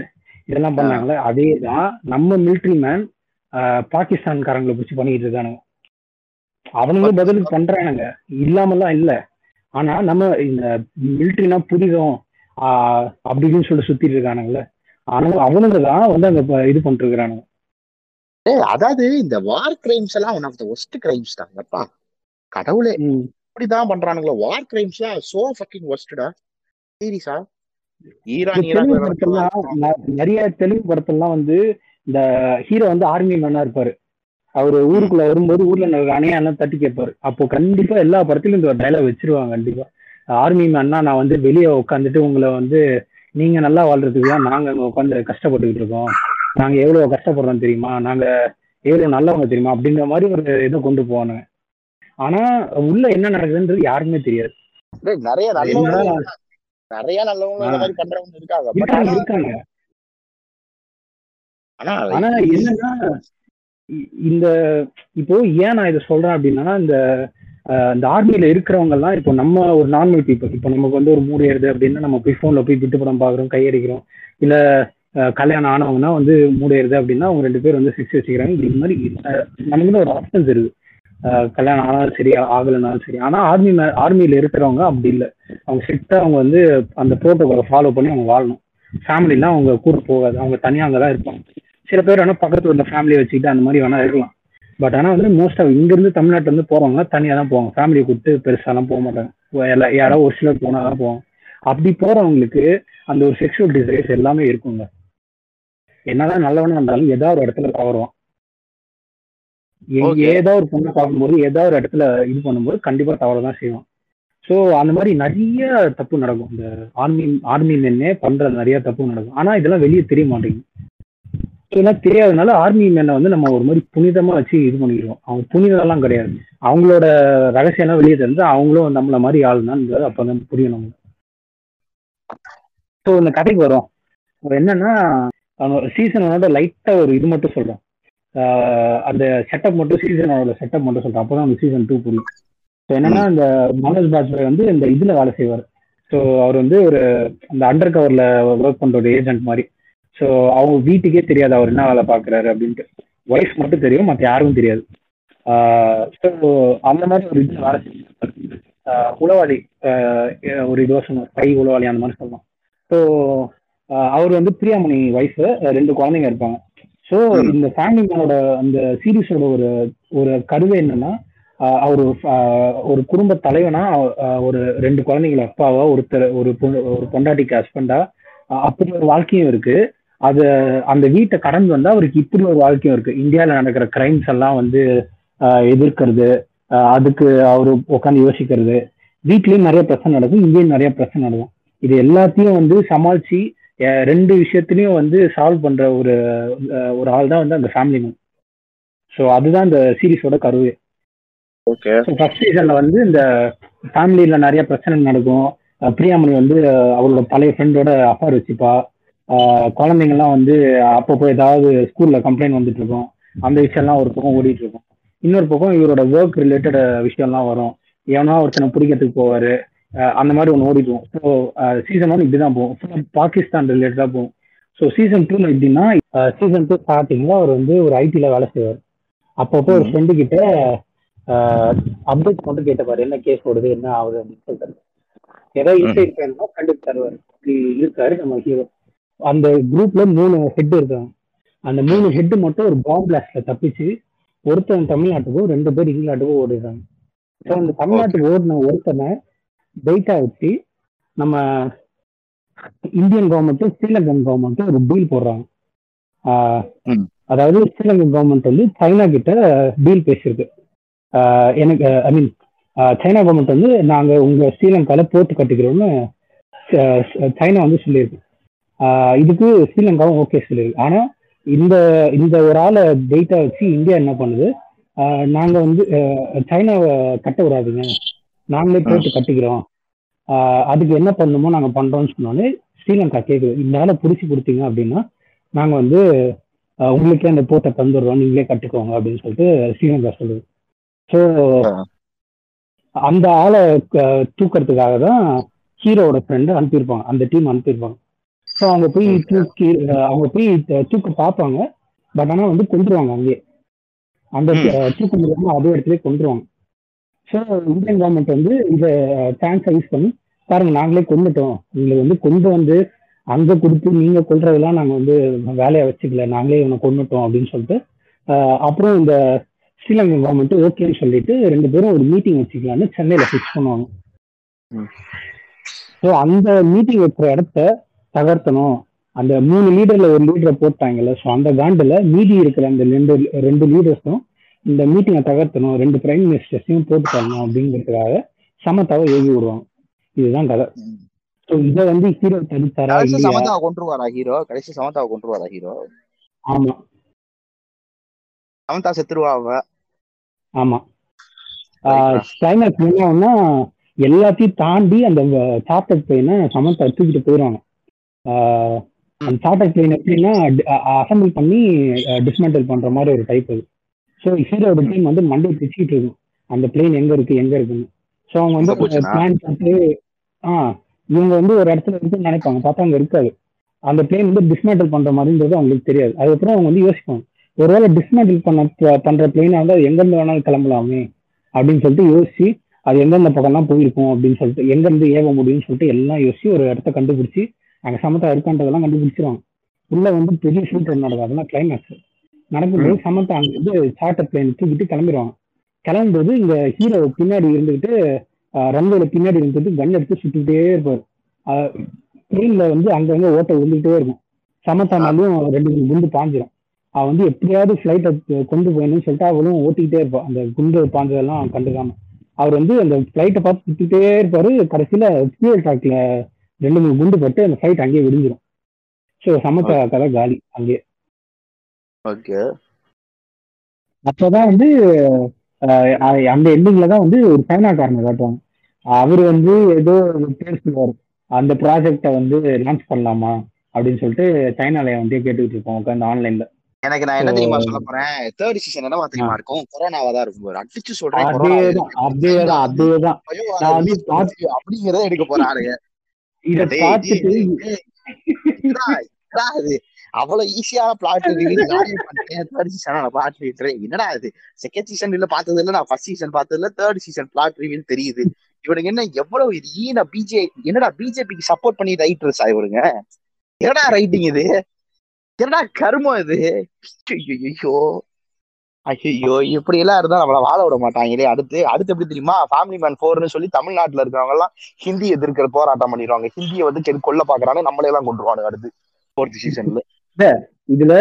இதெல்லாம் பண்ணாங்களே அதே தான் நம்ம மிலிட்ரி மேன் பாகிஸ்தான்காரங்களை பிடிச்சி பண்ணிட்டு இருக்கானுங்க. அவனுங்களும் பதிலுக்கு பண்றானுங்க. இல்லாமலாம் இல்ல. ஆனா நம்ம இந்த மிலிட்ரினா புரிதம் ஆஹ் அப்படி இப்படின்னு சொல்லி சுத்திட்டு இருக்கானுங்களே ஆனா அவனுங்க தான் வந்து அங்க இது பண்ணிட்டு இருக்கிறானுங்க. அதாவது இந்த வார் கிரைம்ஸ் எல்லாம் one of the worst crimes தாங்கப்பா கடவுளே. இப்படிதான் பண்றானுங்களோ. வார் கிரைம்ஸ் சோ ஃபக்கிங் ஒஸ்டடா சீரியஸா? ஈரான் நிறைய தெலுங்கு படத்தெல்லாம் வந்து இந்த ஹீரோ வந்து ஆர்மி மேனா இருப்பாரு. அவரு ஊருக்குள்ள வரும்போது ஊர்ல அணையான தட்டி கேட்பாரு. அப்போ கண்டிப்பா எல்லா படத்திலும் இந்த டைலாக் வச்சிருவாங்க கண்டிப்பா. ஆர்மி மேன்னா நான் வந்து வெளியே உட்காந்துட்டு உங்களை வந்து நீங்க நல்லா வாழ்றதுக்கு தான் நாங்க அங்க உட்காந்து கஷ்டப்பட்டுக்கிட்டு இருக்கோம். நாங்க எவ்வளவு கஷ்டப்படுறோம் தெரியுமா? நாங்க எவ்வளவு நல்லவங்க தெரியுமா? அப்படிங்கிற மாதிரி ஒரு இதை கொண்டு போவானுங்க. ஆனா உள்ள என்ன நடக்குதுன்றது யாருக்குமே தெரியாது. நிறைய நல்லவங்க நிறைய நல்லவங்க பண்றவங்க இருக்காங்க. ஆனா என்னன்னா இந்த இப்போ ஏன் நான் இதை சொல்றேன் அப்படின்னா இந்த இந்த ஆர்மியில இருக்கிறவங்க எல்லாம் இப்போ நம்ம ஒரு நார்மல் பீப்புள் இப்போ நமக்கு வந்து ஒரு மூடு ஏறுது அப்படின்னா நம்ம போய் ஃபோன்ல போய் விட்டு படம் பாக்குறோம் கையடிக்கிறோம். இல்ல கல்யாணம் ஆனவங்கன்னா வந்து மூடு அப்படின்னா அவங்க ரெண்டு பேர் வந்து செக்ஸ் வச்சுக்கிறாங்க. இது மாதிரி நமக்கு ஒரு ஆப்ஷன்ஸ் இருக்கு. கல்யாணம் ஆனாலும் சரி ஆகலைனாலும் சரி. ஆனால் ஆர்மி ஆர்மியில் இருக்கிறவங்க அப்படி இல்லை. அவங்க ஸ்ட்ரிக்டாக அவங்க வந்து அந்த ப்ரோட்டோகாலை ஃபாலோ பண்ணி அவங்க வாழணும். ஃபேமிலிலாம் அவங்க கூட போகாது. அவங்க தனியாக அங்கே தான் இருப்பாங்க. சில பேர் வேணால் பக்கத்தில் உள்ள ஃபேமிலியை வச்சுக்கிட்டு அந்த மாதிரி வேணால் இருக்கலாம். பட் ஆனால் வந்து மோஸ்ட் ஆஃப் இங்கேருந்து தமிழ்நாட்டில் இருந்து போகிறவங்க தனியாக தான் போவாங்க. ஃபேமிலியை கூப்பிட்டு பெருசாலாம் போக மாட்டாங்க. எல்லா யாராவது ஒரு சிலர் போனால் தான் போவாங்க. அப்படி போகிறவங்களுக்கு அந்த ஒரு செக்ஷுவல் டிசைர்ஸ் எல்லாமே இருக்குங்க. என்னதான் நல்லவனா இருந்தாலும் ஏதாவது ஒரு இடத்துல Okay. ஏதாவது ஒரு பொண்ணை பார்க்கும்போது ஏதாவது ஒரு இடத்துல இது பண்ணும்போது கண்டிப்பா தவற தான் செய்வான். ஸோ அந்த மாதிரி நிறைய தப்பு நடக்கும். இந்த ஆர்மி ஆர்மி மென்னே பண்ற நிறைய தப்பு நடக்கும். ஆனா இதெல்லாம் வெளியே தெரிய மாட்டேங்குது. இதெல்லாம் தெரியாதனால ஆர்மி மேனை வந்து நம்ம ஒரு மாதிரி புனிதமா வச்சு இது பண்ணிடுவோம். அவங்க புனிதம்லாம் கிடையாது. அவங்களோட ரகசியம்லாம் வெளியே தெரிஞ்சு அவங்களும் நம்மள மாதிரி ஆள் தான் அப்பதான் புரியும் நமக்கு. ஸோ இந்த கதைக்கு வரும் இப்ப என்னன்னா சீசனோட லைட்டா ஒரு இது மட்டும் சொல்றேன் அந்த செட்டப் மட்டும் சீசனோட செட்டப் மட்டும் சொல்றேன் அப்பதான் அந்த சீசன் டூ புரியும். ஸோ என்னன்னா இந்த மனோஜ் பாஜ்பாய் வந்து இந்த இதுல வேலை செய்வார். ஸோ அவர் வந்து ஒரு அந்த அண்டர் கவர்ல ஒர்க் பண்ற ஒரு ஏஜென்ட் மாதிரி. ஸோ அவங்க வீட்டுக்கே தெரியாது அவர் என்ன வேலை பார்க்குறாரு அப்படின்ட்டு. ஒய்ஃப் மட்டும் தெரியும் மற்ற யாருக்கும் தெரியாது. ஸோ அந்த மாதிரி ஒரு இது வேலை ஆஹ் உளவாளி ஒரு இது வருஷம் கை உளவாளி அந்த மாதிரி சொல்லலாம். ஸோ அவர் வந்து பிரியாமணி ஒய்ஃப் ரெண்டு குழந்தைங்க இருப்பாங்க. ஸோ இந்த ஃபேமிலி மேனோட அந்த சீரீஸோட ஒரு ஒரு கருவை என்னன்னா அவர் ஒரு குடும்ப தலைவனா ஒரு ரெண்டு குழந்தைங்கள அப்பாவா ஒருத்தர் ஒரு ஒரு பொண்டாட்டிக்கு ஹஸ்பண்டா அப்படி ஒரு வாழ்க்கையும் இருக்கு. அது அந்த வீட்டை கடந்து வந்தா அவருக்கு இப்படி ஒரு வாழ்க்கையும் இருக்கு. இந்தியாவில் நடக்கிற கிரைம்ஸ் எல்லாம் வந்து எதிர்க்கிறது அதுக்கு அவர் உட்காந்து யோசிக்கிறது. வீட்லயும் நிறைய பிரச்சனை நடக்கும் இங்கேயும் நிறைய பிரச்சனை நடக்கும். இது எல்லாத்தையும் வந்து சமாளிச்சு ரெண்டு விஷயத்துலயும் வந்து சால்வ் பண்ற ஒரு ஒரு ஆள் தான் வந்து அந்த ஃபேமிலி மேன் ஸோ அதுதான் இந்த சீரிஸோட கருவே. ஓகே ஃபர்ஸ்ட் சீசன்ல வந்து இந்த ஃபேமிலியில நிறைய பிரச்சனை நடக்கும். பிரியாமணி வந்து அஹ் அவரோட பழைய ஃப்ரெண்டோட அஃபார் வச்சுப்பா குழந்தைங்கலாம் வந்து அப்பப்போ ஏதாவது ஸ்கூல்ல கம்ப்ளைண்ட் வந்துட்டு இருக்கும் அந்த விஷயம்லாம் ஒரு பக்கம் ஓடிட்டு இருக்கும் இன்னொரு பக்கம் இவரோட ஒர்க் ரிலேட்டட் விஷயம்லாம் வரும். எவனா ஒருத்தனை பிடிக்கிறதுக்கு போவாரு. அந்த மாதிரி ஒன்று ஓடிடுவோம் ஸோ சீசன் ஒன் இப்படிதான் போகும். Full ஆ பாகிஸ்தான் ரிலேட்டடா போகும். ஸோ சீசன் டூல எப்படின்னா சீசன் டூ ஸ்டார்டிங்ல அவர் வந்து ஒரு ஐடில வேலை செய்வார். அப்பப்போ ஒரு ஃப்ரெண்டு கிட்ட அப்டேட் மட்டும் கேட்டப்பாரு என்ன கேஸ் ஓடுது என்ன ஆகுது அப்படின்னு சொல்லிட்டு ஏதோ இன்சைட் வேணும்னா கண்டிப்பா தருவார். இப்படி இருக்காரு நம்ம ஹீரோ அந்த குரூப்ல மூணு ஹெட் இருக்காங்க. அந்த மூணு ஹெட் மட்டும் ஒரு பாம்பு பிளாஸ்ட்ல தப்பிச்சு ஒருத்தன் தமிழ்நாட்டுக்கும் ரெண்டு பேர் இங்கிலாந்துக்கும் ஓடிடுறாங்க. ஸோ அந்த தமிழ்நாட்டுக்கு ஓடின ஒருத்தனை வெயிட்டா வச்சு நம்ம இந்தியன் கவர்மெண்ட்டும் ஸ்ரீலங்கன் கவர்மெண்ட்டும் ஒரு டீல் போடுறாங்க. அதாவது ஸ்ரீலங்கன் கவர்மெண்ட் வந்து சைனா கிட்ட டீல் பேசியிருக்கு. எனக்கு ஐ மீன் சைனா கவர்மெண்ட் வந்து நாங்க உங்க ஸ்ரீலங்கால போட்டு கட்டிக்கிறோம்னு சைனா வந்து சொல்லியிருக்கு. இதுக்கு ஸ்ரீலங்காவும் ஓகே சொல்லியிருக்கு. ஆனா இந்த இந்த ஒரு ஆளை டேட்டா வச்சு இந்தியா என்ன பண்ணுது? ஆஹ் நாங்க வந்து சைனாவை கட்ட விடாதீங்க. நாங்களே போட்டு கட்டிக்கிறோம். அதுக்கு என்ன பண்ணணுமோ நாங்க பண்றோம்னு சொன்னோன்னே ஸ்ரீலங்கா கேக்குது. இந்த ஆளை பிடிச்சி கொடுத்தீங்க அப்படின்னா நாங்க வந்து உங்களுக்கே அந்த போட்டை தந்துடுறோம். நீங்களே கட்டிக்கோங்க அப்படின்னு சொல்லிட்டு ஸ்ரீலங்கா சொல்லுது. ஸோ அந்த ஆளை தூக்கறதுக்காக தான் ஹீரோவோட ஃப்ரெண்டு அனுப்பியிருப்பாங்க. அந்த டீம் அனுப்பியிருப்பாங்க. ஸோ அவங்க போய் தூக்கி அவங்க போய் தூக்க பார்ப்பாங்க. பட் ஆனால் வந்து கொண்டுருவாங்க அங்கேயே. அந்த தூக்க முடியாம அதே இடத்துல கொண்டுருவாங்க ஸோ இந்தியன் கவர்மெண்ட் வந்து இதை சான்ஸை யூஸ் பண்ணி பாருங்க நாங்களே கொண்டுட்டோம் உங்களுக்கு வந்து கொண்டு வந்து அங்க கொடுத்து நீங்க கொல்றதெல்லாம் நாங்க வந்து வேலையை வச்சுக்கல. நாங்களே இவனை கொண்டுட்டோம் அப்படின்னு சொல்லிட்டு அஹ், அப்புறம் இந்த ஸ்ரீலங்கன் கவர்மெண்ட் ஓகேன்னு சொல்லிட்டு ரெண்டு பேரும் ஒரு மீட்டிங் வச்சுக்கலாம்னு சென்னையில ஃபிக்ஸ் பண்ணுவாங்க. ஸோ அந்த மீட்டிங் வைக்கிற இடத்த தகர்த்தணும். அந்த மூணு லீடர்ல ஒரு லீடரை போட்டாங்கல்ல. ஸோ அந்த காண்டில் மீதி இருக்கிற அந்த ரெண்டு ரெண்டு லீடர்ஸும் இந்த மீட்டிங்கை தகர்த்தணும் ரெண்டு பிரைம் மினிஸ்டர்ஸையும் போட்டு தரணும் அப்படிங்கிறதுக்காக சமத்தாவை எழுதி விடுவாங்க. இதுதான் கதை. ஸோ இதை வந்து ஹீரோ தடுத்தாரா சமந்தாவை கொண்டுருவாரா ஹீரோ கடைசி சமந்தாவை கொண்டுருவாரா ஹீரோ ஆமா. சமந்தா செத்துருவா அவ ஆமா கிளைமேக்ஸ் என்னன்னா எல்லாத்தையும் தாண்டி அந்த சார்ட்டர் பிளேனை சமந்தா தூக்கிட்டு போயிடுவாங்க. அந்த சார்ட்டர் பிளேன் எப்படின்னா அசம்பிள் பண்ணி டிஸ்மேண்டில் பண்ற மாதிரி ஒரு டைப் அது. ஸோ ஹீரோட டீம் வந்து மண்டே பிச்சுக்கிட்டு இருக்கும். அந்த பிளேன் எங்க இருக்கு எங்க இருக்குன்னு. ஸோ அவங்க வந்து? பிளான் பண்ணிட்டு ஆ இவங்க வந்து ஒரு இடத்துல இருக்குன்னு நினைப்பாங்க. பார்த்தா அங்க இருக்காது. அந்த பிளேன் வந்து டிஸ்மேண்டில் பண்ற மாதிரின்றது அவங்களுக்கு தெரியாது. அதுக்கப்புறம் அவங்க வந்து யோசிப்பாங்க. ஒருவேளை டிஸ்மேண்டில் பண்ண பண்ற பிளேனா வந்து அது எங்கிருந்து வேணாலும் கிளம்பலாமே அப்படின்னு சொல்லிட்டு யோசிச்சு அது எந்தெந்த பக்கம்லாம் போயிருக்கும் அப்படின்னு சொல்லிட்டு எங்க இருந்து ஏவ முடியும்னு சொல்லிட்டு எல்லாம் யோசிச்சு ஒரு இடத்த கண்டுபிடிச்சு அங்க சமத்தா இருக்கான்றதெல்லாம் கண்டுபிடிச்சிருவாங்க. உள்ள வந்து பெரிய ஷூட் நடக்கும் அதெல்லாம் கிளைமேக்ஸ் நடக்கும்போது சமத்தா அங்க வந்து சார்ட்டர் பிளேன் தூக்கிட்டு கிளம்பிடுவாங்க கிளம்பும்போது இங்க ஹீரோ பின்னாடி இருந்துகிட்டு ரன்வேல பின்னாடி இருந்துட்டு கன் எடுத்து சுட்டுக்கிட்டே இருப்பாரு. ட்ரெயின்ல வந்து அங்கங்க ஓட்ட விழுந்துகிட்டே இருக்கும். சமத்தா மேலேயும் ரெண்டு மூணு குண்டு பாஞ்சிரும். அவ வந்து எப்படியாவது ஃபிளைட்டை கொண்டு போயணும்னு சொல்லிட்டு அவளும் ஓட்டிக்கிட்டே இருப்பா. அந்த குண்டு பாஞ்சதெல்லாம் கண்டுக்காம. அவர் வந்து அந்த ஃபிளைட்டை பார்த்து சுத்திட்டே இருப்பாரு. கடைசியில ஃபியூல் ட்ராக்ல ரெண்டு மூணு குண்டு பட்டு அந்த ஃபிளைட் அங்கேயே விடிஞ்சிரும். ஸோ சமத்தா கதை காலி. அங்கேயே. ஓகே. அப்பதான் வந்து அந்த எண்டிங்ல தான் வந்து ஒரு சைனாக்காரனை காட்டுவாங்க. அவர் வந்து ஏதோ பேர் சொல்லுவாரு. அந்த ப்ராஜெக்டை வந்து லான்ச் பண்ணலாமா? அப்படின்னு சொல்லிட்டு சைனால வந்து கேட்டுக்கிட்டு இருக்கோம் உட்காந்து ஆன்லைன்ல எனக்கு நான் என்ன தெரியுமா சொல்ல போறேன்? தேர்ட் சீசன் என்னவா தெரியுமா இருக்கும்? கொரோனாவா தான் இருக்கும். அடிச்சு சொல்றேன் அதேதான் அதேதான் அதேதான் நான் வந்து அப்படிங்கறத எடுக்க போறானுங்க. இத டேய், பார்த்துட்டு அவ்வளவு ஈஸியான பிளாட் ரிவீல் தேர்ட் சீசன் என்னடா இது? செகண்ட் சீசன் இல்ல பார்த்தது இல்ல. நான் ஃபர்ஸ்ட் சீசன் பார்த்தது இல்ல. தேர்ட் சீசன் பிளாட் ரிவீல் தெரியுது. இவனுக்கு என்ன எவ்வளவு இது? ஈன பிஜே என்னடா பிஜேபிக்கு சப்போர்ட் பண்ணி ரைட்டர்ஸ் இவருங்க என்னடா ரைட்டிங் இது? என்னடா கருமம் இது? ஐயோ ஐயோ இப்படி எல்லாம் இருந்தா நம்மள வாழ விட மாட்டாங்களே. அடுத்து அடுத்து எப்படி தெரியுமா? ஃபேமிலி மேன் ஃபோர்னு சொல்லி தமிழ்நாட்டுல இருக்கிறவங்க எல்லாம் ஹிந்தி எதிர்க்கிற போராட்டம் பண்ணிடுவாங்க. ஹிந்தியை வந்து கொல்ல பாக்குறாங்க. நம்மளே எல்லாம் கொண்டுருவாங்க அடுத்து ஃபோர்த் சீசன்ல இதுல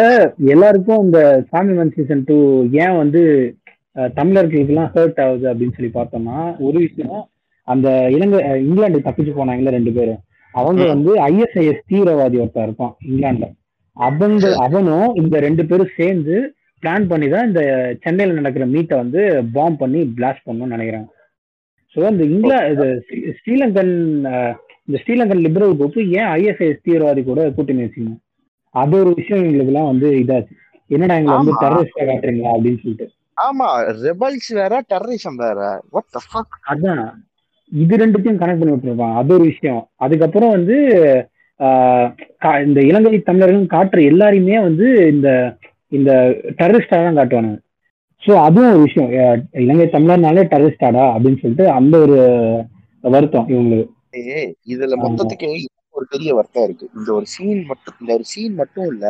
எல்லாருக்கும் இந்த ஃபேமிலி மேன் சீசன் டூ ஏன் வந்து அஹ், தமிழர்களுக்கு எல்லாம் ஹர்ட் ஆகுது அப்படின்னு சொல்லி பார்த்தோம்னா ஒரு விஷயம் அந்த இலங்கை இங்கிலாந்து தப்பிச்சு போனாங்கல்ல ரெண்டு பேரும். அவங்க. வந்து ஐஎஸ்ஐஎஸ் தீவிரவாதி ஒருத்தன் இருப்பான் இங்கிலாந்துல. அவங்க அவனும் இந்த ரெண்டு பேரும் சேர்ந்து பிளான் பண்ணி தான் இந்த சென்னையில நடக்கிற மீட்டை வந்து பாம் பண்ணி பிளாஸ்ட் பண்ணணும்னு நினைக்கிறாங்க. ஸோ இந்த இங்கிலா இது ஸ்ரீ- ஸ்ரீலங்கன் இந்த ஸ்ரீலங்கன் லிபரல் குரூப் ஏன் ஐஎஸ்ஐஎஸ் தீவிரவாதி கூட கூட்டணி வச்சுக்கணும்? அது ஒரு விஷயம் எங்களுக்கு எல்லாம் வந்து இதாச்சு. என்னடா எங்களை வந்து. டெரரிஸ்டா காட்டுறீங்களா அப்படின்னு சொல்லிட்டு. ஆமா ரெபல்ஸ் வேற டெரரிசம் வேற. வாட் த ஃபக் அதான். இது ரெண்டுத்தையும் கனெக்ட் பண்ணி விட்டுருப்பாங்க. அது ஒரு விஷயம். அதுக்கப்புறம் வந்து இந்த இலங்கை தமிழர்கள் காட்டுற எல்லாரையுமே வந்து இந்த இந்த டெரரிஸ்டா தான் காட்டுவானுங்க ஸோ அதுவும் ஒரு விஷயம். இலங்கை தமிழர்னாலே டெரரிஸ்டாடா அப்படின்னு சொல்லிட்டு அந்த ஒரு வருத்தம் இவங்களுக்கு. இதுல மொத்தத்துக்கு ஒரு பெரிய வருத்தம் இருக்கு. இந்த ஒரு சீன் மட்டும் இந்த ஒரு சீன் மட்டும் இல்ல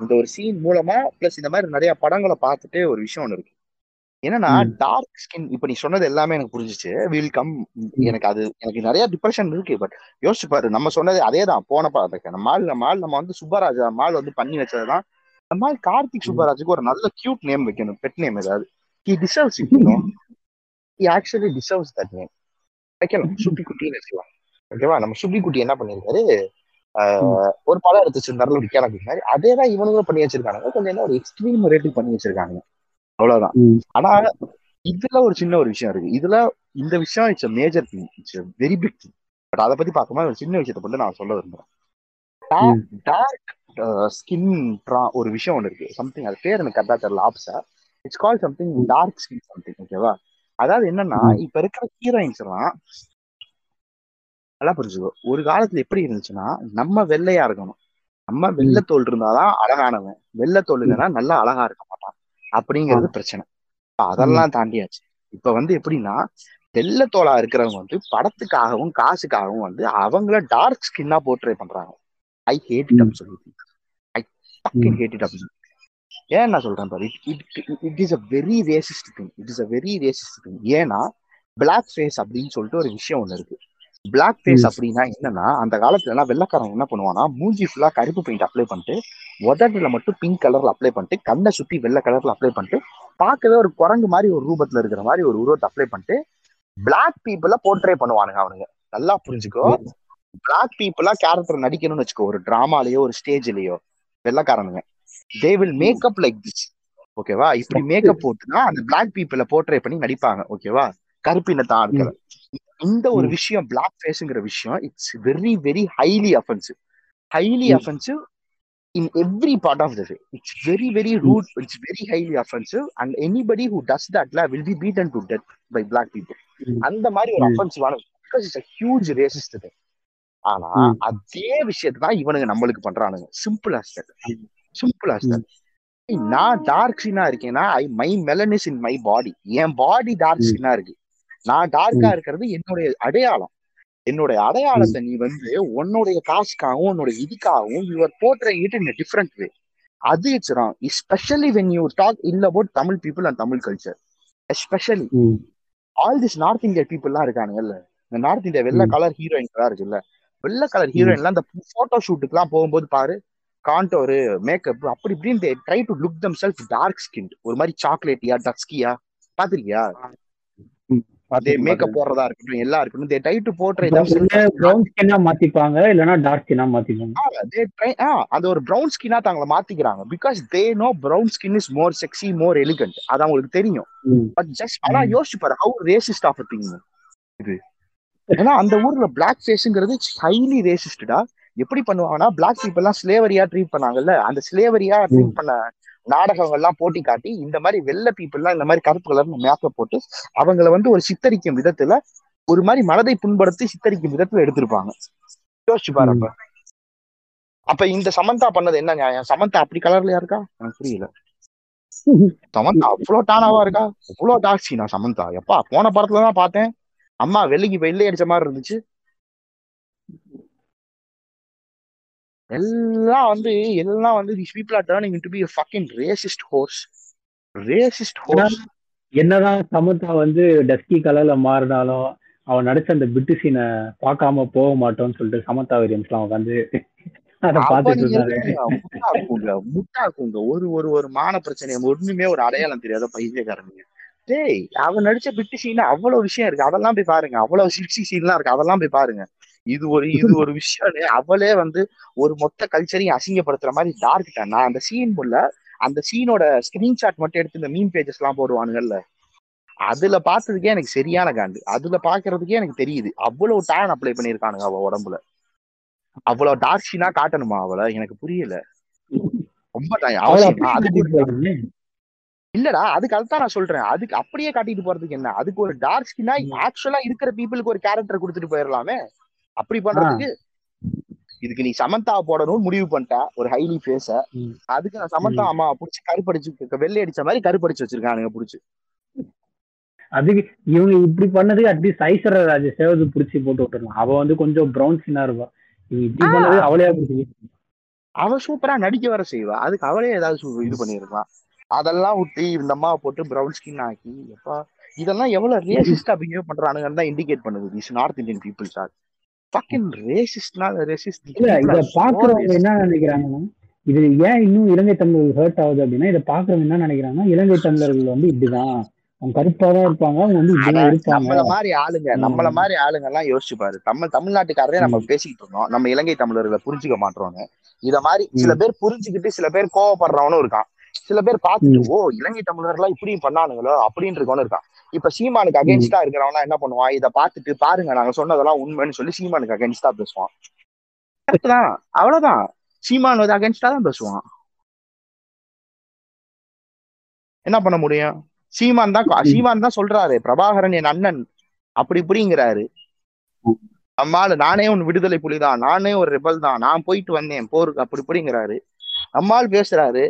இந்த ஒரு சீன் மூலமா பிளஸ் இந்த மாதிரி நிறைய படங்களை பார்த்துட்டு ஒரு விஷயம் ஒண்ணு இருக்கு. என்னன்னா. டார்க் ஸ்கின் இப்ப நீ சொன்னது எல்லாமே எனக்கு புரிஞ்சுச்சு. வில் கம் எனக்கு அது எனக்கு நிறைய டிப்ரெஷன் இருக்கு பட் யோசிச்சு பாரு நம்ம சொன்னது அதே தான் போன பாத்துக்க நம்ம ஆள் நம்ம நம்ம வந்து சுப்பராஜ் ஆள் வந்து பண்ணி வச்சதுதான். நம்ம ஆள் கார்த்திக் சுப்பராஜுக்கு ஒரு நல்ல கியூட் நேம் வைக்கணும் பெட் நேம் ஏதாவது. He deserves it he actually deserves that name வைக்கலாம். சுப்பி குட்டின்னு வச்சுக்கலாம். ஓகேவா நம்ம சுப்பி குட்டி என்ன பண்ணிருக்காரு? ஒரு படம் எடுத்து வச்சிருந்தாருல ஒரு கேரக்டர் மாதிரி அதே தான் இவனுங்க பண்ணி வச்சிருக்காங்க கொஞ்சம் என்ன ஒரு எக்ஸ்ட்ரீம் ரேட்டிங் பண்ணி வச்சிருக்காங்க அவ்வளவுதான். ஆனா இதுல ஒரு சின்ன ஒரு விஷயம் இருக்கு. இதுல இந்த விஷயம் it's major thing it's very big thing but அதை பத்தி பார்க்கும்போது ஒரு சின்ன விஷயத்தை மட்டும் நான் சொல்ல விரும்புறேன். டார்க் ஸ்கின் ஒரு விஷயம் ஒன்று இருக்கு. சம்திங் அது பேர் எனக்கு கரெக்டா தெரியல ஆப்ஸா it's call something dark skin something ஓகேவா அதாவது என்னன்னா இப்ப இருக்கிற ஹீரோயின்ஸ் எல்லாம் நல்லா புரிஞ்சுக்கோ. ஒரு காலத்துல எப்படி இருந்துச்சுன்னா நம்ம வெள்ளையா இருக்கணும். நம்ம வெள்ளத்தோல் இருந்தாதான் அழகானவன். வெள்ளத்தோல் இல்லைன்னா நல்லா அழகா இருக்க மாட்டான். அப்படிங்கிறது பிரச்சனை. இப்ப அதெல்லாம் தாண்டியாச்சு. இப்ப வந்து எப்படின்னா வெள்ளத்தோலா இருக்கிறவங்க வந்து படத்துக்காகவும் காசுக்காகவும் வந்து அவங்கள டார்க் ஸ்கின்னா போர்ட்ரே பண்றாங்க. I hate it absolutely I fucking hate it absolutely ஏன் நான் சொல்றேன் பாரு? It is a very racist thing it is a very racist thing ஏன்னா பிளாக் ஃபேஸ் அப்படின்னு சொல்லிட்டு ஒரு விஷயம் ஒண்ணு இருக்கு. பிளாக் ஃபேஸ் அப்படின்னா என்னன்னா அந்த காலத்துல எல்லாம் வெள்ளக்காரங்க என்ன பண்ணுவானா மூஞ்சி ஃபுல்லா கருப்பு பெயிண்ட் அப்ளை பண்ணிட்டு உதட்டுல மட்டும் பிங்க் கலர்ல அப்ளை பண்ணிட்டு கண்ணை சுத்தி வெள்ளை கலர்ல அப்ளை பண்ணிட்டு பார்க்கவே ஒரு குரங்கு மாதிரி ஒரு ரூபத்துல இருக்கிற மாதிரி ஒரு உருவத்தை அப்ளை பண்ணிட்டு பிளாக் பீப்புள போர்ட்ரே பண்ணுவானுங்க அவனுங்க. நல்லா புரிஞ்சுக்கோ. பிளாக் பீப்புளா கேரக்டர் நடிக்கணும்னு வச்சுக்கோ ஒரு டிராமாலயோ ஒரு ஸ்டேஜ்லயோ வெள்ளக்காரனுங்க. They will makeup like this ஓகேவா இப்படி மேக்கப் போட்டுதான் அந்த பிளாக் பீப்புள போர்ட்ரே பண்ணி நடிப்பாங்க. ஓகேவா கருப்பினத்தை ஆட்களை. இந்த ஒரு. விஷயம் பிளாக் ஃபேஸ்ங்கிற விஷயம் it's very very highly offensive highly. Offensive of the way. It's very, very rude. It's very highly offensive. And anybody who does that la, will be beaten to death by black people. ம். அந்த மாதிரி ஒரு. அஃபென்சிவான because it's a huge racist thing. ஆனா. அதே விஷயத்தை தான் இவனுங்க நம்மளுக்கு பண்றானுங்க simple as that simple as. That நான் டார்க் ஸ்கின்னா இருக்கேன்னா I my melanin's in my body N body dark. ஸ்கின்னா இருக்கு நான் டார்க்கா. இருக்கிறது என்னுடைய அடையாளம். என்னுடைய அடையாளத்தை நீ வந்து உன்னுடைய காசுக்காகவும் உன்னோட இதுக்காகவும் your portraying it in different way அது it's wrong especially when you talk ill about Tamil people and Tamil culture especially. All this North India பீப்புள்லாம் இருக்கானுங்கல்ல இந்த நார்த் இந்தியா வெள்ளை. கலர் ஹீரோயின்லாம் இருக்குல்ல. வெள்ளை கலர் ம். ஹீரோயின்லாம் அந்த போட்டோ ஷூட்டுக்குலாம் போகும்போது பாரு காண்டோரு மேக்கப் அப்படி இப்படின்னு they try to look themself dark skin ஒரு மாதிரி சாக்லேட்டியா டஸ்கியா பாத்திருக்கியா? தே பார்த்திருக்கேன், மேக்கப். போடுறதா இருக்கட்டும் எல்லா இருக்கட்டும். They try to portray skin ஆ மாத்திப்பாங்க இல்லைன்னா டார்க் ஸ்கின்னா மாத்திப்பாங்க. they try ஆ அந்த ஒரு ப்ரௌன் ஸ்கின்னா தாங்கள மாத்திக்கிறாங்க. Because they know brown skin is more sexy more elegant அது அவங்களுக்கு தெரியும். பட் ஜஸ்ட் ஆனா. யோசிச்சு பாரு ஹவு ரேசிஸ்ட் ஆஃப் திங் இது. ஏன்னா அந்த ஊர்ல பிளாக் ஃபேஸ்ங்கிறது ஹைலி ரேசிஸ்டா எப்படி பண்ணுவாங்கன்னா பிளாக் பீப்புள் எல்லாம் ஸ்லேவரியா ட்ரீட் பண்ணாங்கல்ல அந்த ஸ்லேவரியா ட்ரீட் பண்ண நாடகங்கள்லாம் போட்டி காட்டி இந்த மாதிரி வெள்ளை பீப்புள்லாம் இந்த மாதிரி கருப்பு கலர் மேக்கப் போட்டு அவங்கள வந்து ஒரு சித்தரிக்கும் விதத்துல ஒரு மாதிரி மனதை புண்படுத்தி சித்தரிக்கும் விதத்துல எடுத்திருப்பாங்க. யோசிச்சு பாரு அப்ப. இந்த சமந்தா பண்ணது என்ன நியாயம்? சமந்தா அப்படி கலர்லயா இருக்கா? எனக்கு புரியல. சமந்தா அவ்வளவு டானாவா இருக்கா? அவ்வளவு டாக்ஸி நான் சமந்தா? எப்பா போன படத்துல தான் பார்த்தேன். அம்மா வெள்ளிக்கு வெள்ளை அடிச்ச மாதிரி இருந்துச்சு. எல்லாம் வந்து எல்லாம் வந்து people are turning into be a fucking racist horse. Racist horse. என்னதான் சமந்தா வந்து டஸ்கி கலர்ல மாறினாலும் அவன் நடிச்ச அந்த பிட்டு சீனை பார்க்காம போக மாட்டோம்னு சொல்லிட்டு சமந்தா வில்லியம்ஸ்லாம் உட்காந்து அதை பார்த்துட்டு முட்டாக்குங்க முட்டாக்குங்க. ஒரு ஒரு ஒரு மான பிரச்சனை. ஒண்ணுமே ஒரு அடையாளம் தெரியாத பைத்தியக்காரனுங்க. டேய் அவன் நடிச்ச பிட்டு சீன் அவ்வளவு விஷயம் இருக்கு. அதெல்லாம் போய் பாருங்க. அவ்வளவு சிக்ஸி சீன்லாம் இருக்கு. அதெல்லாம் போய் பாருங்க. இது ஒரு இது ஒரு விஷயம் அவளே வந்து ஒரு மொத்த கல்ச்சரையும் அசிங்கப்படுத்துற மாதிரி டார்க் நான் அந்த சீன் உள்ள அந்த சீனோட ஸ்கிரீன்ஷாட் மட்டும் எடுத்து இந்த மீன் பேஜஸ் எல்லாம் போடுவானுங்கல்ல அதுல பார்த்ததுக்கே எனக்கு சரியான காண்டு அதுல பாக்குறதுக்கே எனக்கு தெரியுது. அவ்வளவு டேன் அப்ளை பண்ணிருக்கானுங்க அவ உடம்புல. அவ்வளவு டார்க் சீனா காட்டணுமா அவளை? எனக்கு புரியல. ரொம்ப. இல்லடா அதுக்கு அதுதான் நான் சொல்றேன். அதுக்கு அப்படியே காட்டிட்டு போறதுக்கு என்ன? அதுக்கு ஒரு டார்க் ஸ்கின்னா ஆக்சுவலா இருக்கிற பீப்புளுக்கு ஒரு கேரக்டர் கொடுத்துட்டு போயிடலாமே. அப்படி பண்றதுக்கு இதுக்கு நீ சமந்தா போடணும்னு முடிவு பண்ணிட்ட ஒரு ஹைலி ம். அதுக்கு நான் சமந்தா. அம்மா புடிச்சு கருப்படிச்சு வெள்ளை அடிச்ச மாதிரி கருப்படிச்சு வச்சிருக்கானுங்க புடிச்சு. அதுக்கு இவங்க இப்படி பண்ணது அட்லீஸ்ட் ஐஸ்வர்யா ராஜேஷாவது புடிச்சு போட்டு விட்டுறலாம் அவ வந்து கொஞ்சம் ப்ரௌன் சீனா இருப்பா. இவங்க இப்படி. பண்ணது அவளையா புடிச்சு அவ சூப்பரா நடிக்க வர செய்வா. அதுக்கு அவளே ஏதாவது இது பண்ணிருக்கலாம் அதெல்லாம் விட்டு இந்த அம்மாவை போட்டு ப்ரௌன் ஸ்கின் ஆக்கி எப்பா இதெல்லாம் எவ்வளவு ரேசிஸ்டா பிஹேவ் பண்றானுங்கன்னு தான் இண்டிகேட் பண்ணுது. This North Indian peoples are fucking ரேசிஸ்ட்னா racist இல்ல இத பாக்குறவங்க என்ன நினைக்கிறாங்கன்னா இது ஏன் இன்னும் இலங்கை தமிழர்கள் ஹர்ட் ஆகுது அப்படின்னா இதை பாக்குறவங்க என்ன நினைக்கிறாங்கன்னா இலங்கை தமிழர்கள் வந்து இப்படிதான். அவங்க கருப்பா தான் இருப்பாங்க அவங்க வந்து இப்படிதான் இருப்பாங்க. நம்மள மாதிரி ஆளுங்க. நம்மள மாதிரி ஆளுங்க எல்லாம் யோசிச்சு பாரு தமிழ் தமிழ்நாட்டுக்காரரே நம்ம பேசிக்கிட்டு இருந்தோம். நம்ம இலங்கை தமிழர்களை புரிஞ்சுக்க மாட்டோம்னு. இத மாதிரி சில பேர் புரிஞ்சுக்கிட்டு சில பேர் கோவப்படுறவனும் இருக்கான். சில பேர் பார்த்துட்டு ஓ இலங்கை தமிழர்லாம் இப்படியும் பண்ணானுங்களோ? அப்படின்னு இருக்கவனும் இருக்கான். இப்ப சீமானுக்கு அகேன்ஸ்டா இருக்கிறவனா என்ன பண்ணுவான்? இத பார்த்துட்டு பாருங்க நாங்க சொன்னதெல்லாம் உண்மைன்னு சொல்லி சீமானுக்கு அகேன்ஸ்டா பேசுவான். தான். அவ்வளவுதான். சீமான் வந்து அகேன்ஸ்டா தான் பேசுவான். என்ன பண்ண முடியும்? சீமான் தான் சீமான் தான் சொல்றாரு பிரபாகரன் என் அண்ணன். அப்படி இப்படிங்கிறாரு. நம்மால நானே ஒரு விடுதலை புலிதான். நானே ஒரு ரெபல் தான் நான் போயிட்டு வந்தேன் போருக்கு அப்படி இப்படிங்கிறாரு. நம்மால் பேசுறாரு.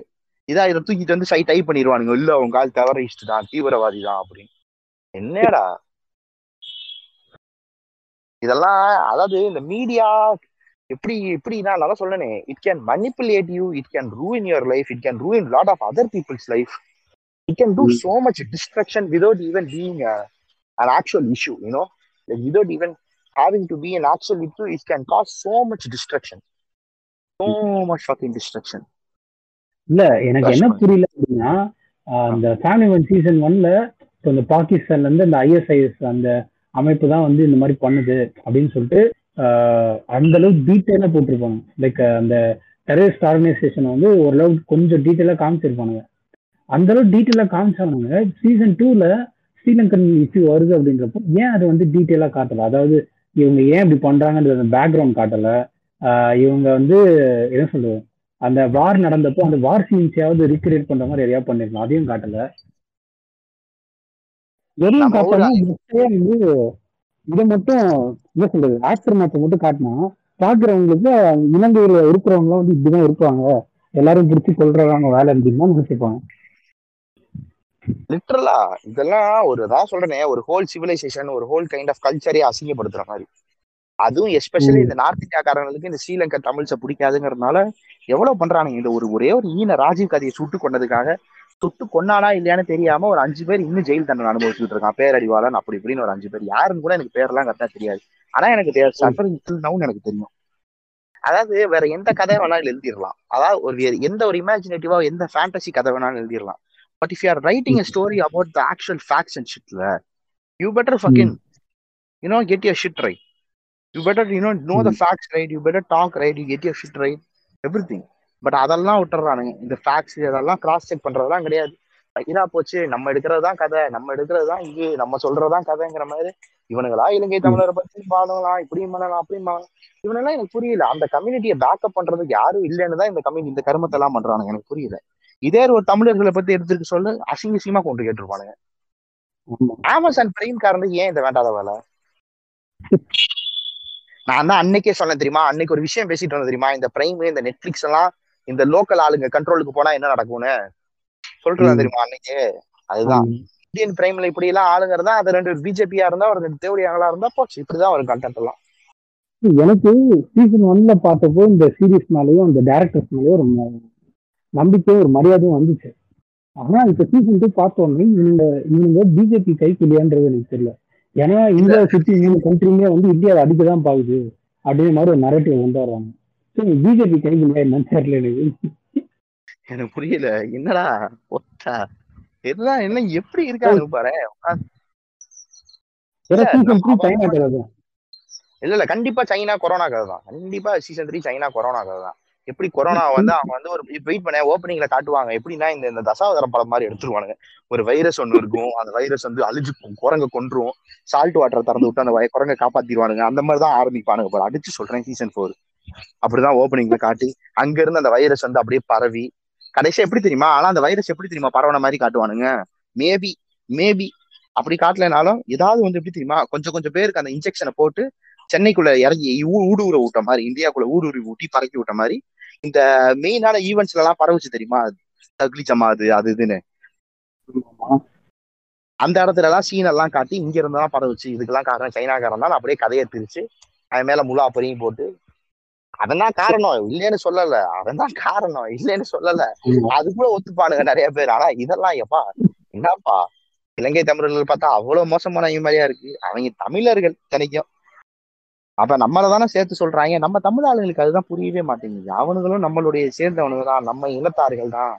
இதா இதை தூக்கிட்டு வந்து சை டைப் பண்ணிடுவானுங்க இல்ல அவங்க கால் டெரரிஸ்ட் தான் தீவிரவாதி தான் அப்படின்னு. என்னடா இதெல்லாம் அதாவது இந்த மீடியா எப்படி எப்படின்னா நான் தான் சொன்னேனே it can manipulate you it can ruin your life it can ruin lot of other peoples life it can do so much destruction without even being an actual issue you know? Like without even having to be an actual issue it can cause so much destruction. So much fucking destruction. இல்ல எனக்கு என்ன புரியல அப்படின்னா அந்த family one season ஒன்ல இப்போ இந்த பாகிஸ்தான்ல இருந்து அந்த ஐஎஸ்ஐஎஸ் அந்த அமைப்பு தான் வந்து இந்த மாதிரி பண்ணுது அப்படின்னு சொல்லிட்டு அந்த அளவுக்கு டீட்டெயிலா போட்டிருப்பாங்க. லைக் அந்த டெரரிஸ்ட் ஆர்கனைசேஷனை வந்து ஓரளவுக்கு கொஞ்சம் டீட்டெயிலாக காமிச்சிருப்பானுங்க. அந்த அளவுக்கு டீட்டெயிலாக காமிச்சானுங்க. சீசன் டூல ஸ்ரீலங்கன் இஷ்யூ வருது அப்படின்றப்போ ஏன் அதை வந்து டீட்டெயிலாக காட்டல? அதாவது இவங்க ஏன் இப்படி பண்றாங்கன்றது அந்த பேக்ரவுண்ட் காட்டல. இவங்க வந்து என்ன சொல்றது? அந்த வார் நடந்தப்போ அந்த வார் சீன்ஸையாவது ரீக்ரியேட் பண்ற மாதிரி எதையா பண்ணிருக்கலாம். அதையும் காட்டல. ஊர் காட்டாம வந்து இதை மட்டும் என்ன சொல்றது? ஆக்டர் மேட்சை மட்டும் காட்டினா பாக்குறவங்களுக்கு இலங்கையில இருக்கிறவங்க வந்து இப்படிதான் இருப்பாங்க. எல்லாரும் பிடிச்சி கொள்றாங்க வேலை அப்படின்னு நினைச்சுப்பாங்க. லிட்டரலா இதெல்லாம் ஒரு தான் சொல்றேனே ஒரு ஹோல் சிவிலைசேஷன் ஒரு ஹோல் கைண்ட் ஆஃப் கல்ச்சரே அசிங்கப்படுத்துற மாதிரி. அதுவும் எஸ்பெஷலி இந்த நார்த் இந்தியாக்காரங்களுக்கு இந்த ஸ்ரீலங்கா தமிழ்ஸை பிடிக்காதுங்கிறதுனால எவ்வளவு பண்றானுங்க? இந்த ஒரு ஒரே ஒரு ஈன ராஜீவ் கதையை சுட்டு கொண்டதுக்காக சுட்டு கொன்னானா இல்லையான்னு தெரியாம ஒரு அஞ்சு பேர் இன்னும் ஜெயில் தண்டனை அனுபவிச்சுட்டு இருக்கான். பேரடிவாளன் அப்படி இப்படின்னு ஒரு அஞ்சு பேர். யாருன்னு கூட எனக்கு பேர்லாம் கரெக்டா தெரியாது. ஆனா எனக்கு சஃபரிங் எனக்கு தெரியும். அதாவது வேற எந்த கதை வேணாலும் எழுதிடலாம். அதாவது ஒரு எந்த ஒரு இமேஜினேட்டிவா எந்த ஃபேண்டசி கதை வேணாலும் எழுதிடலாம். But if you are writing a story about the actual facts and ஷிட்ல you better fucking you know get your shit right you better you know know the facts right you better talk right you get your shit right everything but அதெல்லாம் விட்டுறானுங்க. இந்த facts அதெல்லாம் cross check பண்றதெல்லாம் கிடையாது. இதா போச்சு நம்ம எடுக்கிறது தான் கதை. நம்ம எடுக்கிறது தான் இது. நம்ம சொல்றதுதான் கதைங்கிற மாதிரி இவனுங்களா இலங்கை தமிழரை பத்தி பாடலாம் இப்படியும் பண்ணலாம் அப்படியும் பண்ணலாம். இவனெல்லாம் எனக்கு புரியல. அந்த கம்யூனிட்டியை பேக்கப் பண்றதுக்கு யாரும் இல்லைன்னு தான் இந்த கம்யூனிட்டி இந்த கருமத்தை எல்லாம் பண்றானுங்க. எனக்கு புரியல. இதே ஒரு தமிழர்களை பத்தி எடுத்துட்டு சொல்லு அசிங்க அசிங்கமா கொண்டு கேட்டிருப்பானுங்க அமேசான் பிரைம் காரனுக்கு ஏன் இந்த வேண்டாத வேலை? நான் தான் அன்னைக்கே சொன்னேன் தெரியுமா? அன்னைக்கு ஒரு விஷயம் பேசிட்டு இருந்தேன் தெரியுமா? இந்த பிரைம் இந்த நெட்ஃபிளிக்ஸ் எல்லாம் இந்த லோக்கல் ஆளுங்க கண்ட்ரோலுக்கு போனா என்ன நடக்கும்னு இருந்தேன் தெரியுமா அன்னைக்கு? அதுதான். இந்தியன் பிரைம்ல இப்படி எல்லாம் ஆளுங்க இருந்தா அது ரெண்டு பிஜேபியா இருந்தா ஒரு ரெண்டு தேவடியாங்களா இருந்தா போச்சு. இப்படிதான் வரும் கண்டென்ட் எல்லாம். எனக்கு சீசன் ஒன்ல பார்த்தப்போ இந்த சீரீஸ் மேலேயும் அந்த டேரக்டர்ஸ் மேலேயும் ஒரு நம்பிக்கையும் ஒரு மரியாதையும் வந்துச்சு. ஆனா இப்ப சீசன் டூ பார்த்தோன்னே இந்த இவங்க பிஜேபி கைக்குள்ளியான்றது எனக்கு தெரியல. ஏன்னா இந்தியா சுத்தி மூணு கண்ட்ரியுமே வந்து இந்தியாவை அடிக்க தான் பாக்குது. அப்படிங்கிற மாதிரி ஒரு நரேட்டிவ் கொண்டு வர்றாங்க சரி பிஜேபி கைக்குள்ளியா என்னன்னு தெரியல எனக்கு? எனக்கு புரியல. என்னடா? ஒத்தா? இதுதான் என்ன எப்படி இருக்காங்க பாரு? இல்ல இல்ல கண்டிப்பா சைனா கொரோனா கதை தான். கண்டிப்பா சீசன் த்ரீ சைனா கொரோனா கதை தான். எப்படி கொரோனா வந்து அவங்க வந்து ஒரு வெயிட் பண்ண ஓப்பனிங்ல காட்டுவாங்க. எப்படின்னா இந்த இந்த தசாவதார படம் மாதிரி எடுத்துருவானுங்க. ஒரு வைரஸ் ஒன்று இருக்கும் அந்த வைரஸ் வந்து அழிஞ்சு குரங்க கொன்றும் சால்ட் வாட்டரை திறந்து விட்டு அந்த குரங்க காப்பாத்திடுவானுங்க. அந்த மாதிரி தான் ஆரம்பிப்பானுங்க பாரு. அடிச்சு சொல்றேன் சீசன் ஃபோர் அப்படிதான் ஓப்பனிங்ல காட்டி அங்க இருந்து அந்த வைரஸ் வந்து அப்படியே பரவி கடைசியா எப்படி தெரியுமா? ஆனா அந்த வைரஸ் எப்படி தெரியுமா? பரவன மாதிரி காட்டுவானுங்க. மேபி மேபி அப்படி காட்டலைனாலும் ஏதாவது வந்து எப்படி தெரியுமா? கொஞ்சம் கொஞ்சம் பேருக்கு அந்த இன்ஜெக்ஷனை போட்டு சென்னைக்குள்ள இறங்கி ஊ- ஊடுருவ விட்ட மாதிரி இந்தியாக்குள்ள ஊடுருவி ஊட்டி பறக்கி விட்ட மாதிரி இந்த மெயினான ஈவெண்ட்ஸ்ல எல்லாம் பரவுச்சு தெரியுமா? தக்லி ஜமாது அது இதுன்னு. அந்த இடத்துல எல்லாம் சீன் எல்லாம் காட்டி இங்க இருந்தெல்லாம் பரவுச்சு. இதுக்கெல்லாம் காரணம் சைனாக்காரன் தான். அப்படியே கதையை திரிச்சு அவன் மேல முலா பொறியும் போட்டு அதெல்லாம் காரணம். இல்லைன்னு சொல்லல. அவன் காரணம். இல்லைன்னு சொல்லல. அது கூட ஒத்துப்பானுங்க நிறைய பேர். ஆனா இதெல்லாம் எப்பா என்னப்பா? இலங்கை தமிழர்கள் பார்த்தா அவ்வளவு மோசமான மாதிரியா இருக்கு. அவங்க தமிழர்கள் தனிக்கும் அப்ப நம்மள தானே சேர்த்து சொல்றாங்க. நம்ம தமிழ் ஆளுங்களுக்கு அதுதான் புரியவே மாட்டேங்குது. அவனுங்களும் நம்மளுடைய சேர்ந்தவனுங்க தான். நம்ம இனத்தார்கள் தான்.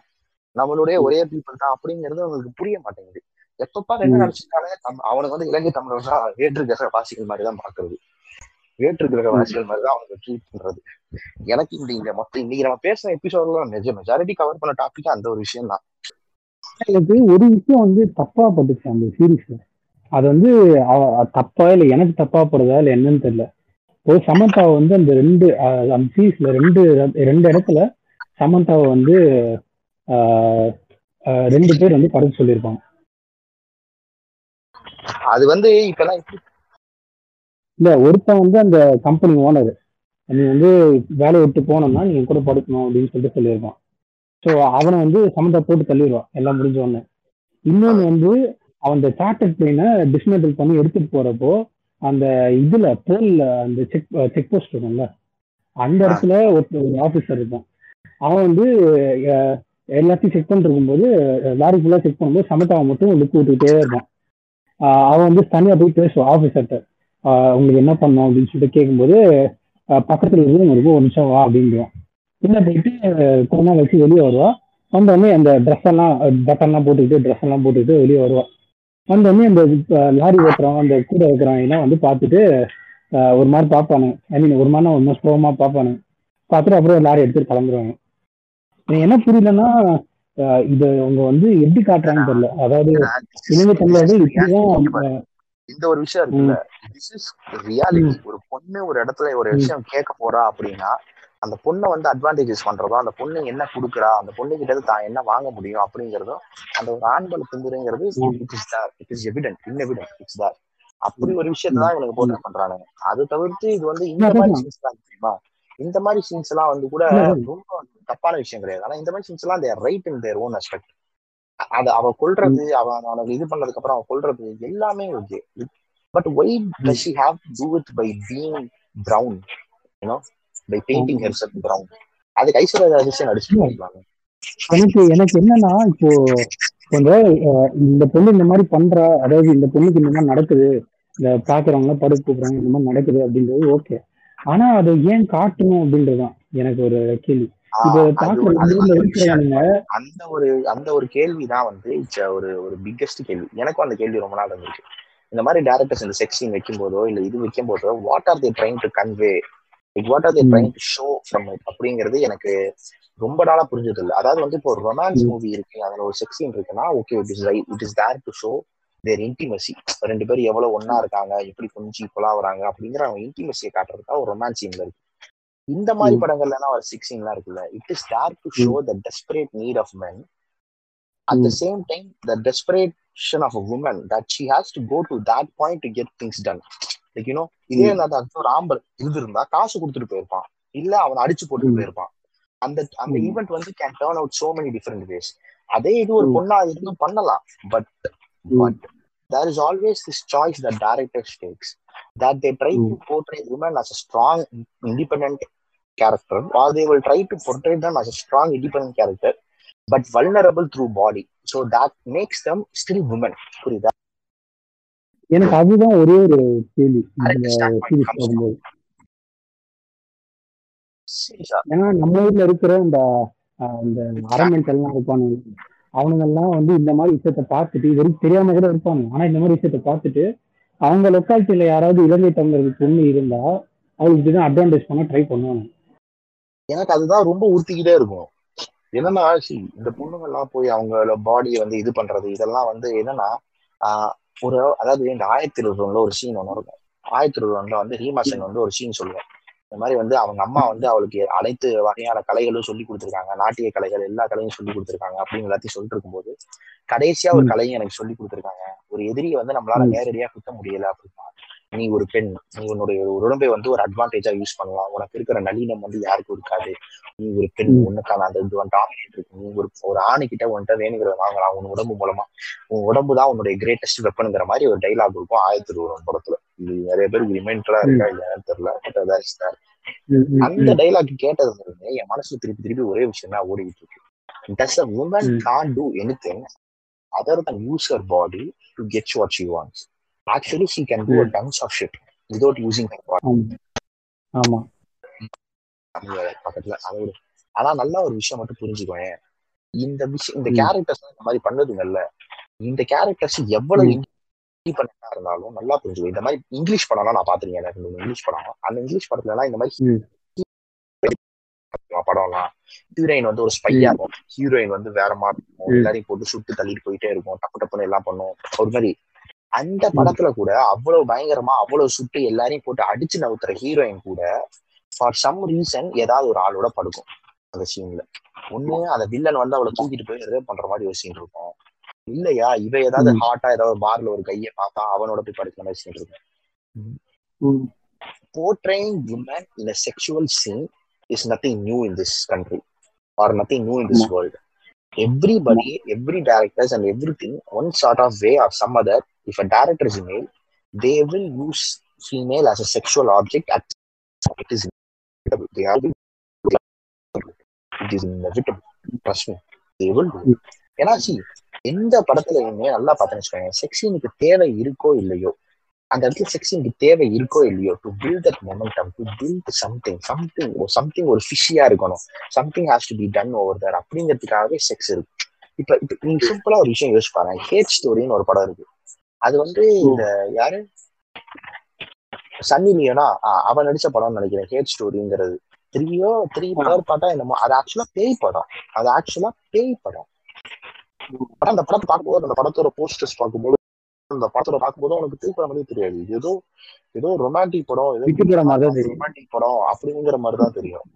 நம்மளுடைய ஒரே பீப்புள் தான் அப்படிங்கிறது அவங்களுக்கு புரிய மாட்டேங்குது. எப்பப்பா என்ன. நினைச்சிட்டாலே அவனுக்கு வந்து இலங்கை தமிழர்கள் தான் வேற்று கிரக வாசிகள் மாதிரி தான் பாக்குறது வேற்று கிரக வாசிகள் மாதிரி தான் அவனுக்கு ட்ரீட் பண்றது. எனக்கு இந்த இந்த மொத்தம் இன்னைக்கு நம்ம பேசுன எபிசோட்ல நிஜ மெஜாரிட்டி கவர் பண்ண டாபிக் அந்த ஒரு விஷயம் தான். எனக்கு ஒரு விஷயம் வந்து தப்பா பட்டுச்சு அந்த சீரீஸ்ல அது வந்து தப்பா இல்ல எனக்கு தப்பா படுதா இல்ல என்னன்னு தெரியல. ஒரு சமந்தாவை வந்து அந்த ரெண்டு அந்த சீரீஸ்ல ரெண்டு ரெண்டு இடத்துல சமந்தாவை வந்து ரெண்டு பேர் வந்து படுக்க சொல்லியிருப்பாங்க. அது வந்து இப்பெல்லாம் இல்ல ஒருத்தன் வந்து அந்த கம்பெனி ஓனர் நீ வந்து வேலையை விட்டு போனோம்னா நீ என் கூட படுக்கணும் அப்படின்னு சொல்லிட்டு சொல்லியிருப்பான். ஸோ அவனை வந்து சமந்தா போட்டு தள்ளிடுவான் எல்லாம் முடிஞ்ச உடனே. இன்னொன்னு வந்து அவன் அந்த சார்ட்டர் பிளேனை டிஸ்மேண்டில் பண்ணி எடுத்துட்டு போறப்போ அந்த இதுல போல்ல அந்த செக் செக் போஸ்ட் இருக்கும்ல அந்த இடத்துல ஒரு ஆபீசர் இருப்பான். அவன் வந்து எல்லாத்தையும் செக் பண்ணிட்டு இருக்கும்போது லாரி ஃபுல்லா செக் பண்ணும்போது சமத்தாவை மட்டும் லுக் விட்டுக்கிட்டே இருப்பான். அவன் வந்து தனியா போய் பேசுவான் ஆபீசர்கிட்ட உங்களுக்கு என்ன பண்ணோம் அப்படின்னு சொல்லிட்டு கேட்கும்போது பக்கத்துல ரூம் இருக்கும் ஒரு நிமிஷம் வா அப்படின்றான் உள்ள போயிட்டு கொஞ்ச நாள் வச்சு வெளியே வருவா வந்தோடனே அந்த ட்ரெஸ் எல்லாம் பட்டன்லாம் போட்டுக்கிட்டு ட்ரெஸ் எல்லாம் போட்டுக்கிட்டு வெளியே வருவா வந்தோடனே அந்த லாரி ஓட்டுறவன் அந்த கூட இருக்கிறவங்க எல்லாம் வந்து பார்த்துட்டு ஒரு மாதிரி பார்ப்பானுங்க ஐ மீன் ஒரு மாதிரி ஒரு மாதிரி ஸ்லோமா பார்ப்பானுங்க பார்த்துட்டு அப்புறம் லாரி எடுத்துட்டு கிளம்புறாங்க. எனக்கு என்ன புரியலன்னா இத அவங்க வந்து எப்படி காட்டுறாங்கன்னு தெரியல. அதாவது இலங்கை தமிழர்கள் இப்படிதான் இந்த ஒரு விஷயம் இருக்குல்ல. திஸ் இஸ் ரியாலிட்டி ஒரு பொண்ணு ஒரு இடத்துல ஒரு விஷயம் கேட்க போறா அப்படின்னா அந்த பொண்ணை வந்து அட்வான்டேஜஸ் பண்றதோ அந்த பொண்ணு என்ன கொடுக்குறா அந்த பொண்ணு கிட்ட தான் என்ன வாங்க முடியும் அப்படிங்கறதும் அந்த ஒரு ஆண்பல திங்குறங்கிறது it is there it is evident it's there அப்படி ஒரு விஷயத்தை தான் இவனுக்கு போட்டு பண்றானுங்க. அது தவிர்த்து இது வந்து இந்த மாதிரி சீன்ஸ் எல்லாம் தெரியுமா? இந்த மாதிரி சீன்ஸ் எல்லாம் வந்து கூட ரொம்ப தப்பான விஷயம் கிடையாது. ஆனா இந்த மாதிரி சீன்ஸ் எல்லாம் there right in their own aspect அது அவ கொல்றது அவன் அவனுக்கு இது பண்ணதுக்கு அப்புறம் அவன் கொல்றது எல்லாமே okay but why does she have to it by being brown you know by painting herself brown அதுக்கு ஐஸ்வர்யா ராஜேஷன் பண்ணிக்கலாம் எனக்கு எனக்கு என்னன்னா இப்போ கொஞ்சம் இந்த பொண்ணு இந்த மாதிரி பண்றா அதாவது இந்த பொண்ணுக்கு இந்த மாதிரி நடக்குது இந்த பாக்குறவங்க படுப்பு கூப்பிடுறாங்க இந்த மாதிரி நடக்குது அப்படின்றது ஓகே. ஆனா அதை ஏன் காட்டணும் அப்படின்றதுதான் எனக்கு ஒரு கேள்வி. அந்த ஒரு அந்த ஒரு கேள்விதான் வந்து a ஒரு ஒரு பிக்கெஸ்ட் கேள்வி. எனக்கும் அந்த கேள்வி ரொம்ப நாள் இருந்துச்சு. இந்த மாதிரி டேரக்டர்ஸ் இந்த செக்ஸ் சீன் வைக்கும் போதோ இல்ல இது வைக்கும் போதோ what are they trying to convey like what are they trying to show from it அப்படிங்கிறது எனக்கு ரொம்ப நாளா புரிஞ்சது இல்லை அதாவது வந்து இப்போ ஒரு ரொமான்ஸ் மூவி இருக்கு அதுல ஒரு செக்ஸ் சீன் இருக்குன்னா okay it is right it is there to show their intimacy ரெண்டு பேரும் எவ்வளவு ஒண்ணா இருக்காங்க எப்படி கொஞ்சம் ஈக்குவலா வராங்க அப்படிங்கிற அவங்க இன்டிமசியை காட்டுறதுக்காக ஒரு ரொமான்ஸ் சீன்ல இருக்கு. இந்த மாதிரி படங்கள்ல எல்லாம் ஒரு சிக்ஸ் சீன்லாம் இருக்குல்ல it is there to show the desperate need of men. At the same time the desperation of a woman that she has to go to that point to get things done. You know இதே அந்த ஒரு ஆம்பல் இருந்திருந்தா காசு கொடுத்துட்டு போயிருப்பான் இல்ல அவனை அடிச்சு போட்டுட்டு போயிருப்பான் அந்த அந்த ஈவெண்ட் வந்து can turn out so many different ways அதே இது ஒரு பொண்ணா இருந்து பண்ணலாம் but but there is always this choice that directors takes that they try to portray women as a strong independent character or they will try to portray them as a strong independent character but vulnerable through body so that makes them still women புரியுதா எனக்கு அதுதான் ஒரே ஒரு கேள்வி. சீரியஸா ஏன்னா நம்ம ஊர்ல இருக்கிற இந்த இந்த அரமெண்டல்லாம் இருப்பானுங்க அவனுங்க எல்லாம் வந்து இந்த மாதிரி விஷயத்த பார்த்துட்டு இது வரைக்கும் தெரியாம கூட இருப்பாங்க. ஆனா இந்த மாதிரி விஷயத்த பார்த்துட்டு அவங்க லொக்காலிட்டியில யாராவது இலங்கை தமிழர்கள் பொண்ணு இருந்தா அவங்களுக்கு இதுதான் அட்வான்டேஜ் பண்ண ட்ரை பண்ணுவாங்க. எனக்கு அதுதான் ரொம்ப ஊத்திக்கிட்டே இருக்கும். என்னன்னா இந்த பொண்ணுங்க எல்லாம் போய் அவங்களோட பாடியை வந்து இது பண்றது இதெல்லாம் வந்து என்னன்னா ஒரு அதாவது இந்த ஆயிரத்தி இருபது ஒரு சீன் ஒன்று இருக்கும். ஆயிரத்தி இருபது வந்து ரீமா சென் வந்து ஒரு சீன் சொல்லுவான் இந்த மாதிரி வந்து அவங்க அம்மா வந்து அவளுக்கு அனைத்து வகையான கலைகளும் சொல்லி கொடுத்துருக்காங்க. நாட்டிய கலைகள் எல்லா கலையும் சொல்லி கொடுத்துருக்காங்க அப்படின்னு எல்லாத்தையும் சொல்லிட்டு இருக்கும்போது கடைசியா ஒரு கலையும் எனக்கு சொல்லி கொடுத்துருக்காங்க. ஒரு எதிரியை வந்து நம்மளால நேரடியா குத்த முடியல அப்படின்னா நீ ஒரு பெண் நீ உன்னுடைய ஒரு உடம்பை வந்து ஒரு அட்வான்டேஜா யூஸ் பண்ணலாம். உனக்கு இருக்கிற நளினம் வந்து யாருக்கும் இருக்காது. நீ ஒரு பெண் உனக்கான அந்த இது டாமினேட் இருக்கு. நீ ஒரு ஒரு ஆணுகிட்ட உன்கிட்ட வேணுங்கிறத வாங்கலாம். உன் உடம்பு மூலமா. உன் உடம்பு தான் உன்னுடைய கிரேட்டஸ்ட் வெப்பனுங்கிற மாதிரி ஒரு டைலாக் இருக்கும் ஆயிரத்தி இருபது படத்துல. இது நிறைய பேருக்கு ரிமைண்டரா இருக்கா இல்லையான்னு தெரியல. அந்த டைலாக் இருந்து என் மனசுல திருப்பி திருப்பி ஒரே விஷயம் தான் ஓடிக்கிட்டு இருக்கு. Does a woman can't do anything other than use body to get what she wants actually she can do a tons of shit without using ஆமா. பக்கத்துல அதை விட ஆனா நல்ல ஒரு விஷயம் மட்டும் புரிஞ்சுக்கோயேன். இந்த விஷயம் இந்த கேரக்டர்ஸ் இந்த மாதிரி பண்ணதுங்கல்ல இந்த கேரக்டர்ஸ் எவ்வளவு இண்டிபெண்டா இருந்தாலும் நல்லா புரிஞ்சுக்கோ இந்த மாதிரி இங்கிலீஷ் படம்லாம் நான் பாத்துருக்கேன் எனக்கு இங்கிலீஷ் படம். அந்த இங்கிலீஷ் படத்துல எல்லாம் இந்த மாதிரி படம்லாம் ஹீரோயின் வந்து ஒரு ஸ்பையா இருக்கும். ஹீரோயின் வந்து வேற மாதிரி இருக்கும். எல்லாரையும் போட்டு சுட்டு தள்ளிட்டு போயிட்டே இருக்கும். டப்பு டப்புன்னு எல்லாம் பண்ணும். ஒரு மாதிரி அந்த படத்துல கூட அவ்வளவு பயங்கரமா அவ்வளவு சுட்டு எல்லாரையும் போட்டு அடிச்சு நவுத்துற ஹீரோயின் கூட ஃபார் சம் ரீசன் ஏதாவது ஒரு ஆளோட படுக்கும் அந்த சீன்ல ஒண்ணு அந்த வில்லன் வந்து அவளை தூக்கிட்டு போய் ரேப் பண்ற மாதிரி ஒரு சீன் இருக்கும். இல்லையா? இவ ஏதாவது ஹாட்டா ஏதாவது பார்ல ஒரு கையை பார்த்தா அவனோட போய் படுக்கிற மாதிரி சீன் இருக்கும். portraying women in a sexual scene is nothing new in this country or nothing new in this world. Everybody, every directors and everything, one sort of way or some other, if a director is male, they will use female as a sexual object at it is inevitable. They are it is inevitable. Trust me. They will do. ஏன்னா சி எந்த படத்துலயுமே நல்லா பார்த்தேன்னு வச்சுக்கோங்க செக்ஸினுக்கு தேவை இருக்கோ இல்லையோ அந்த இடத்துல செக்ஸினுக்கு தேவை இருக்கோ இல்லையோ to build that momentum to build something something something ஒரு ஃபிஷியா இருக்கணும் something has to be done over there அப்படிங்கிறதுக்காகவே sex இருக்கு இப்ப இப்ப நீங்க சிம்பிளா ஒரு விஷயம் யோசிச்சு பாருங்க ஹேட் ஸ்டோரின்னு ஒரு படம் இருக்கு அது வந்து இந்த யாரு? சன்னி லியோனா அவன் நடிச்ச படம்னு நினைக்கிறேன். ஹேட் ஸ்டோரிங்கிறது த்ரீயோ த்ரீ தேர்ட் பார்ட்டா என்னமோ. அது ஆக்சுவலா பேய் படம். அது ஆக்சுவலா பேய் படம். ஆனா அந்த படத்தை பார்க்கும்போது அந்த படத்தோட போஸ்டர்ஸ் பார்க்கும்போது அந்த படத்தோட பார்க்கும்போது உனக்கு பேய் படம் மாதிரி தெரியாது. ஏதோ ஏதோ ரொமான்டிக் படம் ஏதோ படம். ரொமான்டிக் படம் அப்படிங்கிற மாதிரி தான் தெரியும்.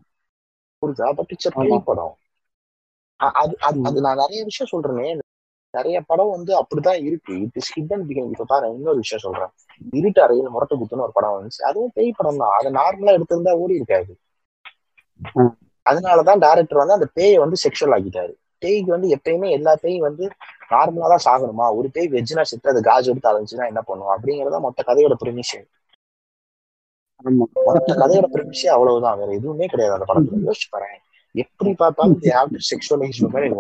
புரியுதா? பட் இட்ஸ் பேய் படம். அது அது நான் நிறைய விஷயம் சொல்றேனே. நிறைய படம் வந்து அப்படிதான் இருக்கு. இட் இஸ் ஹிடன் பிகினிங் இப்ப பாரு இன்னொரு விஷயம் சொல்றேன். இருட்டு அறையில் முரட்டு குத்துன்னு ஒரு படம் வந்துச்சு. அதுவும் பேய் படம் தான். அதை நார்மலா எடுத்திருந்தா ஓடி இருக்காது. அதனாலதான் டைரக்டர் வந்து அந்த பேயை வந்து செக்ஷுவல் ஆக்கிட்டாரு. பேய்க்கு வந்து எப்பயுமே எல்லா பேயும் வந்து நார்மலா தான் சாகணுமா? ஒரு பேய் வெஜ்னா செத்து அது காஜ் எடுத்து அலைஞ்சுன்னா என்ன பண்ணும்? அப்படிங்கறத மொத்த கதையோட பிரிமிஷன் மொத்த கதையோட பிரிமிஷே அவ்வளவுதான். வேற எதுவுமே கிடையாது அந்த படத்துல. யோசிச்சு பாருங்க. எப்படி பார்த்தாலும் they have to sexualize women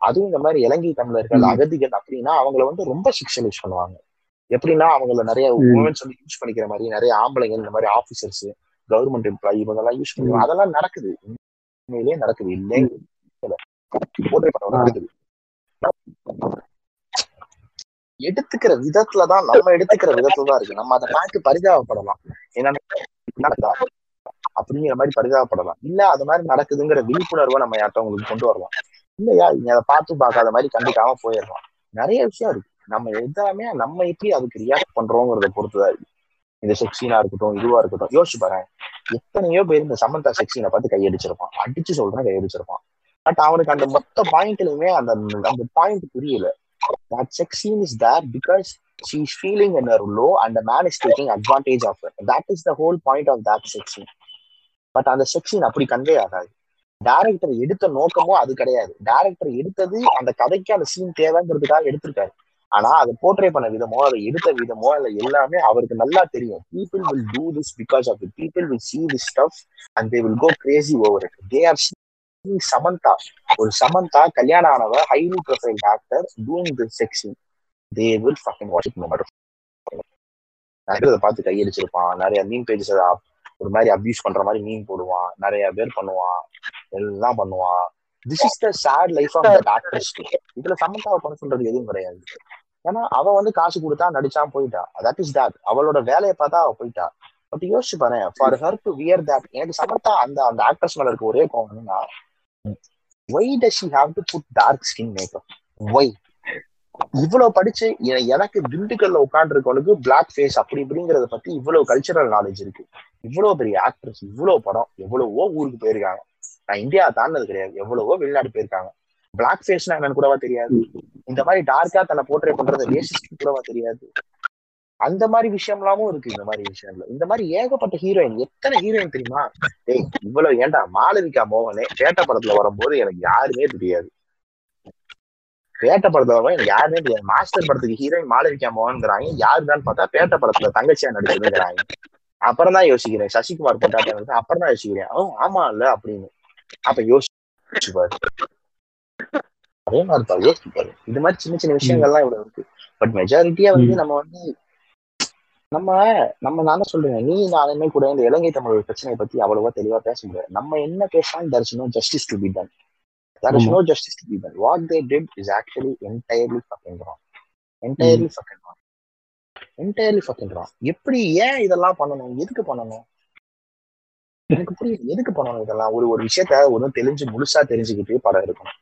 அதுவும் இந்த மாதிரி இலங்கை தமிழர்கள் அகதிகள் அப்படின்னா அவங்கள வந்து ரொம்ப செக்ஷுவலைஸ் பண்ணுவாங்க. எப்படின்னா அவங்கள நிறைய. உமன்ஸ் வந்து யூஸ் பண்ணிக்கிற மாதிரி நிறைய ஆம்பளைங்க இந்த மாதிரி ஆபீசர்ஸ் கவர்மெண்ட் எம்ப்ளாயி இவங்க எல்லாம் யூஸ் பண்ணுவாங்க அதெல்லாம் நடக்குது. உண்மையிலேயே நடக்குது. இல்லை நடக்குது. எடுத்துக்கிற விதத்துல தான் நம்ம எடுத்துக்கிற விதத்துல தான் இருக்கு. நம்ம அதை பார்த்து பரிதாபப்படலாம். என்னன்னா அப்படிங்கிற மாதிரி பரிதாபப்படலாம். இல்ல அது மாதிரி நடக்குதுங்கிற விழிப்புணர்வை நம்ம யார்ட்டவங்களுக்கு கொண்டு வரலாம். இல்லையா? நீ அதை பார்த்து பார்க்காத மாதிரி கண்டிக்காம போயிடலாம் நிறைய விஷயம் இருக்கு. நம்ம எல்லாமே நம்ம எப்படி அதுக்கு ரியாக்ட் பண்றோங்கிறத பொறுத்துதான் இருக்கு. இந்த செக்ஸீனா இருக்கட்டும் இதுவா இருக்கட்டும். யோசிச்சு பாரு எத்தனையோ பேர் இந்த சமந்தா செக்ஸீனை பார்த்து கையடிச்சிருப்பான் அடிச்சு சொல்றேன் கையடிச்சிருப்பான் பட் அவனுக்கு அந்த மொத்த பாயிண்ட்லயுமே அந்த அந்த பாயிண்ட் புரியல. That sex scene is there because she is feeling in her low and man is taking advantage of that is the whole point of that of but அந்த செக்சீன் அப்படி கன்வே ஆகாது. Director எடுத்த நோக்கமும் அது கிடையாது. Director எடுத்தது அந்த கதைக்கு அந்த சீன் தேவைங்கிறதுக்காக எடுத்திருக்காரு. ஆனா அதை போர்ட்ரே பண்ண விதமோ அதை எடுத்த விதமோ இல்ல எல்லாமே அவருக்கு நல்லா தெரியும். People will do this because of it people will see this stuff and they will go crazy over it they are Samantha ஒரு சமந்தா கல்யாணம் ஆனவ highly profile actor doing the section they will fucking watch it no matter நிறைய பார்த்து கையடிச்சிருப்பான் நிறைய மீன் pages ஒரு மாதிரி abuse பண்ற மாதிரி மீன் போடுவான். நிறைய பேர் பண்ணுவான். எல்லாம் பண்ணுவான். This is the sad life of that actress இதுல சமந்தாவை பண்ண சொல்றது எதுவும் கிடையாது. ஏன்னா அவ வந்து காசு கொடுத்தா நடிச்சான் போயிட்டா. தட் இஸ் தட் அவளோட வேலையை பார்த்தா அவ போயிட்டா. பட் யோசிச்சு பாரு for her to wear that எனக்கு சமந்தா அந்த அந்த ஆக்ட்ரஸ் மேல இருக்க ஒரே கோவம் என்னன்னா why does she have to put dark skin makeup why இவ்வளவு படிச்சு எனக்கு திண்டுக்கல்ல உட்காந்துருக்கவனுக்கு பிளாக் ஃபேஸ் அப்படி இப்படிங்கறத பத்தி இவ்வளவு கல்ச்சரல் நாலேஜ் இருக்கு. இவ்வளவு பெரிய ஆக்ட்ரஸ் இவ்வளவு படம் எவ்வளவோ ஊருக்கு போயிருக்காங்க. நான் இந்தியா தாண்டது கிடையாது. எவ்வளவோ வெளிநாடு போயிருக்காங்க. பிளாக் ஃபேஸ்னா என்னன்னு கூடவா தெரியாது. இந்த மாதிரி டார்க்கா தன்னை போர்ட்ரே பண்றது ரேசிஸ்ட் கூடவா தெரியாது. அந்த மாதிரி விஷயம்லாமும் இருக்கு இந்த மாதிரி விஷயம்ல இந்த மாதிரி ஏகப்பட்ட ஹீரோயின் எத்தனை ஹீரோயின் தெரியுமா? ஏய் இவ்வளவு ஏன்டா மாளவிகா மோகனே? பேட்ட படத்துல வரும்போது எனக்கு யாருமே தெரியாது. பேட்ட படத்துல வரும்போது எனக்கு யாருமே தெரியாது. மாஸ்டர் படத்துக்கு ஹீரோயின் மாளவிகா மோகன்ங்கிறாங்க. யாருதான்னு பார்த்தா பேட்ட படத்துல தங்கச்சியா நடிச்சதுங்கிறாங்க அப்புறம் தான் யோசிக்கிறேன். சசிகுமார் பொண்டாட்டி அப்புறம் தான் யோசிக்கிறேன். ஓ ஆமா இல்ல அப்படின்னு. அப்ப யோசிச்சு பாரு. அதே மாதிரி தான் யோசிச்சு பாரு. இது மாதிரி சின்ன சின்ன விஷயங்கள்லாம் இவ்வளவு இருக்கு. பட் மெஜாரிட்டியா வந்து நம்ம வந்து நம்ம நம்ம நான் சொல்றேன். நீ நானுமே கூட இந்த இலங்கை தமிழ் பிரச்சனையை பத்தி அவ்வளவா தெளிவா பேச முடியாது. நம்ம என்ன பேசினாலும் no justice to be done. There is ஆமா. no justice to be done. What they did is actually entirely fucking wrong. Entirely entirely fucking wrong எப்படி ஏன் இதெல்லாம் பண்ணணும்? எதுக்கு பண்ணணும்? எனக்கு புரியல எதுக்கு பண்ணணும் இதெல்லாம்? ஒரு ஒரு விஷயத்த ஒரு தெரிஞ்சு முழுசா தெரிஞ்சுக்கிட்டு படம் இருக்கணும்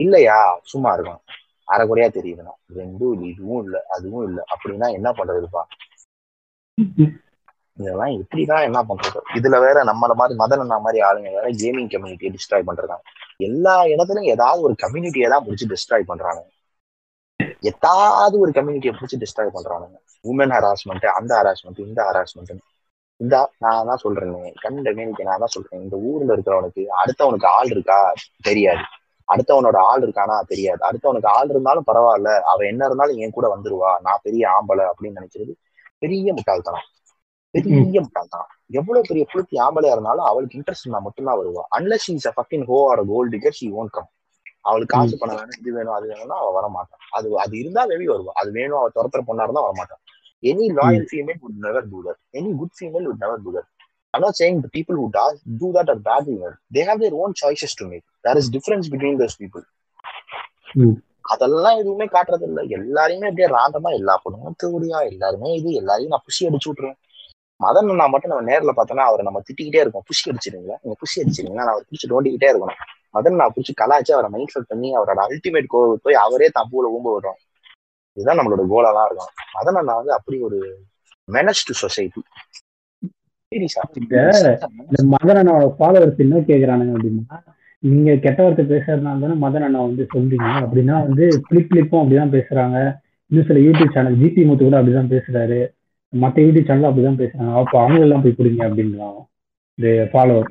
இல்லையா? சும்மா இருக்கணும். அரைக்குறையா தெரியுதுன்னா. ரெண்டும் இல்லை இதுவும் இல்லை அதுவும் இல்லை. அப்படின்னா என்ன பண்றதுப்பா? இதெல்லாம் எப்படிதான் என்ன பண்றது? இதுல வேற நம்மள மாதிரி மதன் அண்ணா மாதிரி ஆளுங்க வேற கேமிங் கம்யூனிட்டியை டிஸ்ட்ராய் பண்றாங்க. எல்லா இடத்துலயும் ஏதாவது ஒரு கம்யூனிட்டியை தான் முடிச்சு டிஸ்ட்ராய் பண்றாங்க ஏதாவது ஒரு கம்யூனிட்டியை பிடிச்சி டிஸ்ட்ராய் பண்றானுங்க. உமன் ஹராஸ்மெண்ட் அந்த ஹராஸ்மெண்ட் இந்த ஹராஸ்மெண்ட் இந்த நான் தான் சொல்றேன் கண்ட மேனிக்கு நான் தான் சொல்றேன். இந்த ஊர்ல இருக்கிறவனுக்கு அடுத்தவனுக்கு ஆள் இருக்கா? தெரியாது. அடுத்தவனோட ஆள் இருக்கானா? தெரியாது. அடுத்தவனுக்கு ஆள் இருந்தாலும் பரவாயில்ல. அவ என்ன இருந்தாலும் என் கூட வந்துருவா. நான் பெரிய ஆம்பளை அப்படின்னு நினைக்கிறது பெரிய முட்டாள்தனம். பெரிய முட்டாள்தனம். எவ்வளவு பெரிய புளுத்தி ஆம்பளையா இருந்தாலும் அவளுக்கு இன்ட்ரெஸ்ட் இருந்தா மட்டும்தான் வருவா. Unless is a fucking ho or gold she own come அவளுக்கு காசு பணம் வேணும் இது வேணும் அது வேணும்னா அவ வரமாட்டான் அது அது இருந்தா மேபி வருவா. அது வேணும் அவ துரத்துற பொண்ணா இருந்தா வரமாட்டான் any loyal female would never do that. Any good female would never do that. I'm not saying the people who does do that are bad people. They have their own choices to make. There is difference between those people. அதெல்லாம் எதுவுமே காட்டுறது இல்ல. எல்லாரையுமே அப்படியே ராண்டமா எல்லா பொண்ணுங்களும் தூடியா எல்லாருமே இது எல்லாரையும் நான் புஷி அடிச்சு விட்டுருவேன். மதன் அண்ணா மட்டும் நம்ம நேர்ல பார்த்தோம்னா அவரை நம்ம திட்டிக்கிட்டே இருக்கோம் புஷி அடிச்சிருங்களா நீங்க புஷி அடிச்சிருங்களா நான் அவர் பிடிச்சி நோண்டிக்கிட்டே இருக்கணும். மதன் நான் பிடிச்சி கலாய்ச்சி அவரை மைண்ட் செட் பண்ணி அவரோட அல்டிமேட் கோ போய் அவரே தம்பூல ஊம்ப விடுறோம். இதுதான் நம்மளோட கோலெல்லாம் இருக்கும். மதன் அண்ணா வந்து அப்படி ஒரு மெனஸ் டு சொசைட்டி சீரியஸா இந்த மதன் அண்ணாவோட ஃபாலோவர்ஸ் என்ன கேக்குறானுங்க அப்படின்னா நீங்க கெட்ட வார்த்தை பேசுறதுனால தானே மதன் அண்ணா வந்து சொல்றீங்க. அப்படின்னா வந்து கிளிப் கிளிப்பும் அப்படிதான் பேசுறாங்க. இன்னும் சில யூடியூப் சேனல் ஜிபி முத்து கூட அப்படிதான் பேசுறாரு. மற்ற யூடியூப் சேனல் அப்படிதான் பேசுறாங்க. அப்போ அவங்க எல்லாம் போய் பிடிங்க அப்படின்றாங்க. இந்த ஃபாலோவர்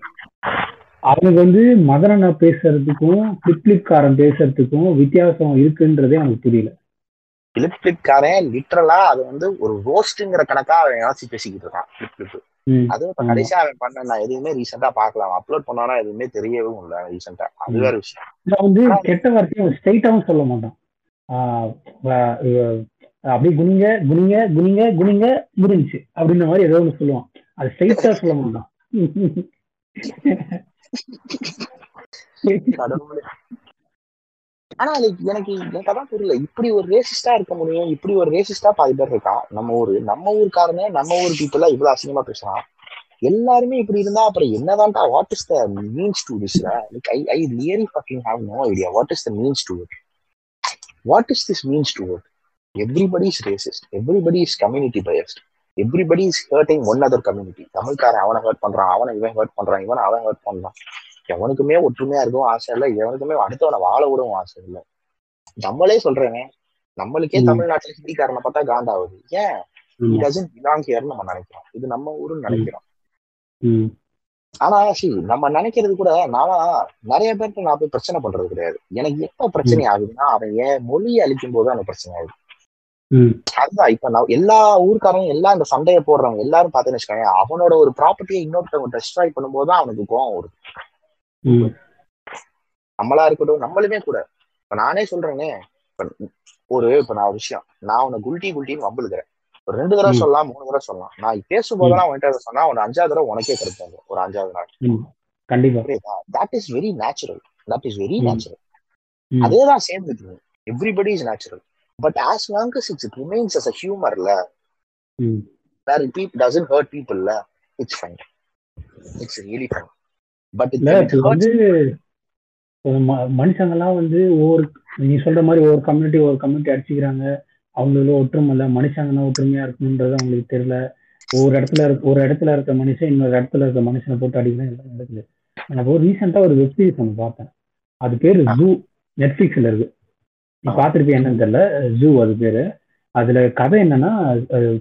அவங்க வந்து மதன் அண்ணா பேசுறதுக்கும் கிளிப் கிளிப்காரன் பேசுறதுக்கும் வித்தியாசம் இருக்குன்றதே அவங்களுக்கு புரியல. கிளிப் கிளிப்காரன் லிட்டரலா அது வந்து ஒரு ரோஸ்ட்ங்கிற கணக்கா அவன் யோசிச்சு பேசிக்கிட்டு இருக்கான் ம், அதுவும் இப்ப. கடைசியா அவன் பண்ண நான் எதுவுமே ரீசெண்டா பாக்கலாம் அப்லோட் பண்ணானா எதுவுமே தெரியவும் இல்லை ரீசெண்டா அது வேற விஷயம். நான் வந்து கெட்ட வார்த்தையும் ஸ்ட்ரைட்டாவும் சொல்ல மாட்டான். அப்படியே குனிங்க குனிங்க குனிங்க குனிங்க முடிஞ்சுச்சு. அப்படின்ற மாதிரி ஏதோ ஒன்று சொல்லுவான். அது ஸ்ட்ரைட்டா சொல்ல மாட்டான். ஆனா அது எனக்கு எனக்கதான் புரியல. இப்படி ஒரு ரேசிஸ்டா இருக்க முடியும் இப்படி ஒரு ரேசிஸ்டா பாதி பேர் இருக்கான். நம்ம ஊரு நம்ம ஊருக்காரனே நம்ம ஊர் பீப்புளா இவ்வளவு அசிங்கமா பேசுறான். எல்லாருமே இப்படி இருந்தா அப்புறம் என்னதான்டா what is the means to this like I I really fucking have no idea what is the means to it what is this means to it everybody is racist everybody is community biased everybody is hurting one other community தமிழ்காரன் அவனை hurt பண்றான் அவனை இவன் hurt பண்றான் இவன் அவன் hurt பண்றான். எவனுக்குமே ஒற்றுமையா இருக்கவும் ஆசை இல்லை எவனுக்குமே அடுத்தவனை வாழ விடவும் ஆசை இல்லை. நம்மளே சொல்றேனே நம்மளுக்கே. தமிழ்நாட்டுல ஹிந்திக்காரனை பார்த்தா காண்டாகுது ஏன்? ஆமா. டசன் பிலாங் ஹியர்னு நம்ம நினைக்கிறோம். இது நம்ம ஊருன்னு நினைக்கிறோம். ஆனா சி நம்ம நினைக்கிறது கூட நானா நிறைய பேர்கிட்ட நான் போய் பிரச்சனை பண்றது கிடையாது. எனக்கு எப்ப பிரச்சனை ஆகுதுன்னா அவன் என் மொழியை அழிக்கும் போது அந்த பிரச்சனை ஆகுது. அதுதான் இப்ப நான் எல்லா ஊர்க்காரங்க எல்லாம் இந்த சண்டையை போடுறவங்க எல்லாரும் பார்த்தேன்னு வச்சுக்கோங்க அவனோட ஒரு ப்ராப்பர்ட்டியை இன்னொருத்தவங்க டெஸ்ட்ராய் பண்ணும்போது தான் அவனுக்கு கோவம் வருது ம், நம்மளா இருக்கட்டும் நம்மளுமே கூட. இப்ப நானே சொல்றேனே ஒரு இப்ப நான் ஒரு விஷயம் நான் உன்னை குல்ட்டி குல்ட்டின்னு வம்பிழுக்கிறேன். ஒரு ரெண்டு தடவை. சொல்லலாம் மூணு தடவை சொல்லலாம். நான் பேசும்போதெல்லாம் உன்கிட்ட சொன்னா உன் அஞ்சாவது தடவை உனக்கே கிடைக்கும் ஒரு அஞ்சாவது நாள். கண்டிப்பா. That is very natural that is very. Natural. அதேதான் same with everybody is natural but as long as it's it remains as a ஹியூமர்ல. Where beep doesn't hurt பீப்புள்ல it's fine it's really fine but வந்து மனுஷங்கெல்லாம் வந்து ஒவ்வொரு நீ சொல்ற மாதிரி ஒவ்வொரு community ஒவ்வொரு கம்யூனிட்டி அடிச்சுக்கிறாங்க. அவங்களுக்குள்ள ஒற்றுமை இல்லை. மனுஷங்கன்னா ஒற்றுமையா இருக்கணுன்றது அவங்களுக்கு தெரியல. ஒவ்வொரு இடத்துல இருக்க ஒரு இடத்துல இருக்க மனுஷன் இன்னொரு இடத்துல இருக்க மனுஷனை போட்டு அடிக்கலாம் எல்லாம் நடக்குது நான் இப்போ ரீசெண்டா ஒரு வெப் சீரிஸ் ஒன்று பார்த்தேன். அது பேரு ஜூ நெட்ஃபிளிக்ஸ்ல இருக்கு. நீ பார்த்திருப்பிய என்னன்னு தெரியல ஜூ அது பேரு. அதுல கதை என்னன்னா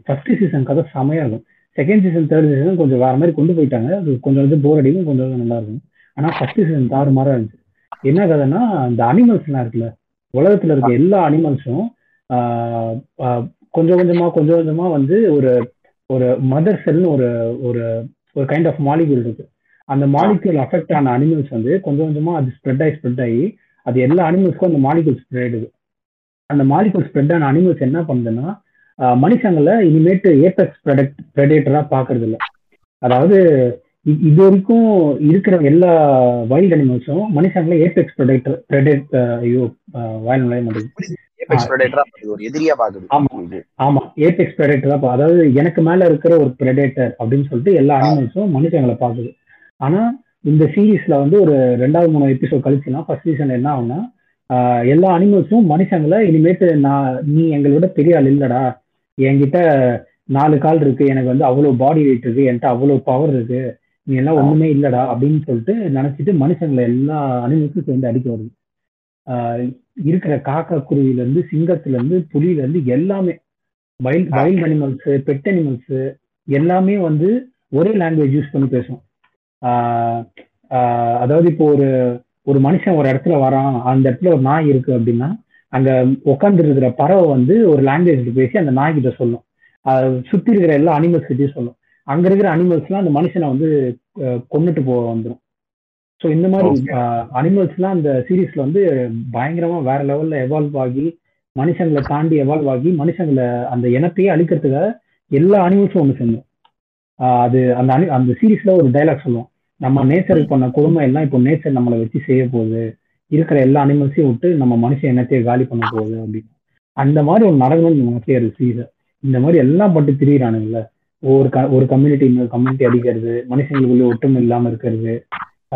ஃபர்ஸ்ட் சீசன் கதை செமையா இருக்கும். செகண்ட் சீசன் தேர்ட் சீசன் கொஞ்சம் வேற மாதிரி கொண்டு போயிட்டாங்க. அது கொஞ்சம் வந்து போர் அடிக்கும் கொஞ்சம் நல்லா இருக்கும். ஆனா ஃபர்ஸ்ட் சீசன் தாறு மாறா இருந்துச்சு. என்ன கதைன்னா இந்த அனிமல்ஸ்லாம் இருக்குல்ல உலகத்துல இருக்க எல்லா அனிமல்ஸும் கொஞ்சம் கொஞ்சமா கொஞ்சம் கொஞ்சமா வந்து ஒரு ஒரு மதர் செல்னு ஒரு ஒரு ஒரு கைண்ட் ஆஃப் மாலிகூல் இருக்கு. அந்த மாலிகூல் அஃபெக்ட் ஆன அனிமல்ஸ் வந்து கொஞ்சம் கொஞ்சமா அது ஸ்ப்ரெட் ஆகி ஸ்ப்ரெட் ஆகி அது எல்லா அனிமல்ஸ்க்கும் அந்த மாலிகூல் ஸ்ப்ரெட் ஆயிடுது அந்த மாலிகூல் ஸ்ப்ரெட் ஆன அனிமல்ஸ் என்ன பண்ணுதுன்னா மனுஷங்களை இனிமேட்டு ஏபெக்ஸ் ப்ரெடக்ட் ப்ரெடேட்டரா பாக்குறது இல்ல அதாவது இது வரைக்கும் இருக்கிற எல்லா வைல்ட் அனிமல்ஸும் மனுஷங்களை ஏபெக்ஸ் ப்ரெடேட்டர் ப்ரெடேட் ஐயோ வாயில் நுழைய மாட்டேங்குது. ஆமா ஏபெக்ஸ் ப்ரெடேட்டர் அதாவது எனக்கு மேல இருக்கிற ஒரு ப்ரெடேட்டர் அப்படின்னு சொல்லிட்டு எல்லா அனிமல்ஸும் மனுஷங்களை பாக்குது. ஆனா இந்த சீரீஸ்ல வந்து ஒரு ரெண்டாவது மூணு எபிசோட் கழிச்சுனா ஃபர்ஸ்ட் சீசன்ல என்ன ஆகும்னா எல்லா அனிமல்ஸும் மனுஷங்களை இனிமேட்டு நான் நீ எங்களோட பெரிய ஆள் இல்லடா. என்கிட்ட நாலு கால் இருக்கு. எனக்கு வந்து அவ்வளோ பாடி வெயிட் இருக்கு. என்கிட்ட அவ்வளோ பவர் இருக்கு. நீ எல்லாம் ஒண்ணுமே இல்லடா அப்படின்னு சொல்லிட்டு நினைச்சிட்டு மனுஷங்களை எல்லா அனிமல்ஸும் சேர்ந்து அடிக்க வருது. இருக்கிற காக்கா குருவில இருந்து சிங்கத்துல இருந்து புலியில இருந்து எல்லாமே wild wild animals pet animals எல்லாமே வந்து ஒரே லாங்குவேஜ் யூஸ் பண்ணி பேசும். அதாவது இப்போ ஒரு ஒரு மனுஷன் ஒரு இடத்துல வரான் அந்த இடத்துல ஒரு நாய் இருக்கு அப்படின்னா அங்க உட்கார்ந்து இருக்கிற பறவை வந்து ஒரு லாங்குவேஜ் பேசி அந்த நாய் கிட்ட சொல்லும் சுத்தி இருக்கிற எல்லா அனிமல்ஸ் கிட்டயும் சொல்லும். அங்க இருக்கிற அனிமல்ஸ்லாம் அந்த மனுஷனை வந்து கொன்னுட்டு போக வந்துடும் ஸோ இந்த மாதிரி அனிமல்ஸ்லாம் அந்த சீரீஸ்ல வந்து பயங்கரமா வேற லெவல்ல எவால்வ் ஆகி மனுஷங்களை தாண்டி எவால்வ் ஆகி மனுஷங்களை அந்த இனத்தையே அழிக்கிறதுக்காக எல்லா அனிமல்ஸும் ஒன்று செஞ்சோம் அது அந்த அனி அந்த சீரீஸ்ல ஒரு டைலாக் சொல்லுவோம். நம்ம நேச்சருக்கு பண்ண கொடுமை எல்லாம் இப்போ நேச்சர் நம்மளை வச்சு செய்ய போகுது. இருக்கிற எல்லா அனிமல்ஸையும் விட்டு நம்ம மனுஷ இனத்தையே காலி பண்ண போகுது அப்படின்னு. அந்த மாதிரி ஒரு நடக்கணும்னு இருக்கு சீசர் இந்த மாதிரி எல்லாம் பட்டு திரியிறானுங்கல்ல. ஒரு க ஒரு கம்யூனிட்டி இன்னொரு கம்யூனிட்டி அடிக்கிறது மனுஷங்களுக்குள்ள ஒற்றுமை இல்லாம இருக்கிறது.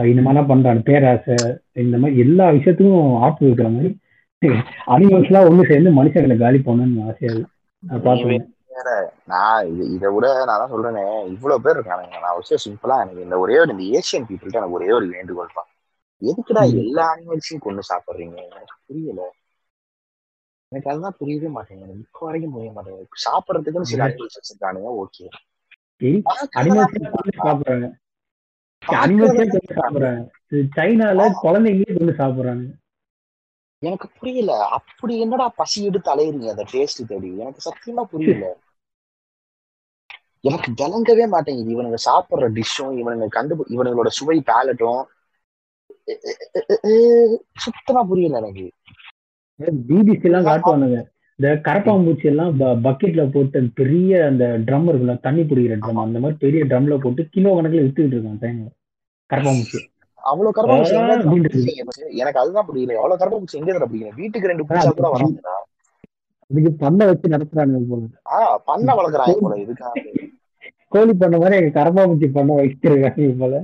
இந்த மாதிரிலாம் பண்றாங்க. பேராசை இந்த மாதிரி எல்லா விஷயத்துக்கும் ஆப்பு வைக்கிற மாதிரி. அனிமல்ஸ் எல்லாம் ஒண்ணு சேர்ந்து மனுஷங்களை காலி பண்ணணும்னு ஆசையா இருக்கு. நான் பார்த்தேன் வேற. நான் இது இதை விட நான் தான் சொல்றேனே இவ்வளவு பேர் இருக்கானுங்க. நான் விஷயம் சிம்பிளா எனக்கு இந்த ஒரே ஒரு இந்த ஏசியன் பீப்புள்கிட்ட எனக்கு ஒரே ஒரு வேண்டுகோள்ப்பா எதுக்குடா. எல்லா அனிமல்ஸையும் கொண்டு சாப்பிடுறீங்க? எனக்கு புரியல. எனக்கு அதுதான் புரியவே மாட்டேங்குது. இப்போ வரைக்கும் புரிய மாட்டேங்குது. சாப்பிடறதுக்குன்னு சில அனிமல்ஸ் வச்சிருக்கானுங்க. ஓகே சைனால குழந்தைங்களே கொண்டு சாப்பிடுறாங்க. எனக்கு புரியல. அப்படி என்னடா பசி எடுத்து அலையுறீங்க? அந்த டேஸ்ட் தேடி எனக்கு சத்தியமா புரியல. எனக்கு விளங்கவே மாட்டேங்குது. இவனுங்க சாப்பிடுற டிஷ்ஷும் இவனுங்க கண்டு இவனுங்களோட சுவை பேலட்டும் சுத்தமா புரியல எனக்கு. பிபிசி எல்லாம் காட்டுவானுங்க. இந்த கரப்பாம்பூச்சி எல்லாம் பக்கெட்ல போட்டு பெரிய அந்த ட்ரம் இருக்குல்ல தண்ணி பிடிக்கிற ட்ரம் அந்த மாதிரி பெரிய ட்ரம்ல போட்டு கிலோ கணக்குல வித்துக்கிட்டு இருக்கான் டைம் கரப்பாம்பூச்சி அவ்வளவு கரப்பாம்பூச்சி? எனக்கு அதுதான் புரியல. எவ்வளவு கரப்பாம்பூச்சி எங்க பிடிக்கிறீங்க வீட்டுக்கு ரெண்டு பூச்சா கூட வராதுடா அதுக்கு பண்ணை வச்சு நடத்துறாங்க போல ஆஹ் பண்ண வளர்க்குறாங்க போல இதுக்காக. கோழி பண்ண மாதிரி எங்க கரப்பாம்பூச்சி பண்ண வச்சிருக்காங்க போல.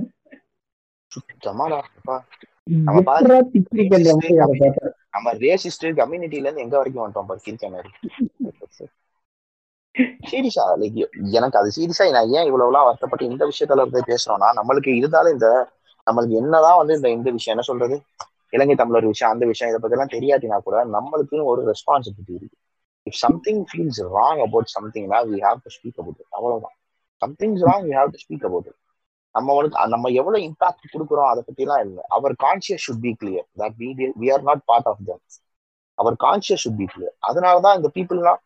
நம்ம ரேசிஸ்ட் கம்யூனிட்டில இருந்து எங்க வரைக்கும் வந்துட்டோம் பாரு கிரிக்க மாதிரி சீரியஸா லைக் எனக்கு அது சீரியஸா நான் ஏன் இவ்வளவுலாம் வருத்தப்பட்டு இந்த விஷயத்துல இருந்து பேசுறோம்னா நம்மளுக்கு இருந்தாலும் இந்த நம்மளுக்கு என்னதான் வந்து இந்த இந்த விஷயம் என்ன சொல்றது? இலங்கை தமிழர் விஷயம் அந்த விஷயம் இதை பத்தி எல்லாம் தெரியாட்டினா கூட நம்மளுக்குன்னு ஒரு ரெஸ்பான்சிபிலிட்டி இருக்கு. If something feels wrong about சம்திங்னா we have to speak about it அவ்வளவுதான். Something's wrong we have to speak about it நம்ம வந்து நம்ம எவ்வளவு இம்பாக்ட் கொடுக்குறோம் அதை பத்தி எல்லாம் இல்லை our conscious should be clear that we we are not part of them our conscious should be clear அதனாலதான் இந்த பீப்புள்லாம்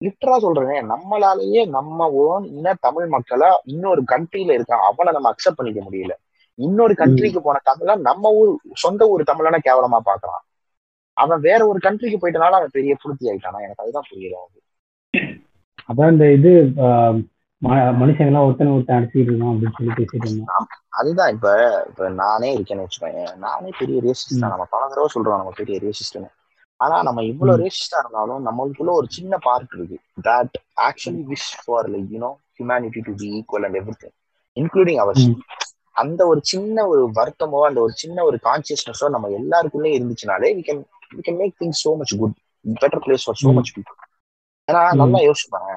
லிட்டரா சொல்றேன் நம்மளாலேயே நம்ம ஓன் இன்ன தமிழ் மக்களை இன்னொரு கண்ட்ரில இருக்கான் அவனை நம்ம அக்செப்ட் பண்ணிக்க முடியல. இன்னொரு கண்ட்ரிக்கு போன தமிழா நம்ம ஊர் சொந்த ஊர் தமிழனா கேவலமா பாக்குறான் அவன் வேற ஒரு கண்ட்ரிக்கு போயிட்டனால அவன் பெரிய புளுத்தி ஆயிட்டானா? எனக்கு அதுதான் புரியல அதான் இந்த இது மனுஷங்க எல்லாம் ஒருத்தனை ஒருத்தன் அடிச்சுக்கிட்டு இருக்கான் அப்படின்னு சொல்லி பேசிட்டு இருந்தான். அதுதான் இப்ப இப்ப நானே இருக்கேன்னு வச்சுக்கோங்க நானே பெரிய ரேசிஸ்ட் தான் நம்ம பல தடவை சொல்றோம் நம்ம பெரிய ரேசிஸ்ட்னு ஆனா நம்ம இவ்வளவு ரேசிஸ்டா இருந்தாலும் நம்மளுக்குள்ள ஒரு சின்ன பார்ட் இருக்கு. That actually wish for like you know humanity to be equal and everything including our அந்த ஒரு சின்ன ஒரு வருத்தமோ அந்த ஒரு சின்ன ஒரு கான்சியஸ்னஸோ நம்ம எல்லாருக்குள்ளே இருந்துச்சுனாலே we can can make things so much good better place for so much people ஏன்னா நல்லா யோசிச்சு பாருங்க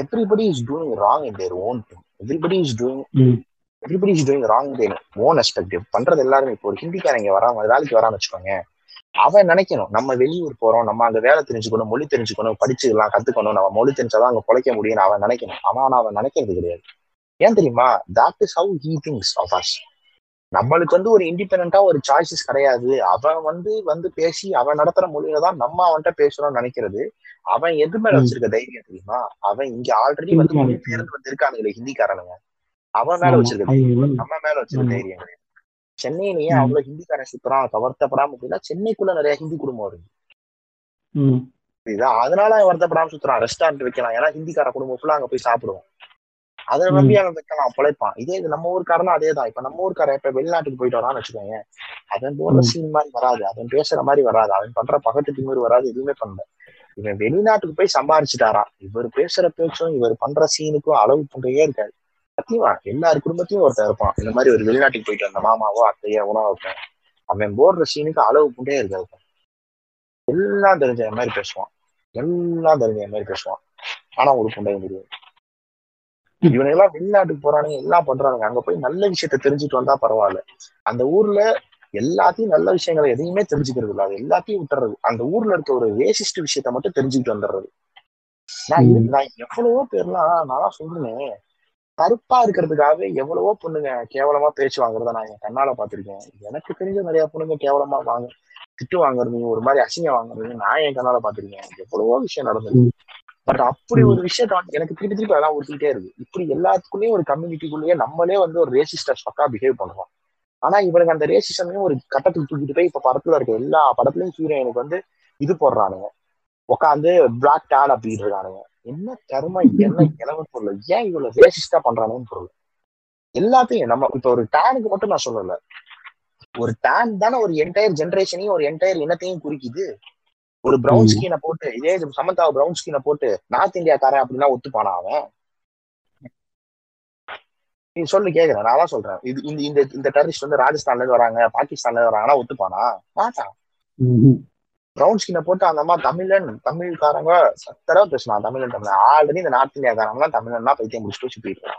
everybody is doing wrong in their own thing everybody is doing everybody is doing wrong their own respective பண்றது எல்லாருமே இப்போ ஒரு ஹிந்திக்காரங்க வராம வேலைக்கு வரான்னு வச்சுக்கோங்க. அவன் நினைக்கணும் நம்ம வெளியூர் போறோம் நம்ம அங்க வேலை தெரிஞ்சுக்கணும் மொழி தெரிஞ்சுக்கணும் படிச்சுக்கலாம் கத்துக்கணும் நம்ம மொழி தெரிஞ்சாதான் அங்க பொழைக்க முடியும்னு அவன் நினைக்கணும். அவன் ஆனா அவன் நினைக்கிறது கிடையாது. ஏன் தெரியுமா? That is how he thinks of us நம்மளுக்கு வந்து ஒரு இண்டிபெண்டா ஒரு சாய்ஸஸ் கிடையாது. அவன் வந்து வந்து பேசி அவன் நடத்துற மொழியில தான் நம்ம அவன்கிட்ட பேசுறோம்னு நினைக்கிறது. அவன் எது மேல வச்சிருக்க தைரியம் தெரியுமா? அவன் இங்க ஆல்ரெடி வந்து மொழி பெயர்ந்து வந்திருக்கானுங்களே ஹிந்திக்காரனுங்க. அவன் மேல. வச்சிருக்க தைரியம். நம்ம மேல வச்சிருக்க. தைரியம் கிடையாது. சென்னையில ஏன் அவ்வளவு ஹிந்திக்காரன் சுத்துறான் கவர்த்தப்படாம அப்படின்னா சென்னைக்குள்ள நிறைய ஹிந்தி குடும்பம் ம். புரியுதா? அதனால அவன் வருத்தப்படாம சுத்துறான். ரெஸ்டாரண்ட் வைக்கலாம். ஏன்னா ஹிந்திக்கார குடும்பம் ஃபுல்லா அங்க போய் சாப்பிடுவோம். அதை. நம்பி அவன் பிழைப்பான். இதே இது நம்ம ஊருக்காரனும் அதே தான் இப்ப நம்ம ஊருக்காரன் இப்ப வெளிநாட்டுக்கு போயிட்டு வரான்னு வச்சுக்கோங்க. அவன் போடுற ம். சீன் மாதிரி வராது. அவன் பேசுற மாதிரி வராது. அவன் பண்ற பகட்டு திமிரு வராது. எதுவுமே பண்ணல இவன் வெளிநாட்டுக்கு போய் சம்பாரிச்சுட்டாராம். இவர் பேசுற பேச்சும் இவர் பண்ற சீனுக்கும் அளவு பண்றையே இருக்காது. சத்தியமா? எல்லார் குடும்பத்தையும் ஒருத்தன் இருப்பான். இந்த மாதிரி ஒரு வெளிநாட்டுக்கு போயிட்டு வந்த மாமாவோ அத்தையோ உணவு வைப்பேன் அவன் போடுற சீனுக்கு அளவு புண்டே இருக்காது. எல்லாம் தெரிஞ்ச மாதிரி பேசுவான். எல்லாம் தெரிஞ்ச மாதிரி பேசுவான். ஆனா ஒரு புண்டைய முடியாது இவனை எல்லாம் வெளிநாட்டுக்கு போறானுங்க எல்லாம் பண்றானுங்க? அங்க போய் நல்ல விஷயத்த தெரிஞ்சுட்டு வந்தா பரவாயில்ல. அந்த ஊர்ல எல்லாத்தையும் நல்ல விஷயங்களை எதையுமே தெரிஞ்சுக்கிறது இல்ல. அது எல்லாத்தையும் விட்டுறது. அந்த ஊர்ல இருக்க ஒரு வேசிஸ்ட் விஷயத்த மட்டும் தெரிஞ்சுக்கிட்டு வந்துடுறது. நான் நான் எவ்வளவோ பேர்லாம் நான் சொல்றேன். கருப்பா இருக்கிறதுக்காகவே எவ்வளவோ பொண்ணுங்க கேவலமா பேச்சு வாங்குறத நான் என் கண்ணால பாத்திருக்கேன் எனக்கு தெரிஞ்ச நிறைய பொண்ணுங்க கேவலமா வாங்க திட்டு வாங்குறது ஒரு மாதிரி அசிங்க வாங்குறது நான் என் கண்ணால பாத்திருக்கேன் எவ்வளவோ விஷயம் நடந்திருக்கு. பட் அப்படி ஒரு விஷயத்த வந்து எனக்கு திருப்பி திருப்பி அதெல்லாம் உறுத்திட்டே இருக்கு. இப்படி எல்லாத்துக்குள்ளேயும் ஒரு கம்யூனிட்டிக்குள்ளேயே நம்மளே வந்து ஒரு ரேசிஸ்டா பக்கா பிஹேவ் பண்ணுவோம் ஆனா இவனுக்கு அந்த ரேசிசமையும் ஒரு கட்டத்துக்கு தூக்கிட்டு போய் இப்ப படத்துல இருக்க எல்லா படத்துலயும் ஹீரோயினுக்கு வந்து இது போடுறானுங்க. உட்காந்து பிளாக் டேன் அப்படின்னு இருக்கானுங்க. என்ன கருமை என்ன கிளம்ப பொருள்? ஏன் இவ்வளவு ரேசிஸ்டா பண்றானுன்னு பொருள்? எல்லாத்தையும் நம்ம இப்ப ஒரு டேனுக்கு மட்டும் நான் சொல்லல. ஒரு டேன் தானே ஒரு என்டையர் ஜென்ரேஷனையும் ஒரு என்டையர் இனத்தையும் குறிக்குது. ஒரு பிரவுன் ஸ்கீனை போட்டு இதே சமந்தா பிரவுன் ஸ்கீனை போட்டு நார்த் இந்தியா காரன் அப்படின்னா ஒத்துப்பானா அவன்? நீ சொல்லு கேக்குறேன். நான் தான் சொல்றேன். இது இந்த இந்த இந்த டெரரிஸ்ட் வந்து ராஜஸ்தான்ல இருந்து வராங்க பாகிஸ்தான்ல இருந்து வராங்கன்னா ஒத்துப்பானா? மாட்டான் பிரவுன் ஸ்கின்னை போட்டு அந்த அம்மா தமிழன் தமிழ்காரங்க சத்தரவா பேசினான் தமிழன் தமிழ் ஆல்ரெடி இந்த நார்த் இந்தியா இந்தியாக்காரங்க தமிழன்னா பைத்தியம் முடிச்சுட்டு வச்சு போயிட்டு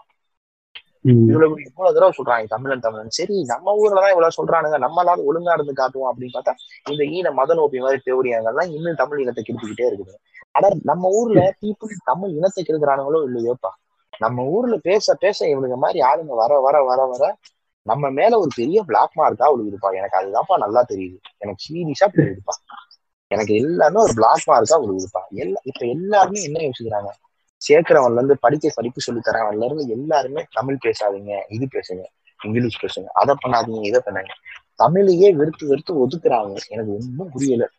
இவ்வளவு இவ்வளவு தடவை சொல்றாங்க தமிழன் தமிழன். சரி நம்ம ஊர்லதான் இவ்வளவு சொல்றானுங்க. நம்மளால ஒழுங்கா இருந்து காட்டுவோம் அப்படின்னு பார்த்தா இந்த ஈன மத நோப்பி மாதிரி தேவரியாங்கெல்லாம் இன்னும் தமிழ் இனத்தை கெடுத்துக்கிட்டே இருக்குது. ஆனா நம்ம ஊர்ல பீப்புள் தமிழ் இனத்தை கெடுக்கிறானுங்களோ இல்லையோப்பா? நம்ம ஊர்ல பேச பேச இவனுங்க மாதிரி ஆளுங்க வர வர வர வர நம்ம மேல ஒரு பெரிய பிளாக் மார்க்கா விழுகுதுப்பா. எனக்கு அதுதான்ப்பா நல்லா தெரியுது. எனக்கு சீரியஸா புரியுதுப்பா. எனக்கு எல்லாமே ஒரு பிளாக் மார்க்கா விழுகுதுப்பா. எல்லா இப்ப எல்லாருமே என்ன யோசிக்கிறாங்க? சேர்க்கிறவன்ல இருந்து படிக்க படிப்பு சொல்லி தரவன்ல இருந்து எல்லாருமே தமிழ் பேசாதீங்க இது பேசுங்க இங்கிலீஷ் பேசுங்க. அதை பண்ணாதீங்க இதை பண்ணாங்க தமிழையே வெறுத்து வெறுத்து ஒதுக்குறாங்க. எனக்கு ஒன்றும் புரியல.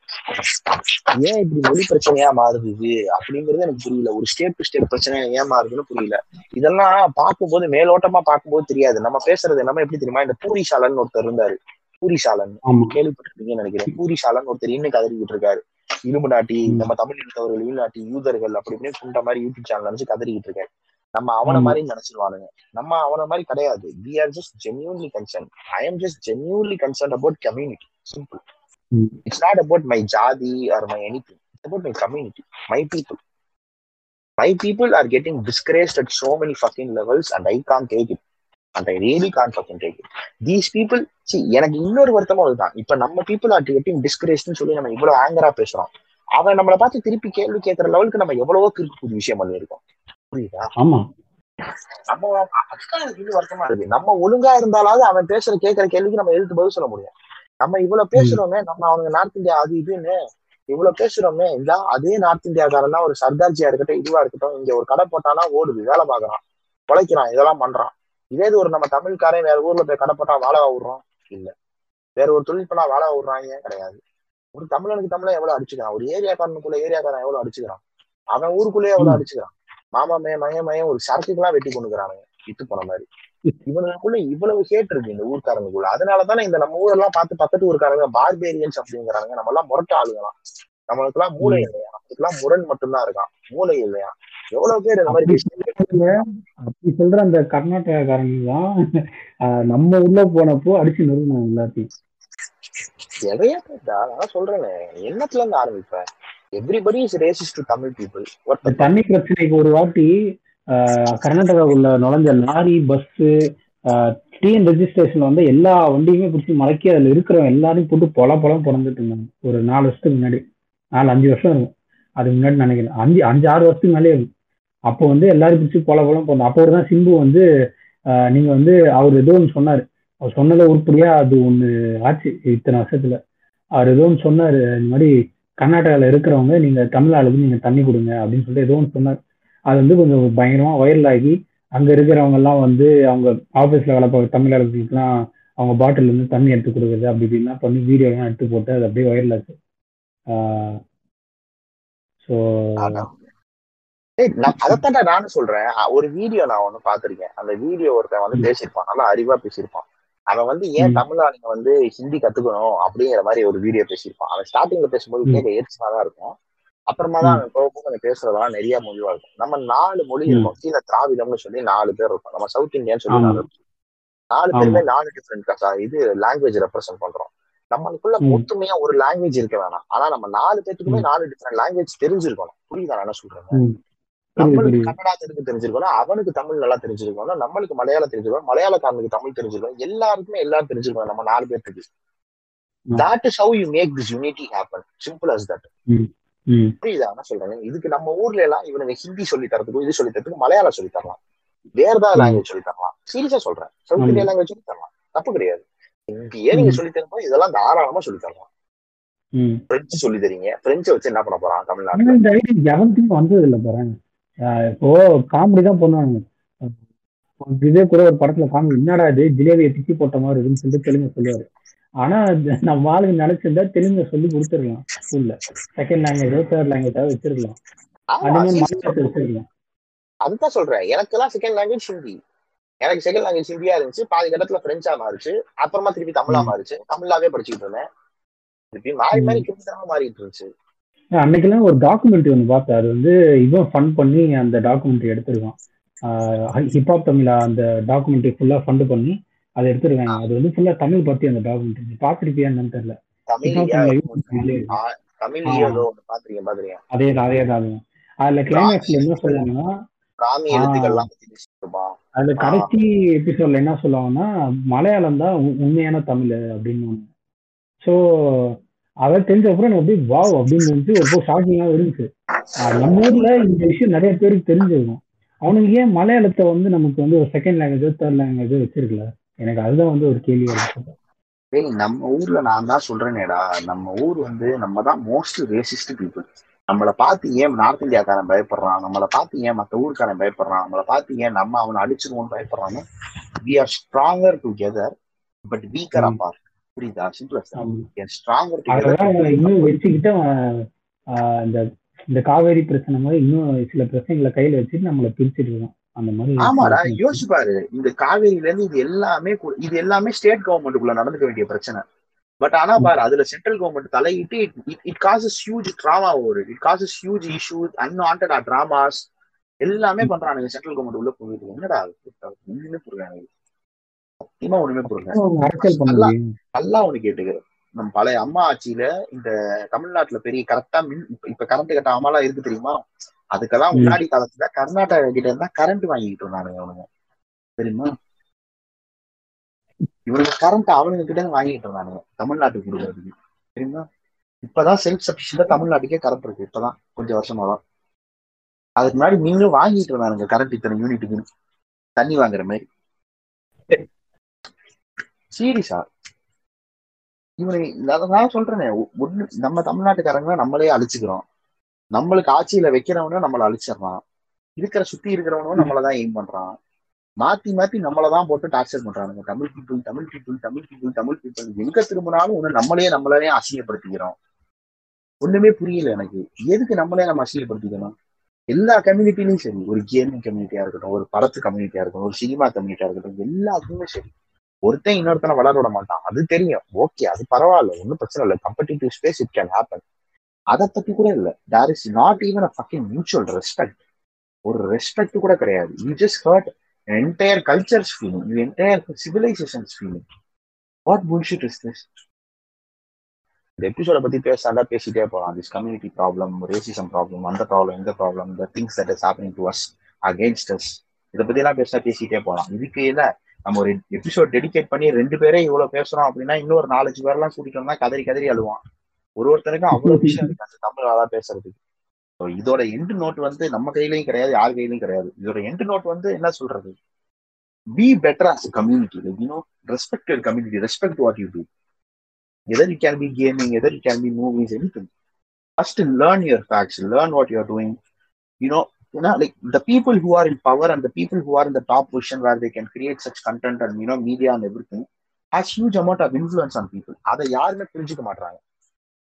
ஏன் இப்படி மொழி பிரச்சனையா மாறுது இது? அப்படிங்கிறது எனக்கு புரியல. ஒரு ஸ்டேட் டு ஸ்டேட் பிரச்சனை ஏன் மாறுதுன்னு புரியல. இதெல்லாம் பார்க்கும்போது மேலோட்டமா பார்க்கும்போது தெரியாது. நம்ம பேசுறது எல்லாமே எப்படி தெரியுமா? இந்த பூரிசாலன் ஒருத்தர் இருந்தாரு. பூரிசாலன் கேள்விப்பட்டிருக்கீங்கன்னு நினைக்கிறேன். பூரிசாலன் ஒருத்தர் இன்னும் கதறிக்கிட்டு இருக்காரு. இரும்பு நாட்டி நம்ம தமிழ் இனத்தவர்கள் இல்நாட்டி யூதர்கள் அப்படி இப்படின்னு மாதிரி யூடியூப் சேனல் நினைச்சு கதறிக்கிட்டு இருக்காரு நம்ம அவன மாதிரி நினைச்சிருவானுங்க. நம்ம அவன மாதிரி கிடையாது. We are just genuinely concern I am just genuinely concern about community simple it's not about my jati or my anything it's about my community my people my people are getting discouraged at so many fucking levels and I can't take it I really can't fucking take it these people C எனக்கு இன்னொரு வருத்தமும் அதுதான். இப்ப நம்ம people are getting டிஸ்கரேஸ்ட்னு சொல்லி நம்ம இவ்வளவு ஆங்கரா பேசுறோம். அவன் நம்மளை பார்த்து திருப்பி கேள்வி கேட்கற லெவலுக்கு நம்ம எவ்வளவோ புது விஷயம் பண்ணிருக்கோம் புரியுதா? ஆமா. நம்ம இன்னும் வருத்தமா இருக்கு. நம்ம ஒழுங்கா இருந்தாலாவது அவன் பேசுற கேட்கற கேள்விக்கு நம்ம எதிர்த்து பதில் சொல்ல முடியும். நம்ம இவ்வளவு பேசுறோமே நம்ம அவனுங்க நார்த் இந்தியா அது இதுன்னு இவ்வளவு பேசுறோமே இந்த அதே நார்த் இந்தியாக்காரன் தான் ஒரு சர்தார்ஜியா இருக்கட்டும் இதுவா இருக்கட்டும் இங்க ஒரு கடை போட்டானா ஓடுது வேலை பாக்குறான் உழைக்கிறான் இதெல்லாம் பண்றான். இதே இது ஒரு நம்ம தமிழ்காரன் வேற ஊர்ல போய் கடை போட்டா வாழ விடுறோம் இல்ல. வேற ஒரு தொழில் பண்ணா வாழ விடுறாங்க கிடையாது? ஒரு தமிழனுக்கு தமிழன் எவ்வளவு அடிச்சுக்கிறான்? ஒரு ஏரியாக்காரனுக்குள்ள ஏரியாக்காரன் எவ்வளவு அடிச்சுக்கிறான்? அவன் ஊருக்குள்ளேயே எவ்வளவு அடிச்சுக்கிறான்? மாமா மய மய மயம் ஒரு சரக்குக்கெல்லாம் வெட்டி கொண்டுக்கிறானுங்க. வித்து போன மாதிரி. இவனுக்குள்ள இவ்வளவு ஹேட் இருக்கு இந்த ஊர்க்காரனுக்குள்ள. அதனாலதானே இந்த நம்ம ஊரெல்லாம் பார்த்து பக்கத்து ஊருக்காரங்க பார்பேரியன்ஸ் அப்படிங்கிறாங்க நம்ம எல்லாம் முரட்டு ஆளுங்களாம். நம்மளுக்கு எல்லாம் மூளை இல்லையா? நமக்கு எல்லாம் முரண் மட்டும்தான் இருக்கான். மூளை இல்லையா? எவ்வளவு பேர் இந்த மாதிரி அப்படி சொல்ற அந்த கர்நாடகாக்காரங்க தான் நம்ம உள்ள போனப்போ அடிச்சு நிறுவனம் எல்லாத்தையும். எதையா கேட்டா? நான் சொல்றேனே. என்னத்துல இருந்து ஆரம்பிப்பேன் everybody is racist to Tamil people தண்ணி பிரச்சனைக்கு ஒரு வாட்டி கர்நாடகாவுள்ள நுழைஞ்ச லாரி பஸ் டிஎன் ரெஜிஸ்ட்ரேஷன்ல வந்து எல்லா வண்டியுமே பிடிச்சி மலைக்கி அதுல இருக்கிறவங்க எல்லாரையும் போட்டு பொல பொலம் பிறந்துட்டு இருந்தாங்க. ஒரு நாலு வருஷத்துக்கு முன்னாடி. நாலு அஞ்சு வருஷம் இருக்கும். அதுக்கு முன்னாடி நினைக்கிறேன். அஞ்சு அஞ்சு ஆறு வருஷத்துக்கு மேலே இருக்கும். அப்போ வந்து எல்லாரும் பிடிச்சி கொல கொலம் போனோம் அப்போ தான் சிம்பு வந்து நீங்க வந்து அவர் ஏதோ ஒன்று சொன்னார். அவர் சொன்னதை உருப்படியா அது ஒன்று ஆச்சு இத்தனை வருஷத்துல. அவர் ஏதோ ஒன்று சொன்னார் இந்த மாதிரி கர்நாடகாவில் இருக்கிறவங்க நீங்க தமிழ் ஆளுக்கு நீங்க தண்ணி கொடுங்க அப்படின்னு சொல்லிட்டு ஏதோ ஒன்று சொன்னார். அது வந்து கொஞ்சம் பயங்கரமா வைரல் ஆகி அங்க இருக்கிறவங்க எல்லாம் வந்து அவங்க ஆஃபீஸில் வேலை பார்க்குற தமிழ் ஆளுங்களுக்குலாம் அவங்க பாட்டில் இருந்து தண்ணி எடுத்து கொடுக்குறது அப்படி இப்படின்லாம் பண்ணி வீடியோ எல்லாம் எடுத்து போட்டு அது அப்படியே வைரல் ஆச்சு. ஸோ அதைத்தாண்டா நானும் சொல்றேன். ஒரு வீடியோ நான் ஒண்ணு பாத்திருக்கேன் அந்த வீடியோ ஒருத்தன் வந்து பேசியிருப்பான். நல்லா அறிவா பேசியிருப்பான். அவன் வந்து ஏன் தமிழ் ஆளுங்க வந்து ஹிந்தி கத்துக்கணும் அப்படிங்கிற மாதிரி ஒரு வீடியோ பேசியிருப்பான். அவன் ஸ்டார்டிங்ல பேசும்போது கேட்க எரிச்சலா தான் இருக்கும். அப்புறமா தான் அவன் போக போக பேசுறதெல்லாம் நிறைய மொழிவா இருக்கும். நம்ம நாலு மொழி இருக்கும். கீழே திராவிடம்னு சொல்லி நாலு பேர் இருக்கும். நம்ம சவுத் இந்தியான்னு சொல்லி நாலு நாலு பேருமே நாலு டிஃப்ரெண்ட் இது லாங்குவேஜ் ரெப்ரசென்ட் பண்றோம். நம்மளுக்குள்ள ஒத்துமையா ஒரு லாங்குவேஜ் இருக்க வேணாம். ஆனா நம்ம நாலு பேத்துக்குமே நாலு டிஃப்ரெண்ட் லாங்குவேஜ் தெரிஞ்சிருக்கணும். புரியுதா என்ன சொல்றேன் நம்மளுக்கு கன்னடா தெரிஞ்சு தெரிஞ்சிருக்கணும் அவனுக்கு தமிழ் நல்லா தெரிஞ்சிருக்கணும் நம்மளுக்கு மலையாளம் தெரிஞ்சிருக்கணும் மலையாளக்காரனுக்கு தமிழ் தெரிஞ்சிருக்கணும் எல்லாருக்குமே எல்லாரும் தெரிஞ்சிருக்கணும் நம்ம நாலு பேர்த்துக்கு. That is how you make this unity happen simple as that புரியுதா? என்ன சொல்றேன். இதுக்கு நம்ம ஊர்ல எல்லாம் இவனுங்க ஹிந்தி சொல்லி தரதுக்கும் இது சொல்லி தரதுக்கு மலையாளம் சொல்லி தரலாம். வேற ஏதாவது லாங்குவேஜ் சொல்லி தரலாம். சீரியஸா சொல்றேன். சவுத் இந்தியா லாங்குவேஜ் சொல்லி தரலாம். தப்பு கிடையாது. இந்தியே நீங்க சொல்லி தரும்போது இதெல்லாம் தாராளமா சொல்லி தரலாம். பிரெஞ்சு சொல்லி தரீங்க. பிரெஞ்சு வச்சு என்ன பண்ண போறான் எவனுக்கும் வந்தது இல்ல பாருங்க. இப்போ காமெடி தான் பண்ணுவாங்க இதே கூட ஒரு படத்துல காமெடி என்னடா இது? ஜிலேபியை திக்கி போட்ட மாதிரி இருக்குன்னு சொல்லிட்டு தெலுங்கு சொல்லுவாரு. ஆனா நம்ம ஆளுங்க நினைச்சிருந்தா தெலுங்கு சொல்லி கொடுத்துருக்கலாம் ஸ்கூல்ல செகண்ட் லாங்குவேஜோ தேர்ட் லாங்குவேஜாவது வச்சிருக்கலாம். வச்சிருக்கலாம். அதுதான் சொல்றேன். எனக்கு எல்லாம் செகண்ட் லாங்குவேஜ் ஹிந்தி. எனக்கு செகண்ட் லாங்குவேஜ் ஹிந்தியா இருந்துச்சு. பாதி இடத்துல பிரெஞ்சா மாறிச்சு. அப்புறமா திருப்பி தமிழா மாறிச்சு. தமிழாவே படிச்சுட்டு இருந்தேன். திருப்பி மாறி மாறி கிருமிதனமா மாறிட்டு இருந்துச்சு. அன்னைக்கெல்லாம் ஒரு டாக்குமெண்ட்ரி ஒன்று பார்த்தேன். அது வந்து இவன் ஃபன் பண்ணி அந்த டாக்குமெண்ட்ரி எடுத்திருக்கான். ஹிப்ஹாப் தமிழா அந்த டாக்குமெண்ட்ரி ஃபுல்லா ஃபண்ட் பண்ணி அதை எடுத்துருக்காங்க. அது வந்து ஃபுல்லா தமிழ் பத்தி அந்த டாக்குமெண்ட்ரி பார்த்துருப்பியா என்னன்னு தெரியல. அதே அதே தான். அதுல கிளைமேக்ஸ்ல என்ன சொல்லுவாங்கன்னா அதுல. கடைசி எபிசோட்ல என்ன சொல்லுவாங்கன்னா மலையாளம் தான் உண்மையான தமிழ் அப்படின்னு ஸோ அதை தெரிஞ்ச அப்புறம் எனக்கு அப்படியே வாவ் அப்படின்னு இருந்துச்சு ஒரு ஷாக்கிங்காக இருந்துச்சு. நம்ம ஊர்ல இந்த விஷயம் நிறைய பேருக்கு தெரிஞ்சிருக்கும். அவனுக்கு ஏன் மலையாளத்தை வந்து நமக்கு வந்து ஒரு செகண்ட் லாங்குவேஜோ தேர்ட் லாங்குவேஜோ வச்சிருக்கல? எனக்கு அதுதான் வந்து ஒரு கேள்வியா இருக்கு டேய் நம்ம ஊர்ல நான் தான் சொல்றேனேடா. நம்ம ஊர் வந்து நம்ம தான் மோஸ்ட் ரேசிஸ்ட் பீப்புள் நம்மளை பார்த்து ஏன் நார்த் இந்தியாக்காரன் பயப்படுறான்? நம்மளை பார்த்து ஏன் மற்ற ஊருக்காரன் பயப்படுறான்? நம்மளை பார்த்து ஏன் நம்ம அவனை அடிச்சிருவோம்னு பயப்படுறான்னு we are stronger together but weaker apart புரியுதா? சிம்பிள் டுகெதர் இன்னும் வச்சுக்கிட்டு ஆஹ் இந்த காவேரி பிரச்சனை மாதிரி இன்னும் சில பிரச்சனைகளை கையில வச்சுட்டு நம்மளை பிரிச்சுட்டு இருக்கோம். அந்த மாதிரி ஆமாடா யோசிச்சு பாரு. இந்த காவேரியில இருந்து இது எல்லாமே இது எல்லாமே ஸ்டேட் கவர்மெண்ட்டுக்குள்ள நடந்துக்க வேண்டிய பிரச்சனை. பட் ஆனா பாரு அதுல சென்ட்ரல் கவர்மெண்ட் தலையிட்டு இட் காசஸ் ஹியூஜ் ட்ராமா ஒரு it causes huge issues unwanted dramas எல்லாமே பண்றானுங்க. சென்ட்ரல் கவர்மெண்ட் உள்ள போயிட்டு என்னடா? ஒண்ணுமே எனக்கு. சத்தியமா ஒண்ணுமே புரியல. நல்லா ஒண்ணு கேட்டுக்கிறேன். நம்ம பழைய அம்மா ஆட்சியில இந்த தமிழ்நாட்டுல பெரிய கரெக்டா மின் இப்ப- கரண்ட் கட்டாமலாம் இருக்கு தெரியுமா? அதுக்கெல்லாம். முன்னாடி காலத்துல கர்நாடகா கிட்ட இருந்தா கரண்ட் வாங்கிட்டு இருந்தானுங்க அவனுங்க தெரியுமா? இவனுக்கு கரண்ட் அவனுங்க கிட்ட வாங்கிட்டு இருந்தானுங்க. தமிழ்நாட்டுக்கு கொடுக்கறதுக்கு தெரியுமா? இப்பதான் செல்ஃப் சஃபிஷியண்டா தமிழ்நாட்டுக்கே கரண்ட் இருக்கு. இப்பதான் கொஞ்சம் வருஷமா தான் அதுக்கு முன்னாடி நீங்களும் வாங்கிட்டு இருந்தானுங்க கரண்ட் இத்தனை யூனிட்டுக்கு தண்ணி வாங்குற மாதிரி. சீரியஸா? இவனை அதை நான் சொல்றேனே ஒண்ணு நம்ம தமிழ்நாட்டுக்காரங்க நம்மளே அழிச்சுக்கிறோம். நம்மளுக்கு ஆட்சியில வைக்கிறவனும் நம்மள அழிச்சிடறான். இருக்கிற சுத்தி இருக்கிறவனும் நம்மளதான் எய்ம் பண்றான். மாத்தி மாத்தி நம்மளதான் போட்டு டார்ச்சர் பண்றானுங்க. Tamil people Tamil people Tamil people Tamil people எங்க திரும்பினாலும் ஒண்ணு நம்மளே நம்மளே அசிங்கப்படுத்திக்கிறோம். ஒண்ணுமே புரியல எனக்கு. எதுக்கு நம்மளே நம்ம அசிங்கப்படுத்திக்கணும்? எல்லா கம்யூனிட்டிலையும் சரி. ஒரு கேமிங் கம்யூனிட்டியா இருக்கட்டும் ஒரு படத்து கம்யூனிட்டியா இருக்கட்டும் ஒரு சினிமா கம்யூனிட்டியா இருக்கட்டும் எல்லாத்துக்குமே சரி. ஒருத்தன் இன்னொருத்தனை வளர விட மாட்டான். அது தெரியும். ஓகே அது பரவாயில்ல. ஒன்றும் பிரச்சனை இல்லை. Competitive space it can happen அதை பத்தி கூட இல்லை. There is not even a fucking mutual respect ஒரு ரெஸ்பெக்ட் கூட கிடையாது. You just hurt entire cultures feeling you entire civilisations feeling what bullshit is this இந்த எபிசோட பத்தி பேசாத பேசிட்டே போகலாம் this community problem racism problem அந்த ப்ராப்ளம் இந்த problem the things that is happening to us against us இதை பத்தி எல்லாம் பேசினா பேசிட்டே போகலாம் இதுக்கு இல்லை. நம்ம ஒரு எபிசோட் டெடிகேட் பண்ணி ரெண்டு பேரே இவ்வளவு பேசுறோம் அப்படின்னா இன்னொரு நாலஞ்சு பேர்லாம் கூட்டிட்டு வந்தா கதறி கதறி அழுவான். ஒரு ஒருத்தருக்கும் அவ்வளவு விஷயம் இருக்கு அந்த தமிழ் அழகா பேசுறதுக்கு. இதோட எண்டு நோட் வந்து நம்ம கையிலயும் கிடையாது யார் கையிலயும் கிடையாது. இதோட எண்டு நோட் வந்து என்ன சொல்றது? Be better as community like you know respect your community respect what you do either you can be gaming either you can be movies anything first learn your facts learn what you're doing you know you know like the people who are in power and the people who are in the top position where they can create such content and you know media and everything has huge amount of influence on people அதை யாருமே புரிஞ்சுக்க மாட்டாங்க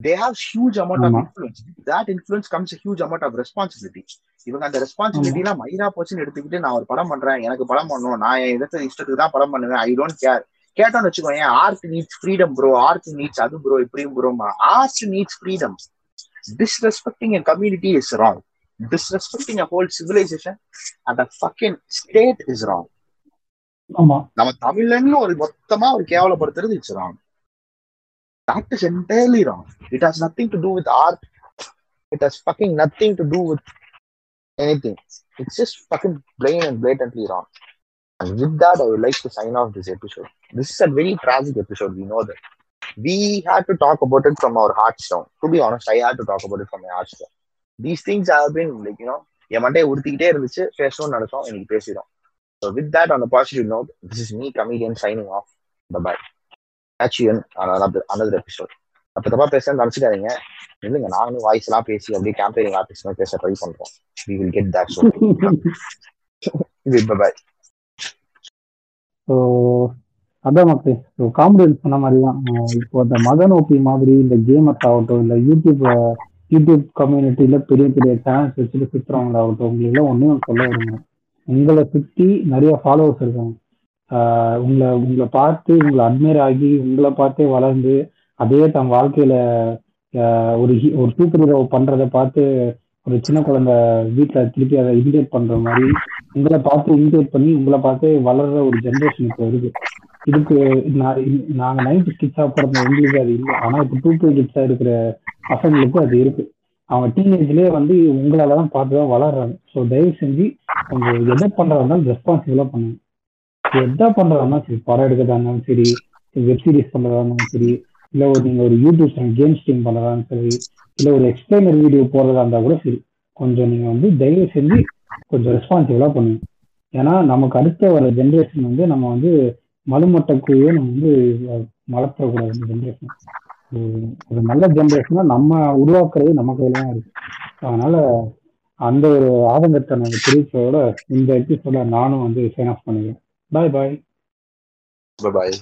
they have huge amount of ஆமா. influence that influence comes a huge amount of responsibility இவங்க அந்த responsibility எல்லாம் மைரா போச்சுன்னு எடுத்துக்கிட்டு நான் ஒரு படம் பண்றேன் எனக்கு படம் பண்ணணும் நான் என் இடத்துல இஷ்டத்துக்கு தான் படம் பண்ணுவேன் ஐ டோன்ட் கேர் கேட்டோம்னு வச்சுக்கோங்க art needs freedom bro art needs அது ப்ரோ இப்படியும் bro art needs freedom disrespecting a community is wrong disrespecting a whole civilization and a fucking state is wrong ஆமா நம்ம தமிழன்னு ஒரு மொத்தமா ஒரு கேவலப்படுத்துறது it's wrong that is entirely wrong it has nothing to do with art it has fucking nothing to do with anything it's just fucking plain and blatantly wrong And with that, I would like to sign off this episode. This is a very tragic episode. We know that. We had to talk about it from our hearts down. To be honest, I had to talk about it from my hearts down. These things have been like, you know, என் மண்டையை உறுத்திக்கிட்டே இருந்துச்சு. பேசணும்னு நினைச்சோம். இன்னைக்கு பேசிடும் So with that, on a positive note, this is me, comedian, signing off. Bye bye. Catch you in another, another episode. அப்ப தப்பா பேச நினைச்சுக்காதீங்க. இல்லைங்க நானும் வாய்ஸ் எல்லாம் பேசி அப்படியே கேம்பெயினிங் மாதிரி பேச ட்ரை பண்றோம். We will get that so bye bye so அதான் மக்கள் ஸோ காமெடியன் சொன்ன மாதிரி தான் இப்போ இந்த மத நோக்கி மாதிரி இந்த கேமர்ஸ் ஆகட்டும் இல்லை யூடியூப் யூடியூப் கம்யூனிட்டியில பெரிய பெரிய சேனல்ஸ் வச்சுட்டு சுற்றுறவங்களாகட்டும் உங்களுக்குலாம் ஒன்றே ஒன்றும் சொல்ல விடுங்க உங்களை சுற்றி நிறைய ஃபாலோவர்ஸ் இருக்காங்க. உங்களை உங்களை பார்த்து உங்களை அட்மையர் ஆகி உங்களை பார்த்தே வளர்ந்து அதே தன் வாழ்க்கையில ஒரு ஹீ- ஒரு சூப்பர் ஹீரோ பண்றதை பார்த்து ஒரு சின்ன குழந்தை வீட்டில் திருப்பி அதை இமிடேட் பண்ற மாதிரி உங்களை பார்த்து இமிடேட் பண்ணி உங்களை பார்த்து வளர்ற ஒரு ஜென்ரேஷன் இப்போ இருக்கு. இதுக்கு நான் நைன்டி கிட்ஸா பிறந்த எங்களுக்கு அது இல்லை. ஆனால் இப்போ டூ டூ கிட்ஸாக இருக்கிற பசங்களுக்கும் அது இருக்கு. அவங்க டீனேஜ்லயே வந்து உங்களால தான் பார்த்து தான் வளர்றாங்க. ஸோ தயவு செஞ்சு கொஞ்சம் எதை பண்றதா இருந்தாலும் ரெஸ்பான்சிபிளா பண்ணுங்க. எதை பண்றதா இருந்தாலும் சரி படம் எடுக்கிறதா இருந்தாலும் சரி வெப் சீரிஸ் பண்றதா இருந்தாலும் சரி இல்ல ஒரு நீங்க ஒரு யூடியூப் சேனல் கேம் ஸ்ட்ரீம் பண்றதா சரி இல்ல ஒரு எக்ஸ்பிளைனர் வீடியோ போடுறதா இருந்தா கூட சரி கொஞ்சம் நீங்க வந்து தயவு செஞ்சு கொஞ்சம் ரெஸ்பான்சிபிளா பண்ணுங்க. ஏன்னா நமக்கு அடுத்த வர ஜென்ரேஷன் வந்து நம்ம வந்து மலுமட்டக்குள்ளேயே நம்ம வந்து வளர்த்துறக்கூடாது ஜென்ரேஷன் ஒரு நல்ல ஜென்ரேஷனா நம்ம உருவாக்குறது நம்ம கையில தான் இருக்கு. அதனால அந்த ஒரு ஆதங்கத்தை நாங்கள் தெரிவிச்சதோட இந்த எபிசோட நானும் வந்து சைன் ஆஃப் பண்ணிக்கிறேன். பாய் பாய் பாய்